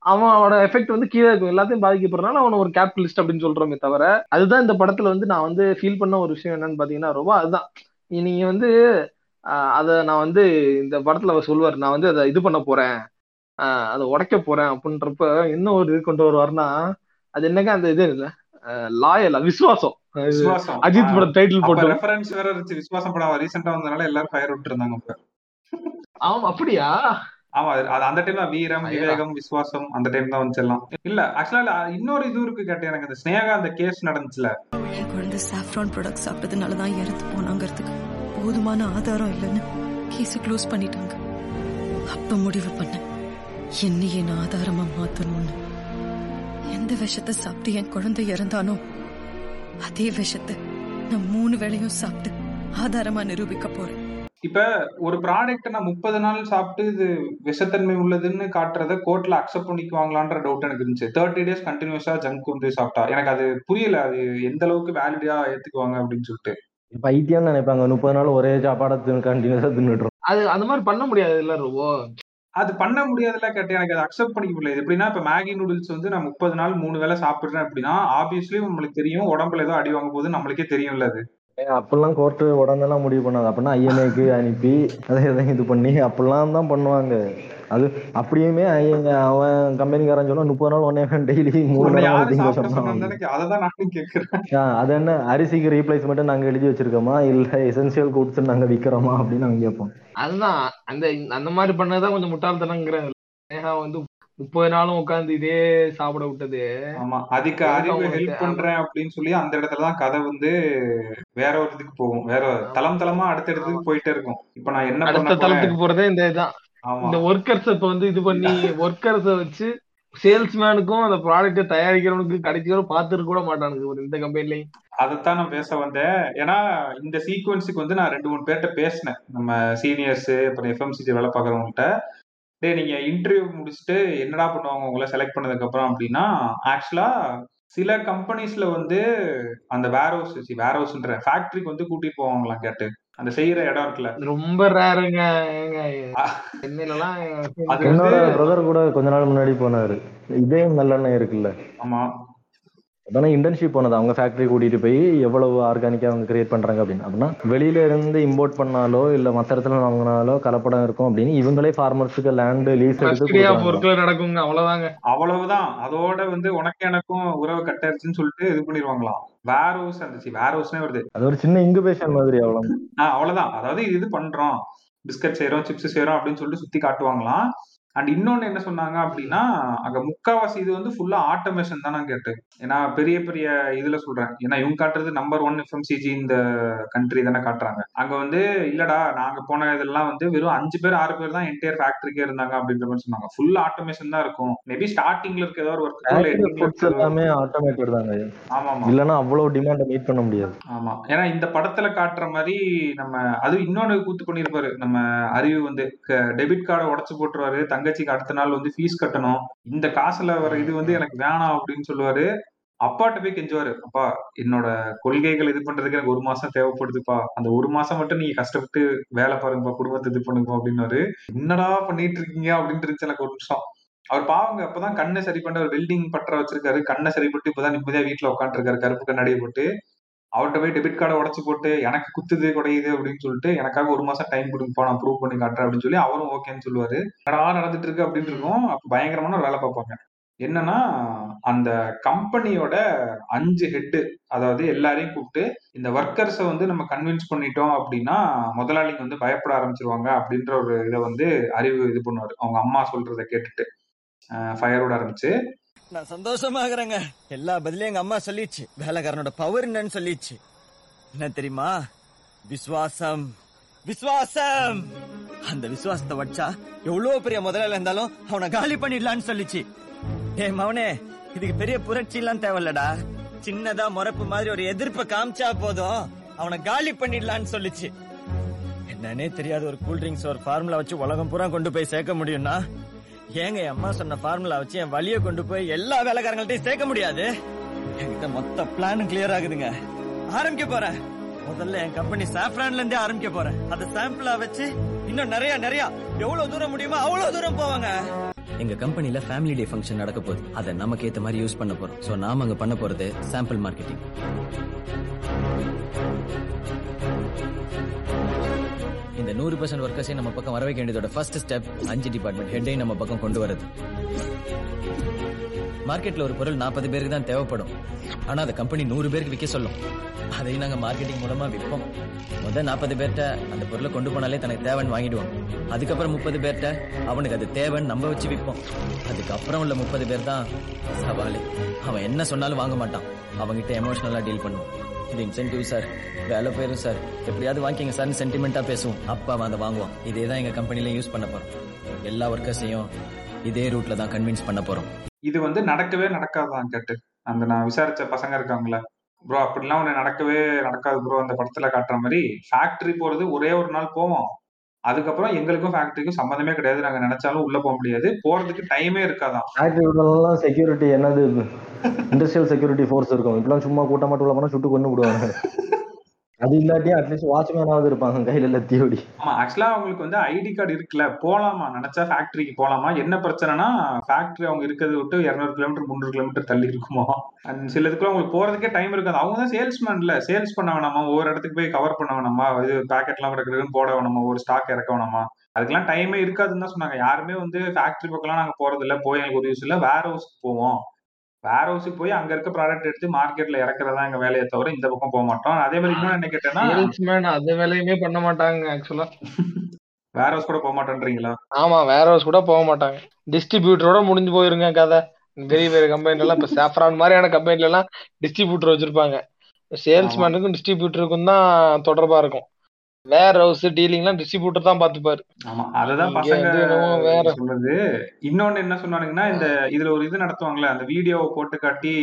அவனோட எஃபெக்ட் வந்து கீழே இருக்கும் எல்லாத்தையும் பாதிக்கப்படுறதுனால அவனை ஒரு கேபிட்டலிஸ்ட் அப்படின்னு சொல்றோமே தவிர அதுதான் இந்த படத்துல வந்து நான் வந்து ஃபீல் பண்ண ஒரு விஷயம் என்னன்னு பாத்தீங்கன்னா ரொம்ப அதுதான். நீங்க வந்து அதை நான் வந்து இந்த படத்துல அவர் சொல்லுவார் நான் வந்து அதை இது பண்ண போறேன் அதை உடைக்க போறேன் அப்படின்றப்ப என்ன ஒரு இது கொண்டு வருவாருன்னா அது என்னங்க அந்த இது இல்லை? லாயல் விசுவாசம். அஜித் படம் டைட்டில் போட்டு. ரெஃபரன்ஸ் வேற இருந்துச்சு. விசுவாசம் படம் ரீசெண்டா வந்தனால எல்லாரும் ஃபயர் விட்டு இருந்தாங்க ஆமா அப்படியா? ஆமா அது அந்த டைம்ல வீரம். விவேகம் விசுவாசம் அந்த டைம் தான் வந்துச்சு எல்லாம். இல்ல ஆக்சுவலா இன்னொரு இது இருக்கு கேட்டேன் எனக்கு. இந்த ஸ்னேகா அந்த கேஸ் நடந்துச்சுல. என் குழந்தை சாஃப்ரான் ப்ராடக்ட் சாப்பிட்டதுனால தான் இறந்து போனாங்கிறதுக்கு போதுமான ஆதாரம் இல்லைன்னு கேஸை க்ளோஸ் பண்ணிட்டாங்க. அப்ப முடிவு பண்ணேன். என்னையே நான் ஆதாரமா மாத்தணும்னு. எந்த விஷத்தை சாப்பிட்டு என் குழந்தை இறந்தானோ அதே விஷத்தை நான் மூணு வேளையும் சாப்பிட்டு ஆதாரமா நிரூபிக்க போறேன். இப்ப ஒரு ப்ராடக்ட் நான் முப்பது நாள் சாப்பிட்டு இது விஷத்தன்மை உள்ளதுன்னு காட்டுறத கோர்ட்ல அக்செப்ட் பண்ணிக்குவாங்களான்ற டவுட் எனக்கு இருந்துச்சு. தேர்ட்டி டேஸ் கண்டினியூஸா ஜங்க் வந்து சாப்பிட்டா. எனக்கு அது புரியல அது எந்த அளவுக்கு வேலிடா ஏத்துக்குவாங்க அப்படின்னு சொல்லிட்டு. பைத்தியம்னு நினைப்பாங்க முப்பது நாள் ஒரே சாப்பாடை கண்டினியூஸா தின்னுட்டு அது அந்த மாதிரி பண்ண முடியாது இல்ல ரோபோ அது பண்ண முடியாதுல கேட்டு எனக்கு அதை அக்செப்ட் பண்ணிக்க முடியல. எப்படின்னா இப்ப மேகி நூடுல்ஸ் வந்து நான் முப்பது நாள் மூணு வேளை சாப்பிடுறேன் அப்படின்னா ஆப்வியஸ்லி நம்மளுக்கு தெரியும். உடம்புல ஏதோ அடி வாங்க போது நம்மளுக்கே தெரியும்ல அது. அப்பெல்லாம் கோர்ட்டு உடனெல்லாம் முடிவு பண்ணாது. அப்படின்னா ஐஎன்ஏக்கு அனுப்பி அதை எதையும் இது பண்ணி அப்படிலாம் தான் பண்ணுவாங்க. அது அப்படியுமே அவன் கம்பெனிக்காரன் சொன்னா முப்பது நாள் ஒன்னே டெய்லி மூணு அதை தான் நானும் கேட்கிறேன் ஆ, அது என்ன அரிசிக்கு ரீப்ளேஸ்மெண்ட் நாங்க எழுதி வச்சிருக்கோமா? இல்ல எசென்சியல் கூட்ஸ் நாங்க விக்கிறோமா? அப்படின்னு நாங்க கேட்போம். அதுதான் அந்த அந்த மாதிரி பண்ணதான் கொஞ்சம் முட்டாள்தனங்கிறேன் நேஹா வந்து முப்பது நாளும் உட்கார்ந்து இதே சாப்பிட விட்டது. ஆமா அதுக்கு அறிவு? ஹெல்ப் பண்றேன் அப்படின்னு சொல்லி அந்த இடத்துல தான் கதை வந்து வேற ஒரு இதுக்கு போகும். வேற தளம் தளமா அடுத்த இடத்துக்கு போயிட்டே இருக்கும். இப்ப நான் என்ன பண்ண அடுத்த தளத்துக்கு போறதே இந்த இதுதான். இந்த ஒர்க்கர்ஸ் இப்ப வந்து இது பண்ணி ஒர்க்கர்ஸ வச்சு சேல்ஸ்மேனுக்கும் அந்த ப்ராடக்ட் தயாரிக்கிறவனுக்கு கிடைக்கிற பார்த்துட்டு கூட மாட்டானுங்க இந்த கம்பெனிலையும் அதைத்தான் நான் பேச வந்தேன். ஏன்னா இந்த சீக்வன்ஸுக்கு வந்து நான் ரெண்டு மூணு பேர்கிட்ட பேசினேன். நம்ம சீனியர்ஸ் அப்புறம் எஃப்எம்சிஜி வேலை பார்க்குறவங்கள்ட்ட. டேய் நீங்க இன்டர்வியூ முடிச்சுட்டு என்னடா பண்ணுவாங்க? உங்களை செலக்ட் பண்ணதுக்கு அப்புறம் அப்படின்னா ஆக்சுவலா சில கம்பெனிஸ்ல வந்து அந்த வேர் ஹவுஸ் வேர் ஹவுஸ்ன்ற ஃபேக்டரிக்கு வந்து கூட்டிட்டு போவாங்களாம் கேட்டு. அந்த செய்யற இடம் இருக்குல்ல. ரொம்ப ரேருங்க சென்னையிலலாம் வந்து பிரதர் கூட கொஞ்ச நாள் முன்னாடி போனாரு. இதே நல்லெண்ணெய் இருக்குல்ல. ஆமா. அதானே இன்டர்ன்ஷிப் போனது. அவங்க ஃபேக்டரி கூட்டிட்டு போய் எவ்வளவு ஆர்கானிக்கா அவங்க கிரியேட் பண்றாங்க அப்படின்னு. அப்படின்னா வெளியில இருந்து இம்போர்ட் பண்ணாலோ இல்ல மத்த இடத்துல வாங்கினாலோ கலப்படம் இருக்கும் அப்படின்னு இவங்களே ஃபார்மர்ஸுக்கு லேண்ட் லீஸ் எடுத்து நடக்குங்க. அவ்வளவுதாங்க. அவ்வளவுதான். அதோட வந்து உனக்கு எனக்கும் உறவு கட்டாயிருச்சுன்னு சொல்லிட்டு இது பண்ணிடுவாங்களாம். வேர் ஹவுஸ் இருந்துச்சு வேர் ஹவுஸ்னே வருது. அது ஒரு சின்ன இன்குபேஷன் மாதிரி அவ்வளவு அவ்வளவுதான். அதாவது இது பண்றோம். பிஸ்கட் செய்றோம் சிப்ஸ் செய்றோம் அப்படின்னு சொல்லிட்டு சுத்தி காட்டுவாங்களாம். அண்ட் இன்னொன்னு என்ன சொன்னாங்க அப்படின்னா அங்க முக்காவாசி இது வந்து ஃபுல்லா ஆட்டோமேஷன் தான் நான் கேட்டேன் ஏன்னா பெரிய பெரிய இதுல சொல்றேன். ஏன்னா இவங்க காட்டுறது நம்பர் ஒன் எஃப்எம்சிஜி இந்த கண்ட்ரி தானே காட்டுறாங்க. அங்க வந்து இல்லடா நாங்க போன இதெல்லாம் வந்து வெறும் அஞ்சு பேர் ஆறு பேர் தான் என்டையர் ஃபேக்டரிக்கே இருந்தாங்க அப்படின்ற மாதிரி சொன்னாங்க. ஃபுல் ஆட்டோமேஷன் தான் இருக்கும். மேபி ஸ்டார்டிங்ல இருக்க ஏதோ ஒரு ஒர்க் எல்லாமே ஆட்டோமேட்டட் தாங்க. ஆமா ஆமா இல்லைன்னா அவ்வளவு டிமாண்டை மீட் பண்ண முடியாது. ஆமா. ஏன்னா இந்த படத்துல காட்டுற மாதிரி நம்ம அது இன்னொன்னு கூத்து பண்ணிருப்பாரு நம்ம அறிவு வந்து டெபிட் கார்டை உடச்சு போட்டுருவாரு தங்கச்சிக்கு அடுத்த நாள் வந்து ஃபீஸ் கட்டணும். இந்த காசுல வர இது வந்து எனக்கு வேணாம் அப்படின்னு சொல்லுவாரு. அப்பாட்ட போய் கெஞ்சுவாரு. அப்பா என்னோட கொள்கைகள் இது பண்றதுக்கு எனக்கு ஒரு மாசம் தேவைப்படுதுப்பா. அந்த ஒரு மாசம் மட்டும் நீங்க கஷ்டப்பட்டு வேலை பாருங்கப்பா குடும்பத்தை இது பண்ணுங்க அப்படின்னாரு. என்னடா பண்ணிட்டு இருக்கீங்க அப்படின்னு இருந்துச்சு எனக்கு ஒரு நிமிஷம். அவர் பாவங்க அப்பதான் கண்ணை சரி பண்ண ஒரு வெல்டிங் பற்ற வச்சிருக்காரு. கண்ணை சரிப்பட்டு இப்பதான் நிம்மதியா வீட்டுல உட்காந்துருக்காரு கருப்பு கண்ணாடியை போட்டு. அவர்கிட்ட போய் டெபிட் கார்டை உடச்சு போட்டு எனக்கு குத்துது குடையுது அப்படின்னு சொல்லிட்டு எனக்காக ஒரு மாசம் டைம் கொடுங்கப்பா நான் ப்ரூவ் பண்ணி காட்டுறேன் அப்படின்னு சொல்லி அவரும் ஓகேன்னு சொல்லுவாரு. என்னடா நடந்துட்டு இருக்கு அப்படின்னு இருக்கும். அப்ப பயங்கரமான ஒரு வேலை பார்ப்பாங்க. என்னன்னா அந்த கம்பெனியோட அஞ்சு ஹெட்டு அதாவது எல்லாரையும் கூப்பிட்டு இந்த ஒர்க்கர்ஸை வந்து நம்ம கன்வின்ஸ் பண்ணிட்டோம் அப்படின்னா முதலாளிங்க வந்து பயப்பட ஆரம்பிச்சிருவாங்க அப்படின்ற ஒரு இதை வந்து அறிவு இது பண்ணுவார். அவங்க அம்மா சொல்றதை கேட்டுட்டு ஃபயரோட ஆரம்பிச்சு நான் சந்தோஷமாகறேங்க. எல்லா பதிலையும் எங்க அம்மா சொல்லிச்சு. வேலைக்காரனோட பவர் என்னன்னு சொல்லிச்சு. என்ன தெரியுமா? விசுவாசம் விசுவாசம் அந்த விசுவாசத்தை வச்சா எவ்வளவு பெரிய முதலாளி இருந்தாலும் அவனை காலி பண்ணிடலான்னு சொல்லிச்சு. ஏ மவனே இதுக்கு பெரிய புரட்சி எல்லாம் தேவையில்லடா. சின்னதா முறப்பு மாதிரி ஒரு எதிர்ப்பை காமிச்சா போதும். அவனை காலி பண்ணிடலான்னு சொல்லிச்சு. என்னன்னே தெரியாத ஒரு கூல் ட்ரிங்க்ஸ் ஒரு ஃபார்முலா வச்சு உலகம் பூரா கொண்டு போய் சேர்க்க முடியும்னா ஏங்க என் அம்மா சொன்ன ஃபார்முலா வச்சு என் வழியை கொண்டு போய் எல்லா வேலைக்காரங்கள்ட்டையும் சேர்க்க முடியாது? என்கிட்ட மொத்த பிளானும் கிளியர் ஆகுதுங்க. ஆரம்பிக்க போறேன். முதல்ல என் கம்பெனி சாஃப்ரான்ல இருந்தே ஆரம்பிக்க போறேன். அதை சாம்பிளா வச்சு இன்னும் நிறைய நிறைய. எவ்வளவு தூரம் முடியுமோ அவ்வளவு தூரம் போவாங்க. எங்க கம்பெனில ஃபேமிலி டே ஃபங்க்ஷன் நடக்க போகுது. அதை நமக்கு ஏத்த மாதிரி யூஸ் பண்ண போறோம். சோ நாம அங்க பண்ண போறது சாம்பிள் மார்க்கெட்டிங் இந்த நூறு பர்சன்ட் ஒர்க்கர்ஸையும் நம்ம பக்கம் வர வைக்க வேண்டியதோட ஃபர்ஸ்ட் ஸ்டெப் அஞ்சு டிபார்ட்மெண்ட் ஹெட்டை நம்ம பக்கம் கொண்டு வரது மார்க்கெட்ல ஒரு பொருள் நாற்பது பேருக்கு தான் தேவைப்படும். ஆனா அந்த கம்பெனி நூறு பேருக்கு விற்க சொல்லும். அதையும் நாங்க மார்க்கெட்டிங் மூலமா விற்போம். முதல் நாற்பது பேர்ட்ட அந்த பொருளை கொண்டு போனாலே தனக்கு தேவைன்னு வாங்கிடுவோம். அதுக்கப்புறம் முப்பது பேர்ட்ட அவனுக்கு அது தேவைன்னு நம்ம வச்சு விற்போம். அதுக்கப்புறம் உள்ள முப்பது பேர் தான் சவாலு. அவன் என்ன சொன்னாலும் வாங்க மாட்டான். அவங்கிட்ட எமோஷனலா டீல் பண்ணுவோம் இது இன்சென்டிவ் சார் வேலை போயிடும் சார் எப்படியாவது வாங்கிங்க சார்னு சென்டிமெண்டா பேசுவோம். அப்பா அவன் அதை வாங்குவான். இதே தான் எங்க கம்பெனில யூஸ் பண்ண போறோம். எல்லா ஒர்க்கர்ஸையும் இதே ரூட்ல தான் கன்வின்ஸ் பண்ண போறோம். இது வந்து நடக்கவே நடக்காதான் கேட்டு. அந்த நான் விசாரிச்ச பசங்க இருக்காங்களே ப்ரோ அப்படிலாம் ஒண்ணு நடக்கவே நடக்காது ப்ரோ அந்த படத்துல காட்டுற மாதிரி ஃபேக்டரி போறது ஒரே ஒரு நாள் போவோம். அதுக்கப்புறம் எங்களுக்கும் ஃபேக்டரிக்கும் சம்மந்தமே கிடையாது. நாங்க நினைச்சாலும் உள்ள போக முடியாது. போறதுக்கு டைமே இருக்காதான். ஃபேக்டரி செக்யூரிட்டி என்னது? இண்டஸ்ட்ரியல் செக்யூரிட்டி ஃபோர்ஸ் இருக்கும். இப்பெல்லாம் சும்மா கூட்டமாட்டு உள்ள போனா சுட்டு கொண்டு விடுவாங்க அது இல்லாட்டி அட்லீஸ்ட் வாட்ச்மேனாவது இருப்பாங்க கையில லத்தியோடி ஆமா ஆக்சுவலா அவங்களுக்கு வந்து ஐடி கார்டு இருக்குல்ல போலாமா? நினைச்சா ஃபேக்டரிக்கு போலாமா? என்ன பிரச்சனைனா ஃபேக்டரி அவங்க இருக்கிறது விட்டு இரநூறு கிலோமீட்டர் முந்நூறு கிலோமீட்டர் தள்ளி இருக்குமா? அண்ட் சில இதுக்குள்ள அவங்களுக்கு போறதுக்கே டைம் இருக்காது. அவங்க தான் சேல்ஸ்மேன்ல சேல்ஸ் பண்ண வேணாமா? ஒவ்வொரு இடத்துக்கு போய் கவர் பண்ண வேணாமா? இது பேக்கெட்லாம் கிடக்குதுன்னு போட வேணாமா? ஒரு ஸ்டாக் இறக்க வேணாமா? அதுக்கெல்லாம் டைமே இருக்காதுன்னு தான் சொன்னாங்க. யாருமே வந்து ஃபேக்டரி பக்கம்லாம் நாங்க போறது இல்ல போய் எங்களுக்கு ஒரு யூஸ் இல்ல. வேர் ஹவுஸ்க்கு போவோம். வேர் ஹவுஸுக்கு போய் அங்க இருக்க ப்ராடக்ட் எடுத்து மார்க்கெட்ல இறக்குறதா எங்க வேலையை தவிர இந்த பக்கம் போக மாட்டோம். அதே மாதிரி இன்னும் என்ன கேட்டேன்னா சேல்ஸ்மேன் அந்த வேலையுமே பண்ண மாட்டாங்க ஆக்சுவலா வேர் ஹவுஸ் கூட போக மாட்டேன்றீங்களா? ஆமா வேற ஹவுஸ் கூட போக மாட்டாங்க. டிஸ்ட்ரிபியூட்டரோட முடிஞ்சு போயிருங்க கதை. பெரிய பெரிய கம்பெனில எல்லாம் இப்ப சாஃப்ரான் மாதிரியான கம்பெனில எல்லாம் டிஸ்ட்ரிபியூட்டர் வச்சிருப்பாங்க. சேல்ஸ்மேனுக்கும் டிஸ்ட்ரிபியூட்டருக்கும் தான் தொடர்பா இருக்கும். வேர் ஹவுஸ் டீலிங்லாம் டிஸ்ட்ரிபியூட்டர் தான் பாத்துப்பாரு ஆமா அததான் பசங்க வேற. சொல்றது. இன்னொன்னு என்ன சொன்னானுங்கன்னா இந்த இதுல ஒரு இது நடத்துவாங்கல்ல அந்த வீடியோவை போட்டு காட்டி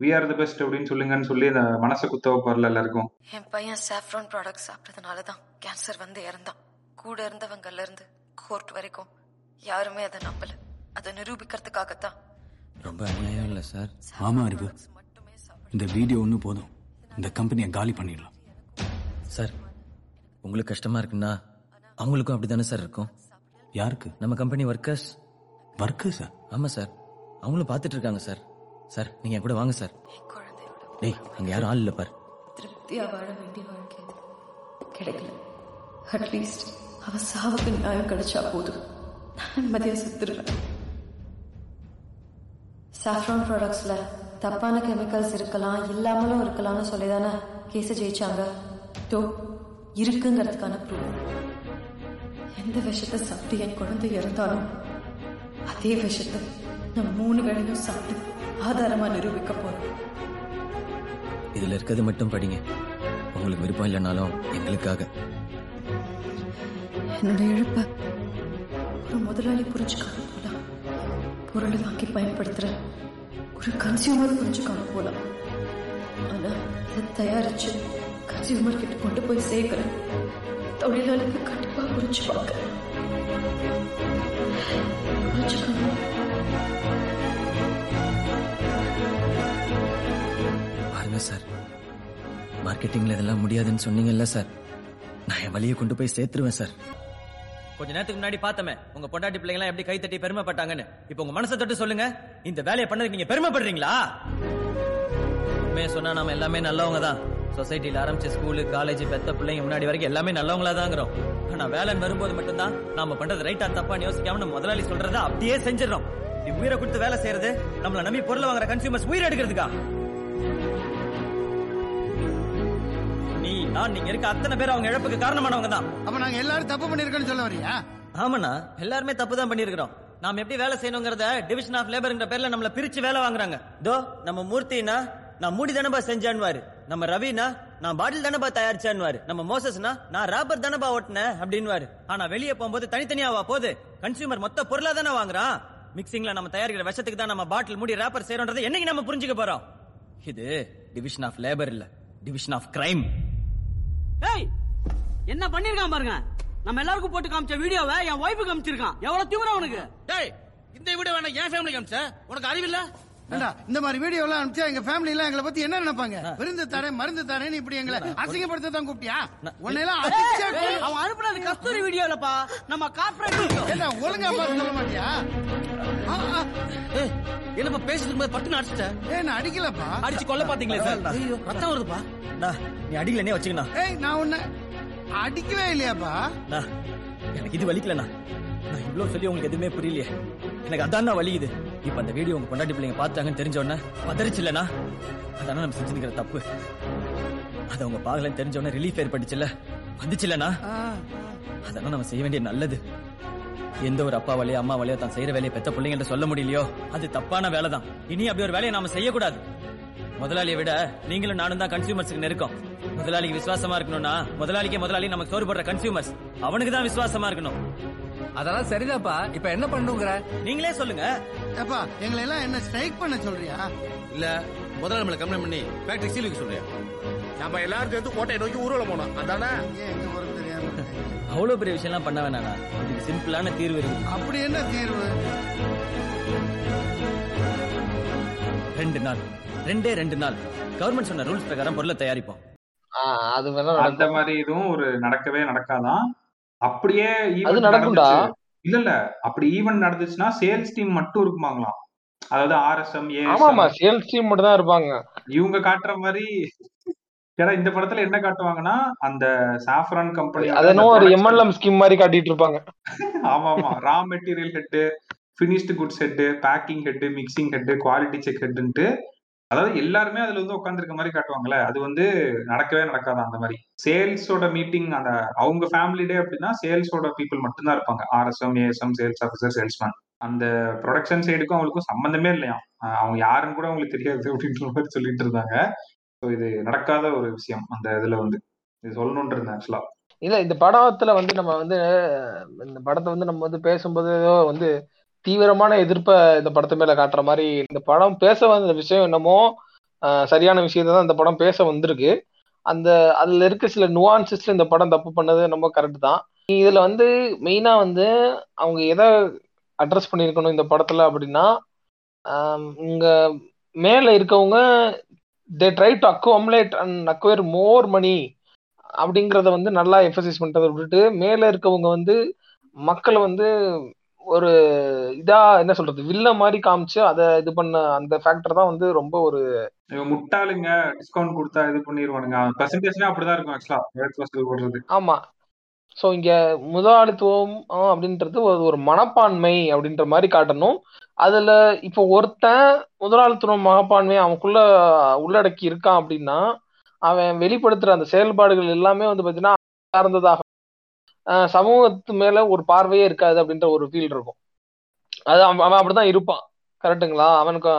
வி ஆர் த பெஸ்ட் அப்படின்னு சொல்லுங்கன்னு சொல்லி அந்த மனசை குத்த வைப்பார்ல எல்லாருக்கும். என் பையன் சாஃப்ரான் ப்ராடக்ட் சாப்பிட்டதுனால தான் கேன்சர் வந்து இறந்தான். கூட இருந்தவங்கல இருந்து கோர்ட் வரைக்கும் யாருமே அதை நம்பல. அதை நிரூபிக்கிறதுக்காகத்தான். ரொம்ப அநியாயம் இல்ல சார். ஆமா அறிவு. இந்த வீடியோ ஒண்ணு போதும். இந்த கம்பெனியை காலி பண்ணிடலாம். சார் உங்களுக்கு கஷ்டமா இருக்குன்னா அவங்களுக்கும் அப்படிதானே சார் இருக்கும்? யாருக்கு? நம்ம கம்பெனி ஒர்க்கர்ஸ் ஒர்க்கர்ஸ் ஆமா சார். அவங்களும் பார்த்துட்டு இருக்காங்க சார். சார் நீங்க என் கூட வாங்க சார். டேய் அங்க யாரும் ஆள் இல்ல பாரு. திருப்தியா வாழ வேண்டிய வாழ்க்கை. கிடைக்கல. அட்லீஸ்ட் அவ சாவுக்கு நியாயம் கிடைச்சா போதும். நான் நிம்மதியா செத்துருவேன். சாஃப்ரான் ப்ராடக்ட்ஸ்ல தப்பான கெமிக்கல்ஸ் இருக்கலாம் இல்லாமலும் இருக்கலாம்னு சொல்லி தானே கேஸை ஜெயிச்சாங்க. தோ இருக்குங்கிறதுக்கான ப்ரூஃப் எந்த விஷத்தை சாப்பிட்டு என் குழந்தை இறந்தாலும் அதே விஷயத்தை நான் மூணு வேளையும் சாப்பிட்டு ஆதாரமா நிரூபிக்க போறேன் இதுல இருக்கிறது மட்டும் படிங்க. உங்களுக்கு விருப்பம் இல்லைனாலும் எங்களுக்காக. என்னோட இழப்ப ஒரு முதலாளி புரிஞ்சுக்காம போலாம். பொருளை வாங்கி பயன்படுத்துற ஒரு கன்சியூமர் புரிஞ்சுக்காம போலாம். ஆனா அதை தயாரிச்சு கன்சியூமர் கிட்ட கொண்டு போய் சேர்க்கிற தொழிலாளிக்கு கண்டிப்பா புரிஞ்சுப்பாங்க புரிஞ்சுக்கணும் பாருங்க சார். மார்க்கெட்டிங்ல இதெல்லாம் முடியாதுன்னு சொன்னீங்கல்ல சார். நான் என் வழியை கொண்டு போய் சேர்த்துருவேன் சார். கொஞ்ச நேரத்துக்கு முன்னாடி பார்த்தமே உங்க பொண்டாட்டி பிள்ளைங்க எல்லாம் எப்படி கை தட்டி பெருமைப்பட்டாங்கன்னு. இப்போ உங்க மனசை தொட்டு சொல்லுங்க. இந்த வேலையை பண்ணதுக்கு நீங்க பெருமைப்படுறீங்களா? உண்மையை சொன்னா நாம எல்லாமே நல்லவங்க தான். சொசைட்டில ஆரம்பிச்ச ஸ்கூலு காலேஜ் பெத்த பிள்ளைங்க முன்னாடி வரைக்கும் எல்லாமே நல்லவங்களா தாங்கிறோம் ஆனா வேலைன்னு வரும்போது மட்டும்தான் நாம பண்றது ரைட்டா தப்பான்னு யோசிக்காம நம்ம முதலாளி சொல்றத அப்படியே செஞ்சிடறோம். உயிரை கொடுத்து வேலை செய்யறது நம்மள நம்பி பொருள் வாங்குற கன்சியூமர்ஸ் உயிரை எடுக்கிறதுக்கா? நீ நான் நீங்க இருக்க அத்தனை பேர் அவங்க இழப்புக்கு காரணமானவங்க தான். அப்ப நாங்க எல்லாரும் தப்பு பண்ணிருக்கோம்னு சொல்ல வரியா ஆமாண்ணா எல்லாருமே தப்பு தான் பண்ணிருக்கிறோம். நாம எப்படி வேலை செய்யணுங்கிறத டிவிஷன் ஆஃப் லேபர்ங்கிற பேர்ல நம்மள பிரிச்சு வேலை வாங்குறாங்க. தோ நம்ம மூர்த்தினா நான் மூடி தானபா செஞ்சான்வாரு நம்ம ரவினா நான் பாட்டில் தானபா தயாரிச்சான்வாரு நம்ம மோசஸ்னா நான் ராபர் தானபா ஓட்டினேன் அப்படின்வாரு ஆனா வெளியே போகும்போது தனித்தனியாவா போகுது கன்சியூமர் மொத்த பொருளா தானே வாங்குறான். மிக்சிங்ல நம்ம தயாரிக்கிற விஷத்துக்கு தான் நம்ம பாட்டில் மூடி ராப்பர் செய்யறோன்றது என்னைக்கு நம்ம புரிஞ்சுக்க போறோம்? இது டிவிஷன் ஆஃப் லேபர் இல்ல. டிவிஷன் ஆஃப் கிரைம் ஏய் என்ன பண்ணிருக்கான் பாருங்க? நம்ம எல்லாருக்கும் போட்டு காமிச்ச வீடியோவை என் ஒய்ஃபு காமிச்சிருக்கான் எவ்வளவு திமிரா உனக்கு டேய் இந்த வீடியோ வேணா என் ஃபேமிலி காமிச்ச உனக்கு அறிவில்ல? ஏண்டா, இந்த மாதிரி வீடியோ எல்லாம் அனுப்பிச்சா எங்க ஃபேமிலி எல்லாம் எங்களை பத்தி என்ன நினைப்பாங்க? விருந்து தரேன் மருந்து தரேன்னு இப்படி எங்களை அசிங்கப்படுத்த தான் கூப்பிட்டியா? அடிச்சே கொல்லு. அவன் அனுப்புனது கஸ்தூரி வீடியோ இல்லப்பா. நம்ம வீடியோ என்ன ஒழுங்கா பார்த்து சொல்ல மாட்டியா? என்னப்பா பேசிட்டு இருக்கும்போது பட்டுன்னு அடிச்சிட்ட? ஏய் நான் அடிக்கலப்பா. அடிச்சு கொல்ல பாத்தீங்களே சார்? ரத்தம் வருதுப்பா. நீ அடிக்கலனே வச்சுக்கண்ணா. ஏய் நான் உன்னை அடிக்கவே இல்லையாப்பா. எனக்கு இது வலிக்கலண்ணா. நான் இவ்வளவு சொல்லி உங்களுக்கு எதுவுமே புரியலையே. எனக்கு அதான் வலிக்குது. இப்ப அந்த வீடியோ உங்க பொண்டாட்டி பிள்ளைங்க பார்த்தாங்கன்னு தெரிஞ்ச உடனே பதறிச்சு இல்லனா அதானே நம்ம செஞ்சுக்கிற தப்பு. அது அவங்க பாகலன்னு தெரிஞ்ச உடனே ரிலீஃப் ஏற்பட்டுச்சுல்ல வந்துச்சு இல்லனா அதெல்லாம் நம்ம செய்ய வேண்டிய நல்லது. எந்த ஒரு அப்பா வழியோ அம்மா வழியோ தான் செய்யற வேலையை பெத்த பிள்ளைங்க சொல்ல முடியலையோ அது தப்பான வேலை தான் இனி அப்படி ஒரு வேலையை நாம செய்யக்கூடாது. முதலாளியை விட நீங்களும் நானும் தான் கன்சியூமர்ஸ்க்கு நெருக்கம். முதலாளிக்கு விசுவாசமா இருக்கணும்னா முதலாளிக்கே முதலாளி நமக்கு சோறு போடுற கன்சியூமர்ஸ் அவனுக்கு தான் விசுவாசமா இருக்கணும். அதெல்லாம் சரிதான்ப்பா. இப்ப என்ன பண்ணுங்கிற? நீங்களே சொல்லுங்க. ஏப்பா எங்களை எல்லாம் என்ன ஸ்ட்ரைக் பண்ண சொல்றியா? இல்ல முதல்ல நம்மள கம்ப்ளைண்ட் பண்ணி ஃபேக்டரி சீல் வைக்க சொல்றியா? நம்ம எல்லாரும் சேர்ந்து கோட்டையை நோக்கி ஊர்வலம் போனோம். அதானே? எங்க போறது தெரியாம அவ்வளவு பெரிய விஷயம்லாம் பண்ண வேணாண்ணா இதுக்கு சிம்பிளான தீர்வு இருக்கு. அப்படி என்ன தீர்வு? ரெண்டு நாள். ரெண்டே ரெண்டு நாள். கவர்மெண்ட் சொன்ன ரூல்ஸ் பிரகாரம் பொருளை தயாரிப்போம். அது அந்த மாதிரி இதுவும் ஒரு நடக்கவே நடக்காதான் அப்படியே அது நடக்கும்டா. நடந்துச்சு. இல்ல இல்ல அப்படி ஈவென்ட் நடந்துச்சுன்னா சேல்ஸ் டீம் மட்டும் இருக்குமாங்களாம். அதாவது ஆர்எஸ்எம் ஆமாமா ஏஎஸ்எம் சேல்ஸ் டீம் மட்டும் தான் இருப்பாங்க. இவங்க காட்டுற மாதிரி ஏன்னா இந்த படத்துல என்ன காட்டுவாங்கன்னா அந்த சாஃப்ரான் கம்பெனி அது என்னவோ ஒரு எம்எல்எம் ஸ்கீம் மாதிரி காட்டிட்டு இருப்பாங்க. ஆமா ஆமா raw material head finished goods head packing head mixing head quality check ஹெட்ன்ட்டு அதாவது எல்லாருமே அதுல வந்து உட்காந்துருக்க மாதிரி காட்டுவாங்கல்ல. அது வந்து நடக்கவே நடக்காது அந்த மாதிரி. சேல்ஸோட மீட்டிங் அந்த அவங்க ஃபேமிலி டே அப்படின்னா சேல்ஸோட பீப்புள் மட்டும்தான் இருப்பாங்க. RSM ASM sales officer salesman. அந்த ப்ரொடக்ஷன் சைடுக்கும் அவங்களுக்கும் சம்மந்தமே இல்லையா? அவங்க யாருன்னு கூட அவங்களுக்கு தெரியாது அப்படின்ற மாதிரி சொல்லிட்டு இருந்தாங்க. ஸோ இது நடக்காத ஒரு விஷயம் அந்த இதுல வந்து. இது சொல்லணும்னு இருந்தேன் ஆக்சுவலா இல்ல இந்த படத்துல வந்து நம்ம வந்து இந்த படத்தை வந்து நம்ம வந்து பேசும்போது ஏதோ வந்து தீவிரமான எதிர்ப்பை இந்த படத்து மேல காட்டுற மாதிரி இந்த படம் பேச வந்த விஷயம் என்னமோ சரியான விஷயத்தை தான் இந்த படம் பேச வந்திருக்கு. அந்த அதுல இருக்க சில நுவான்சஸ்ல இந்த படம் தப்பு பண்ணது ரொம்ப கரெக்ட் தான். இதுல வந்து மெயினா வந்து அவங்க எதை அட்ரஸ் பண்ணியிருக்கணும் இந்த படத்துல அப்படின்னா இங்க மேல இருக்கவங்க they try to accumulate and acquire more money அப்படிங்கிறத வந்து நல்லா எம்பசைஸ் பண்றதை விட்டுட்டு மேல இருக்கவங்க வந்து மக்களை வந்து ஒரு இதா என்ன சொல்றது வில்ல மாதிரி காமிச்சு அதை இது பண்ண அந்த ஃபேக்டர் தான் வந்து ரொம்ப ஒரு முட்டாளுங்க டிஸ்கவுண்ட் கொடுத்தா இது பண்ணிடுவானுங்க பிரசன்டேஷனே அப்படிதான் இருக்கும் ஆக்சுவலா வேர்ட் போடுறது. ஆமா. ஸோ இங்க முதலாளித்துவம் அப்படின்றது ஒரு ஒரு மனப்பான்மை அப்படின்ற மாதிரி காட்டணும். அதுல இப்போ ஒருத்தன் முதலாளித்துவம் மனப்பான்மை அவனுக்குள்ள உள்ளடக்கி இருக்கான் அப்படின்னா அவன் வெளிப்படுத்துற அந்த செயல்பாடுகள் எல்லாமே வந்து பாத்தீங்கன்னா சார்ந்ததாக சமூகத்து மேல ஒரு பார்வையே இருக்காது அப்படின்ற ஒரு ஃபீல் இருக்கும். அது அவன் அவன் அப்படிதான் இருப்பான். கரெக்ட்டுங்களா அவனுக்கு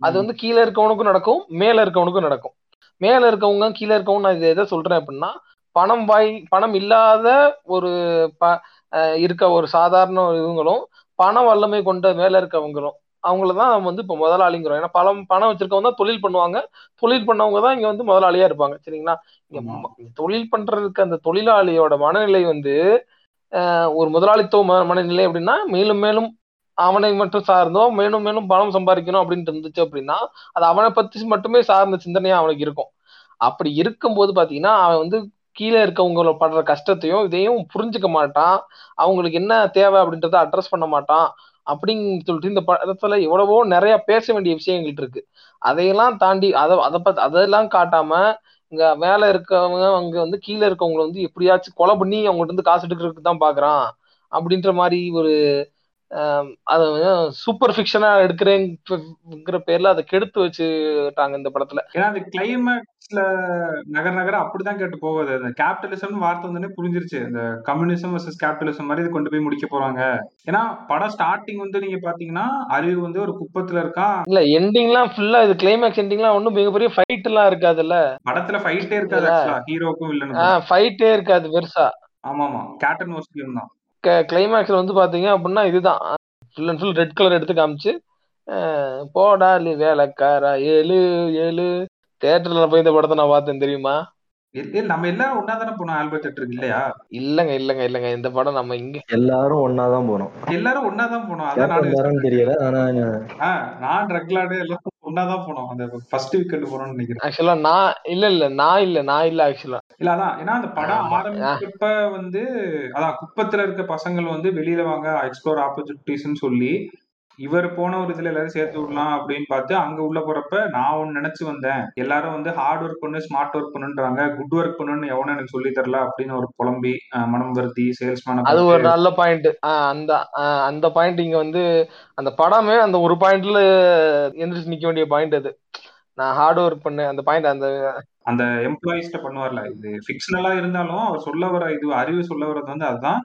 அது வந்து கீழே இருக்கவனுக்கும் நடக்கும் மேல இருக்கவனுக்கும் நடக்கும். மேல இருக்கவங்க கீழே இருக்கவங்க நான் இதை எதை சொல்றேன் அப்படின்னா பணம் வாய் பணம் இல்லாத ஒரு ப இருக்க ஒரு சாதாரண இவங்களும் பண வல்லமை கொண்ட மேல இருக்கவங்களும். அவங்கள தான் நம்ம வந்து இப்போ முதலாளிங்கிறோம். ஏன்னா பணம் பணம் வச்சிருக்கவங்க தான் தொழில் பண்ணுவாங்க. தொழில் பண்ணவங்க தான் இங்க வந்து முதலாளியா இருப்பாங்க. சரிங்களா? இங்க தொழில் பண்றதுக்கு அந்த தொழிலாளியோட மனநிலை வந்து ஒரு முதலாளித்துவ மனநிலை அப்படின்னா மேலும் மேலும் அவனை மட்டும் சார்ந்தோ மேலும் மேலும் பணம் சம்பாதிக்கணும் அப்படின்ட்டு இருந்துச்சு அப்படின்னா அது அவனை பத்தி மட்டுமே சார்ந்த சிந்தனையா அவனுக்கு இருக்கும். அப்படி இருக்கும்போது பாத்தீங்கன்னா அவன் வந்து கீழே இருக்கவங்கள படுற கஷ்டத்தையும் இதையும் புரிஞ்சுக்க மாட்டான். அவங்களுக்கு என்ன தேவை அப்படின்றத அட்ரஸ் பண்ண மாட்டான். அப்படின்னு சொல்லிட்டு இந்த படத்துல எவ்வளவோ நிறைய பேச வேண்டிய விஷயங்கள் இருக்கு. அதையெல்லாம் தாண்டி அதை அதை பத்தி அதெல்லாம் காட்டாம இங்க மேல இருக்கவங்க அங்க வந்து கீழே இருக்கவங்களை வந்து எப்படியாச்சும் கொலை பண்ணி அவங்கள்ட்ட இருந்து காசு எடுக்கிறதுக்கு தான் பாக்குறான். அப்படின்ற மாதிரி ஒரு அது சூப்பர் ஃபிக்ஷனா எடுக்கிறேங்கிற பேர்ல அதை கெடுத்து வச்சுட்டாங்க இந்த படத்துல. ஏன்னா அது கிளைமேக்ஸ்ல நகர் நகர அப்படிதான் கேட்டு போகுது. அந்த கேபிட்டலிசம் வார்த்தை வந்தோடனே புரிஞ்சிருச்சு. இந்த கம்யூனிசம் வர்சஸ் கேபிட்டலிசம் மாதிரி இது கொண்டு போய் முடிக்க போறாங்க. ஏன்னா படம் ஸ்டார்டிங் வந்து நீங்க பாத்தீங்கன்னா அறிவு வந்து ஒரு குப்பத்துல இருக்கான் இல்ல எண்டிங்லாம் ஃபுல்லா இது கிளைமேக்ஸ் எண்டிங்லாம் ஒன்றும் மிகப்பெரிய ஃபைட் எல்லாம் இருக்காதுல்ல? படத்துல ஃபைட்டே இருக்காது இல்ல. ஹீரோக்கும் ஆஹ் ஃபைட்டே இருக்காது பெருசா. ஆமா ஆமா கேட்டன் கேம் தான். கிளைமேக்ஸில் வந்து பார்த்தீங்க அப்படின்னா இதுதான். Full and full red colour எடுத்து காமிச்சு போடா நீ வேலைக்காரா ஏழு ஏழு. தேட்டரில் போய் இந்த படத்தை நான் பார்த்தேன் தெரியுமா? நம்ம எல்லாரும் ஒன்னா தானே போனோம் ஆல்பர்ட் தேட்டருக்கு இல்லையா? இல்லங்க இல்லங்க இல்லங்க. இந்த படம் நம்ம இங்க எல்லாரும் ஒன்னாதான் போனோம். எல்லாரும் ஒன்னா தான் போனோம். அதான் தெரியல ஆனா நான் ரெகுலாடு எல்லாரும் ஒன்னா தான் போனோம். அந்த ஃபர்ஸ்ட் வீக்கெண்ட் போனோம்னு நினைக்கிறேன். ஆக்சுவலா நான் இல்ல இல்ல நான் இல்ல நான் இல்ல ஆக்சுவலா. இல்ல அதான். ஏன்னா அந்த படம். ஆரம்பிச்சப்ப வந்து அதான் குப்பத்துல இருக்க பசங்கள் வந்து வெளியில வாங்க எக்ஸ்ப்ளோர் ஆப்பர்ச்சுனிட்டிஸ்னு சொல்லி இவர் போன ஒரு இதுல எல்லாரும் சேர்த்து விடலாம் அப்படின்னு பார்த்து அங்க உள்ள போறப்ப நான் ஒன்னு நினைச்சு வந்தேன். எல்லாரும் வந்து ஹார்ட் ஒர்க் பண்ணு ஸ்மார்ட் ஒர்க் பண்ணுன்றாங்க. குட் ஒர்க் பண்ணுன்னு எவனும் எனக்கு சொல்லி தரல அப்படின்னு ஒரு புலம்பி மனம் வருத்தி சேல்ஸ்மேன அது ஒரு நல்ல பாயிண்ட் அந்த அந்த பாயிண்ட் இங்க வந்து அந்த படமே அந்த ஒரு பாயிண்ட்ல எந்திரிச்சு நிக்க வேண்டிய பாயிண்ட் அது. நான் ஹார்ட் ஒர்க் பண்ணேன் அந்த பாயிண்ட் அந்த அந்த எம்ப்ளாயிஸ்ட பண்ணுவார்ல இது ஃபிக்ஷனலா இருந்தாலும் அவர் சொல்ல வர இது அறிவு சொல்ல வர்றது வந்து அதுதான்.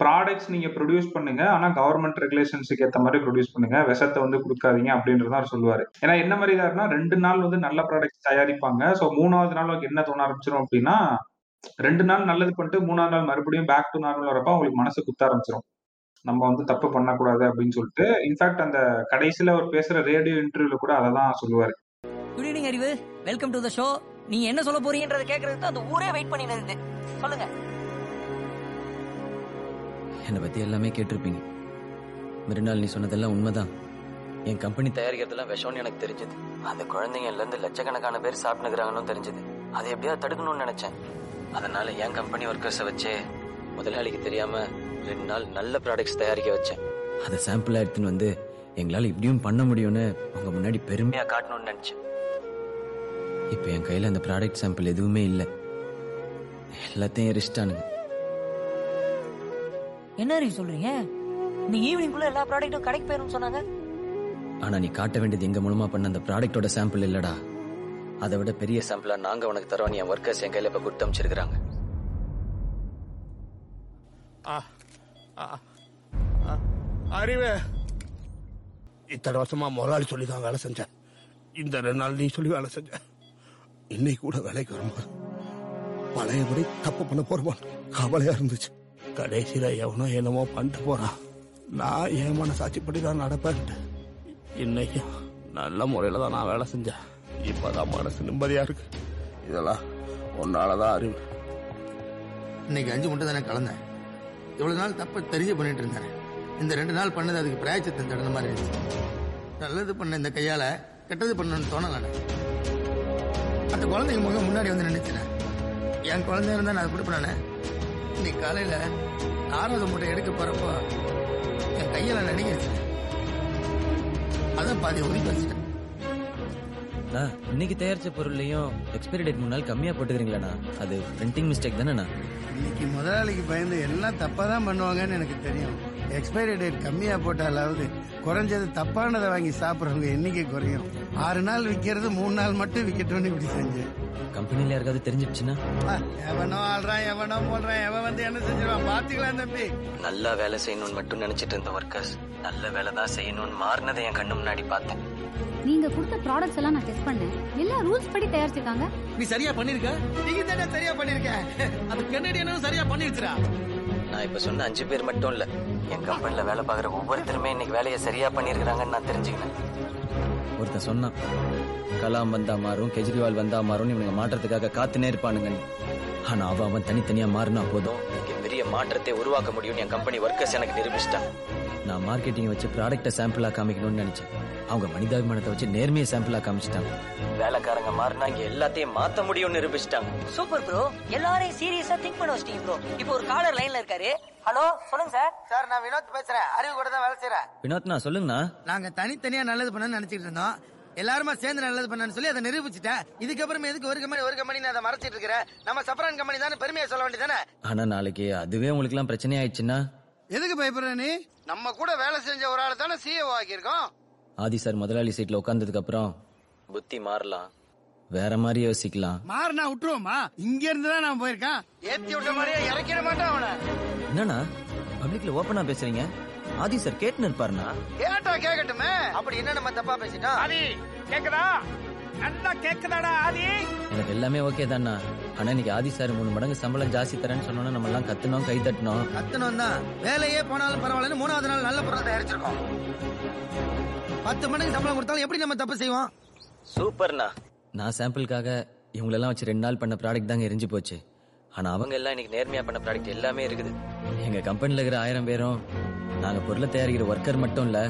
ப்ராடக்ட்ஸ் நீங்க ப்ரொடியூஸ் பண்ணுங்க. ஆனா கவர்மெண்ட் ரெகுலேஷன்ஸுக்கு ஏற்ற மாதிரி ப்ரொடியூஸ் பண்ணுங்க. விஷத்தை வந்து கொடுக்காதீங்க அப்படின்றத அவர் சொல்லுவாரு. ஏன்னா என்ன மாதிரி இதாருன்னா ரெண்டு நாள் வந்து நல்ல ப்ராடக்ட்ஸ் தயாரிப்பாங்க. ஸோ மூணாவது நாள் அவருக்கு என்ன தோண ஆரம்பிச்சிடும் அப்படின்னா ரெண்டு நாள் நல்லது பண்ணிட்டு மூணாவது நாள் மறுபடியும் பேக் டு நார்மல் வரப்ப அவங்களுக்கு மனசு குத்த ஆரம்பிச்சிடும் நம்ம வந்து தப்பு பண்ணக்கூடாது அப்படின்னு சொல்லிட்டு. இன்ஃபேக்ட் அந்த கடைசியில அவர் பேசுற ரேடியோ இன்டர்வியூல கூட அதை தான் சொல்லுவாரு. Good evening Arivu welcome to the show நீங்க என்ன சொல்ல போறீங்கன்றத கேக்குறதுக்கு அந்த ஊரே வெயிட் பண்ணி சொல்லுங்க. என்னை பத்தி எல்லாமே கேட்டிருப்பீங்க. மறுநாள் நீ சொன்னதெல்லாம் உண்மைதான். என் கம்பெனி தயாரிக்கிறதெல்லாம் விஷம்னு எனக்கு தெரிஞ்சது. அந்த குழந்தைங்கள்ல இருந்து லட்சக்கணக்கான பேர் சாப்பிட்டுக்கிறாங்கன்னு தெரிஞ்சது. அதை எப்படியா தடுக்கணும்னு நினைச்சேன். அதனால என் கம்பெனி ஒர்க்கர்ஸை வச்சே முதலாளிக்கு தெரியாம ரெண்டு நாள் நல்ல ப்ராடக்ட்ஸ் தயாரிக்க வச்சேன். அதை சாம்பிள் எடுத்துன்னு வந்து எங்களால இப்படியும் பண்ண முடியும்னு உங்க முன்னாடி பெருமையா காட்டணும்னு நினைச்சேன். இப்போ என் கையில அந்த ப்ராடக்ட் சாம்பிள் எதுவுமே இல்லை. எல்லாத்தையும் ரிஸ்டானுங்க என்ன அறிவு சொல்றீங்க? நீங்க ஈவினிங்குள்ள எல்லா ப்ராடக்ட்டும் கடைக்கு போயிரும் சொன்னாங்க. ஆனா நீ காட்ட வேண்டியது எங்க மூலமா பண்ண அந்த ப்ராடக்ட்டோட சாம்பிள் இல்லடா. அதை விட பெரிய சாம்பிளா நாங்க உனக்கு தரோம் என் ஒர்க்கர்ஸ் என் கையில இப்ப கொடுத்து அமைச்சிருக்காங்க அறிவு. இத்தனை வருஷமா முதலாளி சொல்லி தான் வேலை செஞ்சேன். இந்த ரெண்டு நாள் நீ சொல்லி வேலை செஞ்ச. இன்னைக்கு கூட வேலைக்கு வரும்போது பழையபடி தப்பு பண்ண போறோமா? கவலையா இருந்துச்சு. கடைசியில எவனோ என்னமோ பண்ணிட்டு போறான். நான் என் மனசாட்சிப்படி தான் நடப்பேன். இன்னைக்கு நல்ல முறையில தான் நான் வேலை செஞ்சேன். இப்பதான் மனசு நிம்மதியா இருக்கு. இதெல்லாம் உன்னாலதான் அறிவு. இன்னைக்கு அஞ்சு மட்டும் தானே கலந்தேன். இவ்வளவு நாள் தப்ப தெரிஞ்சு பண்ணிட்டு இருந்தேன். இந்த ரெண்டு நாள் பண்ணது அதுக்கு பிராயச்சத்தம் தகுந்த மாதிரி இருந்துச்சு நல்லது பண்ண இந்த கையால கெட்டது பண்ணணும்னு தோணல அந்த குழந்தைங்க முக முன்னாடி வந்து நின்றுச்சுனேன் என் குழந்தை இருந்தா நான் கொடுப்பேன் இன்னைக்கு காலையில ஆறாவது முட்டை எடுக்க போறப்போ என் கையால நடிகிருச்சு அதான் பாதி ஒதுக்கி வச்சுட்டேன். நான் இன்னைக்கு தயாரிச்ச பொருள்லயும் எக்ஸ்பைரி டேட் மூணு நாள் கம்மியா போட்டுக்கிறீங்களாண்ணா? அது பிரிண்டிங் மிஸ்டேக் தானேண்ணா? இன்னைக்கு முதலாளிக்கு பயந்து எல்லாம் தப்பா தான் பண்ணுவாங்கன்னு எனக்கு தெரியும். எக்ஸ்பைரி டேட் கம்மியா போட்டாலாவது குறைஞ்சது தப்பானதை வாங்கி சாப்பிடுறவங்க எண்ணிக்கை குறையும். ஆறு நாள் விக்கிறது மூணு நாள் மட்டும் விக்கட்டும்னு இப்படி செஞ்சேன். கம்பெனில யாருக்காவது தெரிஞ்சிடுச்சுன்னா ஆ, எவனோ ஆள்றான் எவனோ போடுறான் எவன் வந்து என்ன செஞ்சிருவான் பாத்துக்கலாம் தம்பி. நல்லா வேலை செய்யணும்னு மட்டும் நினைச்சிட்டு இருந்த ஒர்க்கர்ஸ் நல்ல வேலை தான் செய்யணும்னு மாறினதை என் கண்ணு முன்னாடி பார்த்தேன். நீங்க கொடுத்த ப்ராடக்ட்ஸ் எல்லாம் நான் டெஸ்ட் பண்ணேன். எல்லாம் ரூல்ஸ் படி தயாரிச்சிருக்காங்க. நீ சரியா பண்ணிருக்க? நீங்க தானே சரியா பண்ணிருக்க? அந்த கென்னடியனும் சரியா பண்ணிருச்சுடா. நான் இப்ப சொன்ன அஞ்சு பேர் மட்டும் இல்ல என் கம்பெனில வேலை பார்க்குற ஒவ்வொருத்தருமே இன்னைக்கு வேலையை சரியா பண்ணிருக்காங்கன்னு நான் தெரிஞ்சுக்கினேன். ஒருத்தன் சொன்னான் கலாம் வந்தா மாறும் கெஜ்ரிவால் வந்தா மாறும் இவனுங்க மாற்றத்துக்காக காத்துனே இருப்பானுங்க ஆனா அவன் அவன் தனித்தனியா மாறினா போதும். பெரிய மாற்றத்தை உருவாக்க முடியும்னு என் கம்பெனி ஒர்க்கர்ஸ் எனக்கு நிரூபிச்சிட்டான் நான் மார்க்கெட்டிங் வச்சு ப்ராடக்ட்டை சாம்பிளா காமிக்கணும்னு நினைச்சேன். அவங்க மனிதாபிமானத்தை வச்சு நேர்மையை சாம்பிளா காமிச்சிட்டாங்க. வேலைக்காரங்க மாறினா இங்க எல்லாத்தையும் மாத்த முடியும்னு நிரூபிச்சிட்டாங்க. சூப்பர் ப்ரோ எல்லாரையும் சீரியஸா திங்க் பண்ண வச்சிட்டீங்க ப்ரோ இப்போ ஒரு காலர் லைன்ல இருக்காரு. ஹலோ சொல்லுங்க சார் சார் நான் வினோத் பேசுறேன். அறிவு கூட தான் வேலை செய்யறேன் வினோத்னா சொல்லுங்கண்ணா. நாங்க தனித்தனியா நல்லது பண்ணணும்னு நினைச்சிட்டு இருந்தோம். எல்லாருமா சேர்ந்து நல்லது பண்ணு சொல்லி அதை நிரூபிச்சுட்டேன். இதுக்கப்புறம் எதுக்கு ஒரு கம்பெனி ஒரு கம்பெனி அதை மறைச்சிட்டு இருக்கிறேன் நம்ம சப்பரான் கம்பெனி தானே பெருமையை சொல்ல வேண்டியதானே ஆனா நாளைக்கு அதுவே உங்களுக்கு எல்லாம் பிரச்சனை ஆயிடுச்சுன்னா எதுக்கு பயப்படுற நீ? நம்ம கூட வேலை செஞ்ச ஒரு ஆளை தானே சிஓ ஆக்கியிருக்கோம். ஆதி சார் முதலாளி சீட்ல உட்கார்ந்ததுக்கு அப்புறம் புத்தி மாறலாம். வேற மாதிரி யோசிக்கலாம். மாறினா விட்டுருவோமா? இங்க இருந்து தான் நான் போயிருக்கேன். ஏத்தி விட்ட மாதிரியே இறக்கிட மாட்டான் அவனை. என்னண்ணா? பப்ளிக்ல ஓப்பனா பேசுறீங்க? ஆதி சார் கேட்டுன்னு இருப்பாருண்ணா. கேட்டா கேட்கட்டுமே அப்படி என்ன நம்ம தப்பா பேசிட்டோம் ஆதி கேக்குதா? நல்லா கேக்குதாடா ஆதி? எனக்கு எல்லாமே ஓகே தான்ண்ணா ஆனா இன்னைக்கு ஆதி சார் மூணு மடங்கு சம்பளம் ஜாஸ்தி தரேன்னு சொன்னோன்னா நம்ம எல்லாம் கத்துனோம் கை தட்டினோம் கத்தணும் தான் வேலையே போனாலும் பரவாயில்லன்னு மூணாவது நாள் நல்ல பொருள் தயாரிச்சிருக்கோம். பத்து மடங்கு சம்பளம் கொடுத்தாலும் எப்படி நம்ம தப்பு செய்வோம்? சூப்பர்ண்ணா நான் சாம்பிளுக்காக இவங்களெல்லாம் வச்சு ரெண்டு நாள் பண்ண ப்ராடக்ட் தாங்க எரிஞ்சு போச்சு. ஆனா அவங்க எல்லாம் இன்னைக்கு நேர்மையா பண்ண ப்ராடக்ட் எல்லாமே இருக்குது. எங்க கம்பெனில இருக்கிற ஆயிரம் பேரும் நாங்க பொருளை தயாரிக்கிற ஒர்க்கர் மட்டும் இல்ல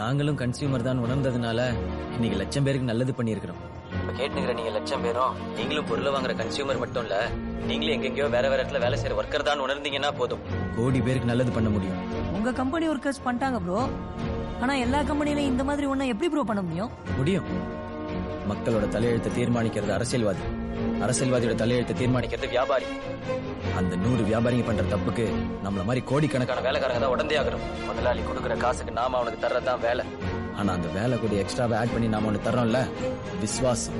நாங்களும் கன்சியூமர் தான் உணர்ந்ததுனால இன்னைக்கு லட்சம் பேருக்கு நல்லது பண்ணியிருக்கிறோம். இப்ப கேட்டுக்கிற நீங்க லட்சம் பேரும் நீங்களும் பொருளை வாங்குற கன்சியூமர் மட்டும் இல்ல நீங்களும் எங்கெங்கயோ வேற வேற இடத்துல வேலை செய்யற ஒர்க்கர் தான் உணர்ந்தீங்கன்னா போதும். கோடி பேருக்கு நல்லது பண்ண முடியும். உங்க கம்பெனி ஒர்க்கர்ஸ் பண்ணிட்டாங்க ப்ரோ ஆனா எல்லா கம்பெனிலையும் இந்த மாதிரி ஒண்ணு எப்படி ப்ரோ பண்ண முடியும்? முடியும். மக்களோட தலையெழுத்தை தீர்மானிக்கிறது அரசியல்வாதி. அரசியல்வாதியோட தலையெழுத்தை தீர்மானிக்கிறது வியாபாரி. அந்த நூறு வியாபாரிங்க பண்ற தப்புக்கு நம்மள மாதிரி கோடிக்கணக்கான வேலைக்காரங்க தான் உடந்தே ஆகிறோம் முதலாளி கொடுக்குற காசுக்கு நாம அவனுக்கு தர்றதுதான் வேலை. ஆனா அந்த வேலை கூட எக்ஸ்ட்ராவை ஆட் பண்ணி நாம அவனுக்கு தர்றோம்ல? விசுவாசம்.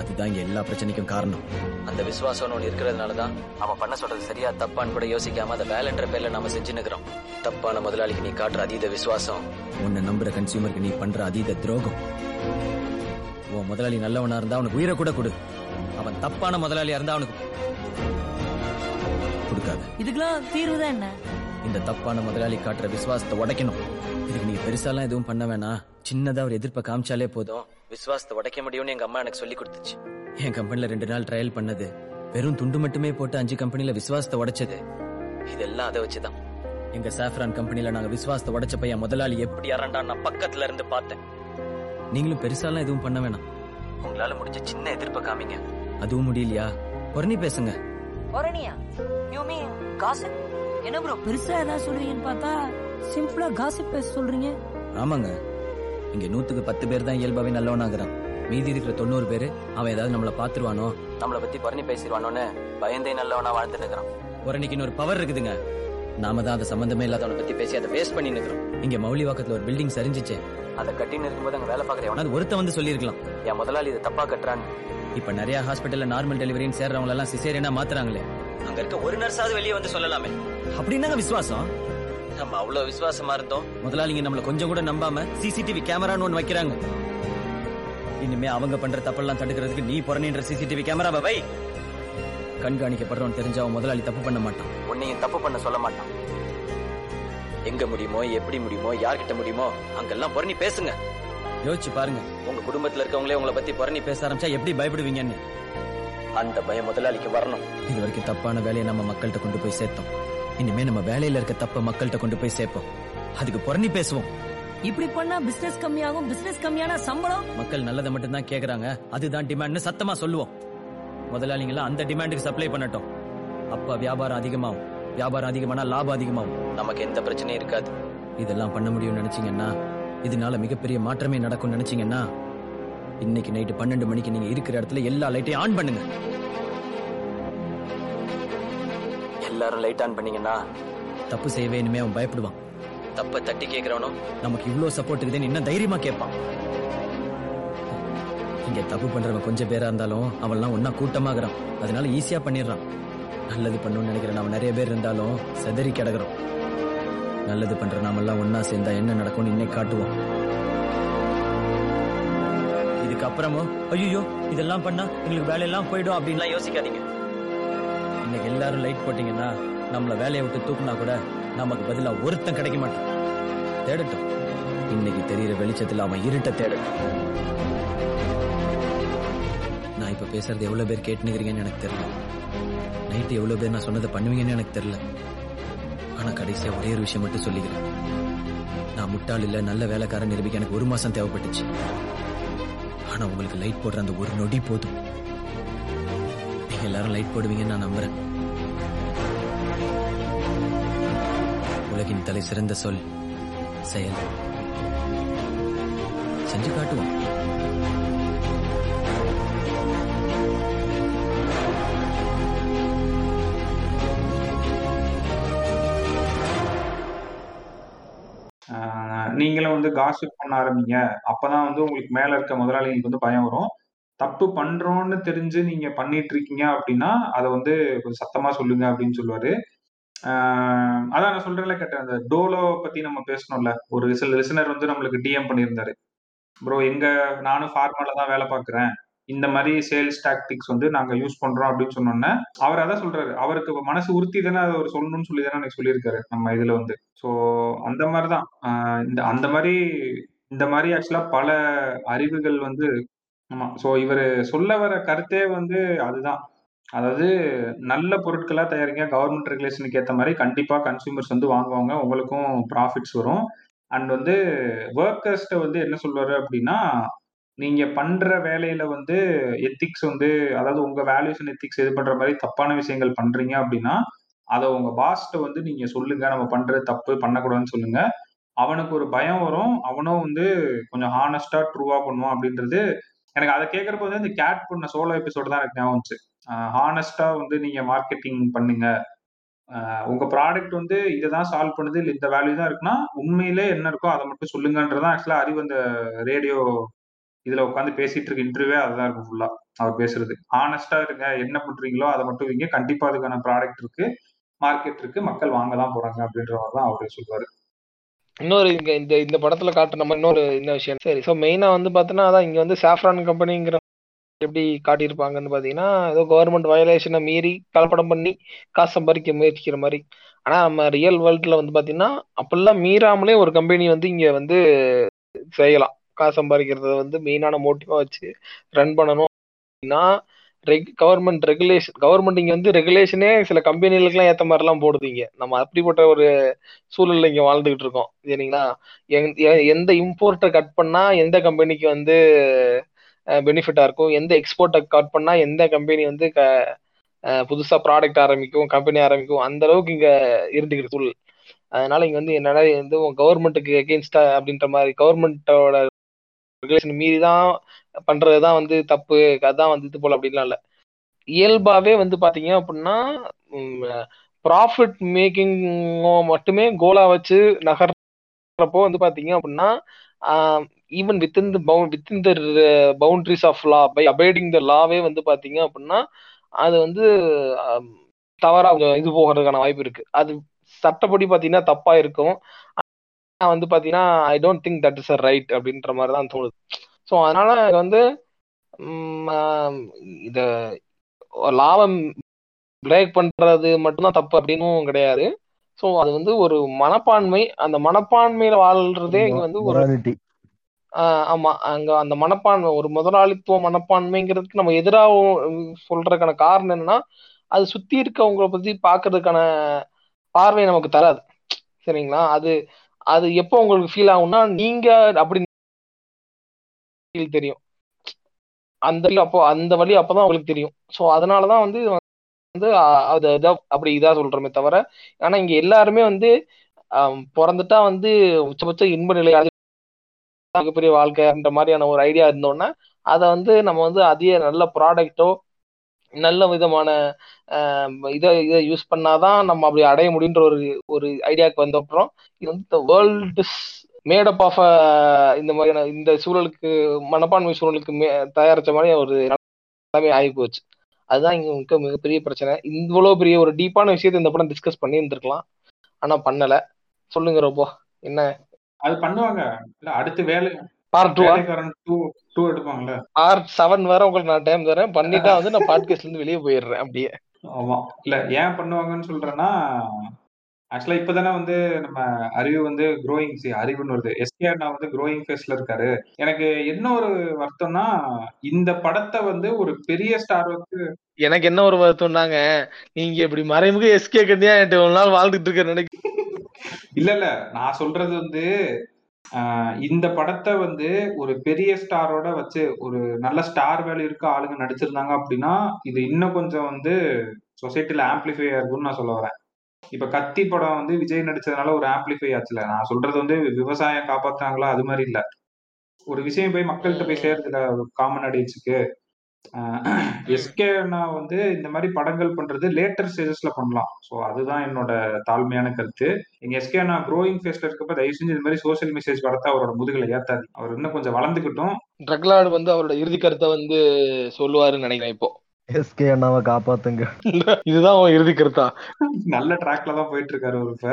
அதுதான் இங்க எல்லா பிரச்சனைக்கும் காரணம். அந்த விசுவாசம் ஒன்று இருக்கிறதுனால தான் அவன் பண்ண சொல்றது சரியா தப்பான்னு கூட யோசிக்காம அந்த வேலைன்ற பேர்ல நாம செஞ்சுனுக்கிறோம் தப்பான முதலாளிக்கு நீ காட்டுற அதீத விசுவாசம். உன்னை நம்புற கன்சியூமருக்கு நீ பண்ற அதீத துரோகம். உன் முதலாளி நல்லவனா இருந்தா அவனுக்கு உயிரை கூட கொடு. அவன் தப்பான முதலாளியா இருந்தா அவனுக்கு கொடுக்காத. இதுக்கெல்லாம் தீர்வு தான் என்ன? இந்த தப்பான முதலாளி காட்டுற விசுவாசத்தை உடைக்கணும். இதுக்கு நீ பெருசாலாம் எதுவும் பண்ண வேணாம். சின்னதா ஒரு எதிர்ப்பை காமிச்சாலே போதும். விசுவாசத்தை உடைக்க முடியும்னு எங்க அம்மா எனக்கு சொல்லி கொடுத்துச்சு. என் கம்பெனில ரெண்டு நாள் ட்ரையல் பண்ணது. வெறும் துண்டு மட்டுமே போட்டு அஞ்சு கம்பெனில விசுவாசத்தை உடைச்சது. இதெல்லாம் அதை வச்சுதான். எங்க சாஃப்ரான் கம்பெனில நாங்க விசுவாசத்தை உடைச்சப்ப என் முதலாளி எப்படி அரண்டான் நான் பக்கத்துல இருந்து பார்த்தேன். நீங்களும் பெருசாலாம் எதுவும் பண்ண வேணாம். உங்களால முடிஞ்ச சின்ன எதிர்ப்பை காமிங்க. அதுவும் முடியலையா? பொறணி பேசுங்க. ஒரணியா யூ மீன் காசிப் என்ன ப்ரோ பெருசா ஏதாவது சொல்றீங்கன்னு பார்த்தா சிம்பிளா காசிப் பேச சொல்றீங்க. ஆமாங்க. இங்க நூத்துக்கு பத்து பேர் தான் இயல்பாவே நல்லவனாகிறான். மீதி இருக்கிற தொண்ணூறு பேரு அவன் ஏதாவது நம்மள பாத்துருவானோ நம்மள பத்தி பரணி பேசிடுவானோன்னு பயந்தே நல்லவனா வாழ்ந்து நிக்கிறான் ஒரு ஒரு பவர் இருக்குதுங்க. நாம தான் அதை சம்பந்தமே இல்லாதவனை பத்தி பேசி அதை வேஸ்ட் பண்ணி நிக்கிறோம் இங்க மௌலிவாக்கத்துல ஒரு பில்டிங் சரிஞ்சிச்சு. அதை கட்டின்னு இருக்கும்போது அங்க வேலை பாக்குற எவனாவது ஒருத்த வந்து சொல்லியிருக்கலாம். என் முதலாளி இதை தப்பா கட்டுறான்னு. இப்ப நிறைய ஹாஸ்பிட்டல்ல நார்மல் டெலிவரின்னு சேர்றவங்க எல்லாம் சிசேரியனா மாத்துறாங்களே. அங்க இருக்க ஒரு நர்ஸாவது வெளியே வந்து சொல்லலாமே. அப்படின்னாங்க விசுவாசம்? நம்ம அவ்வளவு விசுவாசமா இருந்தோம். முதலாளிங்க நம்மள கொஞ்சம் கூட நம்பாம சிசிடிவி கேமரான்னு ஒண்ணு வைக்கிறாங்க. இனிமே அவங்க பண்ற தப்பெல்லாம் தடுக்கிறதுக்கு நீ புறணின்ற சிசிடிவி கேமராவை வை. கண்காணிக்கப்படுறோம் தெரிஞ்ச அவன் முதலாளி தப்பு பண்ண மாட்டான். உன்னையும் தப்பு பண்ண சொல்ல மாட்டான். எங்க முடியுமோ எப்படி முடியுமோ யார்கிட்ட முடியுமோ அங்கெல்லாம் புறணி பேசுங்க. யோசிச்சு பாருங்க. உங்க குடும்பத்துல இருக்கவங்களே உங்களை பத்தி புறணி பேச ஆரம்பிச்சா எப்படி பயப்படுவீங்கன்னு? அந்த பயம் முதலாளிக்கு வரணும். இது வரைக்கும் தப்பான வேலையை நம்ம மக்கள்கிட்ட கொண்டு போய் சேர்த்தோம். இனிமே நம்ம வேலையில இருக்க தப்ப மக்கள்கிட்ட கொண்டு போய் சேர்ப்போம். அதுக்கு புறணி பேசுவோம். இப்படி பண்ணா பிசினஸ் கம்மியாகும் பிசினஸ் கம்மியான சம்பளம்? மக்கள் நல்லதை மட்டும் தான் கேக்குறாங்க. அதுதான் டிமாண்ட்னு சத்தமா சொல்லுவோம். முதலாளிங்களா அந்த டிமாண்டுக்கு சப்ளை பண்ணட்டும். அப்ப வியாபாரம் அதிகமாகும். வியாபாரம் அதிகமானா லாபம் அதிகமாகும். நமக்கு எந்த பிரச்சனையும் இருக்காது. இதெல்லாம் பண்ண முடியும்னு நினைச்சீங்கன்னா இதனால மிகப்பெரிய மாற்றமே நடக்கும் நினைச்சீங்கன்னா இன்னைக்கு நைட்டு பன்னெண்டு மணிக்கு நீங்க இருக்கிற இடத்துல எல்லா லைட்டையும் ஆன் பண்ணுங்க. எல்லாரும் லைட் ஆன் பண்ணீங்கன்னா தப்பு செய்யவே இனிமே அவன் பயப்படுவான். தப்ப தட்டி கேட்கிறவனோ நமக்கு இவ்ளோ சப்போர்ட் இருக்குதுன்னு இன்னும் தைரியமா கேட்பான். இங்க தப்பு பண்றவன் கொஞ்சம் பேரா இருந்தாலும் அவன்லாம் ஒன்னா கூட்டமாகறான். அதனால ஈஸியா பண்ணிடுறான். நல்லது பண்ணணும்னு நினைக்கிற நாம நிறைய பேர் இருந்தாலும் செதறி கிடக்குறோம். நல்லது பண்ற நாமெல்லாம் ஒன்னா சேர்ந்தா என்ன நடக்கும்னு இன்னைக்கு காட்டுவோம். இதுக்கப்புறமும் ஐயோ இதெல்லாம் பண்ணா எங்களுக்கு வேலையெல்லாம் போயிடும் அப்படின்லாம் யோசிக்காதீங்க. இன்னைக்கு எல்லாரும் லைட் போட்டீங்கன்னா நம்மள வேலையை விட்டு தூக்குனா கூட நமக்கு பதிலா ஒருத்தன் கிடைக்க மாட்டான். தேடட்டும். இன்னைக்கு தெரியிற வெளிச்சத்துல அவன் இருட்ட தேடட்டும். இப்போ பேசுறது எவ்வளோ பேர் கேட்டுனுக்கிறீங்கன்னு எனக்கு தெரியல. நைட்டு எவ்வளோ பேர் நான் சொன்னதை பண்ணுவீங்கன்னு எனக்கு தெரியல. ஆனால் கடைசியாக ஒரே ஒரு விஷயம் மட்டும் சொல்லிக்கிறேன். நான் முட்டாள் இல்லை நல்ல வேலைக்காரன் நிரூபிக்க எனக்கு ஒரு மாதம் தேவைப்பட்டுச்சு. ஆனால் உங்களுக்கு லைட் போடுற அந்த ஒரு நொடி போதும். நீங்கள் எல்லாரும் லைட் போடுவீங்கன்னு நான் நம்புறேன். உலகின் தலை சிறந்த சொல் செயல். செஞ்சு காட்டுவோம். நீங்களும் வந்து காசிப் பண்ண ஆரம்பிங்க. அப்பதான் வந்து உங்களுக்கு மேல இருக்க முதலாளிகளுக்கு வந்து பயம் வரும். தப்பு பண்றோம்னு தெரிஞ்சு நீங்க பண்ணிட்டு இருக்கீங்க அப்படின்னா அதை வந்து கொஞ்சம் சத்தமா சொல்லுங்க அப்படின்னு சொல்லுவாரு. அதான் நான் சொல்றேன்ல கேட்டேன் அந்த டோலோ பத்தி நம்ம பேசணும்ல. ஒரு சில லிசனர் வந்து நம்மளுக்கு டிஎம் பண்ணியிருந்தாரு. ப்ரோ எங்க நானும் ஃபார்மால தான் வேலை பார்க்குறேன். இந்த மாதிரி சேல்ஸ் டாக்டிக்ஸ் வந்து நாங்க யூஸ் பண்றோம் அப்படின்னு சொன்னோன்னே அவர் அதான் சொல்றாரு. அவருக்கு மனசு உறுத்தி தானே அதை அவர் சொல்லணும்னு சொல்லி தானே எனக்கு சொல்லியிருக்காரு நம்ம இதுல வந்து. ஸோ அந்த மாதிரி தான் இந்த அந்த மாதிரி இந்த மாதிரி ஆக்சுவலா பல அறிவுகள் வந்து ஆமா. ஸோ இவர் சொல்ல வர கருத்தே வந்து அதுதான். அதாவது நல்ல பொருட்களா தயாரிங்க கவர்மெண்ட் ரெகுலேஷனுக்கு ஏற்ற மாதிரி கண்டிப்பா கன்சூமர்ஸ் வந்து வாங்குவாங்க உங்களுக்கும் ப்ராஃபிட்ஸ் வரும். அண்ட் வந்து ஒர்க்கர்ஸ்ட வந்து என்ன சொல்வாரு அப்படின்னா நீங்க பண்ற வேலையில வந்து எத்திக்ஸ் வந்து அதாவது உங்க வேல்யூஷன் எத்திக்ஸ் இது பண்ற மாதிரி தப்பான விஷயங்கள் பண்றீங்க அப்படின்னா அதை உங்க பாஸ்ட்ட வந்து நீங்க சொல்லுங்க நம்ம பண்றது தப்பு பண்ணக்கூடாதுன்னு சொல்லுங்க. அவனுக்கு ஒரு பயம் வரும் அவனும் வந்து கொஞ்சம் ஹானஸ்டா ட்ரூவா பண்ணுவான் அப்படின்றது எனக்கு அதை கேட்கறப்ப வந்து இந்த கேட் பண்ண சோலோ எபிசோடு தான் எனக்கு ஞாபகம் வந்துச்சு. ஹானஸ்டா வந்து நீங்க மார்க்கெட்டிங் பண்ணுங்க. உங்க ப்ராடக்ட் வந்து இதை தான் சால்வ் பண்ணுது இல்லை இந்த வேல்யூ தான் இருக்குன்னா உண்மையிலே என்ன இருக்கோ அதை மட்டும் சொல்லுங்கன்றதான் ஆக்சுவலா அறிவு அந்த ரேடியோ இதுல உட்காந்து பேசிட்டு இருக்க இன்டர்வியூவே அதுதான் இருக்கும் ஃபுல்லா அவர் பேசுறது. ஆனஸ்டா இருங்க என்ன பண்றீங்களோ அதை மட்டும் வைங்க. கண்டிப்பா அதுக்கான ப்ராடக்ட் இருக்கு மார்க்கெட் இருக்கு மக்கள் வாங்க தான் போறாங்க அப்படின்ற மாதிரி தான் அவரு சொல்வாரு இன்னொரு இங்க இந்த இந்த படத்துல காட்டுற நம்ம இன்னொரு இந்த விஷயம். சரி ஸோ மெயினா வந்து பார்த்தோன்னா அதான் இங்க வந்து சாஃப்ரான் கம்பெனிங்கிற எப்படி காட்டியிருப்பாங்கன்னு பார்த்தீங்கன்னா ஏதோ கவர்மெண்ட் வயலேஷனை மீறி கலப்படம் பண்ணி காசு சம்பாதிக்க முயற்சிக்கிற மாதிரி. ஆனா நம்ம ரியல் வேர்ல்ட்ல வந்து பார்த்தீங்கன்னா அப்பெல்லாம் மீறாமலே ஒரு கம்பெனி வந்து இங்க வந்து செய்யலாம். காசு சம்பாதிக்கிறத வந்து மெயினான மோட்டிவா வச்சு ரன் பண்ணணும் அப்படின்னா கவர்மெண்ட் ரெகுலேஷன் கவர்மெண்ட் இங்க வந்து ரெகுலேஷனே சில கம்பெனிகளுக்குலாம் ஏத்த மாதிரி எல்லாம் போடுதீங்க நம்ம அப்படிப்பட்ட ஒரு சூழல்ல இங்க வாழ்ந்துகிட்டு இருக்கோம். சரிங்களா? எந்- எ- எந்த இம்போர்ட்டை கட் பண்ணா எந்த கம்பெனிக்கு வந்து பெனிஃபிட்டா இருக்கும்? எந்த எக்ஸ்போர்ட்டை கட் பண்ணா எந்த கம்பெனி வந்து க- புதுசா ப்ராடக்ட் ஆரம்பிக்கும் கம்பெனி ஆரம்பிக்கும்? அந்த அளவுக்கு இங்க இருந்துக்கிட்டு சூழல் அதனால இங்க வந்து என்னடா இது வந்து கவர்மெண்ட்டுக்கு எகெயின்ஸ்டா அப்படின்ற மாதிரி கவர்மெண்ட்டோட ரெகுலேஷன் மீறி தான் பண்றதுதான் வந்து தப்பு அதான் வந்து இது போல அப்படின்லாம் இல்லை. இயல்பாவே வந்து பாத்தீங்க அப்படின்னா ப்ராஃபிட் மேக்கிங் மட்டுமே கோலா வச்சு நகர்றப்போ வந்து பாத்தீங்க அப்படின்னா ஈவன் வித்தின் த பவு within the boundaries of law by abiding the லாவே வந்து பாத்தீங்க அப்படின்னா அது வந்து தவறாக தவறா கொஞ்சம் இது போகிறதுக்கான வாய்ப்பு இருக்கு. அது சட்டப்படி பாத்தீங்கன்னா தப்பா இருக்கும். வந்து பாத்தீங்கன்னா I don't think that is a right அப்படின்ற மாதிரி தான் தோணுது. ஸோ அதனால வந்து இத லாபம் பிரேக் பண்றது மட்டும்தான் தப்பு அப்படின்னும் கிடையாது. ஸோ அது வந்து ஒரு மனப்பான்மை அந்த மனப்பான்மையில வாழ்றதே இங்க வந்து ஒரு ஆமா அங்க அந்த மனப்பான்மை ஒரு முதலாளித்துவ மனப்பான்மைங்கிறதுக்கு நம்ம எதிராக சொல்றதுக்கான காரணம் என்னன்னா அது சுத்தி இருக்கவங்கள பத்தி பாக்குறதுக்கான பார்வை நமக்கு தராது. சரிங்களா? அது அது எப்போ உங்களுக்கு ஃபீல் ஆகும்னா நீங்க அப்படி தெரியும். அந்த அப்போ அந்த வழி அப்பதான் உங்களுக்கு தெரியும். ஸோ அதனாலதான் வந்து வந்து அது இதா அப்படி இதா சொல்றமே தவிர ஆனா இங்க எல்லாருமே வந்து பிறந்துட்டா வந்து உச்சபட்ச இன்ப நிலை அது மிகப்பெரிய வாழ்க்கைன்ற மாதிரியான ஒரு ஐடியா இருந்தோன்னா அதை வந்து நம்ம வந்து அதிக நல்ல ப்ராடக்ட்டோ நல்ல விதமான இதை இதை யூஸ் பண்ணாதான் நம்ம அப்படி அடைய முடியுன்ற ஒரு ஒரு ஐடியாவுக்கு வந்த அப்புறம் இது வந்து வேர்ல்டு மேடப் ஆஃப் இந்த மாதிரியான இந்த சூழலுக்கு மனப்பான்மை சூழலுக்கு மே தயாரிச்ச மாதிரி ஒரு எல்லாமே ஆகி போச்சு அதுதான் இங்க மிக மிகப்பெரிய பிரச்சனை. இவ்வளவு பெரிய ஒரு டீப்பான விஷயத்தை இந்த படம் டிஸ்கஸ் பண்ணி இருந்திருக்கலாம் ஆனா பண்ணல. சொல்லுங்க ரோபோ என்ன? அது பண்ணுவாங்க. இல்ல அடுத்து வேலை பார்ட் டூ டூ டூ எடுப்பாங்கல்ல பார்ட் செவன் வர உங்களுக்கு நான் டைம் தரேன். பண்ணிட்டா வந்து நான் பாட்காஸ்ட்ல இருந்து வெளியே போயிடுறேன் அப்படியே. ஆமா. இல்ல ஏன் பண்ணுவாங்கன்னு சொல்றேன்னா ஆக்சுவலா இப்பதானே வந்து நம்ம அறிவு வந்து க்ரோயிங் அறிவுன்னு வருது. எஸ்கேஆர் நான் வந்து க்ரோயிங் ஃபேஸ்ல இருக்காரு. எனக்கு என்ன ஒரு வருத்தம்னா இந்த படத்தை வந்து ஒரு பெரிய ஸ்டார் வந்து எனக்கு என்ன ஒரு வருத்தம்னாங்க நீங்க இப்படி மறைமுக எஸ்கே கண்டியா என்கிட்ட ஒரு நாள் வாழ்ந்துட்டு இருக்க நினைக்க இல்ல இல்ல. நான் சொல்றது வந்து ஆஹ் இந்த படத்தை வந்து ஒரு பெரிய ஸ்டாரோட வச்சு ஒரு நல்ல ஸ்டார் வேல்யூ இருக்க ஆளுங்க நடிச்சிருந்தாங்க அப்படின்னா இது இன்னும் கொஞ்சம் வந்து சொசைட்டில ஆம்பிளிஃபை ஆகும்னு நான் சொல்ல வரேன். இப்ப கத்தி படம் வந்து விஜய் நடிச்சதுனால ஒரு ஆம்பிளிஃபை ஆச்சுல. நான் சொல்றது வந்து விவசாயம் காப்பாத்தாங்களா அது மாதிரி இல்ல. ஒரு விஷயம் போய் மக்கள்கிட்ட போய் சேர்த்துல காமன் ஆடியன்ஸுக்கு எஸ்கே வந்து இந்த மாதிரி படங்கள் பண்றது லேட்டர் ஸ்டேஜஸ்ல பண்ணலாம். ஸோ அதுதான் என்னோட தாழ்மையான கருத்து. எங்க எஸ்கே அண்ணா க்ரோயிங் ஃபேஸ்ல இருக்கப்ப தயவு செஞ்சு இந்த மாதிரி சோசியல் மெசேஜ் படத்தை அவரோட முதுகலை ஏத்தாது அவர் இன்னும் கொஞ்சம் வளர்ந்துக்கிட்டும். ட்ரக்லார்டு வந்து அவரோட இறுதி கருத்தை வந்து சொல்லுவாருன்னு நினைக்கிறேன் இப்போ. எஸ்கே அண்ணாவை காப்பாத்துங்க. இதுதான் அவன் இறுதி கருத்தா? நல்ல ட்ராக்ல தான் போயிட்டு இருக்காரு அவர் இப்ப.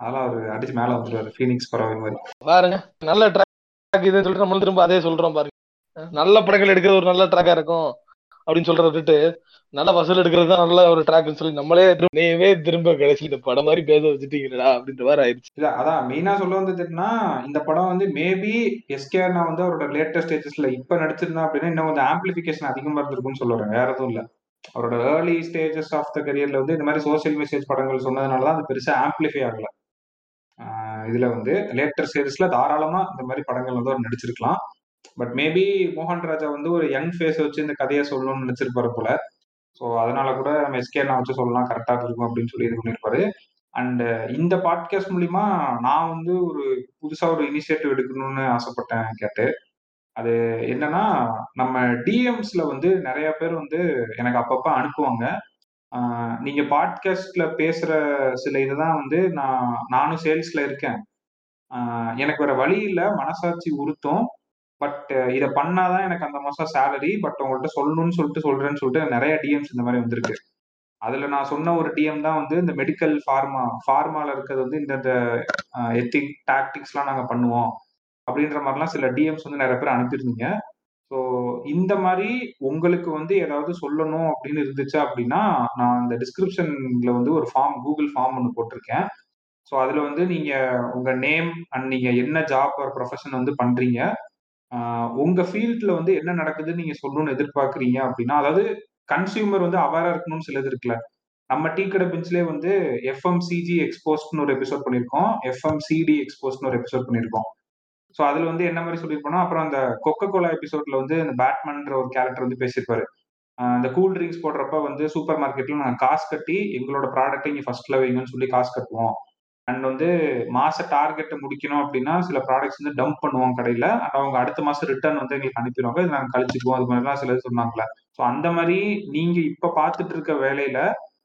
அதெல்லாம் அவர் அடிச்சு மேல வந்துருவாரு. ஃபீனிக்ஸ் பறவை மாதிரி. பாருங்க நல்ல ட்ராக் இதுன்னு சொல்லிட்டு நம்ம திரும்ப அதே சொல்றோம் பாருங்க. நல்ல படங்கள் எடுக்கிறது ஒரு நல்ல ட்ராக்கா இருக்கும் அப்படின்னு சொல்றத விட்டுட்டு நல்ல வசூல் எடுக்கிறது தான் நல்ல ஒரு ட்ராக்னு சொல்லி நம்மளே நீவே திரும்ப கடைசி இந்த படம் மாதிரி பேச வச்சுட்டீங்களா அப்படின்ற மாதிரி ஆயிடுச்சு. இல்ல அதான் மெயினா சொல்ல வந்ததுன்னா இந்த படம் வந்து மேபி எஸ்கேஆர் நான் வந்து அவரோட லேட்டஸ்ட் ஸ்டேஜஸ்ல இப்ப நடிச்சிருந்தா அப்படின்னா இன்னும் கொஞ்சம் ஆம்பிளிபிகேஷன் அதிகமா இருந்திருக்கும்னு சொல்லுறேன் வேற எதுவும் இல்ல. அவரோட ஏர்லி ஸ்டேஜஸ் ஆஃப் த கரியர்ல வந்து இந்த மாதிரி சோசியல் மெசேஜ் படங்கள் சொன்னதுனாலதான் அது பெருசா ஆம்பிளிஃபை ஆகல. இதுல வந்து லேட்டர் ஸ்டேஜஸ்ல தாராளமா இந்த மாதிரி படங்கள் வந்து அவர் நடிச்சிருக்கலாம். பட் மேபி மோகன் ராஜா வந்து ஒரு யங் ஃபேஸ் வச்சு இந்த கதையை சொல்லணும்னு நினைச்சிருப்பாரு போல. ஸோ அதனால கூட நம்ம எஸ்கே நான் வச்சு சொல்லலாம் கரெக்டாக இருக்கும் அப்படின்னு சொல்லி இது பண்ணியிருப்பாரு. அண்ட் இந்த பாட்காஸ்ட் மூலிமா நான் வந்து ஒரு புதுசாக ஒரு இனிஷியேட்டிவ் எடுக்கணும்னு ஆசைப்பட்டேன் கேட்டு. அது என்னன்னா நம்ம டிஎம்ஸ்ல வந்து நிறைய பேர் வந்து எனக்கு அப்பப்போ அனுப்புவாங்க. நீங்க பாட்காஸ்ட்ல பேசுற சில இதுதான் வந்து நான் நானும் சேல்ஸ்ல இருக்கேன். எனக்கு வேற வழி இல்லை மனசாட்சி உறுத்தும். பட் uh, இதை பண்ணாதான் எனக்கு அந்த மாசம் சேலரி பட் உங்கள்கிட்ட சொல்லணும்னு சொல்லிட்டு சொல்றேன்னு சொல்லிட்டு நிறைய டிஎம்ஸ் இந்த மாதிரி வந்திருக்கு. அதுல நான் சொன்ன ஒரு டிஎம் தான் வந்து இந்த மெடிக்கல் ஃபார்மா ஃபார்மால இருக்கிறது வந்து இந்த எத்திக் டாக்டிக்ஸ்லாம் நாங்க பண்ணுவோம் அப்படின்ற மாதிரிலாம் சில டிஎம்ஸ் வந்து நிறைய பேர் அனுப்பியிருந்தீங்க. ஸோ இந்த மாதிரி உங்களுக்கு வந்து ஏதாவது சொல்லணும் அப்படின்னு இருந்துச்சு அப்படின்னா நான் இந்த டிஸ்கிரிப்ஷன்ல வந்து ஒரு ஃபார்ம் கூகுள் ஃபார்ம் ஒன்று போட்டிருக்கேன். ஸோ அதில் வந்து நீங்கள் உங்கள் நேம் அண்ட் நீங்கள் என்ன ஜாப் ஒரு ப்ரொஃபஷன் வந்து பண்ணுறீங்க உங்க ஃபீல்ட்ல வந்து என்ன நடக்குதுன்னு நீங்க சொல்லணும்னு எதிர்பார்க்குறீங்க அப்படின்னா அதாவது கன்சியூமர் வந்து அவேரா இருக்கணும்னு சிலது இருக்குல்ல. நம்ம டீ கடை பெஞ்ச்லேயே வந்து எஃப்எம்சிஜி எக்ஸ்போஸ்ட்னு ஒரு எபிசோட் பண்ணியிருக்கோம். எஃப்எம்சிடி எக்ஸ்போஸ்ட்னு ஒரு எபிசோட் பண்ணியிருக்கோம். ஸோ அதுல வந்து என்ன மாதிரி சொல்லியிருப்போம்னா அப்புறம் அந்த கொக்கோ கோலா எபிசோட்ல வந்து அந்த பேட்மேன்ற ஒரு கேரக்டர் வந்து பேசியிருப்பாரு. அந்த கூல் ட்ரிங்க்ஸ் போடுறப்ப வந்து சூப்பர் மார்க்கெட்ல நாங்கள் காசு கட்டி எங்களோட ப்ராடக்ட்டை இங்கே ஃபர்ஸ்ட்ல வைங்கன்னு சொல்லி காசு கட்டுவோம். அண்ட் வந்து மாச டார்கெட்டை முடிக்கணும் அப்படின்னா சில ப்ராடக்ட்ஸ் வந்து டம்ப் பண்ணுவோம் கடையில. அண்ட் அவங்க அடுத்த மாசம் ரிட்டர்ன் வந்து எங்களுக்கு அனுப்பிடுவாங்க. இது நாங்கள் கழிச்சுக்குவோம். அது மாதிரிலாம் சில சொன்னாங்களே ஸோ அந்த மாதிரி நீங்க இப்ப பார்த்துட்டு இருக்க வேலையில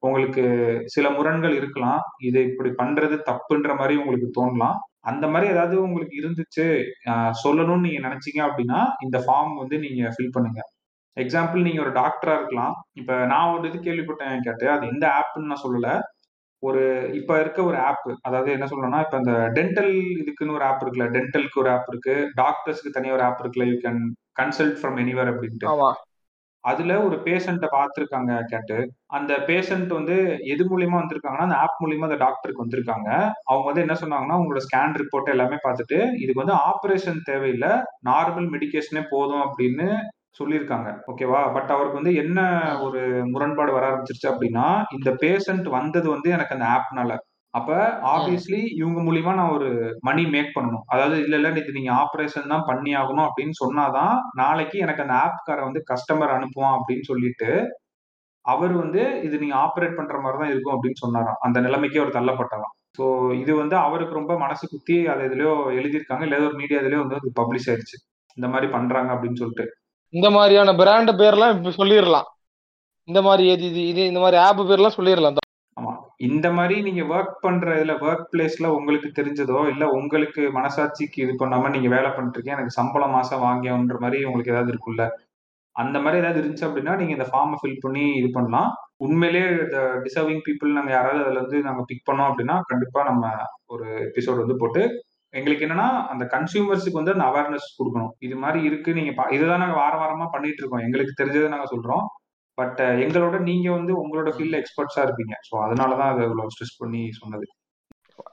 உங்களுக்கு சில முரண்கள் இருக்கலாம். இது இப்படி பண்றது தப்புன்ற மாதிரி உங்களுக்கு தோணலாம். அந்த மாதிரி ஏதாவது உங்களுக்கு இருந்துச்சு சொல்லணும்னு நீங்க நினைச்சீங்க அப்படின்னா இந்த ஃபார்ம் வந்து நீங்க ஃபில் பண்ணுங்க. எக்ஸாம்பிள் நீங்க ஒரு டாக்டரா இருக்கலாம். இப்ப நான் ஒரு இது கேள்விப்பட்டேன் கேட்டு அது எந்த ஆப்னு நான் சொல்லல. ஒரு இப்ப இருக்க ஒரு ஆப் அதாவது என்ன சொல்லணும்னா இப்ப இந்த டென்டல் இதுக்குன்னு ஒரு ஆப் இருக்குல்ல டென்டலுக்கு ஒரு ஆப் இருக்கு டாக்டர்ஸ்க்கு தனியாக ஒரு ஆப் இருக்குல்ல you can consult from anywhere அப்படின்ட்டு. அதுல ஒரு பேஷண்ட்டை பார்த்துருக்காங்க கேட்டு அந்த பேஷண்ட் வந்து எது மூலியமா வந்திருக்காங்கன்னா அந்த ஆப் மூலியமா அந்த டாக்டருக்கு வந்திருக்காங்க. அவங்க வந்து என்ன சொன்னாங்கன்னா உங்களோட ஸ்கேன் ரிப்போர்ட் எல்லாமே பார்த்துட்டு இதுக்கு வந்து ஆப்ரேஷன் தேவையில்லை நார்மல் மெடிக்கேஷனே போதும் அப்படின்னு சொல்லியிருக்காங்க. ஓகேவா? பட் அவருக்கு வந்து என்ன ஒரு முரண்பாடு வர ஆரம்பிச்சிருச்சு அப்படின்னா இந்த பேஷண்ட் வந்தது வந்து எனக்கு அந்த ஆப்னால அப்ப ஆப்வியஸ்லி இவங்க மூலியமா நான் ஒரு மணி மேக் பண்ணணும். அதாவது இல்ல இல்ல இது நீங்க ஆப்ரேஷன் தான் பண்ணி ஆகணும் அப்படின்னு சொன்னாதான் நாளைக்கு எனக்கு அந்த ஆப்கார வந்து கஸ்டமர் அனுப்புவான் அப்படின்னு சொல்லிட்டு அவர் வந்து இது நீங்க ஆப்ரேட் பண்ற மாதிரி தான் இருக்கும் அப்படின்னு சொன்னாராம். அந்த நிலைமைக்கு அவர் தள்ளப்பட்டலாம் ஸோ இது வந்து அவருக்கு ரொம்ப மனசு குத்தி அதை இதுலயோ எழுதியிருக்காங்க. இல்ல ஒரு மீடியா இதுலயோ வந்து பப்ளிஷ் ஆயிடுச்சு. இந்த மாதிரி பண்றாங்க அப்படின்னு சொல்லிட்டு. இந்த மாதிரியான பிராண்ட் பேர்லாம் இப்ப சொல்லிடலாம் இந்த மாதிரி எது இது இது இந்த மாதிரி ஆப் பேர்லாம் சொல்லிடலாம் ஆமா. இந்த மாதிரி நீங்க ஒர்க் பண்ற இதுல ஒர்க் பிளேஸ்ல உங்களுக்கு தெரிஞ்சதோ இல்ல உங்களுக்கு மனசாட்சிக்கு இது பண்ணாம நீங்க வேலை பண்ணிருக்கீங்க எனக்கு சம்பளம் மாசம் வாங்கியோன்ற மாதிரி உங்களுக்கு ஏதாவது இருக்குல்ல அந்த மாதிரி ஏதாவது இருந்துச்சு அப்படின்னா நீங்க இந்த ஃபார்மை ஃபில் பண்ணி இது பண்ணலாம். உண்மையிலேயே டிசர்விங் பீப்புள் நாங்க யாராவது அதுல இருந்து நாங்க பிக் பண்ணோம் அப்படின்னா கண்டிப்பா நம்ம ஒரு எபிசோட் வந்து போட்டு எங்களுக்கு என்னன்னா அந்த கன்சியூமர்ஸுக்கு வந்து அந்த அவேர்னஸ் கொடுக்கணும். இது மாதிரி இருக்கு நீங்க பா- இதுதான் நாங்க வார வாரமா பண்ணிட்டு இருக்கோம். எங்களுக்கு தெரிஞ்சதை நாங்க சொல்றோம். பட் எங்களோட நீங்க வந்து உங்களோட ஃபீல்ட்ல எக்ஸ்பர்ட்ஸா இருப்பீங்க. ஸோ அதனாலதான் அதை இவ்வளவு ஸ்ட்ரெஸ் பண்ணி சொன்னது.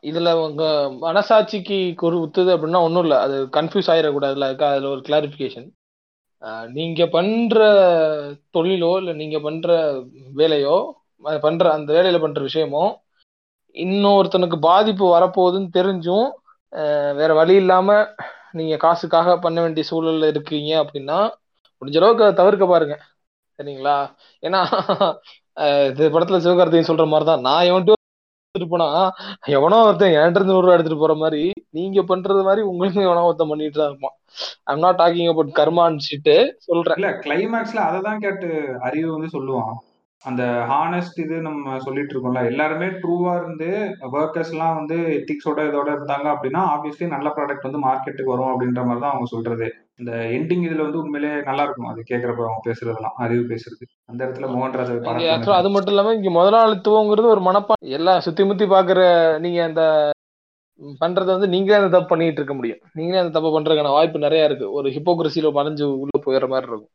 இதுல உங்க மனசாட்சிக்கு ஒரு உத்துது அப்படின்னா ஒண்ணும் இல்ல. அது கன்ஃபியூஸ் ஆயிடக்கூடாதுல அதுக்கு அதுல ஒரு கிளாரிபிகேஷன் நீங்க பண்ற தொழிலோ இல்ல நீங்க பண்ற வேலையோ பண்ற அந்த வேலையில பண்ற விஷயமோ இன்னொருத்தனுக்கு பாதிப்பு வரப்போகுதுன்னு தெரிஞ்சும் வேற வழி இல்லாம நீங்க காசுக்காக பண்ண வேண்டிய சூழல்ல இருக்கீங்க அப்படின்னா முடிஞ்ச அளவுக்கு அதை தவிர்க்க பாருங்க. சரிங்களா? ஏன்னா இது படத்துல சிவகார்த்திகேயன் சொல்ற மாதிரிதான். நான் எவன்ட்டு எடுத்துட்டு போனா எவனோ ஒருத்தன் என்கிட்ட இருந்து நூறு எடுத்துட்டு போற மாதிரி நீங்க பண்றது மாதிரி உங்களுக்கும் எவனோ ஒருத்தன் பண்ணிட்டு தான் இருப்பான். ஐம் நாட் டாக்கிங் அபவுட் கர்மான்னு சொல்றேன். இல்ல கிளைமேக்ஸ்ல அதை தான் கேட்டு அறிவு வந்து சொல்லுவான். அந்த ஹானஸ்ட் இது நம்ம சொல்லிட்டு இருக்கோம்ல எல்லாருமே ட்ரூவா இருந்து ஒர்க்கர்ஸ் எல்லாம் வந்து எத்திக்ஸோட இதோட இருந்தாங்க அப்படின்னா ஆப்வியஸ்லி நல்ல ப்ராடக்ட் வந்து மார்க்கெட்டுக்கு வரும் அப்படின்ற மாதிரி தான் அவங்க சொல்றது. இந்த எண்டிங் இதுல வந்து உண்மையிலேயே நல்லா இருக்கும். அது கேட்கறப்ப அவங்க பேசுறதெல்லாம் அறிவு பேசுறது. அந்த இடத்துல மோகன்ராஜ் அது மட்டும் இல்லாம இங்க முதலாளித்துவங்கிறது ஒரு மனப்பா எல்லாம் சுத்தி முத்தி பாக்குற நீங்க அந்த பண்றதை வந்து நீங்களே அந்த தப்பு பண்ணிட்டு இருக்க முடியும். நீங்களே அந்த தப்பு பண்றதுக்கான வாய்ப்பு நிறைய இருக்கு. ஒரு ஹிப்போக்ரஸில மறைஞ்சு உள்ள போயிடுற மாதிரி இருக்கும்.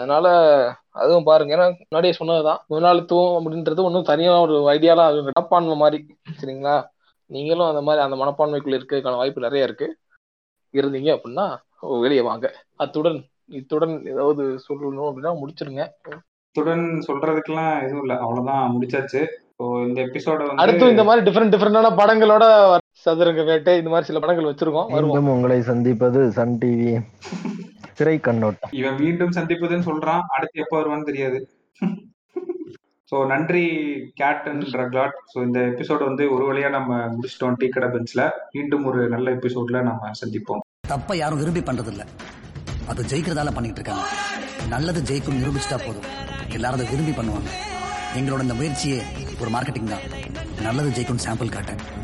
அதனால அதுவும் பாருங்க. ஏன்னா முன்னாடியே சொன்னதுதான். முதலாளித்துவம் அப்படின்றது ஒன்றும் தனியா ஒரு ஐடியாலாம் அது மனப்பான்மை மாதிரி சரிங்களா? நீங்களும் அந்த மாதிரி அந்த மனப்பான்மைக்குள்ள இருக்கிறதுக்கான வாய்ப்பு நிறைய இருக்கு. இருந்தீங்க அப்படின்னா வெளியே வாங்க. அத்துடன் இத்துடன் ஏதாவது சொல்லணும் அப்படின்னா முடிச்சிருங்க. இத்துடன் சொல்றதுக்கெல்லாம் எதுவும் இல்ல. அவ்வளவுதான் முடிச்சாச்சு. ஸோ இந்த எபிசோட வந்து அடுத்து இந்த மாதிரி டிஃப்ரெண்ட் டிஃப்ரெண்டான படங்களோட சதுரங்க வேட்டை இந்த மாதிரி சில படங்கள் வச்சிருக்கோம். வருவோம். மீண்டும் உங்களை சந்திப்பது சன் டிவி திரை கண்ணோட்டம். இவன் மீண்டும் சந்திப்பதுன்னு சொல்றான் அடுத்து எப்போ வருவான்னு தெரியாது. ஸோ நன்றி அண்ட் ரக்லாட் ஸோ இந்த எபிசோட் வந்து ஒரு வழியா நம்ம முடிச்சிட்டோம் டீ கடை பெஞ்ச்ல. மீண்டும் ஒரு நல்ல எபிசோட்ல நம்ம சந்திப்போம். தப்பை யாரும் விரும்பி பண்றதில்ல. அது ஜெயிக்கிறதால பண்ணிட்டு இருக்காங்க. நல்லது ஜெயிக்கும் நிரூபிச்சுட்டா போதும். எல்லாரும் அதை விரும்பி பண்ணுவாங்க. எங்களோட இந்த முயற்சியே ஒரு மார்க்கெட்டிங் தான். நல்லது ஜெயிக்கும் சாம்பிள் காட்டேன்